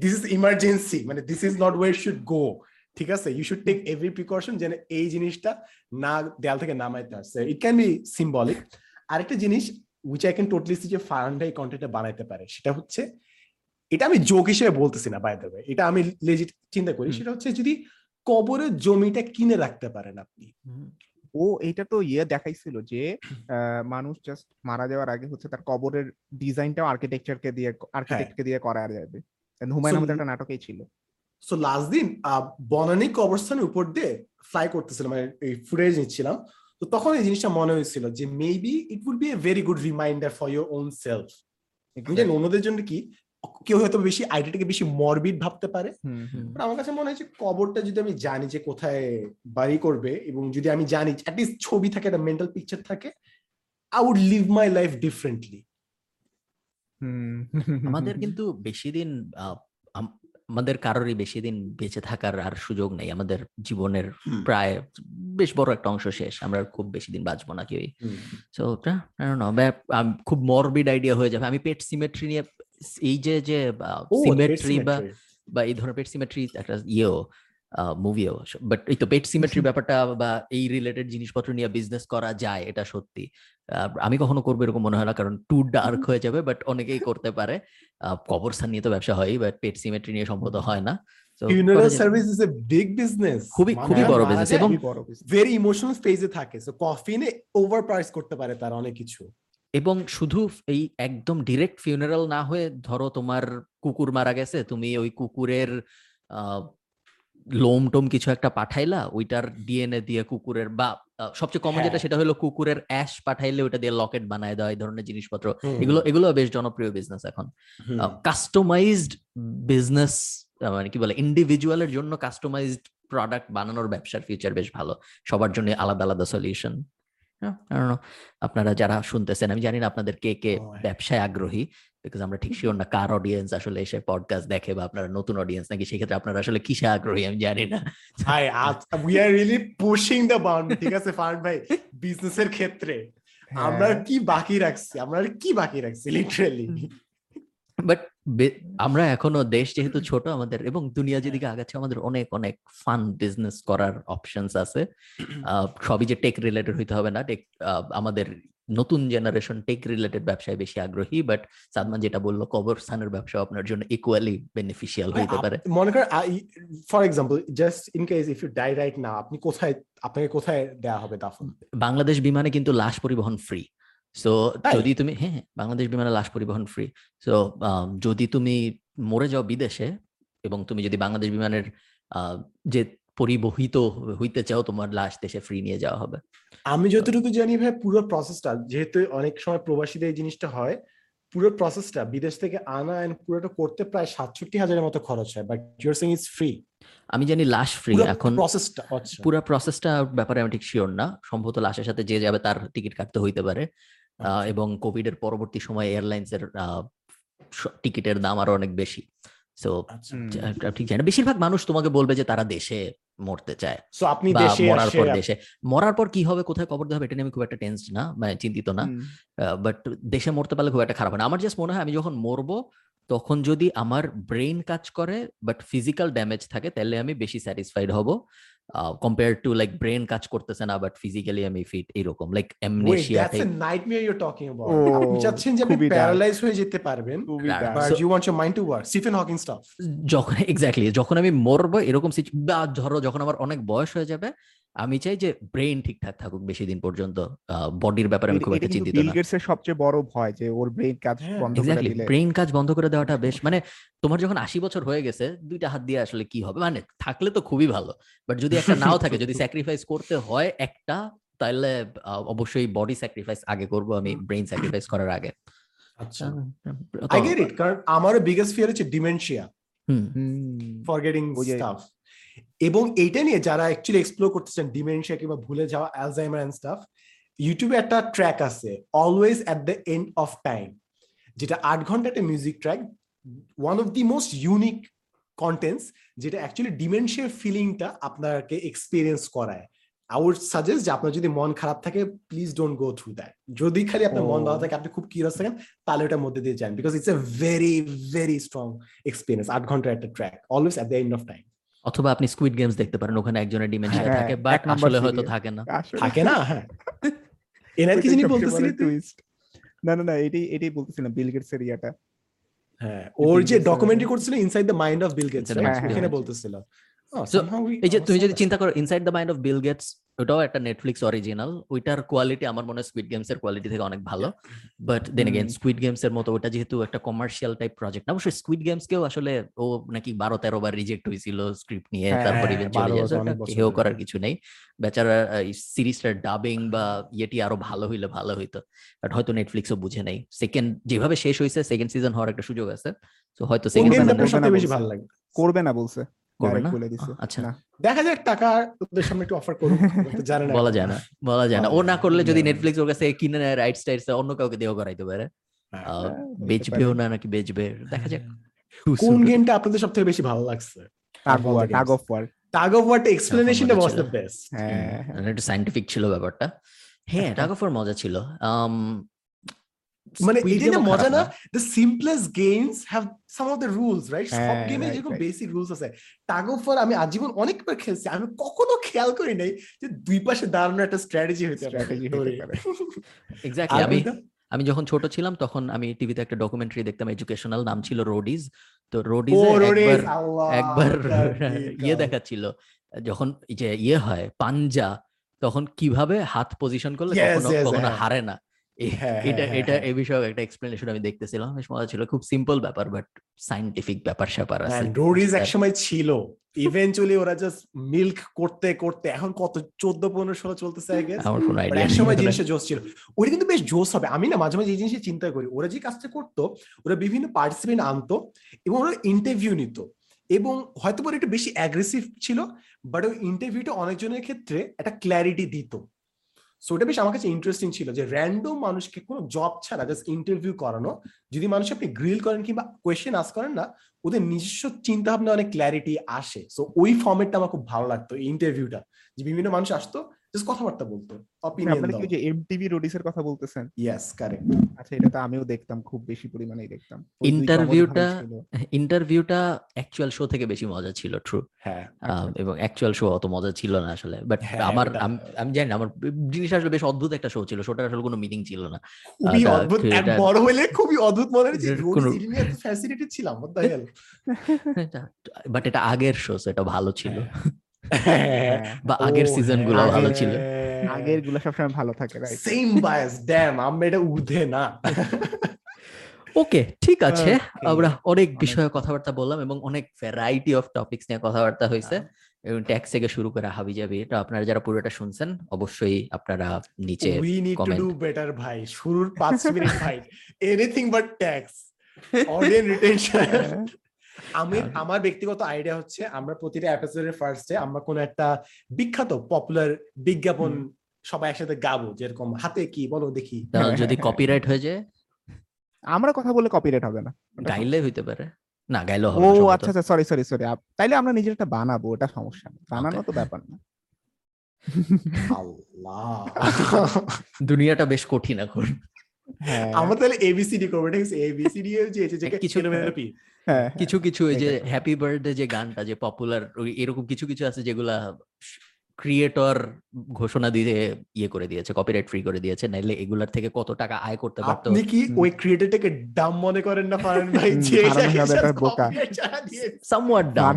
this is emergency মানে this is not way should go ঠিক আছে? You should take every precaution যেন এই জিনিসটা না দেয়াল থেকে নামাইতে আসছে ইট ক্যান বি সিম্বলিক আরেকটা জিনিস which I can totally see যে ফারান ভাই কন্টেন্টটা বানাইতে পারে সেটা হচ্ছে এটা আমি জোক হিসেবে বলতেছি না বাই দ্য ওয়ে এটা আমি লেজিট চিন্তা করি সেটা হচ্ছে যদি কবরের জমিটা কিনে রাখতে পারেন আপনি। ও এটা তো ইয়ে দেখাইছিল যে আহ, মানুষ জাস্ট মারা যাওয়ার আগে হচ্ছে তার কবরের ডিজাইনটাও আর্কিটেকচারকে দিয়ে আর্কিটেক্টকে দিয়ে করা যাবে। হুমায়ুন So, আহমেদের একটা নাটকেই ছিল। সো লাস্ট দিন আহ, বনানী কবরস্থানের উপর দিয়ে ফ্লাই করতেছিলাম মানে এই ফুটেজ নিচ্ছিলাম। তো তখন এই জিনিসটা মনে হয়েছিল যে maybe it would be a very good reminder for your own self অন্যদের জন্য কি কেউ হয়তো বেশি আইডিয়াটাকে বেশি মরবিড ভাবতে পারে হুম, হুম। আমার কাছে মনে হয় যে কবরটা যদি আমি জানি যে কোথায় বাড়ি করবে এবং যদি আমি জানি অ্যাটলিস্ট ছবি থাকে একটা মেন্টাল পিকচার থাকে I would live my life differently hmm. আমাদের কিন্তু বেশি দিন আহ, আমাদের কারোরই বেশি দিন বেঁচে থাকার আর সুযোগ নেই। আমাদের জীবনের প্রায় বেশ বড় একটা অংশ শেষ। আমরা আর খুব বেশি দিন বাঁচবো না কেউই। সো খুব মরবিড আইডিয়া হয়ে যাবে। আমি পেট সিমেট্রি নিয়ে এই যে যে সিমেট্রি বা বা এই ধরনের পেট সিমেট্রি একটা ইয়েও মুভিও বাট এই তো পেট সিমেট্রি ব্যাপারটা বা এই রিলেটেড জিনিসপত্র নিয়ে বিজনেস করা যায় এটা সত্যি। আমি কখনো করব এরকম মনে হয় না কারণ টু ডার্ক হয়ে যাবে বাট অনেকেই করতে পারে। কবরস্থান নিয়ে তো ব্যবসা হয় বাট পেট সিমেট্রি নিয়ে সম্ভবত হয় না। So, funeral service is a big business খুবই- খুবই বড় business এবং-। ভেরি ইমোশনাল থাকে সো কফিনে ওভার প্রাইস করতে পারে তার অনেক কিছু। এবং শুধু এই একদম ডিরেক্ট ফিউনারাল না হয়ে ধরো তোমার কুকুর মারা গেছে তুমি ওই কুকুরের লোম টোম কিছু একটা পাঠাইলা ওইটার ডিএনএ দিয়ে কুকুরের বা সবচেয়ে কমন যেটা হ্যাঁ। সেটা হলো কুকুরের অ্যাশ পাঠাইলে ওটা দিয়ে লকেট বানায় দেওয়া এই ধরনের জিনিসপত্র। এগুলো এগুলো বেশ জনপ্রিয় বিজনেস এখন। কাস্টমাইজড বিজনেস মানে কি বলে ইন্ডিভিজুয়ালের জন্য কাস্টমাইজড প্রোডাক্ট বানানোর ব্যবসার ফিউচার বেশ ভালো। সবার জন্য আলাদা আলাদা সলিউশন আপনারা যারা শুনতেছেন আমি জানি না আপনাদের কে কে Oh, ব্যবসায় আগ্রহী বিকজ আমরা ঠিক শিওর না কার অডিয়েন্স আসলে এসে পডকাস্ট দেখে বা আপনারা নতুন অডিয়েন্স নাকি সেক্ষেত্রে আপনারা আসলে কিসে আগ্রহী আমি জানি না। ভাই we are really pushing the boundary ঠিক আছে ফার্ন ভাই? বিজনেসের ক্ষেত্রে। আমরা হ্যাঁ। কি বাকি রাখছি? আমরা কি বাকি রাখছি লিটারালি বাট আমরা এখনও দেশ যেহেতু ছোট আমাদের এবং দুনিয়া যেদিকে আগাচ্ছে আমাদের অনেক অনেক ফান বিজনেস করার অপশনস আছে। আহ, সবই যে টেক রিলেটেড হইতে হবে না টেক আমাদের নতুন জেনারেশন টেক রিলেটেড ব্যবসায় বেশি আগ্রহী বাট সাদমান যেটা বলল কবরস্থানের ব্যবসা আপনার জন্য ইকুয়ালি বেনিফিশিয়াল হইতে পারে। মনে করেন for example just in case if you die right না আপনি কোথায় আপনাকে কোথায় দেওয়া হবে দাফন? বাংলাদেশ বিমানে কিন্তু লাশ পরিবহন ফ্রি সো যদি তুমি হ্যাঁ হ্যাঁ, বাংলাদেশ বিমানে লাশ পরিবহন ফ্রি সো যদি তুমি মরে যাও বিদেশে এবং তুমি যদি বাংলাদেশ বিমানের যে পরিবহিত হইতে চাও তোমার লাশ দেশে ফ্রি নিয়ে যাওয়া হবে। আমি যতটুকু জানি ভাই পুরো প্রসেসটা যেহেতু অনেক সময় প্রবাসীদের এই জিনিসটা হয় পুরো প্রসেসটা বিদেশ থেকে আনা এন্ড পুরোটা করতে প্রায় সাতষট্টি হাজারের মতো খরচ হয় বাট ইউর সিং ইজ ফ্রি আমি জানি লাশ ফ্রি এখন প্রসেসটা আচ্ছা। পুরো প্রসেসটা ব্যাপারে আমি ঠিক শিওর না। সম্ভবত লাশের সাথে যে যাবে তার টিকিট কাটতে হইতে পারে। এবং কোভিড এর পরবর্তী সময়ে এয়ারলাইন্স এর টিকিটের দাম আরও অনেক বেশি। সো আচ্ছা। ঠিক জানি বেশিরভাগ মানুষ তোমাকে বলবে যে তারা দেশে মরতে চায় সো আপনি দেশে মরার পর দেশে। মরার পর কি হবে কোথায় কবর দেওয়া হবে এটা নিয়ে আমি খুব একটা টেন্সড না মানে চিন্তিত না। বাট দেশে মরতে পারলে খুব একটা খারাপ হয় না। আমার জাস্ট মনে হয় আমি যখন মরবো তখন যদি আমার ব্রেন কাজ করে বাট ফিজিক্যাল ড্যামেজ থাকে তাহলে আমি বেশি স্যাটিসফাইড হব। কম্পেয়ার টু লাইক ব্রেন কাজ করতেছে না বাট ফিজিক্যালি আমি ফিট এরকম like amnesia a nightmare you talking about আপনি চাচ্ছেন যে আপনি প্যারালাইজ হয়ে যেতে পারবেন. But you want your mind to work Stephen Hawking stuff যখন এক্স্যাক্টলি যখন আমি মরব এরকম সিচ বা ধরো যখন আমার অনেক বয়স হয়ে যাবে আমি চাই যে ব্রেন ঠিকঠাক থাকুক বেশি দিন পর্যন্ত। বডির ব্যাপারে আমি খুব একটা চিন্তিত না। এর সবচেয়ে বড় ভয় যে ওর ব্রেন কাজ হ্যাঁ, বন্ধ করে দিলে। ব্রেন কাজ বন্ধ করে দেওয়াটা বেশ মানে তোমার যখন আশি বছর হয়ে গেছে দুইটা হাত দিয়ে আসলে কি হবে? মানে থাকলে তো খুবই ভালো বাট যদি একটা নাও থাকে যদি স্যাক্রিফাইস করতে হয় একটা তাহলে অবশ্যই বডি স্যাক্রিফাইস আগে করব আমি ব্রেইন স্যাক্রিফাইস করার আগে। আচ্ছা। আই গেট ইট কারণ আমার বিগেস্ট ফিয়ার হচ্ছে ডিমেনশিয়া হুম, ফরগেটিং স্টাফ এবং এইটা নিয়ে যারা অ্যাকচুয়ালি এক্সপ্লোর করতেছেন ডিমেনশিয়া কিংবা ভুলে যাওয়া অ্যালজাইমার এন্ড স্টাফ ইউটিউবে একটা ট্র্যাক আছে always at the end of time যেটা আট ঘণ্টা একটা music track one of the most unique contents যেটা অ্যাকচুয়ালি ডিমেনশিয়ার ফিলিংটা আপনাকে এক্সপিরিয়েন্স করায়। আই উড সাজেস্ট যে আপনার যদি মন খারাপ থাকে please don't go through that যদি খালি আপনার মন ভালো থাকে আপনি খুব কিউরিয়াস থাকেন তাহলে ওটার মধ্যে দিয়ে যান because it's a very very strong experience আট ঘণ্টার একটা track always at the end of time অথবা আপনি স্কুইড গেমস দেখতে পারেন ওখানে একজনের ডিমেনশিয়া হ্যাঁ, থাকে বাট আসলে হয়তো থাকে না। থাকে না হ্যাঁ। এনার কি জিনিস বলতেছিলি টুইস্ট না না না এটাই এটাই বলতেছিলাম বিল গেটস এর ইয়াটা। হ্যাঁ ওর যে ডকুমেন্টারি করছিল inside the mind of Bill Gates Gates. বলতেছিল। Oh, এই যে তুমি যদি চিন্তা করো inside the mind of Bill Gates ওটাও একটা নেটফ্লিক্স অরিজিনাল ওইটার কোয়ালিটি আমার মনে হয় স্কুইড গেমস এর কোয়ালিটি থেকে অনেক ভালো। But then. Again squid games এর মতো ওটা যেহেতু একটা কমার্শিয়াল টাইপ প্রজেক্ট না অবশ্যই স্কুইড গেমস কেও আসলে ও নাকি বারো তেরো বার রিজেক্ট হয়েছিল স্ক্রিপ্ট নিয়ে হ্যাঁ, তারপর হ্যাঁ, ইভেন্চুয়ালি 12 বছর, কেউ করার কিছু নেই। বেচারা সিরিজটার ডাবিং বা ইয়েটি আরও ভালো হইলে ভালো হইতো। বাট হয়তো নেটফ্লিক্সও বুঝে নেই। সেকেন্ড যেভাবে শেষ হয়েছে সেকেন্ড সিজন হওয়ার একটা সুযোগ আছে। তো হয়তো সেকেন্ড Second গেমটা season আপনার করবে না সবথেকে বেশি ভালো লাগে করবে না বলছে। করবে না? আচ্ছা। দেখা যাক টাকা ওদের সামনে একটু অফার করুক জানে না। বলা যায় না বলা যায় না। ও না করলে যদি নেটফ্লিক্স ওর কাছে কিনে নেয় রাইটস টাইটস অন্য কাউকে করাইতে পারে। হ্যাঁ। হ্যাঁ, বেচবেও না নাকি বেচবে? দেখা যাক। কোন গেমটা আপনাদের সবথেকে বেশি ভালো লাগছে? Tug All the war tug of war tug of war এক্সপ্লেনেশনটা was ছিল। দ্য বেস্ট হ্যাঁ। একটু ছিল ব্যাপারটা। হ্যাঁ টাগ অফ মজা ছিল। মানে এটা না মজা না? The simplest games have some of the rules right সব গেমে যেরকম বেসিক রুলস আছে। টাগ অফ ওয়ার আমি আজীবন অনেকবার খেলছি। আমি কখনো খেয়াল করি নাই যে দুই পাশে দাঁড়ানোর একটা স্ট্র্যাটেজি হইতে পারে। এক্স্যাক্টলি আমি আমি যখন ছোট ছিলাম তখন আমি টিভিতে একটা ডকুমেন্টারি দেখতাম এডুকেশনাল নাম ছিল রোডিজ তো রোডিজ একবার একবার ইয়ে. দেখাচ্ছিল। যখন যে ইয়ে হয় পাঞ্জা তখন কীভাবে হাত পজিশন করলে কখনো কখনো হ্যাঁ। হারে না। এটা এটা। এই বিষয়ে একটা এক্সপ্লেনেশন আমি দেখতেছিলাম। বেশ মজা ছিল। খুব সিম্পল ব্যাপার বাট সাইন্টিফিক ব্যাপার স্যাপার আছে। রোডিজ এক সময় ছিল। ইভেনচুয়ালি ওরা জাস্ট মিল্ক করতে করতে এখন কত? চোদ্দ পনেরো ষোলো চলতেছে আই গেস আমার কোনো আইডিয়া এক সময় জিনিসটা জোস ছিল। ওটা কিন্তু বেশ জোস হবে। আমি না মাঝে মাঝে এই জিনিসটা চিন্তা করি। ওরা যে কাজটা করতো ওরা বিভিন্ন পার্টিসিপেন্ট আনতো এবং ওরা ইন্টারভিউ নিত। এবং হয়তো ওরা একটু বেশি অ্যাগ্রেসিভ ছিল বাট ওই ইন্টারভিউটা অনেকজনের ক্ষেত্রে একটা ক্ল্যারিটি দিত। সো ওটা বেশ আমার কাছে ইন্টারেস্টিং ছিল যে র্যান্ডম মানুষকে কোনো জব ছাড়া জাস্ট ইন্টারভিউ করানো, যদি মানুষ আপনি গ্রিল করেন কিংবা কোয়েশ্চেন আস করেন না, ওদের নিজস্ব চিন্তা ভাবনা অনেক ক্ল্যারিটি আসে। সো ওই ফর্মেটটা আমার খুব ভালো লাগতো ইন্টারভিউটা যে বিভিন্ন মানুষ আসতো জাস্ট কথাবার্তা বলতো অপিনিয়ন আপনারা কি যে এমটিভি রোডিসের কথা বলতেছেন? ইয়েস কারেক্ট আচ্ছা এটা তো আমিও দেখতাম খুব বেশি পরিমাণেই দেখতাম। ইন্টারভিউটা। ইন্টারভিউটা অ্যাকচুয়াল শো থেকে বেশি মজা ছিল ট্রু হ্যাঁ এবং অ্যাকচুয়াল শো অত মজা ছিল না আসলে। বাট হ্যাঁ, আমার আমি জানি না আমার জিনিসটা আসলে বেশ অদ্ভুত একটা শো ছিল শোটার আসলে কোনো মিনিং ছিল না। খুবই অদ্ভুত বড় হলে খুবই অদ্ভুত মনে হচ্ছে এর কোনো- সিরিজে ছিলাম? বাট এটা আগের শো এটা ভালো ছিল। হ্যাঁ। বা আগের সিজনগুলো হ্যাঁ, ভালো ছিল। আগেরগুলো সবসময় ভালো থাকে রাইট সেম বায়াস ড্যাম আমরা এটা উঠে না। ওকে ঠিক আছে। আমরা অনেক বিষয়ে কথাবার্তা বললাম এবং অনেক ভ্যারাইটি অফ টপিকস নিয়ে কথাবার্তা হয়েছে। এবং ট্যাক্স থেকে শুরু করে হাবি যাবি এটা আপনারা যারা পুরোটা শুনছেন অবশ্যই আপনারা নিচে we need to do better ভাই। শুরুর পাঁচ মিনিট ভাই। Anything but tax audience retention আমি হ্যাঁ। আমার ব্যক্তিগত আইডিয়া হচ্ছে আমরা প্রতিটা এপিসোডের ফার্স্টে আমরা কোন একটা বিখ্যাত পপুলার বিজ্ঞাপন সবাই একসাথে গাবো যেরকম হাতে কি বলো দেখি। যদি কপিরাইট হয়ে যায়? আমরা কথা বলে কপিরাইট হবে না। গাইলে হইতে পারে। না গাইলেও হবে ও আচ্ছা আচ্ছা সরি সরি সরি তাইলে আমরা নিজের একটা বানাবো ওটা সমস্যা নেই। বানানো তো ব্যাপার না। আল্লাহ। দুনিয়াটা বেশ কঠিন এখন। আমরা তাহলে এবিসিডি করব ঠিক আছে? এবিসিডি যে যে কিছু- কিছু হ্যাঁ কিছু কিছু এই যে হ্যাপি বার্থডে যে গানটা যে পপুলার এরকম কিছু কিছু আছে যেগুলা ক্রিয়েটর ঘোষণা দিয়ে ইয়ে করে দিয়েছে কপিরাইট ফ্রি করে দিয়েছে নাইলে এগুলার থেকে কত টাকা আয় করতে পারতো? আপনি কি। ওই ক্রিয়েটরটাকে ডাম মনে করেন না ফারান ভাই? হুম, যে ফারহান ভাই একটা বোকা। সামওয়াট ডাউন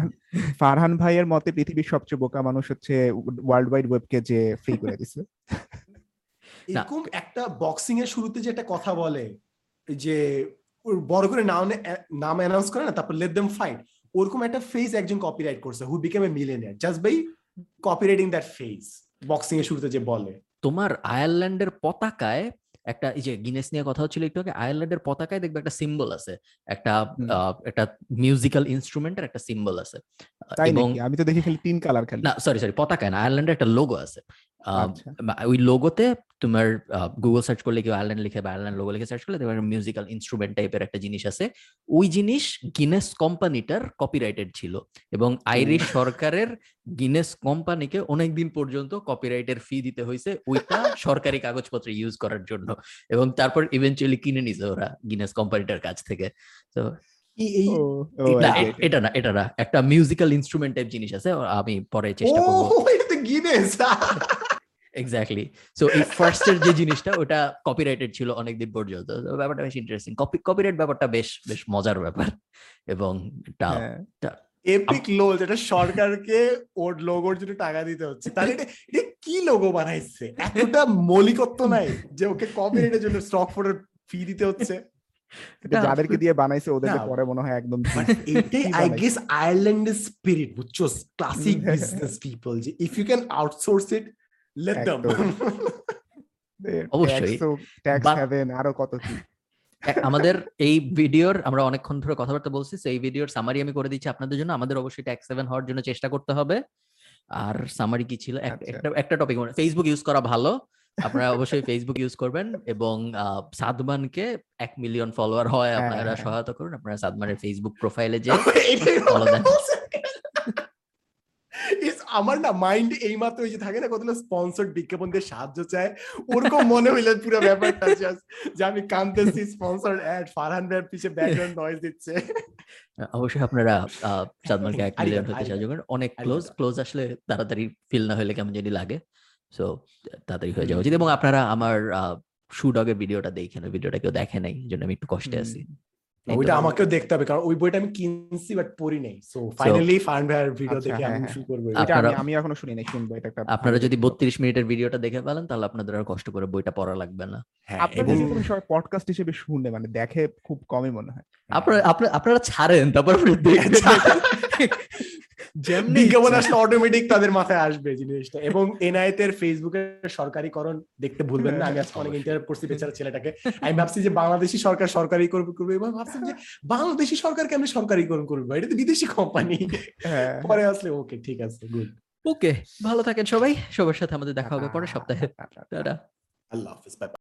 ফারহান- ভাইয়ের মতে পৃথিবীর সবচেয়ে বোকা মানুষ হচ্ছে ওয়ার্ল্ড ওয়াইড ওয়েবকে যে ফ্রি করে দিছে। এরকম একটা বক্সিং এর শুরুতে যে একটা কথা বলে যে বড় করে নাম নাম অ্যানাউন্স করে না তারপর লেট দেম ফাইট ওরকম একটা ফেজ একজন কপিরাইট করছে who became a millionaire just by copywriting that phase boxing এর শুরুতে যে বলে। তোমার আয়ারল্যান্ডের পতাকায় একটা এই যে গিনেস নিয়ে কথা হচ্ছিল একটু আগে আয়ারল্যান্ডের পতাকায় দেখবে একটা সিম্বল আছে। একটা একটা মিউজিক্যাল ইনস্ট্রুমেন্টের একটা সিম্বল আছে। এবং আমি তো দেখি খালি তিন কালার খালি। না সরি সরি পতাকায় না আয়ারল্যান্ডের একটা লোগো আছে। আচ্ছা। ওই লোগোতে তোমার গুগল সার্চ করলে কেউ আয়ারল্যান্ড লিখে বা আয়ারল্যান্ড লোগো লিখে সার্চ করলে দেখবে মিউজিক্যাল ইনস্ট্রুমেন্ট টাইপের একটা জিনিস আছে। ওই জিনিস গিনেস কোম্পানিটার কপিরাইটেড ছিল এবং আইরিশ সরকারের গিনেস কোম্পানিকে অনেকদিন পর্যন্ত কপিরাইটের ফি দিতে হয়েছে ওইটা সরকারি কাগজপত্র ইউজ করার জন্য। এবং তারপর ইভেনচুয়ালি কিনে নিছে ওরা গিনেস কোম্পানিটার কাছ থেকে। তো এটা- না এটা না একটা মিউজিক্যাল ইনস্ট্রুমেন্ট টাইপ জিনিস আছে আমি পরে চেষ্টা করব। গিনেস এক্স্যাক্টলি সো এই ফার্স্ট এর যে জিনিসটা ওটা কপিরাইটেড ছিল অনেকদিন পর্যন্ত। তো ব্যাপারটা বেশ ইন্টারেস্টিং কপি কপিরাইট ব্যাপারটা বেশ বেশ মজার ব্যাপার। এবং এটা হ্যাঁ। এপিক লোল যেটা সরকারকে ওর লোগোর জন্য টাকা দিতে হচ্ছে। তাহলে এটা এটা কি লোগো বানাইছে? এতটা মৌলিকত্ব নাই যে ওকে কপিরাইটের জন্য স্টক ফোরের ফি দিতে হচ্ছে। যাদেরকে দিয়ে বানাইছে ওদেরকে পরে মনে হয় একদম এটাই আই গেস আয়ারল্যান্ডের স্পিরিট বুঝছ? ক্লাসিক বিজনেস পিপল যে if you can outsource it let them অবশ্যই। ট্যাক্স হ্যাভেন আরও কত কি। আমাদের এই ভিডিওর আমরা অনেকক্ষণ ধরে কথাবার্তা বলছি এই ভিডিওর সামারি আমি করে দিচ্ছি আপনাদের জন্য। আমাদের অবশ্যই ট্যাক্স সেভেন হওয়ার জন্য চেষ্টা করতে হবে। আর সামারি কি ছিল? আচ্ছা। একটা একটা টপিক ফেসবুক ইউজ করা ভালো। আপনারা অবশ্যই ফেসবুক ইউজ করবেন এবং সাদমানকে এক মিলিয়ন ফলোয়ার হয় হ্যাঁ, আপনারা হ্যাঁ। সহায়তা করুন। আপনারা সাদমানের ফেসবুক প্রোফাইলে যে ফলো Follow It's আমার না মাইন্ড এই মাত্র ওই যে থাকে না কতগুলো স্পন্সর্ড বিজ্ঞাপন দিয়ে সাহায্য চায় ওরকম মনে হইলে পুরো ব্যাপারটা যে আমি কানতেছি স্পন্সর্ড অ্যাড ফারহান ভাইয়ের পিছে ব্যাকগ্রাউন্ড নয়েজ দিচ্ছে। অবশ্যই আপনারা সাদমানকে এক মিলিয়ন হতে সাহায্য করেন। অনেক ক্লোজ ক্লোজ আসলে তাড়াতাড়ি ফিল না হলে কেমন জানি লাগে। সো তাড়াতাড়ি হয়ে যাওয়া উচিত। এবং আপনারা আমার শুডগের ভিডিওটা দেখেন ভিডিওটা কেউ দেখে নাই জন্য আমি একটু কষ্টে আছি। ওইটা আমাকেও দেখতে হবে কারণ ওই বইটা আমি কিনছি বাট পড়ি নাই সো ফাইনালি ফান ভাইয়ের ভিডিও আচ্ছা, দেখে হ্যাঁ, আমি হ্যাঁ। শুরু করব এটা। আমি আপনারা- আমি এখনও শুনি নাই শুনব এটা একটা আপনারা যদি জিনিস। বত্রিশ মিনিটের ভিডিওটা দেখে ফেলেন তাহলে আপনাদের আর কষ্ট করে বইটা পড়া লাগবে না হ্যাঁ, আপনারা যদি সবাই পডকাস্ট হিসেবে শুনে মানে দেখে খুব কমই মনে হয় আপনারা আপনারা ছাড়েন তারপর আপনি দেখবেন। যেমনি বিজ্ঞাপন। অটোমেটিক তাদের মাথায় আসবে জিনিসটা। এবং ফেসবুকের সরকারিকরণ দেখতে ভুলবেন না। আমি আজকে অনেক ইন্টারভিউ করছি বেচারা ছেলেটাকে। আমি ভাবছি যে বাংলাদেশি সরকার সরকারি করবে করবে এবং ভাবছিলাম যে বাংলাদেশি সরকার কেমন সরকারিকরণ করবে এটা তো বিদেশি কোম্পানি হ্যাঁ। পরে আসলে ওকে ঠিক আছে গুড ওকে ভালো থাকেন সবাই। সবার সাথে আমাদের দেখা হবে পরের সপ্তাহে। আল্লাহ হাফিজ। বাই